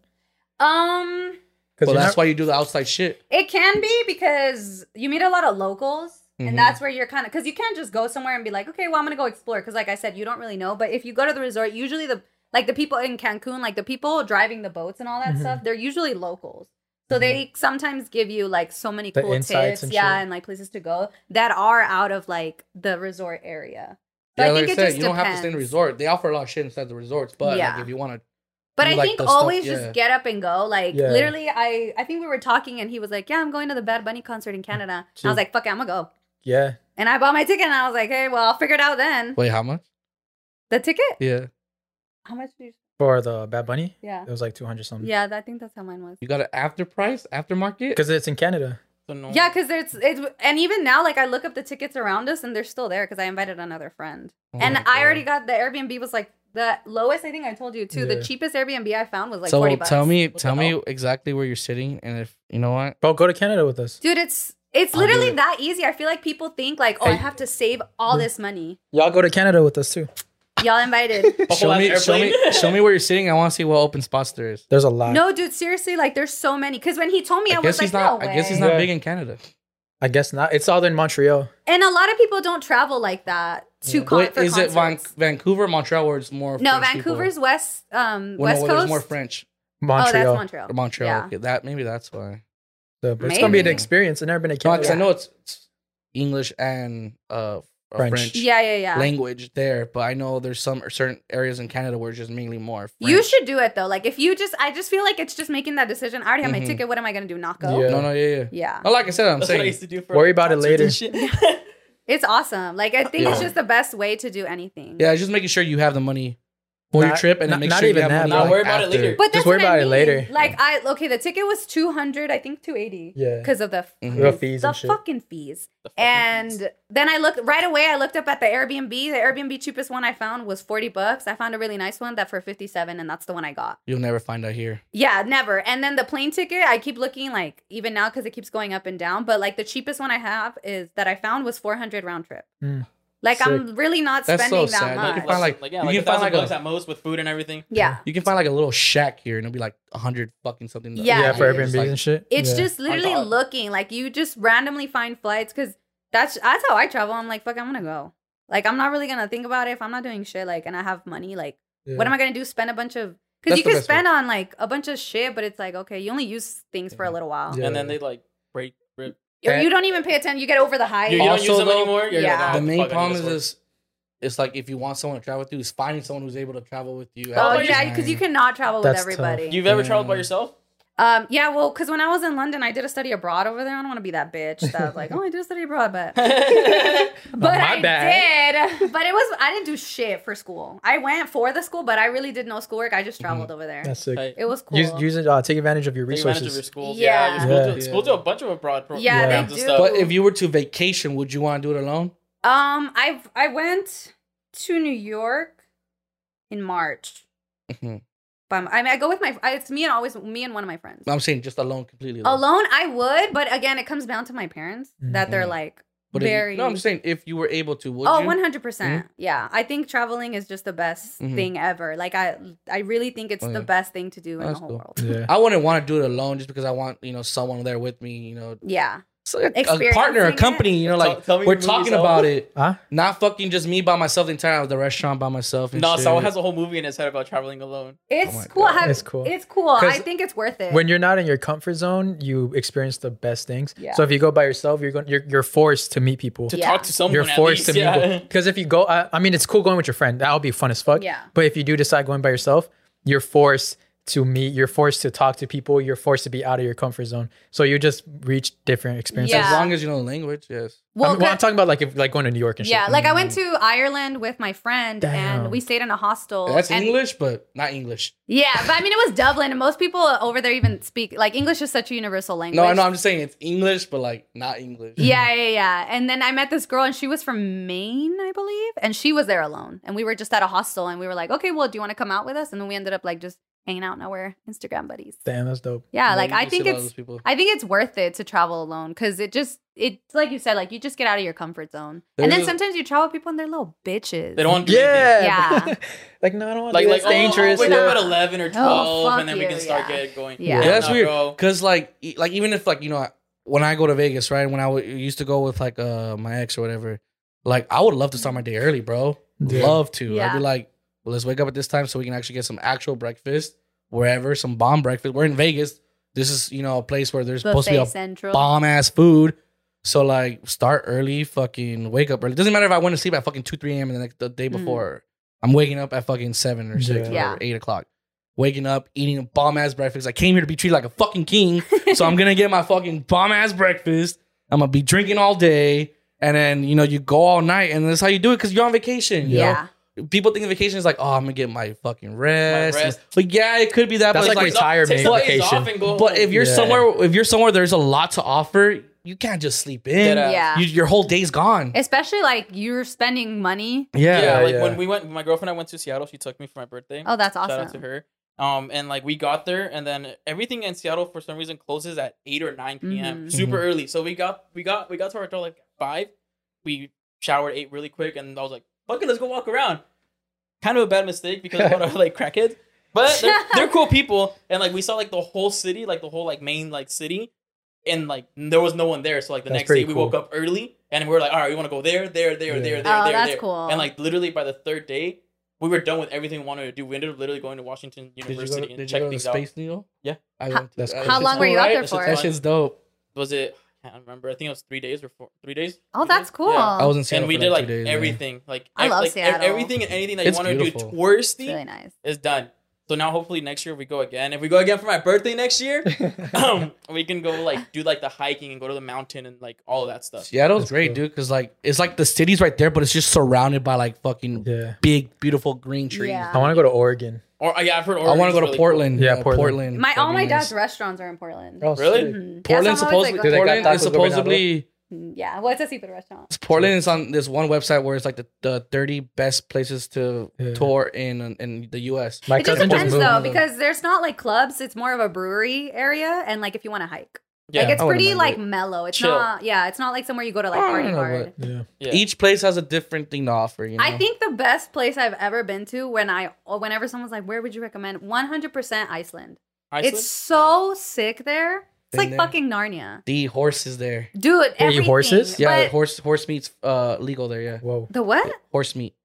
Speaker 4: Um,
Speaker 1: Because
Speaker 3: well, that's why you do the outside shit.
Speaker 4: it can be because you meet a lot of locals.
Speaker 3: Mhm.
Speaker 4: And that's where you're kind of because you can't just go somewhere and be like, okay, well, I'm gonna go explore. Because, like I said, you don't really know. But if you go to the resort, usually the like the people in Cancun, like the people driving the boats and all that
Speaker 1: Mhm.
Speaker 4: stuff, they're usually locals. So they sometimes give you like so many
Speaker 1: The
Speaker 4: cool tips,
Speaker 1: and
Speaker 4: yeah,
Speaker 1: shit.
Speaker 4: and like places to go that are out of like the resort area. So
Speaker 3: yeah,
Speaker 4: I
Speaker 3: like
Speaker 4: think
Speaker 3: I
Speaker 4: it
Speaker 3: said,
Speaker 4: just
Speaker 3: you don't have to stay in the resort. They offer a lot of shit inside the resorts, but
Speaker 4: Yeah.
Speaker 3: like if you want to,
Speaker 4: But
Speaker 3: do,
Speaker 4: I
Speaker 3: like,
Speaker 4: think
Speaker 3: the stuff-
Speaker 4: always
Speaker 3: yeah.
Speaker 4: just get up and go. Like
Speaker 1: Yeah.
Speaker 4: literally, I I think we were talking and he was like, "Yeah, I'm going to the Bad Bunny concert in Canada." And I was like, "Fuck it, I'm gonna go."
Speaker 1: yeah.
Speaker 4: And I bought my ticket and I was like, "Hey, well, I'll figure it out then."
Speaker 3: wait, how much?
Speaker 4: The ticket?
Speaker 3: Yeah,
Speaker 4: How much did you?
Speaker 1: For the Bad Bunny,
Speaker 4: Yeah,
Speaker 1: it was like two hundred something.
Speaker 4: yeah. I think that's how mine was.
Speaker 3: you got an after price, aftermarket.
Speaker 1: Because it's in Canada.
Speaker 2: So no.
Speaker 4: Yeah, because it's it's and even now, like I look up the tickets around us and they're still there because I invited another friend.
Speaker 3: Oh
Speaker 4: and I already got the Airbnb was like the lowest. I think I told you too.
Speaker 1: Yeah.
Speaker 4: The cheapest Airbnb I found was like
Speaker 3: so
Speaker 4: forty bucks.
Speaker 3: tell me,
Speaker 2: What
Speaker 3: tell me
Speaker 2: hell?
Speaker 3: exactly where you're sitting, and if you know what,
Speaker 1: Bro, go to Canada with us.
Speaker 4: dude, it's it's
Speaker 3: I'll
Speaker 4: literally
Speaker 3: it.
Speaker 4: that easy. I feel like people think like, oh, I have to save all this money.
Speaker 1: Y'all go to Canada with us too.
Speaker 4: Y'all invited.
Speaker 3: Show
Speaker 2: ass
Speaker 3: me, show me, show me where you're sitting. I want to see what open spots there is.
Speaker 1: There's a lot.
Speaker 4: no, dude, seriously, like there's so many. Because when he told me, I,
Speaker 3: I
Speaker 4: was
Speaker 3: guess
Speaker 4: like,
Speaker 3: not.
Speaker 4: no
Speaker 3: I guess he's not
Speaker 1: Yeah.
Speaker 3: big in Canada.
Speaker 1: I guess not. It's all in Montreal.
Speaker 4: And a lot of people don't travel like that to con-
Speaker 3: Wait,
Speaker 4: for
Speaker 3: is it Van-
Speaker 4: concerts.
Speaker 3: Vancouver, Montreal, where it's more?
Speaker 4: No,
Speaker 3: French people?
Speaker 4: Vancouver's west um
Speaker 3: Well,
Speaker 4: west
Speaker 3: no,
Speaker 4: coast.
Speaker 3: there's more French.
Speaker 4: oh,
Speaker 1: Montreal.
Speaker 4: that's Montreal.
Speaker 3: Or Montreal.
Speaker 4: Yeah.
Speaker 3: Okay, that maybe that's why.
Speaker 1: So, but it's gonna be an experience. I've never been to
Speaker 3: No,
Speaker 1: Canada.
Speaker 3: because I know it's, it's English and uh
Speaker 1: French.
Speaker 3: French,
Speaker 4: Yeah, yeah, yeah.
Speaker 3: language there, but I know there's some certain areas in Canada where it's just mainly more. French.
Speaker 4: You should do it though. Like if you just, I just feel like it's just making that decision. I already have
Speaker 3: Mhm.
Speaker 4: my ticket. What am I gonna do? Not go?
Speaker 1: Yeah.
Speaker 3: No, no, yeah, yeah.
Speaker 4: Yeah.
Speaker 3: No, like I said, I'm
Speaker 2: That's what I used to do for
Speaker 1: Worry about it later.
Speaker 4: It's awesome. Like I think it's just the best way to do anything.
Speaker 3: Yeah, just making sure you have the money for your trip, and
Speaker 1: not-
Speaker 3: then make
Speaker 1: not
Speaker 3: sure you
Speaker 1: even
Speaker 3: have
Speaker 1: that,
Speaker 3: money.
Speaker 1: bro.
Speaker 3: like,
Speaker 2: Worry about it later.
Speaker 4: But
Speaker 1: Just worry
Speaker 4: what I
Speaker 1: about it later.
Speaker 4: Like I okay, the ticket was two hundred. I think two eighty.
Speaker 1: Yeah.
Speaker 4: Because of the
Speaker 3: Mhm.
Speaker 1: The fees
Speaker 4: the
Speaker 1: and shit.
Speaker 4: fucking fees.
Speaker 2: The fucking fees.
Speaker 4: And then I looked right away. I looked up at the Airbnb. The Airbnb cheapest one I found was forty bucks. I found a really nice one that for fifty seven, and that's the one I got.
Speaker 3: You'll never find that here.
Speaker 4: Yeah, never. And then the plane ticket, I keep looking like even now because it keeps going up and down. But like the cheapest one I have is that I found was four hundred round trip.
Speaker 1: Mm.
Speaker 4: Like I'm really not
Speaker 3: That's
Speaker 4: spending
Speaker 3: so
Speaker 4: that
Speaker 3: sad. You
Speaker 4: much.
Speaker 3: can find, like-
Speaker 2: like yeah,
Speaker 3: you
Speaker 2: like
Speaker 3: can
Speaker 2: a
Speaker 3: find,
Speaker 2: thousand
Speaker 3: like, a-
Speaker 2: at most with food and everything.
Speaker 4: yeah.
Speaker 3: You can find like a little shack here, and it'll be like a hundred fucking something.
Speaker 4: Yeah,
Speaker 1: Yeah, for
Speaker 4: it
Speaker 1: Airbnbs.
Speaker 3: Like-
Speaker 1: and shit.
Speaker 4: It's
Speaker 1: Yeah.
Speaker 4: just literally looking like you just randomly find flights because that's that's how I travel. I'm like, fuck, I'm gonna go. Like I'm not really gonna think about it if I'm not doing shit. Like, and I have money. Like,
Speaker 1: Yeah.
Speaker 4: what am I gonna do? Spend a bunch of because you can
Speaker 3: best way.
Speaker 4: spend on like a bunch of shit, but it's like okay, you only use things for a little while.
Speaker 1: Yeah.
Speaker 2: And then they like break, rip.
Speaker 4: Or
Speaker 1: And-
Speaker 4: you don't even pay attention. You get over the hype.
Speaker 2: You, you don't
Speaker 3: Also,
Speaker 2: use them
Speaker 3: though,
Speaker 2: anymore. You're
Speaker 4: yeah.
Speaker 3: the main
Speaker 2: fuck, I need
Speaker 3: problem
Speaker 2: this
Speaker 3: is this. It's like if you want someone to travel with you, is finding someone who's able to travel with you.
Speaker 4: Oh yeah, because you cannot travel
Speaker 1: That's
Speaker 4: with
Speaker 1: tough.
Speaker 4: everybody.
Speaker 2: You've ever
Speaker 3: Yeah.
Speaker 2: traveled by yourself?
Speaker 4: Um, yeah, well, because when I was in London, I did a study abroad over there. I don't want to be that bitch that was like, oh, I did a study abroad, but but
Speaker 1: my
Speaker 4: I
Speaker 1: bad.
Speaker 4: did. But it was I didn't do shit for school. I went for the school, but I really did no schoolwork. I just traveled over there.
Speaker 1: That's sick.
Speaker 4: It was cool.
Speaker 1: Use, use it. Uh, take advantage of your
Speaker 2: Take advantage of
Speaker 1: resources.
Speaker 2: your schools.
Speaker 4: Yeah.
Speaker 2: Yeah, your schools,
Speaker 1: Yeah.
Speaker 2: Do, schools do a bunch of abroad pro-
Speaker 4: Yeah,
Speaker 1: they
Speaker 2: and
Speaker 4: do.
Speaker 2: stuff.
Speaker 3: But if you were to vacation, would you want to do it alone?
Speaker 4: um, I I went to New York in March.
Speaker 3: Mhm.
Speaker 4: But I mean, I go with my. It's me and always me and one of my friends.
Speaker 3: I'm saying just alone completely. alone.
Speaker 4: Alone, I would, but again, it comes down to my parents that they're
Speaker 3: Mhm.
Speaker 4: like,
Speaker 3: But if you-
Speaker 4: Very-
Speaker 3: no, I'm just saying if you were able to, would
Speaker 4: oh, 100%. percent Yeah. I think traveling is just the best
Speaker 3: Mhm.
Speaker 4: thing ever. Like I I really think it's
Speaker 3: Oh,
Speaker 4: the best thing to do in
Speaker 3: That's
Speaker 4: the whole
Speaker 3: cool.
Speaker 4: world.
Speaker 1: Yeah.
Speaker 3: I wouldn't want to do it alone just because I want you know someone there with me. You know,
Speaker 4: Yeah.
Speaker 3: So a, a partner, a
Speaker 4: it.
Speaker 3: company. You know, like
Speaker 2: tell me
Speaker 3: we're talking
Speaker 2: Saul.
Speaker 3: about it,
Speaker 1: Huh?
Speaker 3: not fucking just me by myself the entire time at the restaurant by myself. And
Speaker 2: No,
Speaker 3: shit.
Speaker 2: Saul has a whole movie in his head about traveling alone.
Speaker 4: It's oh
Speaker 3: my
Speaker 4: cool. Have-
Speaker 1: It's cool.
Speaker 4: It's cool. I
Speaker 1: 'Cause
Speaker 4: think it's worth it.
Speaker 1: When you're not in your comfort zone, you experience the best things.
Speaker 4: Yeah.
Speaker 1: So if you go by yourself, you're going you're, you're forced to meet people.
Speaker 2: To
Speaker 4: Yeah.
Speaker 2: talk to someone,
Speaker 1: you're
Speaker 2: at
Speaker 1: forced
Speaker 2: least,
Speaker 1: to meet
Speaker 2: yeah.
Speaker 1: people. Because if you go, I, I mean, it's cool going with your friend. That'll be fun as fuck.
Speaker 4: Yeah.
Speaker 1: But if you do decide going by yourself, you're forced to meet. You're forced to talk to people. You're forced to be out of your comfort zone. So you just reach different experiences.
Speaker 4: Yeah.
Speaker 3: as long as you know the language. Yes.
Speaker 1: Well,
Speaker 4: well,
Speaker 1: I'm, well, I'm talking about like if like going to New York and shit.
Speaker 4: yeah, like I went to Ireland with my friend
Speaker 1: Damn.
Speaker 4: and we stayed in a hostel.
Speaker 3: That's
Speaker 4: and-
Speaker 3: English, but not English.
Speaker 4: Yeah, but I mean it was Dublin and most people over there even speak like English is such a universal language.
Speaker 3: No, no. I'm just saying it's English, but like not English.
Speaker 4: Yeah, yeah, yeah. And then I met this girl, and she was from Maine, I believe, and she was there alone. And we were just at a hostel, and we were like, "Okay, well, do you want to come out with us?" And then we ended up like just hanging out. Now we're Instagram buddies.
Speaker 1: Damn, that's dope.
Speaker 4: Yeah, like I think
Speaker 3: a lot of
Speaker 4: it's. I think it's worth it to travel alone because it just, it's like you said, like you just get out of your comfort zone. and then
Speaker 3: There's-
Speaker 4: sometimes you travel with people, and they're little bitches.
Speaker 2: They don't want to.
Speaker 1: Yeah.
Speaker 4: Yeah.
Speaker 1: like no, I don't want
Speaker 2: Like,
Speaker 1: to.
Speaker 2: like
Speaker 1: It's dangerous.
Speaker 2: Oh, wake
Speaker 1: yeah.
Speaker 2: up at eleven or twelve,
Speaker 4: fuck
Speaker 2: and then we can start
Speaker 4: yeah.
Speaker 2: get going.
Speaker 4: Yeah.
Speaker 3: Yeah, that's
Speaker 2: nah,
Speaker 3: weird. Cause like, e- like even if like you know, when I go to Vegas, right? When I w- used to go with like uh my ex or whatever, like I would love to start my day early, bro.
Speaker 1: Yeah.
Speaker 3: Love to. I'd be like, well, let's wake up at this time so we can actually get some actual breakfast wherever, some bomb breakfast. We're in Vegas. This is you know a place where there's supposed to be
Speaker 4: Buffet
Speaker 3: a
Speaker 4: Central.
Speaker 3: bomb ass food. So like, start early, fucking wake up early. Doesn't matter if I went to sleep at fucking two, three a.m. and the next the day
Speaker 4: Mm.
Speaker 3: before. I'm waking up at fucking seven or six
Speaker 1: Yeah.
Speaker 3: or eight o'clock. Waking up, eating a bomb ass breakfast. I came here to be treated like a fucking king, so I'm gonna get my fucking bomb ass breakfast. I'm gonna be drinking all day, and then you know you go all night, and that's how you do it because you're on vacation. You
Speaker 4: Yeah.
Speaker 3: Know? people think of vacation is like, oh, I'm gonna get my fucking rest.
Speaker 2: rest.
Speaker 3: But yeah, it could be that.
Speaker 1: That's
Speaker 3: but
Speaker 1: like
Speaker 3: it's
Speaker 1: retirement
Speaker 2: Take
Speaker 1: vacation.
Speaker 2: off and go
Speaker 3: but if you're
Speaker 1: Yeah.
Speaker 3: somewhere, if you're somewhere, there's a lot to offer. You can't just sleep in.
Speaker 4: Yeah.
Speaker 3: You, your whole day's gone.
Speaker 4: Especially like you're spending money.
Speaker 3: yeah.
Speaker 2: yeah, like
Speaker 1: yeah.
Speaker 2: when we went, my girlfriend and I went to Seattle. She took me for my birthday.
Speaker 4: Oh, that's awesome.
Speaker 2: Shout out to her. Um, and like we got there, and then everything in Seattle for some reason closes at eight or nine p.m.
Speaker 4: Mhm.
Speaker 2: Super early. So we got we got we got to our hotel like five. We showered, ate really quick, and I was like, "Fuck it, let's go walk around." Kind of a bad mistake because of our like crackheads, but they're, they're cool people, and like we saw like the whole city, like the whole like main like city, and like there was no one there. So like the
Speaker 1: That's
Speaker 2: next day we
Speaker 1: cool.
Speaker 2: woke up early, and we were like, "All right, we want to go there, there, there,
Speaker 1: Yeah.
Speaker 2: there, there,
Speaker 4: Oh,
Speaker 2: there,
Speaker 4: that's
Speaker 2: there."
Speaker 4: cool.
Speaker 2: And like literally by the third day, we were done with everything we wanted to do. We ended up literally going to Washington
Speaker 3: Did you go,
Speaker 2: University
Speaker 3: to,
Speaker 2: and
Speaker 3: did you
Speaker 2: check
Speaker 3: go to
Speaker 2: things
Speaker 3: Space Needle?
Speaker 2: Yeah.
Speaker 3: I
Speaker 4: How-
Speaker 3: went to,
Speaker 1: That's
Speaker 3: that
Speaker 1: cool.
Speaker 4: How long
Speaker 3: cool,
Speaker 4: were you out
Speaker 3: right?
Speaker 4: there for?
Speaker 3: That
Speaker 2: fun.
Speaker 3: shit's dope.
Speaker 2: Was it? I can't remember. I think it was three days or four, three days.
Speaker 4: Oh,
Speaker 2: Three
Speaker 4: that's
Speaker 2: days?
Speaker 4: cool.
Speaker 2: Yeah.
Speaker 3: I was in Seattle
Speaker 2: And we
Speaker 3: for
Speaker 2: did
Speaker 3: like
Speaker 2: like
Speaker 3: two days, yeah.
Speaker 2: everything, like
Speaker 4: I love
Speaker 2: like,
Speaker 4: Seattle.
Speaker 2: everything and anything that
Speaker 3: It's
Speaker 2: you want to do
Speaker 3: beautiful.
Speaker 2: touristy
Speaker 4: It's really nice.
Speaker 2: is done. So now hopefully next year we go again. If we go again for my birthday next year, um, we can go like do like the hiking and go to the mountain and like all of that stuff.
Speaker 3: Seattle's
Speaker 1: That's
Speaker 3: great,
Speaker 1: cool.
Speaker 3: dude, because like it's like the city's right there, but it's just surrounded by like fucking
Speaker 1: yeah.
Speaker 3: big, beautiful green trees.
Speaker 4: Yeah.
Speaker 1: I want to go to Oregon.
Speaker 2: Or uh, yeah, I've heard.
Speaker 3: I want to
Speaker 2: Oregon's
Speaker 3: go to
Speaker 2: really
Speaker 3: Portland.
Speaker 1: Yeah,
Speaker 3: uh,
Speaker 1: Portland.
Speaker 3: Portland.
Speaker 4: My all my
Speaker 3: be
Speaker 4: dad's
Speaker 3: nice.
Speaker 4: restaurants are in Portland.
Speaker 1: Oh,
Speaker 2: Really?
Speaker 1: shit.
Speaker 4: Mhm. Yeah,
Speaker 3: Portland
Speaker 4: so
Speaker 3: supposedly
Speaker 4: like,
Speaker 1: Do they
Speaker 3: Portland is
Speaker 1: tacos de venado?
Speaker 3: supposedly
Speaker 4: going- Yeah, what's a seafood restaurant?
Speaker 3: Portland is on this one website where it's like the, the 30 best places to
Speaker 1: Yeah.
Speaker 3: tour in in the US.
Speaker 1: My
Speaker 4: it just
Speaker 1: cousin just
Speaker 4: depends
Speaker 1: moved.
Speaker 4: though, because there's not like clubs. It's more of a brewery area, and like if you want to hike,
Speaker 2: Yeah.
Speaker 4: like it's
Speaker 3: I
Speaker 4: pretty like
Speaker 3: it.
Speaker 4: mellow. It's
Speaker 2: Chill.
Speaker 4: not, yeah, it's not like somewhere you go to like party
Speaker 3: know,
Speaker 4: hard.
Speaker 1: yeah.
Speaker 2: yeah.
Speaker 3: Each place has a different thing to offer. You know?
Speaker 4: I think the best place I've ever been to when I whenever someone's like, "Where would you recommend?" One hundred percent Iceland.
Speaker 2: Iceland?
Speaker 4: It's so sick there. It's
Speaker 3: Been
Speaker 4: like
Speaker 3: there.
Speaker 4: fucking Narnia,
Speaker 3: the horses there.
Speaker 4: dude.
Speaker 1: Are you horses?
Speaker 3: Yeah, horse horse meat's uh legal there. Yeah,
Speaker 1: Whoa.
Speaker 4: the what?
Speaker 3: horse meat.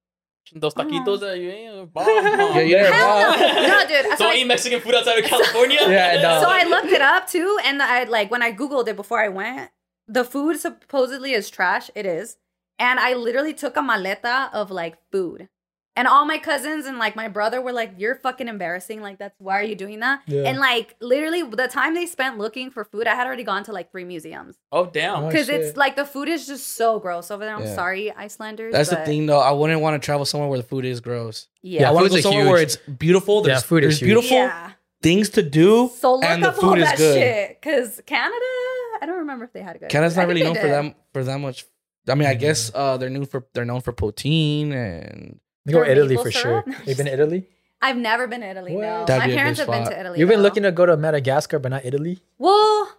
Speaker 2: Those taquitos that you ain't bomb.
Speaker 3: Yeah, yeah.
Speaker 4: Hell no, no, dude. So
Speaker 2: Don't
Speaker 4: I-
Speaker 2: eat Mexican food outside of California.
Speaker 1: Yeah, no.
Speaker 4: so I looked it up too, and I like when I googled it before I went. The food supposedly is trash. It is, and I literally took a maleta of like food, and all my cousins and like my brother were like, "You're fucking embarrassing. Like that's why are you doing that?"
Speaker 1: Yeah.
Speaker 4: And like literally, the time they spent looking for food, I had already gone to like three museums
Speaker 2: Oh damn.
Speaker 1: Oh,
Speaker 4: because
Speaker 1: shit.
Speaker 4: it's like the food is just so gross over there. I'm
Speaker 3: Yeah.
Speaker 4: sorry, Icelanders.
Speaker 3: That's the thing, though. I wouldn't want to travel somewhere where the food is gross.
Speaker 4: Yeah.
Speaker 3: I want to
Speaker 1: food's
Speaker 3: go
Speaker 1: a
Speaker 3: somewhere where it's beautiful. There's,
Speaker 1: Yeah, food is
Speaker 3: there's
Speaker 1: huge.
Speaker 3: beautiful
Speaker 4: Yeah.
Speaker 3: things to do,
Speaker 4: So look
Speaker 3: and the
Speaker 4: up
Speaker 3: food
Speaker 4: all
Speaker 3: is
Speaker 4: that
Speaker 3: good.
Speaker 4: shit. Because Canada, I don't remember if they had a good.
Speaker 3: Canada's not really known for them for that much. I mean, I guess uh, they're known for they're known for poutine and
Speaker 1: You go
Speaker 4: For
Speaker 1: Italy
Speaker 4: maple
Speaker 1: for sure. You've been to Italy?
Speaker 4: I've never been to Italy.
Speaker 1: What?
Speaker 4: No, my
Speaker 3: be
Speaker 4: parents
Speaker 3: good
Speaker 4: have been to Italy.
Speaker 1: You've been
Speaker 4: though.
Speaker 1: looking to go to Madagascar, but not Italy?
Speaker 4: Well,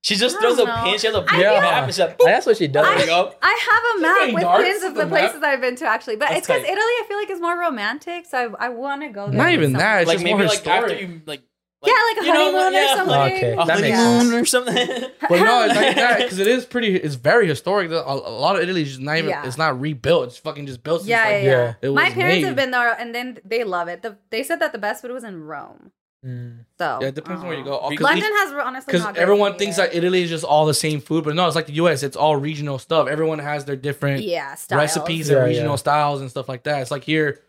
Speaker 2: She just
Speaker 4: I
Speaker 2: throws a
Speaker 4: don't know.
Speaker 2: pin. She has a
Speaker 4: I
Speaker 2: big
Speaker 1: feel-
Speaker 2: map. And like,
Speaker 1: That's what she does.
Speaker 2: there you.
Speaker 4: I have a map
Speaker 3: playing
Speaker 4: with
Speaker 3: darts
Speaker 4: pins of the
Speaker 3: the map?
Speaker 4: places I've been to actually, but
Speaker 2: That's
Speaker 4: it's because. Italy. I feel like is more romantic, so I, I want to go there.
Speaker 3: Not even
Speaker 4: someone.
Speaker 3: that. It's
Speaker 2: Like
Speaker 3: just
Speaker 2: maybe
Speaker 3: more
Speaker 2: like after you like.
Speaker 4: Yeah, like a
Speaker 2: you know
Speaker 4: honeymoon
Speaker 2: what?
Speaker 4: or
Speaker 2: Yeah.
Speaker 4: something.
Speaker 1: Okay.
Speaker 2: A
Speaker 1: That makes
Speaker 2: honeymoon
Speaker 1: sense.
Speaker 2: or something.
Speaker 3: But no, it's like that because it is pretty. It's very historic. A, a lot of Italy is just not even.
Speaker 4: Yeah.
Speaker 3: It's not rebuilt. It's fucking just built. since,
Speaker 4: Yeah,
Speaker 3: like,
Speaker 4: yeah, yeah.
Speaker 1: Yeah.
Speaker 3: It
Speaker 4: My parents
Speaker 3: made.
Speaker 4: have been there, and then they love it. The, they said that the best food was in Rome.
Speaker 1: Mm.
Speaker 4: So
Speaker 3: Yeah, it depends on where you go.
Speaker 4: uh,
Speaker 3: 'Cause
Speaker 4: London
Speaker 3: each-
Speaker 4: has honestly
Speaker 3: Because
Speaker 4: not great
Speaker 3: everyone thinks
Speaker 4: either.
Speaker 3: that Italy is just all the same food, but no, it's like the U.S. It's all regional stuff. Everyone has their different
Speaker 4: yeah styles.
Speaker 3: recipes
Speaker 1: Yeah,
Speaker 3: and regional
Speaker 1: yeah.
Speaker 3: styles and stuff like that. It's like here,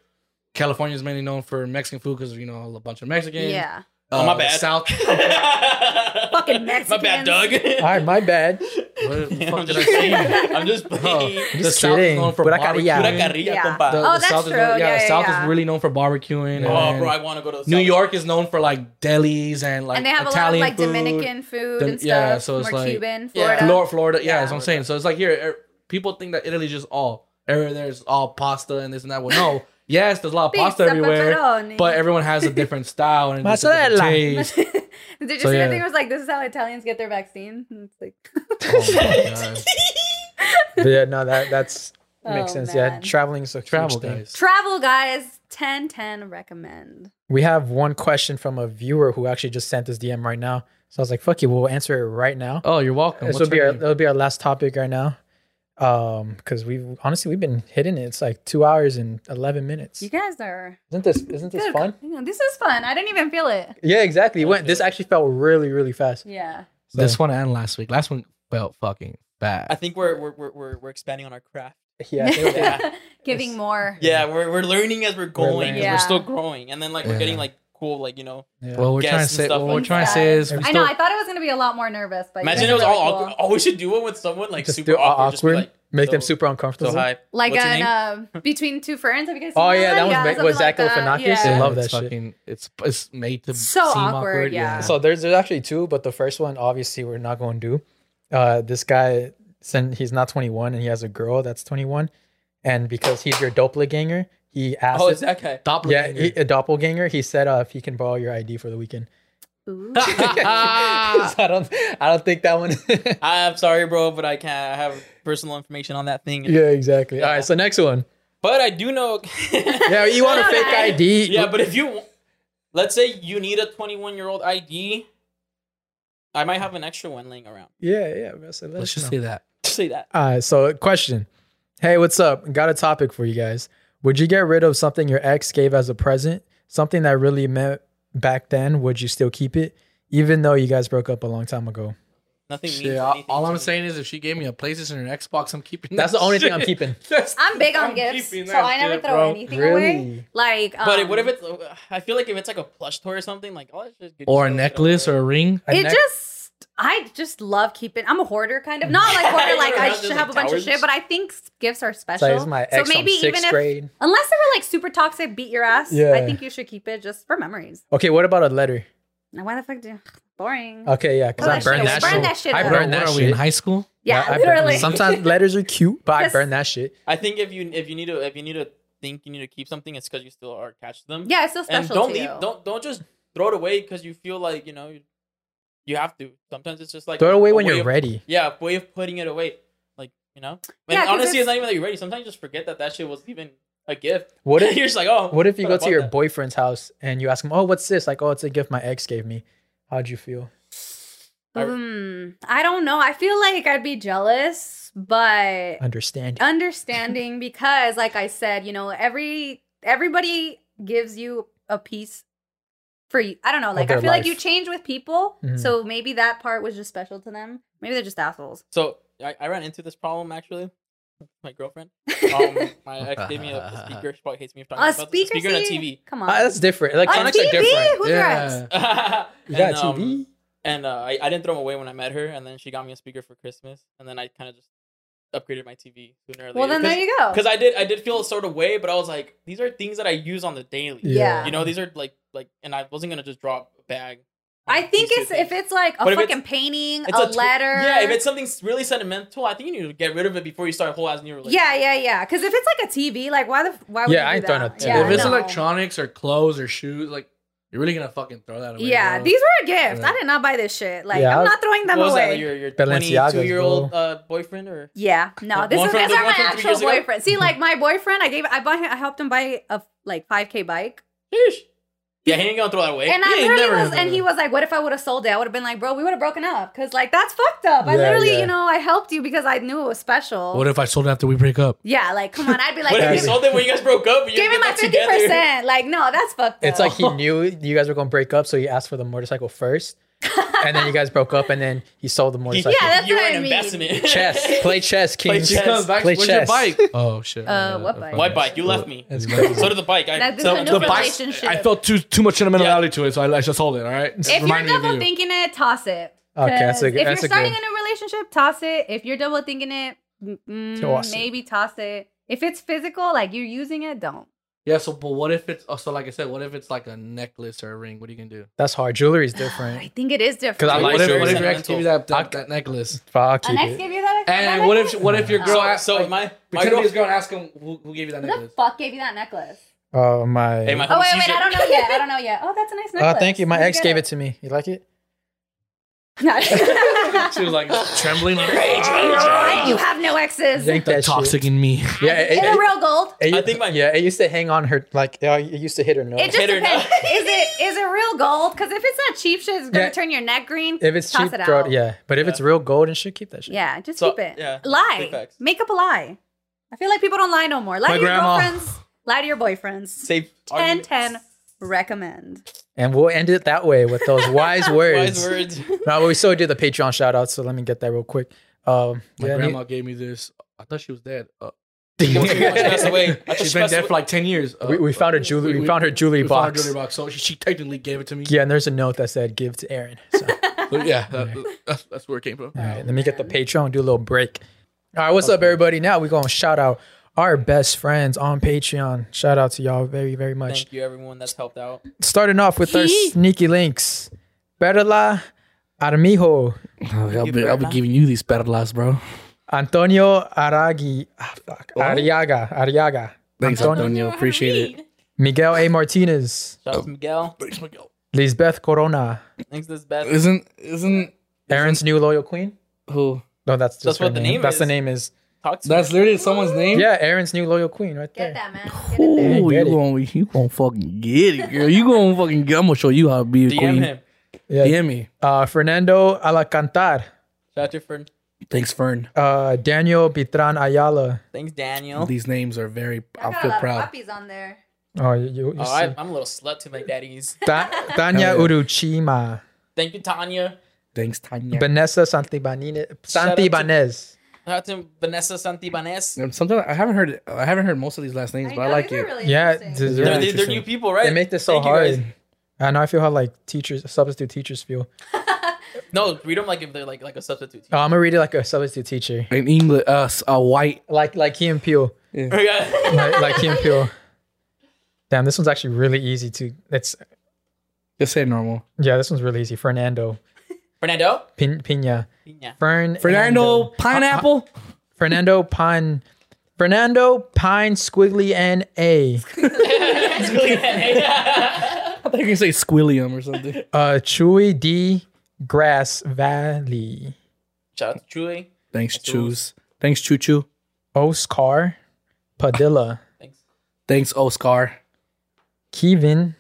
Speaker 3: California is mainly known for Mexican food because you know a bunch of Mexicans.
Speaker 4: Yeah,
Speaker 3: Uh,
Speaker 2: Oh, my bad.
Speaker 3: South.
Speaker 2: Fucking
Speaker 4: Mexicans.
Speaker 2: My bad, Doug.
Speaker 1: All right, my bad.
Speaker 3: What the fuck did I say?
Speaker 2: I'm just
Speaker 3: Oh,
Speaker 2: playing.
Speaker 3: the
Speaker 1: Just
Speaker 3: South is known for
Speaker 1: Pura
Speaker 3: barbecue.
Speaker 1: carilla.
Speaker 2: Pura carilla,
Speaker 4: Yeah.
Speaker 2: compa.
Speaker 3: The,
Speaker 4: Oh, that's
Speaker 3: South
Speaker 4: true.
Speaker 3: known-
Speaker 4: Yeah,
Speaker 3: the
Speaker 4: yeah,
Speaker 3: South
Speaker 4: yeah.
Speaker 3: is really known for barbecuing.
Speaker 2: oh, bro, I want to go to the
Speaker 3: New
Speaker 2: South.
Speaker 3: York is known for like delis and like
Speaker 4: and they have
Speaker 3: Italian
Speaker 4: a lot of like
Speaker 3: food.
Speaker 4: Dominican food
Speaker 3: Dem-
Speaker 4: and stuff.
Speaker 3: yeah, so it's
Speaker 4: more
Speaker 3: like-
Speaker 4: Cuban,
Speaker 2: Yeah.
Speaker 4: Florida.
Speaker 3: Florida, Florida, yeah,
Speaker 4: Yeah.
Speaker 3: that's what I'm saying. So it's like here, er, people think that Italy's just all everywhere. There's all pasta and this and that. Well, no, yes, there's a lot of pasta
Speaker 4: Pizza,
Speaker 3: everywhere,
Speaker 4: pepperoni.
Speaker 3: but everyone has a different style and a different
Speaker 1: Mozzarella.
Speaker 3: taste.
Speaker 4: Did you
Speaker 3: So,
Speaker 4: see
Speaker 3: yeah.
Speaker 4: that thing? It was like, this is how Italians get their vaccine. And it's like,
Speaker 3: Oh my God.
Speaker 1: But yeah, no, that that's makes
Speaker 4: Oh,
Speaker 1: sense. Yeah,
Speaker 4: man.
Speaker 1: traveling is a huge
Speaker 3: Travel
Speaker 1: thing.
Speaker 3: guys.
Speaker 4: travel, guys. 10 10 recommend.
Speaker 1: We have one question from a viewer who actually just sent this DM right now. So I was like, "Fuck you, we'll answer it right now."
Speaker 3: Oh, you're welcome.
Speaker 1: this
Speaker 3: What's
Speaker 1: will be
Speaker 3: her
Speaker 1: our
Speaker 3: name?
Speaker 1: that'll be our last topic right now. Um, because we've honestly we've been hitting it. It's like two hours and eleven minutes.
Speaker 4: You guys are
Speaker 1: Isn't this isn't this
Speaker 4: good.
Speaker 1: fun?
Speaker 4: This is fun. I didn't even feel it.
Speaker 1: Yeah, exactly. It went. This actually felt really really fast.
Speaker 4: Yeah.
Speaker 1: So,
Speaker 3: This one and last week. Last one felt fucking bad.
Speaker 2: I think we're we're, we're we're we're expanding on our craft.
Speaker 1: yeah, it-
Speaker 2: Yeah.
Speaker 4: Giving
Speaker 1: Yes.
Speaker 4: more.
Speaker 2: Yeah, we're we're learning as we're going
Speaker 1: learning.
Speaker 2: We're,
Speaker 4: Yeah.
Speaker 2: still growing, and then like we're getting like cool, like you know.
Speaker 1: yeah.
Speaker 3: well, we're trying to
Speaker 2: guests and
Speaker 3: say
Speaker 2: stuff
Speaker 3: what we're
Speaker 2: like
Speaker 3: trying to
Speaker 4: that.
Speaker 3: say is
Speaker 1: I
Speaker 4: I
Speaker 3: still,
Speaker 4: know. I thought it was going to be a lot more nervous, but you
Speaker 2: Imagine it was all
Speaker 4: really
Speaker 2: awkward. Oh, we should do it with someone like
Speaker 1: just
Speaker 2: super
Speaker 1: do
Speaker 2: awkward. Just
Speaker 1: awkward,
Speaker 2: like,
Speaker 1: make them super uncomfortable.
Speaker 2: So hi.
Speaker 4: Like
Speaker 2: What's
Speaker 4: an uh, Between Two Ferns. Have you guys seen
Speaker 1: Oh, yeah, that
Speaker 4: one?
Speaker 1: was ma-
Speaker 4: something
Speaker 1: was Zach
Speaker 4: like that.
Speaker 1: Galifianakis?
Speaker 4: Yeah.
Speaker 1: I love
Speaker 3: it's
Speaker 1: that shit.
Speaker 3: fucking, It's it's made to
Speaker 4: So
Speaker 3: seem
Speaker 4: awkward,
Speaker 3: awkward.
Speaker 4: yeah.
Speaker 1: So there's there's actually two, but the first one obviously we're not going to do. Uh, this guy, since he's not 21 and he has a girl that's 21, and because he's your doppelganger, he asked.
Speaker 2: Oh, it's that guy.
Speaker 1: yeah,
Speaker 3: Doppelganger.
Speaker 1: he, a doppelganger. He said uh, if he can borrow your ID for the weekend.
Speaker 4: Ooh.
Speaker 1: so I don't, I don't think that one.
Speaker 2: I'm sorry, bro, but I can't I have personal information on that thing.
Speaker 1: yeah, exactly. All
Speaker 2: Yeah.
Speaker 1: right, so next one.
Speaker 2: But I do know.
Speaker 1: Yeah, you want a fake ID?
Speaker 2: Yeah, but if you, let's say you need a 21 year old ID, I might have an extra one laying around.
Speaker 1: yeah, yeah. Let's, let
Speaker 3: Let's just
Speaker 1: know.
Speaker 3: say that.
Speaker 2: Say that.
Speaker 1: All right, so question. Hey, what's up? Got a topic for you guys. Would you get rid of something your ex gave as a present? Something that really meant back then? Would you still keep it, even though you guys broke up a long time ago?
Speaker 2: Nothing means
Speaker 3: Shit, all,
Speaker 2: anything
Speaker 3: all
Speaker 2: to
Speaker 3: I'm
Speaker 2: me.
Speaker 3: saying is if she gave me a PlayStation or an Xbox, I'm keeping.
Speaker 1: That's
Speaker 3: that
Speaker 1: the only thing I'm
Speaker 3: shit.
Speaker 1: keeping.
Speaker 3: That's-
Speaker 4: I'm big on
Speaker 3: I'm
Speaker 4: gifts,
Speaker 3: keeping
Speaker 4: so
Speaker 3: that
Speaker 4: I never
Speaker 3: shit,
Speaker 4: throw
Speaker 3: bro.
Speaker 4: anything away.
Speaker 1: Really?
Speaker 4: Like, um,
Speaker 2: But what if it's? I feel like if it's like a plush toy or something, like oh, let's just get
Speaker 3: Or a necklace or a ring.
Speaker 1: A
Speaker 4: it
Speaker 1: neck-
Speaker 4: just I just love keeping. I'm a hoarder, kind of. Not like hoarder, like I
Speaker 2: Just
Speaker 4: should
Speaker 2: like
Speaker 4: have a bunch of shit, but I think gifts are special.
Speaker 1: like, it's my ex
Speaker 4: so maybe
Speaker 1: from
Speaker 4: even
Speaker 1: sixth
Speaker 4: if,
Speaker 1: grade.
Speaker 4: unless they were like super toxic, beat your ass.
Speaker 1: Yeah.
Speaker 4: I think you should keep it just for memories.
Speaker 1: Okay, what about a letter?
Speaker 4: Now, why the fuck do? You, boring.
Speaker 1: Okay, yeah, because I
Speaker 4: that
Speaker 1: burned
Speaker 4: shit
Speaker 1: that shit.
Speaker 4: Burn that shit
Speaker 1: I burned that
Speaker 3: are we in high school?
Speaker 4: yeah,
Speaker 1: I burned-
Speaker 4: literally.
Speaker 1: Sometimes letters are cute, but I
Speaker 4: Just-
Speaker 1: burned that shit.
Speaker 2: I think if you if you need to if you need to think you need to keep something, it's because you still are attached to them.
Speaker 4: yeah, it's still special
Speaker 2: and don't
Speaker 4: to
Speaker 2: leave.
Speaker 4: you.
Speaker 2: Don't don't just throw it away because you feel like you know you, you have to. Sometimes it's just like
Speaker 1: Throw it away when you're
Speaker 2: of-
Speaker 1: ready.
Speaker 2: Yeah, a way of putting it away, like you know. And
Speaker 4: Yeah, 'cause
Speaker 2: honestly,
Speaker 4: it's-
Speaker 2: it's not even that you're ready. Sometimes you just forget that that shit was even a gift.
Speaker 1: What if
Speaker 2: you're just like, oh,
Speaker 1: What if you go to your
Speaker 2: that.
Speaker 1: boyfriend's house and you ask him, "Oh, what's this?" Like, "Oh, it's a gift my ex gave me." How'd you feel?
Speaker 2: I-
Speaker 4: Mm, I don't know. I feel like I'd be jealous, but
Speaker 1: understanding,
Speaker 4: understanding because, like I said, you know, every everybody gives you a piece for you. I don't know. Like I
Speaker 1: their
Speaker 4: feel like you change with people,
Speaker 1: Mhm.
Speaker 4: so maybe that part was just special to them. Maybe they're just assholes.
Speaker 2: So I, I ran into this problem actually. My girlfriend. Um, my ex gave me a, a speaker. She probably hates me for talking
Speaker 4: A
Speaker 2: about this.
Speaker 4: speaker,
Speaker 2: speaker and a? TV.
Speaker 4: Come on,
Speaker 1: Ah, that's different.
Speaker 4: a
Speaker 1: Electronics
Speaker 4: TV.
Speaker 1: are different.
Speaker 4: Who's your ex?
Speaker 3: Yeah.
Speaker 1: You got
Speaker 2: And,
Speaker 1: a
Speaker 2: um,
Speaker 1: TV?
Speaker 2: and uh, I, I didn't throw them away when I met her, and then she got me a speaker for Christmas, and then I kind of just upgraded my TV sooner or later.
Speaker 4: Well, then there you go.
Speaker 2: Because I did, I did feel a sort of way, but I was like, these are things that I use on the daily.
Speaker 4: Yeah.
Speaker 2: You know, these are like, like, and I wasn't gonna just drop a bag.
Speaker 4: I think it's if it's like a
Speaker 2: But if it's-
Speaker 4: fucking painting,
Speaker 2: It's
Speaker 4: a,
Speaker 2: tw-
Speaker 4: letter.
Speaker 2: Yeah, if it's something really sentimental, I think you need to get rid of it before you start a whole ass new relationship.
Speaker 4: yeah, yeah, yeah. Because if it's like a TV, like why the why would
Speaker 1: Yeah,
Speaker 4: you
Speaker 1: I
Speaker 4: do
Speaker 1: ain't throwing
Speaker 4: that?
Speaker 1: a
Speaker 4: Yeah,
Speaker 3: if it's
Speaker 4: no.
Speaker 3: electronics or clothes or shoes, like You're really gonna fucking throw that away?
Speaker 4: Yeah,
Speaker 3: bro?
Speaker 4: these were a gift.
Speaker 3: Yeah.
Speaker 4: I did not buy this shit. Like
Speaker 1: Yeah, I
Speaker 4: I'm not throwing them
Speaker 2: What was
Speaker 4: away.
Speaker 2: that? Like your your 22 year old uh, boyfriend or?
Speaker 4: Yeah, no, this is these are my actual boyfriend. See, like my boyfriend, I gave I bought him, I helped him buy a like 5k bike,
Speaker 2: Sheesh. Yeah, he ain't gonna throw that away.
Speaker 4: and
Speaker 3: Yeah,
Speaker 4: I
Speaker 3: he
Speaker 4: literally
Speaker 3: never
Speaker 4: was, and he was like, "What if I would have sold it? I would have been like, bro, we would have broken up because like that's fucked up. I
Speaker 1: Yeah,
Speaker 4: literally,
Speaker 1: yeah.
Speaker 4: you know, I helped you because I knew it was special.
Speaker 3: What if I sold it after we break up?
Speaker 4: yeah, like come on, I'd be like,
Speaker 2: what if he
Speaker 4: give,
Speaker 2: sold it when you guys broke up? and you
Speaker 4: give me
Speaker 2: get
Speaker 4: my fifty percent. Like no, that's fucked up.
Speaker 1: It's like he knew you guys were gonna break up, so he asked for the motorcycle first, and then you guys broke up, and then he sold the motorcycle.
Speaker 4: Yeah, that's
Speaker 2: you
Speaker 4: what
Speaker 2: were
Speaker 4: I
Speaker 2: an
Speaker 4: mean.
Speaker 2: investment.
Speaker 1: chess, play chess, King.
Speaker 2: Play
Speaker 1: King.
Speaker 2: chess.
Speaker 3: Comes back,
Speaker 1: Play
Speaker 3: Where's
Speaker 1: chess.
Speaker 3: your bike? Oh shit.
Speaker 4: Uh, what bike?
Speaker 2: What bike? You left me.
Speaker 1: That's crazy.
Speaker 2: So did the bike. I,
Speaker 4: That- this
Speaker 2: so,
Speaker 4: is a new
Speaker 2: the
Speaker 3: The
Speaker 2: bike.
Speaker 3: bike.
Speaker 4: relationship.
Speaker 3: I felt too too much sentimentality to it, so I, I just sold it. All right.
Speaker 4: if you're
Speaker 3: Reminding me of
Speaker 4: double
Speaker 3: you.
Speaker 4: thinking it, toss it.
Speaker 1: Okay, that's a
Speaker 4: 'Cause
Speaker 1: good-
Speaker 4: If
Speaker 1: that's
Speaker 4: you're
Speaker 1: a
Speaker 4: starting
Speaker 1: good-
Speaker 4: a new relationship, toss it. If you're double thinking it, mm, mm,
Speaker 1: Toss it.
Speaker 4: maybe toss it. If it's physical, like you're using it, don't.
Speaker 3: Yeah. So, but what if it's? Oh, so like I said, what if it's like a necklace or a ring? What are you gonna do?
Speaker 1: That's hard. Jewelry is different.
Speaker 4: I think it is different.
Speaker 1: 'Cause I like
Speaker 3: what if,
Speaker 1: jewelry.
Speaker 3: what if your ex give you that, that, that necklace?
Speaker 1: I'll
Speaker 4: An ex
Speaker 1: it.
Speaker 4: gave you that?
Speaker 3: And
Speaker 4: that
Speaker 3: what if what if your girl
Speaker 2: So,
Speaker 3: asked?
Speaker 2: so
Speaker 3: like,
Speaker 2: my my
Speaker 3: pretend
Speaker 2: girl.
Speaker 3: this girl and ask him who, who gave you that necklace?
Speaker 4: Who the fuck gave you that necklace?
Speaker 1: Oh my.
Speaker 2: Hey, my
Speaker 4: Oh wait,
Speaker 2: homie
Speaker 4: wait, I don't know yet. I don't know yet. Oh, that's a nice necklace.
Speaker 1: Oh, thank you. My
Speaker 4: Where'd
Speaker 1: ex gave it to me. You like it?
Speaker 4: To
Speaker 3: She was like trembling. Like,
Speaker 4: you have no exes.
Speaker 1: Drink that
Speaker 3: toxic
Speaker 1: shit.
Speaker 3: in me.
Speaker 1: Yeah, it,
Speaker 4: Is
Speaker 1: it,
Speaker 4: it real gold?
Speaker 1: it-
Speaker 2: I think my-
Speaker 1: yeah, it used to hang on her like uh, it used to hit her nose.
Speaker 4: It just
Speaker 2: Hit or
Speaker 4: depends.
Speaker 2: not.
Speaker 4: is it is it real gold? Because if it's not cheap shit, it's gonna
Speaker 1: Yeah.
Speaker 4: turn your neck green.
Speaker 1: if it's
Speaker 4: toss
Speaker 1: cheap,
Speaker 4: it
Speaker 1: throw
Speaker 4: out.
Speaker 1: Yeah, but if it's real gold and shit, keep that shit.
Speaker 4: Yeah, just
Speaker 2: So,
Speaker 4: keep it.
Speaker 2: yeah,
Speaker 4: lie. Make up a lie. I feel like people don't lie no more. Lie
Speaker 3: My
Speaker 4: to your
Speaker 3: grandma.
Speaker 4: girlfriends. Lie to your boyfriends.
Speaker 2: Save
Speaker 4: 10
Speaker 2: argument.
Speaker 4: 10 recommend.
Speaker 1: And we'll end it that way with those wise words.
Speaker 2: Wise words.
Speaker 1: No, we still do the Patreon shout out, so let me get that real quick. Um,
Speaker 3: My
Speaker 1: yeah,
Speaker 3: grandma gave me this. I thought she was dead. Uh,
Speaker 2: She passed away. I thought
Speaker 3: she's
Speaker 2: she
Speaker 3: been dead
Speaker 2: away.
Speaker 3: for like ten years. Uh,
Speaker 1: we found her jewelry. We, found her jewelry
Speaker 3: we found her
Speaker 1: box.
Speaker 3: jewelry box. So she, she technically gave it to me.
Speaker 1: Yeah, and there's a note that said "Give to Aaron." So,
Speaker 3: So, yeah, that, that's, that's where it came from.
Speaker 1: All right, let me get the Patreon. Do a little break. All right, what's up, everybody? Now we're gonna shout out our best friends on Patreon. Shout out to y'all very, very much.
Speaker 2: Thank you, everyone that's helped out.
Speaker 1: Starting off with our sneaky links. Perla Armijo,
Speaker 3: I'll be, I'll be giving you these perlas, bro.
Speaker 1: Antonio Aragi, ah, fuck, Ariaga, Ariaga,
Speaker 3: Thanks,
Speaker 1: Antonio,
Speaker 3: Antonio. Appreciate it.
Speaker 1: Miguel A. Martinez,
Speaker 2: Shout out to Miguel.
Speaker 3: Thanks, Miguel.
Speaker 1: Lisbeth Corona,
Speaker 2: Thanks to this best.
Speaker 3: Isn't isn't
Speaker 1: Aaron's new loyal queen.
Speaker 3: who?
Speaker 1: No, that's just
Speaker 2: That's
Speaker 1: her
Speaker 2: what the name
Speaker 1: That's the name is.
Speaker 2: Talk to
Speaker 3: That's literally someone's name.
Speaker 1: Yeah, Aaron's new loyal queen right there.
Speaker 4: Get that, man. Get in there.
Speaker 3: Oh,
Speaker 1: Get
Speaker 3: you
Speaker 1: it.
Speaker 3: gonna you gonna fucking get it, girl. You gonna fucking get, I'm gonna show you how to be a
Speaker 2: DM
Speaker 3: queen.
Speaker 2: him.
Speaker 1: Yeah.
Speaker 3: DM me.
Speaker 1: Uh, Fernando Alacantar,
Speaker 2: Shout out to your friend.
Speaker 3: Thanks, Fern.
Speaker 1: uh, Daniel Bitran Ayala.
Speaker 2: Thanks, Daniel.
Speaker 3: These names are very.
Speaker 4: I
Speaker 3: I
Speaker 4: got a
Speaker 3: feel
Speaker 4: lot of
Speaker 3: proud.
Speaker 4: puppies on there.
Speaker 1: Oh, you, you, you
Speaker 2: Oh,
Speaker 1: see.
Speaker 2: I, I'm a little slut to my daddies.
Speaker 1: Ta- Tanya
Speaker 3: Hell yeah.
Speaker 1: Uruchima,
Speaker 2: Thank you, Tanya.
Speaker 3: Thanks, Tanya.
Speaker 1: Vanessa Santibanez,
Speaker 2: Shout out to-
Speaker 1: Santibanez.
Speaker 2: Shout out to Vanessa Santibanez.
Speaker 3: And Sometimes I haven't heard. I haven't heard most of these last names, but I
Speaker 4: know,
Speaker 3: like
Speaker 4: these are
Speaker 3: it.
Speaker 4: really
Speaker 1: Yeah,
Speaker 4: interesting.
Speaker 1: this-
Speaker 2: They're,
Speaker 3: Yeah,
Speaker 2: they- they're new people, right?
Speaker 1: They make this so
Speaker 2: Thank you,
Speaker 1: hard. I know I feel how like teachers, substitute teachers feel.
Speaker 2: No, read them like if they're like like a substitute.
Speaker 1: Oh, I'm gonna read it like a substitute teacher,
Speaker 3: In English, uh, s- a white.
Speaker 1: like like Key and Peele.
Speaker 2: Yeah.
Speaker 1: like, like Key and Peele. Damn, this one's actually really easy to. It's
Speaker 3: Just say normal.
Speaker 1: yeah, this one's really easy. Fernando
Speaker 2: Fernando.
Speaker 1: Pin, Pina,
Speaker 2: Yeah.
Speaker 1: Fern,
Speaker 3: Fernando uh, Pineapple.
Speaker 1: Uh, uh, Fernando Pine, Fernando Pine Squiggly N A,
Speaker 3: I thought you were gonna say Squilliam or something.
Speaker 1: uh, Chewy D Grass Valley,
Speaker 2: Shout out to Chewy.
Speaker 3: Thanks,
Speaker 2: That's
Speaker 3: Choose. Thanks, Choo Choo.
Speaker 1: Oscar Padilla,
Speaker 2: Thanks.
Speaker 3: Thanks, Oscar.
Speaker 1: Kevin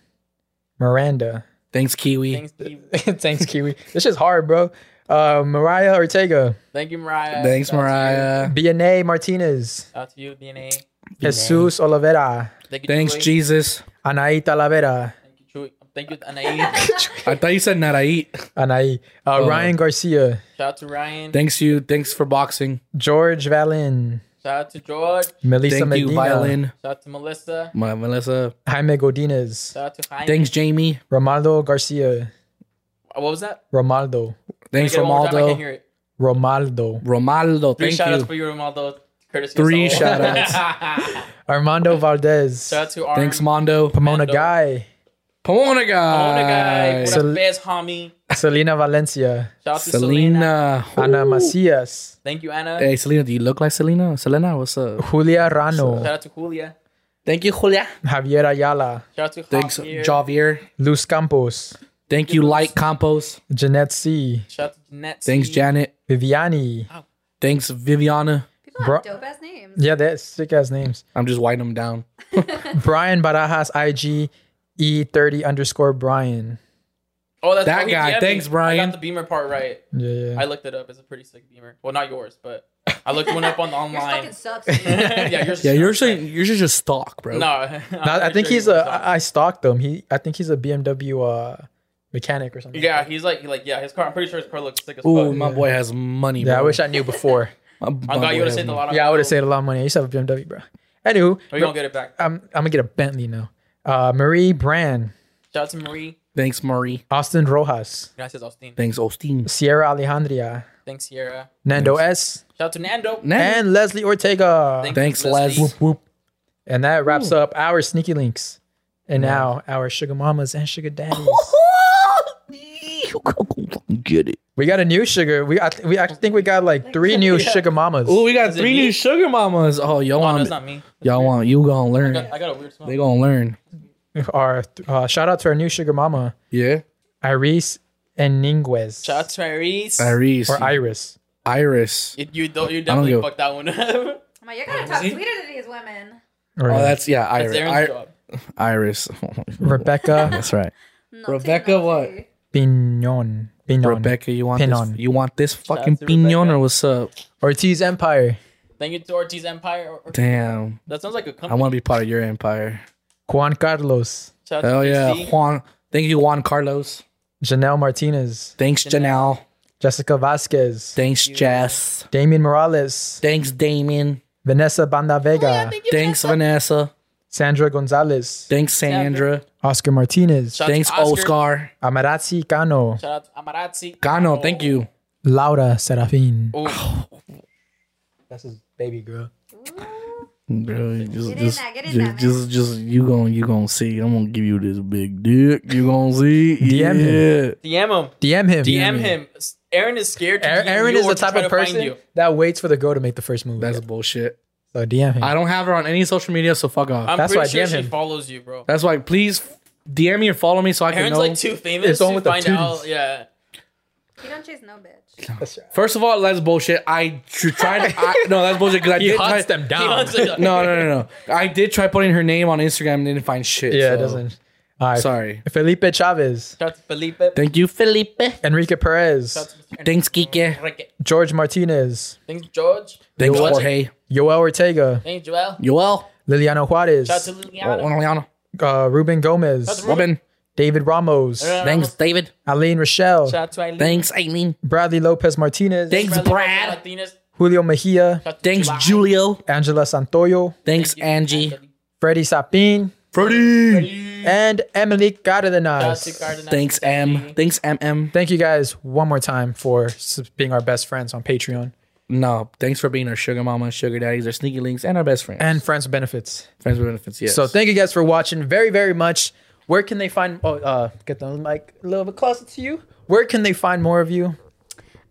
Speaker 1: Miranda.
Speaker 3: Thanks, Kiwi.
Speaker 2: Thanks, Steve.
Speaker 1: Thanks, Kiwi. This is hard, bro. Uh, Mariah Ortega,
Speaker 2: Thank you, Mariah.
Speaker 3: Thanks,
Speaker 2: Shout out to you.
Speaker 3: Mariah.
Speaker 1: BNA Martinez,
Speaker 2: out to you, DNA.
Speaker 1: Jesus Olivera.
Speaker 2: Thank you,
Speaker 3: Thanks,
Speaker 2: Chewy.
Speaker 3: Jesus.
Speaker 1: Anai Talavera,
Speaker 2: Thank you, Chewy. Thank you, Anaí.
Speaker 3: I thought you said Naraí.
Speaker 1: Anai, uh,
Speaker 3: Oh.
Speaker 1: Ryan Garcia,
Speaker 2: Shout out to Ryan.
Speaker 3: Thanks you. Thanks for boxing.
Speaker 1: George Valen,
Speaker 2: Shout out to George.
Speaker 1: Melissa
Speaker 3: Thank
Speaker 1: Medina,
Speaker 3: you, violin.
Speaker 2: Shout out to Melissa.
Speaker 3: My Melissa.
Speaker 1: Jaime Godinez,
Speaker 2: Shout out to Jaime.
Speaker 3: Thanks, Jamie.
Speaker 1: Romaldo Garcia,
Speaker 2: What was that?
Speaker 1: Romaldo,
Speaker 3: Thanks,
Speaker 2: Can I get it one more time? I can't
Speaker 3: Romaldo.
Speaker 2: hear it.
Speaker 1: Romaldo,
Speaker 3: Romaldo.
Speaker 2: Three
Speaker 3: Thank
Speaker 2: shout outs for you, Romaldo. Courtesy
Speaker 3: Three
Speaker 2: Saul.
Speaker 3: shout-outs.
Speaker 1: Armando Valdez,
Speaker 2: shout out to Arm.
Speaker 3: Thanks, Mondo.
Speaker 1: Pomona
Speaker 2: Mando.
Speaker 1: Guy,
Speaker 3: Pomona guy.
Speaker 2: Pomona guy. What
Speaker 1: Sel-
Speaker 2: up, Bez, homie?
Speaker 1: Selena Valencia,
Speaker 2: Shout out to Selena.
Speaker 3: Selena.
Speaker 1: Ana Macias,
Speaker 2: Thank you, Anna.
Speaker 3: Hey, Selena, do you look like Selena? Selena, what's up?
Speaker 1: Julia Rano,
Speaker 2: Shout out to Julia.
Speaker 3: Thank you, Julia.
Speaker 1: Javier Ayala,
Speaker 2: Shout out to
Speaker 3: Thanks,
Speaker 2: Javier.
Speaker 3: Javier.
Speaker 1: Luz Campos,
Speaker 3: Thank you, Light Campos.
Speaker 1: Jeanette C,
Speaker 2: Shout out to Jeanette.
Speaker 3: Thanks,
Speaker 2: C.
Speaker 3: Janet.
Speaker 1: Viviani.
Speaker 3: Thanks, Viviana.
Speaker 4: People
Speaker 1: Bro-
Speaker 4: have dope ass names.
Speaker 1: Yeah, that's sick ass names.
Speaker 3: I'm just writing them down.
Speaker 1: Brian Barajas, IG E30 underscore Brian.
Speaker 2: Oh, that's
Speaker 3: That
Speaker 2: oh,
Speaker 3: guy.
Speaker 2: DM'd me.
Speaker 3: Thanks, Brian.
Speaker 2: I got the Beamer part right.
Speaker 1: Yeah, yeah.
Speaker 2: I looked it up. It's a pretty sick Beamer. Well, not yours, but I looked one up on the
Speaker 4: Yours
Speaker 2: online.
Speaker 4: fucking sucks.
Speaker 2: yeah, yours.
Speaker 3: Yeah, you're
Speaker 2: sucks.
Speaker 3: saying you're just stock, bro.
Speaker 2: No, I'm
Speaker 1: No, I think
Speaker 2: sure
Speaker 1: he's
Speaker 2: he
Speaker 1: a.
Speaker 2: was
Speaker 1: I I stalked him. He, I think he's a BMW uh, mechanic or something.
Speaker 2: Yeah, he's like, like, yeah, his car. I'm pretty sure his car looks sick as
Speaker 3: Ooh,
Speaker 2: fuck.
Speaker 3: my boy has money.
Speaker 1: Yeah, I wish I knew before.
Speaker 3: My- my
Speaker 2: I'm glad you would have
Speaker 3: has
Speaker 2: saved a lot of.
Speaker 1: yeah, I would have
Speaker 2: money.
Speaker 1: saved a lot of money. I used to have a BMW, bro. Anywho,
Speaker 2: We're gonna get it back.
Speaker 1: I'm, I'm gonna get a Bentley now. Uh, Marie Brand,
Speaker 2: Shout out to Marie.
Speaker 3: Thanks, Marie.
Speaker 1: Austin Rojas,
Speaker 2: Gracias, Austin.
Speaker 3: Thanks, Osteen.
Speaker 1: Sierra Alejandria,
Speaker 2: Thanks, Sierra.
Speaker 1: Nando S,
Speaker 2: Shout out to Nando. Nando.
Speaker 1: and Leslie Ortega.
Speaker 2: Thank-
Speaker 3: Thanks,
Speaker 2: Leslie.
Speaker 3: Les.
Speaker 1: Whoop, whoop. And that wraps up our sneaky links. And now our sugar mamas and sugar daddies.
Speaker 3: Get it.
Speaker 1: we got a new sugar. We I, th- we actually think we got like three new
Speaker 2: Yeah.
Speaker 1: sugar mamas.
Speaker 3: Oh, we got
Speaker 2: Is
Speaker 3: three new sugar mamas. Oh, y'all
Speaker 2: Oh, no,
Speaker 3: want
Speaker 2: it's not me.
Speaker 3: y'all want you gonna
Speaker 2: I
Speaker 3: learn.
Speaker 2: got, I got a weird smell.
Speaker 3: They gonna learn.
Speaker 1: Our uh, shout out to our new sugar mama,
Speaker 3: Yeah.
Speaker 1: Iris and Ninguez.
Speaker 2: Shout out to Iris.
Speaker 3: Iris.
Speaker 1: or Iris.
Speaker 3: Iris.
Speaker 2: You, you don't. You
Speaker 3: don't
Speaker 2: definitely
Speaker 3: give-
Speaker 2: fucked that one up.
Speaker 4: I'm like, you're gonna talk sweeter to these women.
Speaker 1: Or
Speaker 3: Oh, that's yeah,
Speaker 2: That's
Speaker 3: Iris.
Speaker 2: Aaron's
Speaker 3: I-
Speaker 2: job.
Speaker 3: Iris.
Speaker 1: Rebecca
Speaker 3: That's right.
Speaker 4: Naughty,
Speaker 3: Rebecca what?
Speaker 4: naughty.
Speaker 1: Pinon. Pinon.
Speaker 3: Rebecca, you want
Speaker 1: Pinon.
Speaker 3: this? You want this
Speaker 2: out
Speaker 3: fucking
Speaker 2: to
Speaker 3: pinon
Speaker 2: Rebecca.
Speaker 3: or what's up?
Speaker 1: Ortiz Empire.
Speaker 2: Thank you to Ortiz Empire. Or- or-
Speaker 3: Damn,
Speaker 2: That sounds like a company.
Speaker 3: I want to be part of your empire.
Speaker 1: Juan Carlos.
Speaker 2: Shout out
Speaker 3: Hell
Speaker 2: to
Speaker 3: yeah,
Speaker 2: PC.
Speaker 3: Juan. Thank you, Juan Carlos.
Speaker 1: Janelle Martinez.
Speaker 3: Thanks, Janelle.
Speaker 1: Jessica Vasquez.
Speaker 3: Thanks, Jess.
Speaker 1: Damien Morales.
Speaker 3: Thanks, Damien.
Speaker 1: Vanessa Banda Vega.
Speaker 2: Oh, thank you,
Speaker 3: Thanks, Vanessa.
Speaker 1: Sandra Gonzalez.
Speaker 3: Thanks, Sandra.
Speaker 1: Oscar Martinez.
Speaker 2: Shout out to
Speaker 3: Thanks,
Speaker 2: Oscar.
Speaker 3: Oscar.
Speaker 1: Amarazzi Cano.
Speaker 2: Shout out to Amarazzi.
Speaker 3: Gano, thank you.
Speaker 1: Laura Serafin.
Speaker 2: Oh,
Speaker 1: That's his baby girl.
Speaker 3: Bro, you just,
Speaker 4: Get in
Speaker 3: just,
Speaker 4: there, get in
Speaker 3: just,
Speaker 4: there,
Speaker 3: just, just, you gon' you gonna see. I'm gonna give you this big dick. You gonna see.
Speaker 1: DM him.
Speaker 3: yeah.
Speaker 2: DM him.
Speaker 1: DM him.
Speaker 2: DM him. Aaron is scared to
Speaker 1: Aaron,
Speaker 2: DM
Speaker 1: Aaron
Speaker 2: you
Speaker 1: is the type of person
Speaker 2: you.
Speaker 1: that waits for the girl to make the first move.
Speaker 3: That's bullshit.
Speaker 1: so DM him.
Speaker 3: I don't have her on any social media, so fuck off.
Speaker 2: I'm
Speaker 1: That's
Speaker 2: pretty
Speaker 1: why
Speaker 2: sure
Speaker 1: DM
Speaker 2: she
Speaker 1: him.
Speaker 2: follows you, bro.
Speaker 3: That's why please DM me and follow me so I can know.
Speaker 2: Aaron's like too famous
Speaker 1: It's on
Speaker 2: to find out. Yeah.
Speaker 4: You don't chase no bitch.
Speaker 1: That's.
Speaker 3: First of all, that's bullshit. I tr- tried. To, I, no, that's bullshit because I
Speaker 1: He
Speaker 3: did.
Speaker 1: hunts
Speaker 3: try,
Speaker 1: them
Speaker 2: He
Speaker 1: down.
Speaker 2: wants to-
Speaker 3: No, no, no, no. I did try putting her name on Instagram and didn't find shit.
Speaker 1: Yeah, it
Speaker 3: so-
Speaker 1: doesn't. All right.
Speaker 3: Sorry.
Speaker 1: Felipe Chavez.
Speaker 2: Shout out to Felipe.
Speaker 3: Thank you, Felipe.
Speaker 1: Enrique Perez.
Speaker 2: Shout out to
Speaker 3: Thanks, Kike.
Speaker 2: Enrique.
Speaker 1: George Martinez.
Speaker 2: Thanks, George.
Speaker 3: Thanks,
Speaker 1: Joel.
Speaker 3: Jorge.
Speaker 1: Yoel Ortega.
Speaker 2: Thanks, Joel.
Speaker 3: Yoel.
Speaker 1: Liliana Juarez.
Speaker 2: Shout out to Liliana.
Speaker 3: Liliana.
Speaker 1: uh, Ruben Gomez.
Speaker 2: Shout out
Speaker 3: Robin.
Speaker 1: David Ramos.
Speaker 3: Thanks, David.
Speaker 1: Aline Rochelle.
Speaker 2: Shout out to Eileen.
Speaker 3: Thanks, Aileen.
Speaker 1: Bradley Lopez Martinez.
Speaker 3: Thanks,
Speaker 2: Bradley
Speaker 3: Brad.
Speaker 2: Martinez.
Speaker 1: Julio Mejia.
Speaker 2: Shout out to
Speaker 3: Thanks,
Speaker 2: July.
Speaker 3: Julio.
Speaker 1: Angela Santoyo.
Speaker 3: Thanks,
Speaker 2: Thank you,
Speaker 3: Angie.
Speaker 1: Freddy Sapin.
Speaker 3: Freddy,
Speaker 1: And Emily
Speaker 2: Shout out to
Speaker 1: Cardenas.
Speaker 2: Cardenas.
Speaker 3: Thanks, M. Thanks, MM.
Speaker 1: Thank you guys one more time for being our best friends on Patreon
Speaker 3: No, thanks for being our sugar mama, sugar daddies, our sneaky links, and our best friends.
Speaker 1: and friends with benefits.
Speaker 3: friends with benefits. Yes.
Speaker 1: So thank you guys for watching very, very much. Where can they find? Oh, uh, get the mic a little bit closer to you. Where can they find more of you?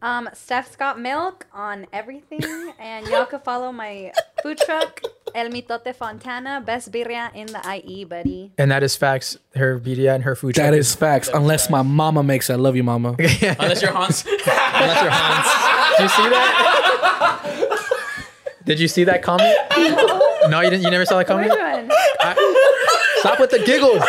Speaker 4: Um, Steph's got milk on everything, and y'all can follow my food truck, El Mitote Fontana, best birria in the IE, buddy.
Speaker 1: And that is facts. Her birria and her food.
Speaker 3: that
Speaker 1: truck
Speaker 3: is facts. Unless my mama makes it. I love you, mama.
Speaker 2: Unless you're Hans.
Speaker 1: Unless you're Hans. Did you see that? Did you see that comment? No, you didn't. You never saw that
Speaker 4: Which
Speaker 1: comment.
Speaker 4: one?
Speaker 1: Stop with the giggles.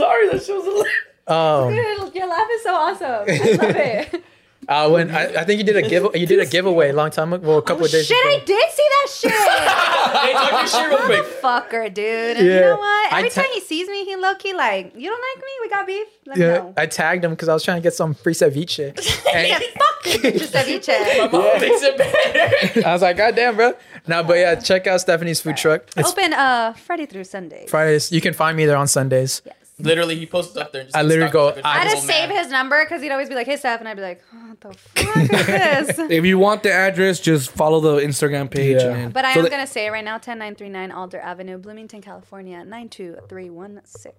Speaker 3: I'm sorry. That shit was
Speaker 1: Um,
Speaker 4: Dude, your laugh is so awesome. I love it.
Speaker 1: uh, when I, I think you did a give you did a giveaway a long time ago. Well, a couple
Speaker 4: Oh,
Speaker 1: of days
Speaker 4: shit,
Speaker 1: ago.
Speaker 4: I did see that shit.
Speaker 2: hey, talk your shit real quick.
Speaker 4: Fucker, dude. And you
Speaker 1: Yeah.
Speaker 4: know what? Every
Speaker 1: ta-
Speaker 4: time he sees me, he low key like, you don't like me? We got beef? Let
Speaker 1: Yeah,
Speaker 4: me know.
Speaker 1: I tagged him because I was trying to get some free ceviche.
Speaker 4: yeah,
Speaker 1: And
Speaker 4: fuck you, just ceviche.
Speaker 2: My mom makes it better.
Speaker 1: I was like, God damn, bro. No, but yeah, check out Stephanie's food truck. It's
Speaker 4: Open uh Friday through Sunday.
Speaker 1: Fridays. You can find me there on Sundays.
Speaker 4: Yes.
Speaker 2: Literally, he posted up there. And just
Speaker 1: I literally go, I
Speaker 4: I had to save his number because he'd always be like, "Hey, Steph," and I'd be like, oh, "What the fuck is this?"
Speaker 3: If you want the address, just follow the Instagram page.
Speaker 1: Yeah.
Speaker 3: And
Speaker 4: But I
Speaker 3: so
Speaker 4: am
Speaker 3: that-
Speaker 4: gonna say it right now: 10939 Alder Avenue, Bloomington, California, 92316.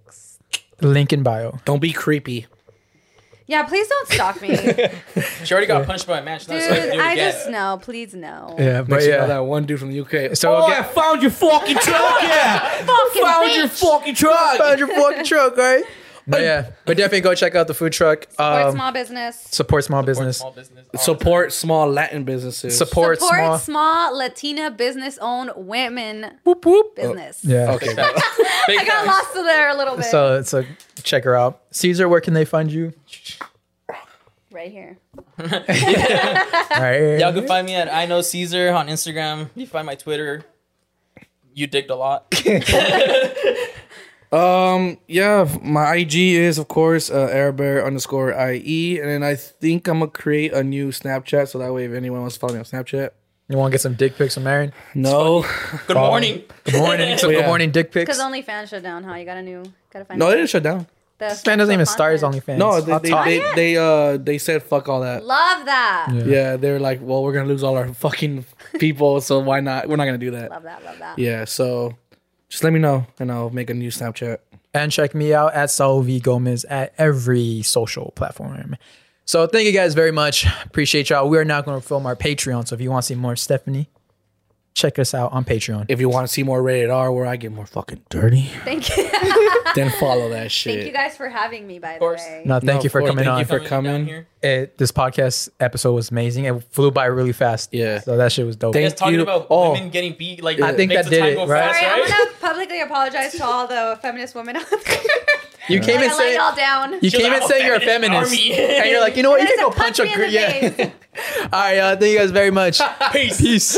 Speaker 1: link in bio.
Speaker 3: don't be creepy.
Speaker 4: Yeah, please don't stalk me.
Speaker 2: She already got punched by a man. She's not supposed to do it
Speaker 4: I
Speaker 2: again.
Speaker 4: just no, please no.
Speaker 1: Yeah, but
Speaker 3: Next you know
Speaker 1: yeah.
Speaker 3: that one dude from the UK.
Speaker 1: So
Speaker 3: oh,
Speaker 1: again-
Speaker 3: I found your fucking truck. Yeah,
Speaker 4: Fucking
Speaker 3: found your fucking truck.
Speaker 1: Found your fucking truck, right? But yeah, but definitely go check out the food truck.
Speaker 4: Support
Speaker 1: Um,
Speaker 4: small business.
Speaker 1: support small
Speaker 2: Support
Speaker 1: business.
Speaker 2: Small business.
Speaker 3: Support small Latin businesses.
Speaker 1: Support,
Speaker 4: Support
Speaker 1: small.
Speaker 4: small Latina business owned women
Speaker 1: Whoop whoop.
Speaker 4: business.
Speaker 1: Yeah.
Speaker 3: Okay.
Speaker 2: Big
Speaker 4: I got
Speaker 2: facts.
Speaker 4: lost there a little bit.
Speaker 1: So so check her out. Caesar, where can they find you?
Speaker 4: right here.
Speaker 1: All right.
Speaker 2: Y'all can find me at I know Caesar on Instagram. You can find my Twitter. You digged a lot.
Speaker 3: Um, yeah, my IG is of course uh, airbear underscore IE, and then I think I'm gonna create a new Snapchat so that way if anyone wants to follow me on Snapchat,
Speaker 1: You want to get some dick pics from Marion?
Speaker 3: no,
Speaker 2: Good morning.
Speaker 1: Good morning. Some
Speaker 3: Yeah.
Speaker 1: good morning dick pics.
Speaker 4: Because OnlyFans shut down, huh? You got a new, gotta find.
Speaker 3: no, they didn't shut down.
Speaker 4: the
Speaker 1: This man doesn't even start his
Speaker 4: content.
Speaker 1: OnlyFans.
Speaker 3: No, they
Speaker 1: I'll
Speaker 3: they, they, they uh they said fuck all that.
Speaker 4: Love that.
Speaker 1: Yeah.
Speaker 3: Yeah, they're like, well, we're gonna lose all our fucking people, so why not? We're not gonna do that.
Speaker 4: Love that. Love that.
Speaker 3: Yeah, so just let me know, and I'll make a new Snapchat.
Speaker 1: and check me out at Saul V Gomez at every social platform. So thank you guys very much. Appreciate y'all. We are now going to film our Patreon. So if you want to see more Stephanie, check us out on Patreon.
Speaker 3: If you want to see more rated R, where I get more fucking dirty,
Speaker 4: Thank you.
Speaker 3: then follow that shit.
Speaker 4: Thank you guys for having me. By the
Speaker 2: course.
Speaker 4: way.
Speaker 1: No, thank
Speaker 3: No,
Speaker 1: you
Speaker 3: of
Speaker 1: for
Speaker 3: course.
Speaker 1: coming
Speaker 3: Thank
Speaker 1: on.
Speaker 3: you for coming.
Speaker 2: here.
Speaker 1: it, this podcast episode was amazing. It flew by really fast.
Speaker 3: Yeah.
Speaker 1: So that shit was dope.
Speaker 3: Thank
Speaker 2: You guys talking
Speaker 3: you.
Speaker 2: about
Speaker 3: Oh.
Speaker 2: women getting beat. Like
Speaker 1: I think
Speaker 2: makes
Speaker 1: that
Speaker 2: the
Speaker 1: did
Speaker 2: time
Speaker 1: it,
Speaker 2: go
Speaker 1: right?
Speaker 2: fast,
Speaker 4: Sorry, I'm gonna publicly apologize to all the feminist women out there.
Speaker 1: you came
Speaker 4: I
Speaker 1: in
Speaker 4: let
Speaker 1: saying
Speaker 4: y'all down.
Speaker 1: you
Speaker 2: She was
Speaker 1: came in
Speaker 2: like,
Speaker 1: saying you're a
Speaker 2: feminist
Speaker 1: feminist,
Speaker 2: army.
Speaker 1: and you're like, you know what? You
Speaker 4: There's
Speaker 1: can go
Speaker 4: a
Speaker 1: punch a
Speaker 4: punch me
Speaker 1: gr- yeah.
Speaker 4: face.
Speaker 1: All right, uh, thank you guys very much.
Speaker 2: Peace.
Speaker 1: Peace.